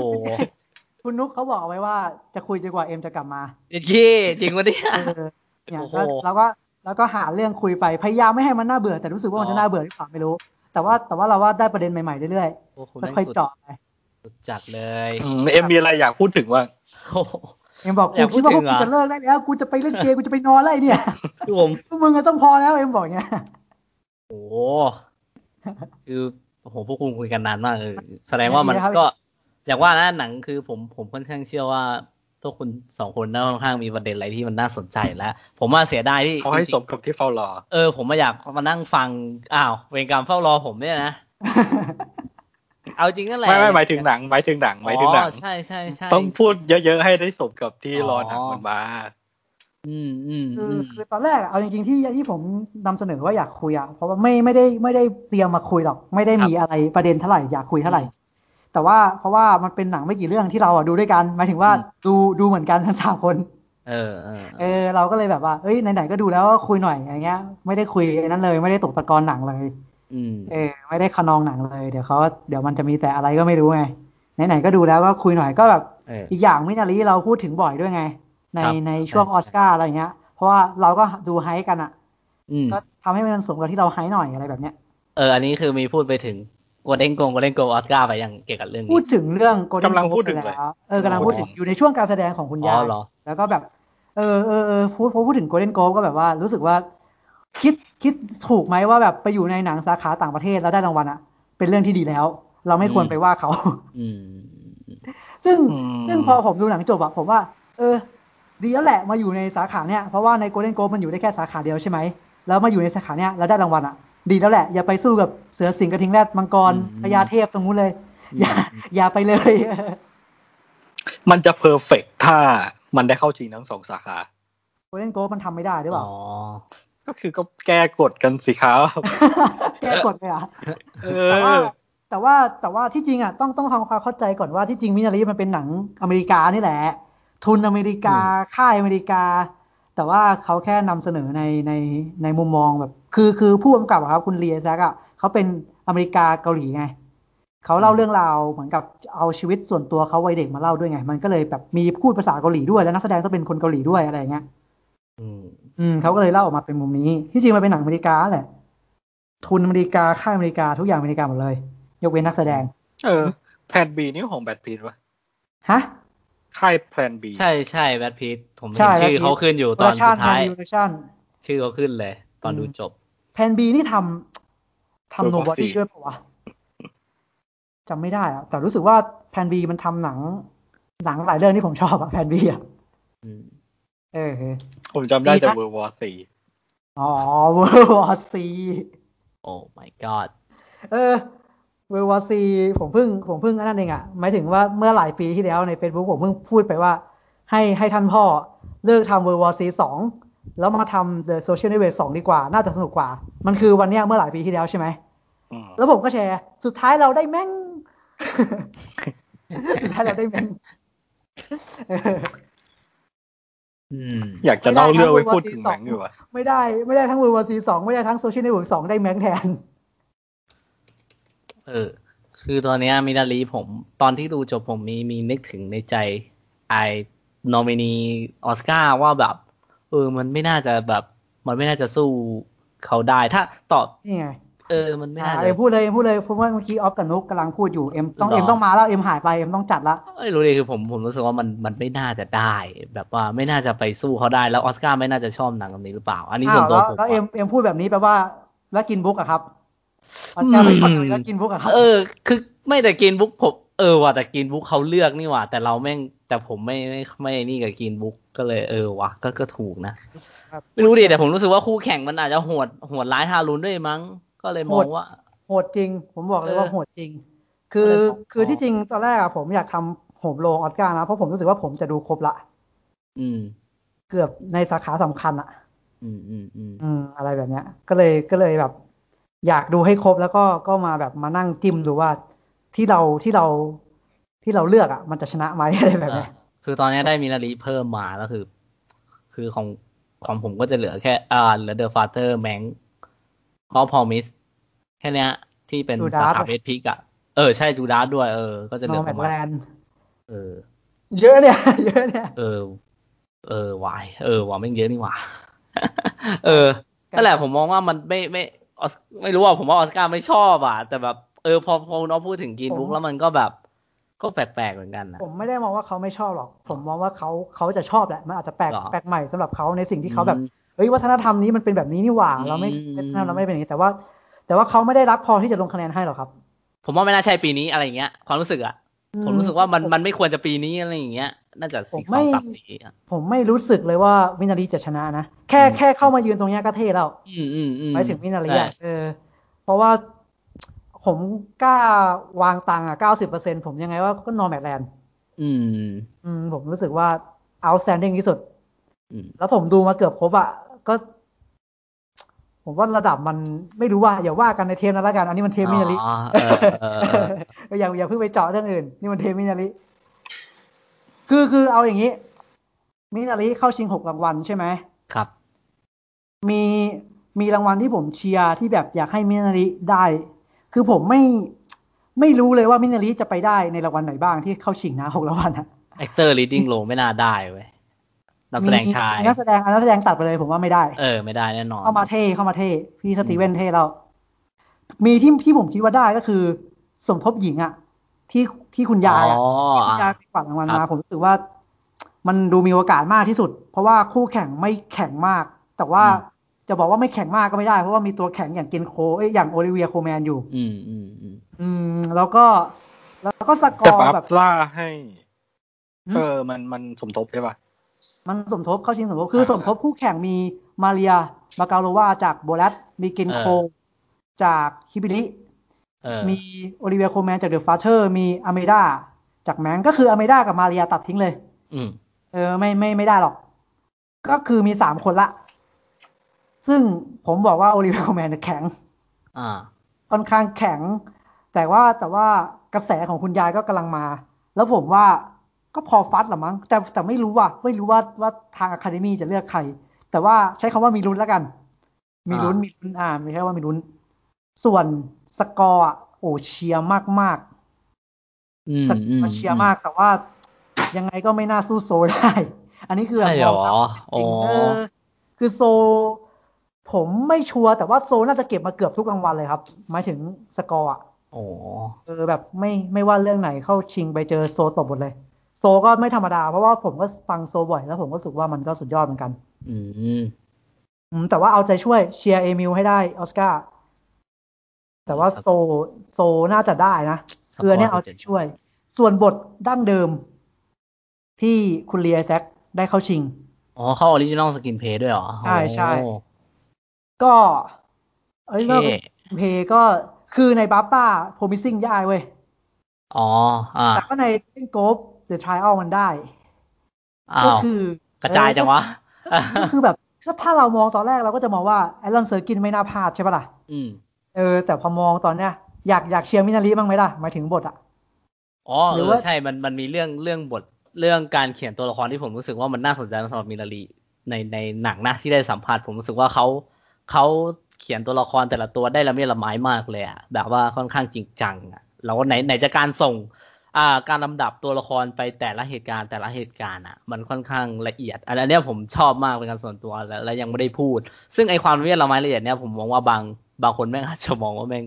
คุณนุ๊กเขาบอกเอาไว้ว่าจะคุยจนกว่าเอ็มจะกลับมา
เย่จริงวะเนี่ย
เนี่ยแล้วก็แล้วก็หาเรื่องคุยไป พยายามไม่ให้มันน่าเบื่อ แต่รู้สึกว่ามันจะน่าเบื่อหรือเปล่าไม่รู้ แต่ว่าแต่ว่าเราว่าได้ประเด็นใหม่ๆเรื่อยๆค่อยๆเจาะไป
จัดเลย
เอ็มมีอะไรอยากพูดถึงว่า
เอ็มบอกกูคิดว่าพวกกูจะเลิกได้แล้ว กูจะไปเล่นเกมกูจะไปนอนแล้วเนี่ย
คือผม
มึงก็ต้องพอแล้วเอ็มบอกเงี้ย
โอ้คือโอ้โหพวกคุณคุยกันนานมากเลยแสดงว่ามันก็อย่างว่านะหนังคือผมผมค่อนข้างเชื่อว่าพวกคุณสองคนน่าค่อนข้างมีประเด็นอะไรที่มันน่าสนใจแล้ว ผมว่าเสียดายที่
เขาให้สมกับที่เฝ้ารอ
เออผมมาอยากมานั่งฟังอ้าวเวรกรรมเฝ้ารอผมเนี่ยนะ เอาจริงนั่นแหละ
ไม่ไม่หมายถึงหนังหมายถึงหนังหมายถึงหนัง
ใช่ใช่ใช่
ต้องพูดเยอะๆให้ได้สมกับที่รอหนังมันมา
อืมอืม
คือคือตอนแรกเอาจริงๆที่ที่ผมนำเสนอว่าอยากคุยอะเพราะว่าไม่ไม่ได้ไม่ได้เตรียมมาคุยหรอกไม่ได้มีอะไรประเด็นเท่าไหร่อยากคุยเท่าไหร่ แต่ว่าเพราะว่ามันเป็นหนังไม่กี่เรื่องที่เราอะดูด้วยกันหมายถึงว่าดูดูเหมือนกันทั้งสามคน
เออเออเอ
อ เราก็เลยแบบว่าเอ้ยไหนๆก็ดูแล้วคุยหน่อยอย่างเงี้ย ไม่ได้คุยนั้นเลย ไม่ได้ตกตะกอนหนังเลย เออไม่ได้ขนองหนังเลย เดี๋ยวเขาเดี๋ยวมันจะมีแต่อะไรก็ไม่รู้ไงไหนๆก็ดูแล้วก็คุยหน่อยก็แบบอีกอย่างมินารีเราพูดถึงบ่อยด้วยไง ในในช่วงออสการ์อะไรเงี้ย เพราะว่าเราก็ดูไฮกันอะก็ทำให้มันสมกับที่เราไฮหน่อยอะไรแบบเนี้ย
เอออันนี้คือมีพูดไปถึงโกลเด้นโกงโกลเด้นโกออสการ์ไปยังเกี่ยวกับเรื่องนี้
พูดถึงเรื่องโกล
เด้นโกกำลังพูดถึง
เลยเออกำลังพูดถึงอยู่ในช่วงการแสดงของคุณยายแล้วก็แบบ เออเออเออพูดพูดถึงโกลเด้นโกก็แบบว่ารู้สึกว่าคิด คิดถูกไหมว่าแบบไปอยู่ในหนังสาขาต่างประเทศแล้วได้รางวัลอะเป็นเรื่องที่ดีแล้ว เราไม่ควรไปว่าเขาซึ่งซึ่งพอผมดูหนังจบอะผมว่า เออ ดีแล้วแหละมาอยู่ในสาขาเนี้ยเพราะว่าในโกลเด้นโกมันอยู่ได้แค่สาขาเดียวใช่ไหมแล้วมาอยู่ในสาขาเนี้ยแล้วได้รางวัลอะดีแล้วแหละ อย่าไปสู้กับเสือสิงกระทิงแรดมังกรพญาเทพตรงนู้นเลย อย่า อย่าไปเลย
มันจะ perfect ถ้ามันได้เข้าชิงทั้งสองสาขา
Golden Globe มันทำไม่ได้หรือเปล่า
ก็คือก็แก้กฎกันสิครับ
แก้กฎเลยอะแต่ว่าแต่ว่าแต่ว่าที่จริงอะต้องต้องทำความเข้าใจก่อนว่าที่จริงมินารีมันเป็นหนังอเมริกานี่แหละ ทุนอเมริกาค่ายอเมริกา แต่ว่าเขาแค่นำเสนอในในในมุมมองแบบ คือคือผู้กำกับครับคุณ Lee Isaac อะเขาเป็นอเมริกาเกาหลีไงเขาเล่าเรื่องราวเหมือนกับเอาชีวิตส่วนตัวเขาวัยเด็กมาเล่าด้วยไง มันก็เลยแบบมีพูดภาษาเกาหลีด้วยแล้วนักแสดงต้องเป็นคนเกาหลีด้วยอะไรเงี้ย อืมเขาก็เลยเล่าออกมาเป็นมุมนี้ ที่จริงมันเป็นหนังอเมริกาแหละ ทุนอเมริกาค่ายอเมริกาทุกอย่างอเมริกาหมดเลย ยกเว้นนักแสดง
เออ Plan B นี่ของ Brad Pitt วะ
ฮะ
ค่าย Plan B
ใช่ใช่ Brad Pitt ผมเห็นชื่อเขาขึ้นอยู่ตอนสุดท้ายชื่อเขาขึ้นเลย ตอนดูจบ
Plan B นี่ทำทำ Nobody ด้วยปะวะจำไม่ได้อะแต่รู้สึกว่า Plan B มันทำหนัง หนังหลายเรื่องที่ผมชอบอะ Plan B อะเออ
ผมจำได้แต่ World War Zอ๋
อ World War Z
โอ้ my god
เออ World War Z ผมเพิ่งผมเพิ่งนั่นเองอะหมายถึงว่าเมื่อหลายปีที่แล้วในเฟซบุ๊กผมเพิ่งพูดไปว่า ให้ให้ท่านพ่อเลิกทำ World War Z สองแล้วมาทำ The Social Network สองดีกว่า น่าจะสนุกกว่า มันคือวันนี้เมื่อหลายปีที่แล้วใช่ไหม แล้วผมก็แชร์ สุดท้ายเราได้แม่ง สุดท้ายเราได้แม่ง
อยากจะเล่าเรื่องไว้พูดถึง Mank อยู่อะ
ไม่ได้ไม่ได้ทั้ง World War Z สองไม่ได้ทั้ง Social Network สองได้ Mank แทน
เออ คือตอนนี้มินารีผม ตอนที่ดูจบผมมีมีนึกถึงในใจไอนอมินีออสการ์ว่าแบบ เออ มันไม่น่าจะแบบ มันไม่น่าจะสู้เขาได้ ถ้าตอบ
นี่ไง
เออมันไม่น่า
เอ็มพูดเลยเอ็มพูดเลยเพราะว่าเมื่อกี้ออฟกับนุกกำลังพูดอยู่เอ็มต้องเอ็มต้องมาแล้วเอ็มหายไปเอ็มต้องจัดละ
ไม่รู้เลยคือผมผมรู้สึกว่ามันมันไม่น่าจะได้ แบบว่าไม่น่าจะไปสู้เขาได้แล้วออสการ์ไม่น่าจะชอบหนังแบบนี้หรือเปล่า อันนี้ส่วนตัวผม
แล้วเอ็มเอ็มพูดแบบนี้แปลว่า แล้ว Green Book อะครับออสการ์ไปแล้วกินบุ๊กอะครับ
เออ คือไม่แต่กินบุ๊กผมเออว่ะแต่กินบุ๊กเขาเลือกนี่ว่ะแต่เราแม่งแต่ผมไม่ไม่ไม่นี่กับกินบุ๊กก็เลยเออว่ะก็ก็ถูกนะไม่รู้ดิแต่ผมรู้สึกว่าคู่แข่งมันอาจจะโหดโหดร้ายทารุณด้วยมั้ง ก็เลยมองว่า
โหดจริง ผมบอกเลยว่าโหดจริง คือคือที่จริงตอนแรกอะผมอยากทำโหมโลงออสการ์นะ เพราะผมรู้สึกว่าผมจะดูครบละ
อืม
เกือบในสาขาสำคัญอะ
อืมอืมอืม
อืมอะไรแบบเนี้ย ก็เลยก็เลยแบบ อยากดูให้ครบแล้วก็ก็มาแบบมานั่งจิ้มดูว่าที่เราที่เราที่เราเลือกอะมันจะชนะไหมอะไรแบบนี้
คือตอนนี้ได้มินารีเพิ่มมาแล้วคือ คือของของผมก็จะเหลือแค่อ่าเหลือ The Father Mank กับ Promising แค่นี้ที่เป็นสาขา Best Pic อะเออ ใช่จูดาด้วย เออ ก็จะเหลือประมาณเออ
เยอะเนี่ย เยอะเนี่ย
เออ เออวายเออว่าไม่เยอะนี่หว่า เออนั่นแหละผมมองว่ามันไม่ไม่ไม่รู้ว่าผมว่าออสการ์ไม่ชอบอะ แต่แบบเออพอพอน้องพูดถึงกินบุ๊กแล้วมันก็แบบก็แปลกๆเหมือนกันนะ
ผมไม่ได้มองว่าเขาไม่ชอบหรอก ผมมองว่าเขาเขาจะชอบแหละ มันอาจจะแปลกแปลกใหม่สำหรับเขาในสิ่งที่เขาแบบ เฮ้ยวัฒนธรรมนี้มันเป็นแบบนี้นี่หว่า เราไม่เราไม่เป็นอย่างนี้ แต่ว่า แต่ว่าเขาไม่ได้รักพอที่จะลงคะแนนให้หรอกครับ
ผมว่าไม่น่าใช่ปีนี้อะไรเงี้ย ความรู้สึกอะผมรู้สึกว่ามันมันไม่ควรจะปีนี้อะไรอย่างเงี้ย น่าจะสี่สองสามปี
ผมไม่รู้สึกเลยว่ามินารีจะชนะนะ แค่แค่เข้ามายืนตรงนี้ก็เท่แล้ว
อืมอืมอืม
หมายถึงมินารีอะเออ เพราะว่าผมกล้าวางตังอะเก้าสิบเปอร์เซ็นต์ผมยังไงว่าก็ Nomadland อืม
อืม
ผมรู้สึกว่า outstanding ที่สุดแล้วผมดูมาเกือบครบอะ ก็ ผมว่าระดับมันไม่รู้ว่าอย่าว่ากันในเทปนั้นละกัน อันนี้มันเทปมินาริอย่าอย่าเพิ่งไปเจาะเรื่องอื่น นี่มันเทปมินาริคือคือเอาอย่างนี้ มินาริเข้าชิงหกรางวัลใช่ไหม
ครับ
มีมีรางวัลที่ผมเชียร์ที่แบบอยากให้มินาริได้ คือผมไม่ไม่รู้เลยว่ามินาริจะไปได้ในรางวัลไหนบ้างที่เข้าชิงนะหกรางวัลนะ
Actor Leading Role ไม่น่าได้เว้ย นักแสดงชาย
นักแสดงนักแสดงตัดไปเลยผมว่าไม่ได้
เออไม่ได้แน่นอน
เข้ามาเท่เข้ามาเท่พี่สตีเวนเท่แล้วมีที่ที่ผมคิดว่าได้ก็คือ สมทบหญิงอะ ที่ที่คุณยายอะคุณยายกวาดรางวัลมา ผมรู้สึกว่า มันดูมีโอกาสมากที่สุด เพราะว่าคู่แข่งไม่แข็งมาก แต่ว่าจะบอกว่าไม่แข็งมากก็ไม่ได้ เพราะว่ามีตัวแข็งอย่าง Glenn Close เอ้ยอย่าง Olivia Colman อยู่
อืมอืมอืม
อืมแล้วก็ แล้วก็สกอร์แบบ
ล่าให้ เออมันมันสมทบใช่ป่ะ
มันสมทบเข้าชิงสมทบคือสมทบคู่แข่งมี Maria Bakalova จาก Borat มี Glenn Close จาก Hillbilly มี Olivia Colman จาก The Father มี Amanda จาก Mank ก็คือ Amanda กับ Maria ตัดทิ้งเลยเออไม่ไม่ไม่ได้หรอก ก็คือมีสามคนละ ซึ่งผมบอกว่า Olivia Colman แข็งค่อนข้างแข็ง แต่ว่าแต่ว่ากระแสของคุณยายก็กำลังมา แล้วผมว่า ก็พอฟัดหรอมั้งแต่แต่ไม่รู้ว่าไม่รู้ว่าว่าทาง Academy จะเลือกใคร แต่ว่าใช้คำว่ามีลุ้นแล้วกัน มีลุ้นมีลุ้นอ่าไม่ใช่ว่ามีลุ้น ส่วนสกอร์โอ้เชียร์มากมากสกอร์เชียร์มากแต่ว่ายังไงก็ไม่น่าสู้ Soul ได้ อันนี้คือ
มอง
จริงเออคือ Soul ผมไม่ชัวร์แต่ว่า Soul น่าจะเก็บมาเกือบทุกรางวัลเลยครับ หมายถึงสกอร์อะ
โอ้
เออแบบไม่ไม่ว่าเรื่องไหนเข้าชิงไปเจอ Soul ตบหมดเลย Soul ก็ไม่ธรรมดา เพราะว่าผมก็ฟัง Soul บ่อย แล้วผมก็รู้สึกว่ามันก็สุดยอดเหมือนกัน
อืม
แต่ว่าเอาใจช่วยเชียร์เอมิลให้ได้ออสการ์แต่ว่าโซโซน่าจะได้นะเพื่อเนี่ยเอาใจช่วย ส่วนบทดั้งเดิม ที่คุณลีไอแซกได้เข้าชิง
อ๋อ เข้า Original Screenplay ด้วยเหรอ
ใช่ใช่ก็เอ้ยเพย์ก็คือใน BAFTA Promising ได้เว้ย
อ๋อ อ่า
แต่ก็ใน Golden Globe The Trial มันได้
ก็คือกระจายจังวะ
ก็คือแบบถ้าเรามองตอนแรกเราก็จะมองว่า Aaron Sorkin ไม่น่าพลาดใช่ปะล่ะ
อืม
เออ แต่พอมองตอนเนี้ยอยากอยากเชียร์มินารีบ้างไหมล่ะหมายถึงบทอะ
อ๋อหรือว่าใช่มันมันมีเรื่องเรื่องบทเรื่องการเขียนตัวละครที่ผมรู้สึกว่ามันน่าสนใจสำหรับมินารีในในหนังนะที่ได้สัมผัสผมรู้สึกว่าเขาเขาเขียนตัวละครแต่ละตัวได้ละเมียดละไม้มากเลยอะแบบว่าค่อนข้างจริงจังอะแล้วไหนไหนจะการส่ง อ่าการลำดับตัวละครไปแต่ละเหตุการณ์แต่ละเหตุการณ์อะ มันค่อนข้างละเอียด อันนี้ผมชอบมากเป็นการส่วนตัวแล้วและยังไม่ได้พูด ซึ่งไอความละเอียดละไม้ละเอียดเนี้ยผมมองว่าบางบางคนแม่งอาจจะมองว่าแม่ง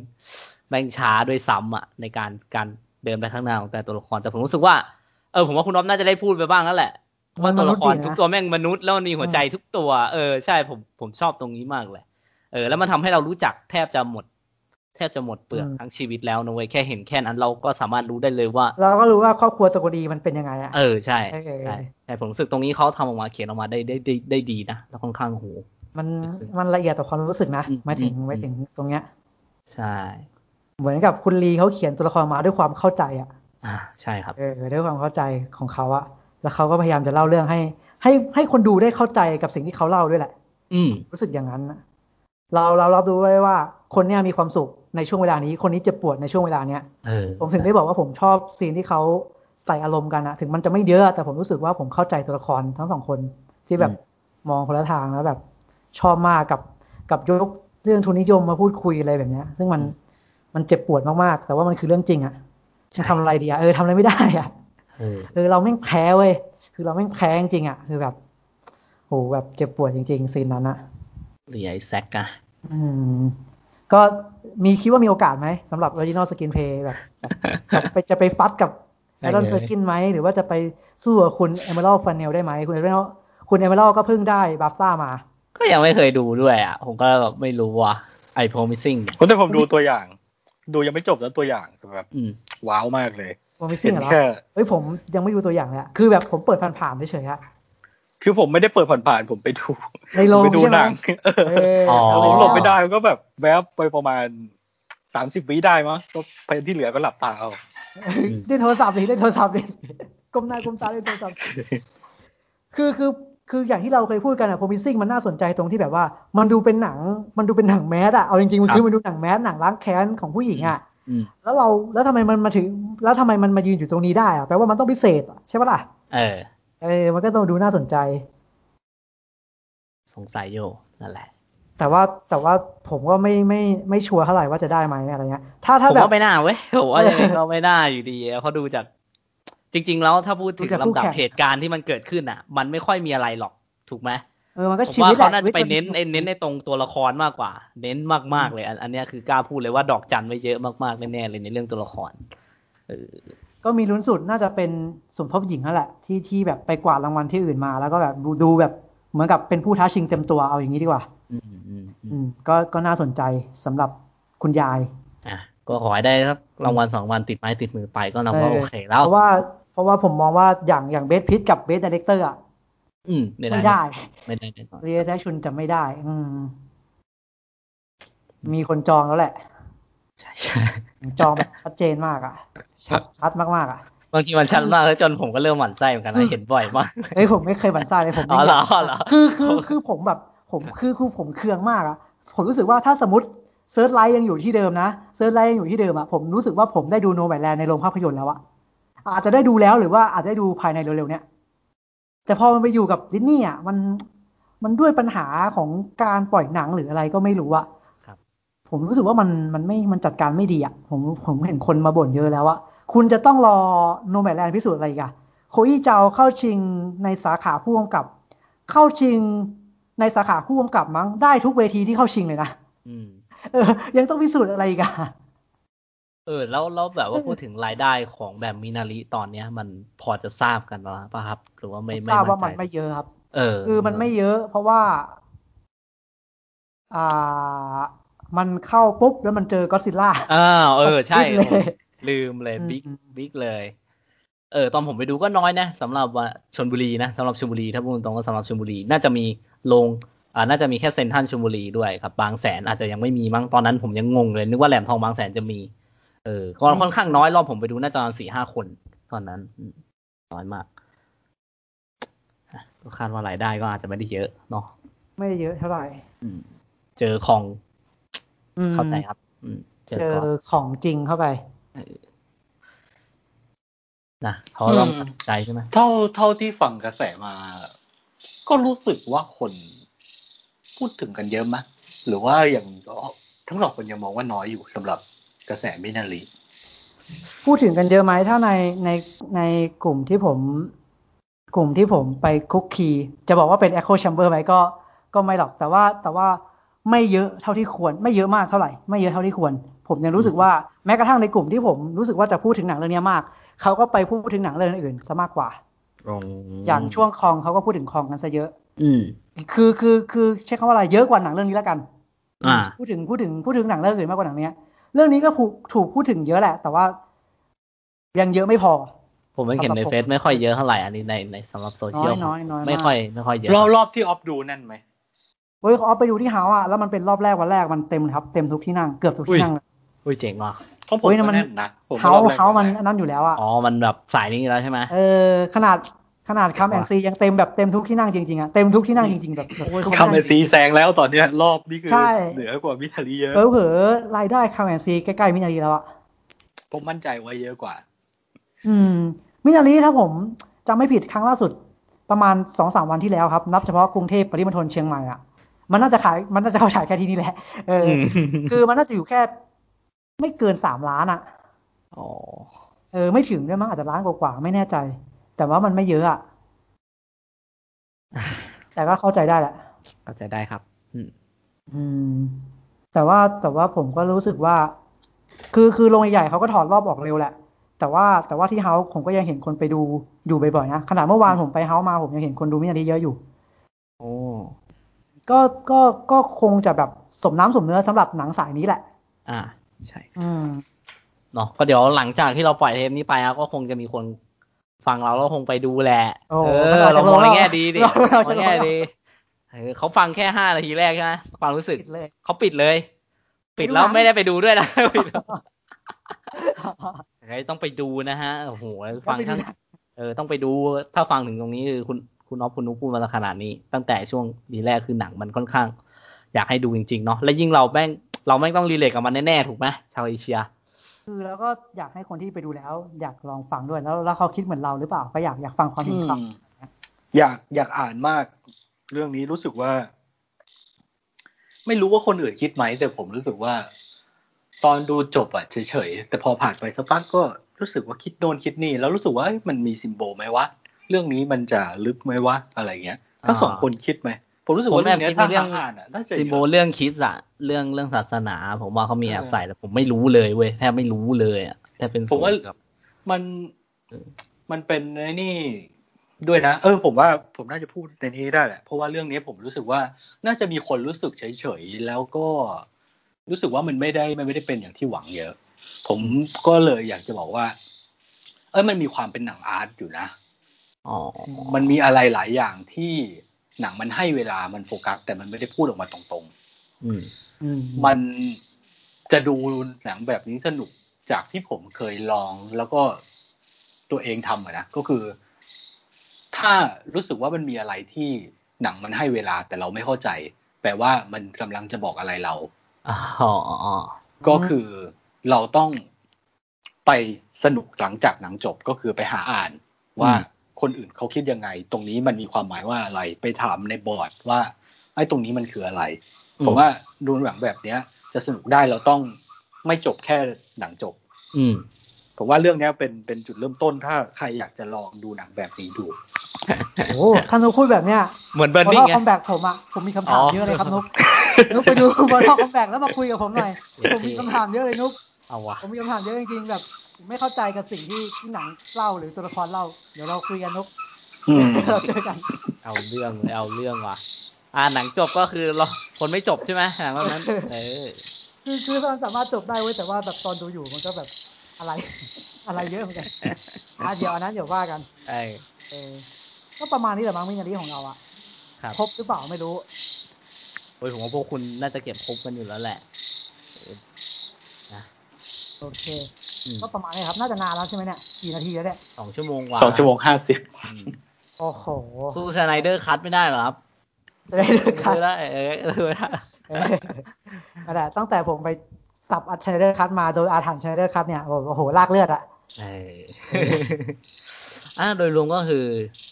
แม่งช้าด้วยซ้ำอะในการการเดินไปข้างหน้าของแต่ตัวละครแต่ผมรู้สึกว่าเออผมว่าคุณอ๊อฟน่าจะได้พูดไปบ้างแล้วแหละว่าตัวละครทุกตัวแม่งมนุษย์แล้วมันมีหัวใจทุกตัว เออใช่ผมผมชอบตรงนี้มากเลยเออแล้วมันทำให้เรารู้จักแทบจะหมดแทบจะหมดเปลือกทั้งชีวิตแล้วนะเว้ยแค่เห็นแค่นั้นเราก็สามารถรู้ได้เลยว่า
เราก็รู้ว่าครอบครัวตะกดีมันเป็นยังไงอะ
เออใช่ใช่ใช่ผมรู้สึกตรงนี้เขาทำออกมาเขียนออกมาได้ได้ได้ได้ดีนะแล้วค่อนข้างโห
มันมันละเอียดต่อความรู้สึกนะมาถึงมาถึงตรงเนี้ย
ใช่
เหมือนกับคุณลีเขาเขียนตัวละครมาด้วยความเข้าใจอะ
อ่าใช่ครับ
เออด้วยความเข้าใจของเขาอะแล้วเขาก็พยายามจะเล่าเรื่องให้ ให้ให้คนดูได้เข้าใจกับสิ่งที่เขาเล่าด้วยแหละ
อืม
รู้สึกอย่างนั้นเราเราเราดูไว้ว่า คนเนี้ยมีความสุข ในช่วงเวลานี้ คนนี้เจ็บปวดในช่วงเวลาเนี้ยผมถึงได้บอกว่าผมชอบซีนที่เขาใส่อารมณ์กันอะถึงมันจะไม่เยอะ แต่ผมรู้สึกว่าผมเข้าใจตัวละครทั้งสองคนที่แบบมองคนละทางแล้วแบบ ชอบมากกับกับยกเรื่องทุนนิยมมาพูดคุยอะไรแบบเนี้ย ซึ่งมันมันเจ็บปวดมากๆ แต่ว่ามันคือเรื่องจริงอะจะทำอะไรดีอะเออทำอะไรไม่ได้อะเออเราแม่งแพ้เว้ยคือเราแม่งแพ้จริงอะคือแบบโหแบบเจ็บปวดจริง ๆ ซีนนั้นอะ
หรือไอแซกอะ
อืม ก็มีคิดว่ามีโอกาสไหมสำหรับ Original Skin Play แบบไปจะไปฟัดกับAaron Sorkin ไหม หรือว่าจะไปสู้กับคุณ Emerald Fennell ได้ไหม คุณ Emerald คุณ Emerald ก็เพิ่งได้ BAFTA มา
ก็ยังไม่เคยดูด้วยอะ ผมก็แบบไม่รู้ว่าไอ Promising
ผมแต่ผมดูตัวอย่าง ดูยังไม่จบแล้วตัวอย่างแบบว้าวมากเลย
Promising เหรอเฮ้ยผมยังไม่ดูตัวอย่างเลยคือแบบผมเปิดผ่านๆเฉยๆฮะ
คือผมไม่ได้เปิดผ่านๆผมไปดู
ในโรง
ไป
ดู
หนังผมหลบไม่ได้ก็แบบแวบไปประมาณสามสิบวิได้มั้งก็ไปที่เหลือก็หลับตาเอา
เล่นโทรศัพท์ดิเล่นโทรศัพท์ดิก้มหน้าก้มตาเล่นโทรศัพท์คือคือคืออย่างที่เราเคยพูดกันอะโพมิซิ่งมันน่าสนใจตรงที่แบบว่า มันดูเป็นหนัง มันดูเป็นหนังแมสอะเอาจริงๆมันคือมันดูหนังแมสหนังล้างแค้นของผู้หญิงอะแล้วเราแล้วทำไมมันมาถึง แล้วทำไมมันมายืนอยู่ตรงนี้ได้อะแปลว่ามันต้องพิเศษใช่ปะล่ะ
เออ
เออมันก็ต้องดูน่าสนใจ
สงสัยอยู่นั่นแหละ
แต่ว่าแต่ว่าผมก็ไม่ไม่ไม่ชัวร์เท่าไหร่ว่าจะได้ไหมอะไรเงี้ย ถ้าถ้า
แบบผมว่าไม่น่าเว้ยผมว่ายังไงก็ไม่น่าอยู่ดีเพราะดูจาก จริง ๆ แล้วถ้าพูดถึงลำดับเหตุการณ์ที่มันเกิดขึ้นอะ มันไม่ค่อยมีอะไรหรอกถูกไหม
เออมันก็
ชีวิตแหละเขาน่าจะไปเน้นเน้นในตรงตัวละครมากกว่า เน้นมากๆเลย อันนี้คือกล้าพูดเลยว่าดอกจันไว้เยอะมากๆแน่ๆเลยในเรื่องตัวละครเออ
ก็มีลุ้นสุดน่าจะเป็นสมทบหญิงนั่นแหละ ที่ที่แบบไปกวาดรางวัลที่อื่นมา แล้วก็แบบดูดูแบบเหมือนกับเป็นผู้ท้าชิงเต็มตัวเอาอย่างนี้ดีกว่า
อืมอืมอื
มก็ก็น่าสนใจสำหรับคุณยาย
อะก็ขอให้ได้สักรางวัลสองรางวัลติดไม้ติดมือไปก็นับว่าโอเคแล้ว
เพราะว่าเพราะว่าผมมองว่าอย่างอย่าง Best Pic กับ Best Director อะ
อืมไม่ได้
ไม่ได้
ไม่ได้
เรียแทชุนจะไม่ได้ อืม มีคนจองแล้วแหละ
ใช่ใช่
จองแบบชัดเจนมากอะ ชัดชัดมากๆอะ
บางทีมันชัดมากแล้วจนผมก็เริ่มหมั่นไส้เหมือนกันนะเห็นบ่อยมาก
เฮ้ยผมไม่เคยหมั่นไส้เลยผม
อ๋อเหรอเหรอ
คือคือคือผมแบบ ผมคือคือผมเคืองมากอะผมรู้สึกว่าถ้าสมมติ Searchlight ยังอยู่ที่เดิมนะ Searchlight ยังอยู่ที่เดิมอะผมรู้สึกว่าผมได้ดู Nomadland ในโรงภาพยนตร์แล้วอะอาจจะได้ดูแล้วหรือว่าอาจจะได้ดูภายในเร็วๆเนี้ยแต่พอมันไปอยู่กับดิสนีย์อะมันมันด้วยปัญหาของการปล่อยหนังหรืออะไรก็ไม่รู้อะผมรู้สึกว่ามันมันไม่มันจัดการไม่ดีอะผมผมเห็นคนมาบ่นเยอะแล้วอะ คุณจะต้องรอโนแมดแลนด์พิสูจน์อะไรอีกอะโคอี้เจ้าเข้าชิงในสาขาผู้กำกับ เข้าชิงในสาขาผู้กำกับมั้งได้ทุกเวทีที่เข้าชิงเลยนะเออ ยังต้องพิสูจน์อะไรอีกอะ
เออ แล้วแล้วแบบว่าพูดถึงรายได้ของแบบมินาริตอนเนี้ย มันพอจะทราบกันป่ะครับ หรือว่าไม่ไม่
ทราบว่ามันไม่เยอะครับ
เออ
คือมันไม่เยอะ เพราะว่า อ่า มันเข้าปุ๊บแล้วมันเจอก็ซิล่า
อ้าวเออ ใช่ ลืมเลยบิ๊กบิ๊กเลย เออ ตอนผมไปดูก็น้อยนะสำหรับว่าชนบุรีนะสำหรับชนบุรีถ้าพูดตรงก็สำหรับชนบุรี น่าจะมีลงอ่าน่าจะมีแค่เซนทันชลบุรีด้วยครับ บางแสนอาจจะยังไม่มีมั้งตอนนั้นผมยังงงเลยนึกว่าแหลมทองบางแสนจะมี เออก็ค่อนข้างน้อยรอบผมไปดูน่าจะสี่ห้าคน ตอนนั้นน้อยมากก็คาดว่ารายได้ก็อาจจะไม่ได้เยอะเนาะ
ไม่เยอะเท่าไหร่
เจอของเข้าใจครับ
เจอของจริงเข้าไป
นะเขาลองใจใช่ไหม
เท่าเท่าที่ฟังกระแสมา ก็รู้สึกว่าคนพูดถึงกันเยอะไหมหรือว่าอย่างทั้งสองคนยังมองว่าน้อยอยู่สำหรับกระแสมินารี
พูดถึงกันเยอะไหมถ้าในในในกลุ่มที่ผม กลุ่มที่ผมไปคุกคีจะบอกว่าเป็น Echo Chamber ไหมก็ ก็ไม่หรอกแต่ว่าแต่ว่าไม่เยอะเท่าที่ควร ไม่เยอะมากเท่าไหร่ ไม่เยอะเท่าที่ควร ผมยังรู้สึกว่าแม้กระทั่งในกลุ่มที่ผมรู้สึกว่าจะพูดถึงหนังเรื่องนี้มาก เขาก็ไปพูดถึงหนังเรื่องอื่นซะมากกว่าอย่างช่วงคองเขาก็พูดถึงคองกันซะเยอะ
อืม
คือคือคือใช้คำว่าอะไรเยอะกว่าหนังเรื่องนี้แล้วกันอ่าพูดถึงพูดถึงพูดถึงหนังเรื่องอื่นมากกว่าหนังเนี้ย เรื่องนี้ก็ถูกพูดถึงเยอะแหละ แต่ว่ายังเยอะไม่พอ
ผมไม่เห็นในเฟซไม่ค่อยเยอะเท่าไหร่อันนี้ในในสำหรับโซเชียล
น้อยน้อย
ไม่ค่อยไม่ค่อยเยอะ
รอบรอบที่ออฟดูนั่นไหม
เฮ้ยออฟไปดูที่เฮาอะแล้วมันเป็นรอบแรกวันแรกมันเต็มครับ เต็มทุกที่นั่งเกือบทุกที่นั่งเลย
อุ้ยเจ๋งว่ะ
เขาผม
มัน
นะ
เฮาเฮามันนั่นอยู่แล้วอะ
อ๋อมันแบบสายนี้แล้วใช่ไหม
เออขนาดขนาด Come and See ยังเต็มแบบเต็มทุกที่นั่งจริงๆอะเต็มทุกที่นั่งจริงๆแบบ
Come and Seeแซงแล้วตอนเนี้ยรอบนี้คือเหนือกว่ามินาริเยอะ
เผลอรายได้ Come and See ใกล้ๆมินาริแล้วอะ
ผมมั่นใจว่าเยอะกว่า
อืม มินาริถ้าผมจำไม่ผิดครั้งล่าสุดประมาณสองสามวันที่แล้วครับ นับเฉพาะกรุงเทพปริมณฑลเชียงใหม่อะ มันน่าจะขายมันน่าจะเข้าฉายแค่ที่นี่แหละ เออ คือมันน่าจะอยู่แค่ ไม่เกินสามล้านอะ
อ๋อ
เออไม่ถึงด้วยมั้งอาจจะล้านกว่าๆไม่แน่ใจ แต่ว่ามันไม่เยอะอะแต่ก็เข้าใจได้แหละ
เข้าใจได้ครับอืม
อืมแต่ว่าแต่ว่าผมก็รู้สึกว่า คือคือโรงใหญ่เขาก็ถอดรอบออกเร็วแหละ แต่ว่าแต่ว่าที่เฮาผมก็ยังเห็นคนไปดูอยู่บ่อยๆนะขนาดเมื่อวานผมไปเฮามาผมยังเห็นคนดูมินาทีเยอะอยู่
โอ้
ก็ก็ก็คงจะแบบสมน้ำสมเนื้อสำหรับหนังสายนี้แหละ
อ่า ใช่
อืม
เนาะก็เดี๋ยวหลังจากที่เราปล่อยเทปนี้ไปก็คงจะมีคนฟังเราแล้วคงไปดูแหละ เออเรามองในแง่ดีดิมองในแง่ดีเขาฟังแค่ห้านาทีแรกใช่ไหมความรู้สึกเขาปิดเลย ปิดแล้วไม่ได้ไปดูด้วยนะต้องไปดูนะฮะโอ้โหฟังทั้งเออต้องไปดูถ้าฟังถึงตรงนี้คือคุณคุณน็อปคุณนุ๊กพูดมาขนาดนี้ ตั้งแต่ช่วงดีแรกคือหนังมันค่อนข้าง อยากให้ดูจริงๆเนาะและยิ่งเราแม่ง เราแม่งต้อง relate กับมันแน่ๆถูกไหมชาวเอเชีย
คือแล้วก็อยากให้คนที่ไปดูแล้ว อยากลองฟังด้วยแล้วแล้วเขาคิดเหมือนเราหรือเปล่าก็อยากอยากฟังความเห็นเขา
อยากอยากอ่านมาก เรื่องนี้รู้สึกว่า ไม่รู้ว่าคนอื่นคิดไหม แต่ผมรู้สึกว่า ตอนดูจบอะเฉยๆแต่พอผ่านไปสักพักก็รู้สึกว่าคิดโน่นคิดนี่ แล้วรู้สึกว่ามันมีซิมโบลไหมวะเรื่องนี้มันจะลึกไหมวะอะไรเงี้ยทั้งสองคนคิดไหม ผมรู้สึกว่าเรื่องนี้ถ้าอ่านอะน่าจะ
ซิโบเรื่องคิดอะเรื่องเรื่องศาสนา ผมว่าเขามีแอบใส่แต่ผมไม่รู้เลยเว้ยแทบไม่รู้เลยอะแทบเป็น
ผมว่ามันมันเป็นไอ้นี่ด้วยนะ เออ ผมว่าผมน่าจะพูดในนี้ได้แหละ เพราะว่าเรื่องนี้ผมรู้สึกว่าน่าจะมีคนรู้สึกเฉยๆแล้วก็รู้สึกว่ามันไม่ได้มันไม่ได้เป็นอย่างที่หวังเยอะ ผมก็เลยอยากจะบอกว่า เออมันมีความเป็นหนังอาร์ตอยู่นะ
อ๋อ
มันมีอะไรหลายอย่างที่ หนังมันให้เวลามันโฟกัส แต่มันไม่ได้พูดออกมาตรง
ๆ อืม
มันจะดูหนังแบบนี้สนุกจากที่ผมเคยลองแล้วก็ตัวเองทำอะนะก็คือ ถ้ารู้สึกว่ามันมีอะไรที่หนังมันให้เวลาแต่เราไม่เข้าใจ แปลว่ามันกำลังจะบอกอะไรเรา
อ๋อ
ก็คือเราต้องไปสนุกหลังจากหนังจบก็คือไปหาอ่านว่า คนอื่นเขาคิดยังไง ตรงนี้มันมีความหมายว่าอะไร ไปถามในบอร์ดว่าไอ้ตรงนี้มันคืออะไรผมว่าดูหนังแบบเนี้ย จะสนุกได้เราต้องไม่จบแค่หนังจบ
อืม
ผมว่าเรื่องนี้เป็นเป็นจุดเริ่มต้นถ้าใครอยากจะลองดูหนังแบบนี้ดู
โอ้ท่านนุกพูดแบบเนี้ย
เหมือนเบอร์นิ่งไง
คอมแบกผมอะผมมีคำถามเยอะเลยครับนุกนุกไปดูบอลคอมแบกแล้วมาคุยกับผมหน่อยผมมีคำถามเยอะเลยนุก
เอาวะ
ผมมีคำถามเยอะจริงๆแบบ ไม่เข้าใจกับสิ่งที่ที่หนังเล่าหรือตัวละครเล่า เดี๋ยวเราคุยกันนกเราเจอกัน
เอาเรื่องเลยเอาเรื่องว่ะ อ่าหนังจบก็คือเราคนไม่จบใช่ไหมหนังเรื่องนั้น เออ
คือคือมันสามารถจบได้เว้ยแต่ว่าแบบตอนดูอยู่มันก็แบบอะไร อะไรเยอะเหมือนกันอะเดี๋ยวอันนั้นเดี๋ยวว่ากัน
เออ
เออก็ประมาณนี้แหละมั้งมินารีของเราอะครบหรือเปล่าไม่รู้
โอ้ยผมว่าพวกคุณน่าจะเก็บครบกันอยู่แล้วแหละ
นะ โอเค ก็ประมาณนี้ครับ น่าจะนานแล้วใช่ไหมเนี่ย กี่นาทีแล้วเนี่ย
สองชั่วโมงกว่า
สองชั่วโมงห้าสิบ
โอ้โห
สู้ชไนเดอร์คัตไม่ได้หรอครับ
ไดอคั
ตไม่ได้เออไม่ได้
แต่ตั้งแต่ผมไปสับอัด Snyder Cut มาโดยอาถรรพ์ Snyder Cut เนี่ยโอ้โหลากเลือดอะ
เอออ่าโดยรวมก็คือ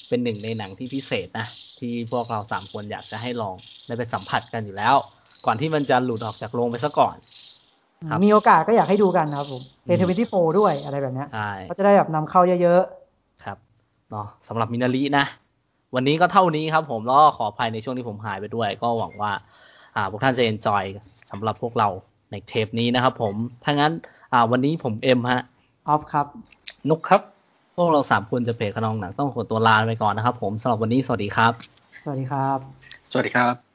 เป็นหนึ่งในหนังที่พิเศษนะ ที่พวกเราสามคนอยากจะให้ลองได้ไปสัมผัสกันอยู่แล้ว ก่อนที่มันจะหลุดออกจากโรงไปซะก่อน
มีโอกาสก็อยากให้ดูกันครับผม A Twenty-Four ด้วยอะไรแบบนี้ก็จะได้แบบนำเข้าเยอะ
ๆ ครับเนาะสำหรับมินารีนะ วันนี้ก็เท่านี้ครับผมแล้วขออภัยในช่วงที่ผมหายไปด้วย ก็หวังว่าอ่าพวกท่านจะเอนจอยสำหรับพวกเราในเทปนี้นะครับผม ถ้างั้นอ่าวันนี้ผมเอ็มฮะ
ออฟครับ
นุกครับ
พวกเราสามคนจะเพจขนองหนังต้องขอตัวลาไปก่อนนะครับผมสำหรับวันนี้สวัสดีครับ
สวัสดีครับ
สวัสดีครับ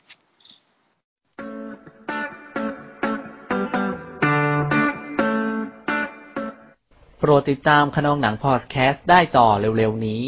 โปรดติดตามขนองหนังพอดแคสต์ได้ต่อเร็วๆนี้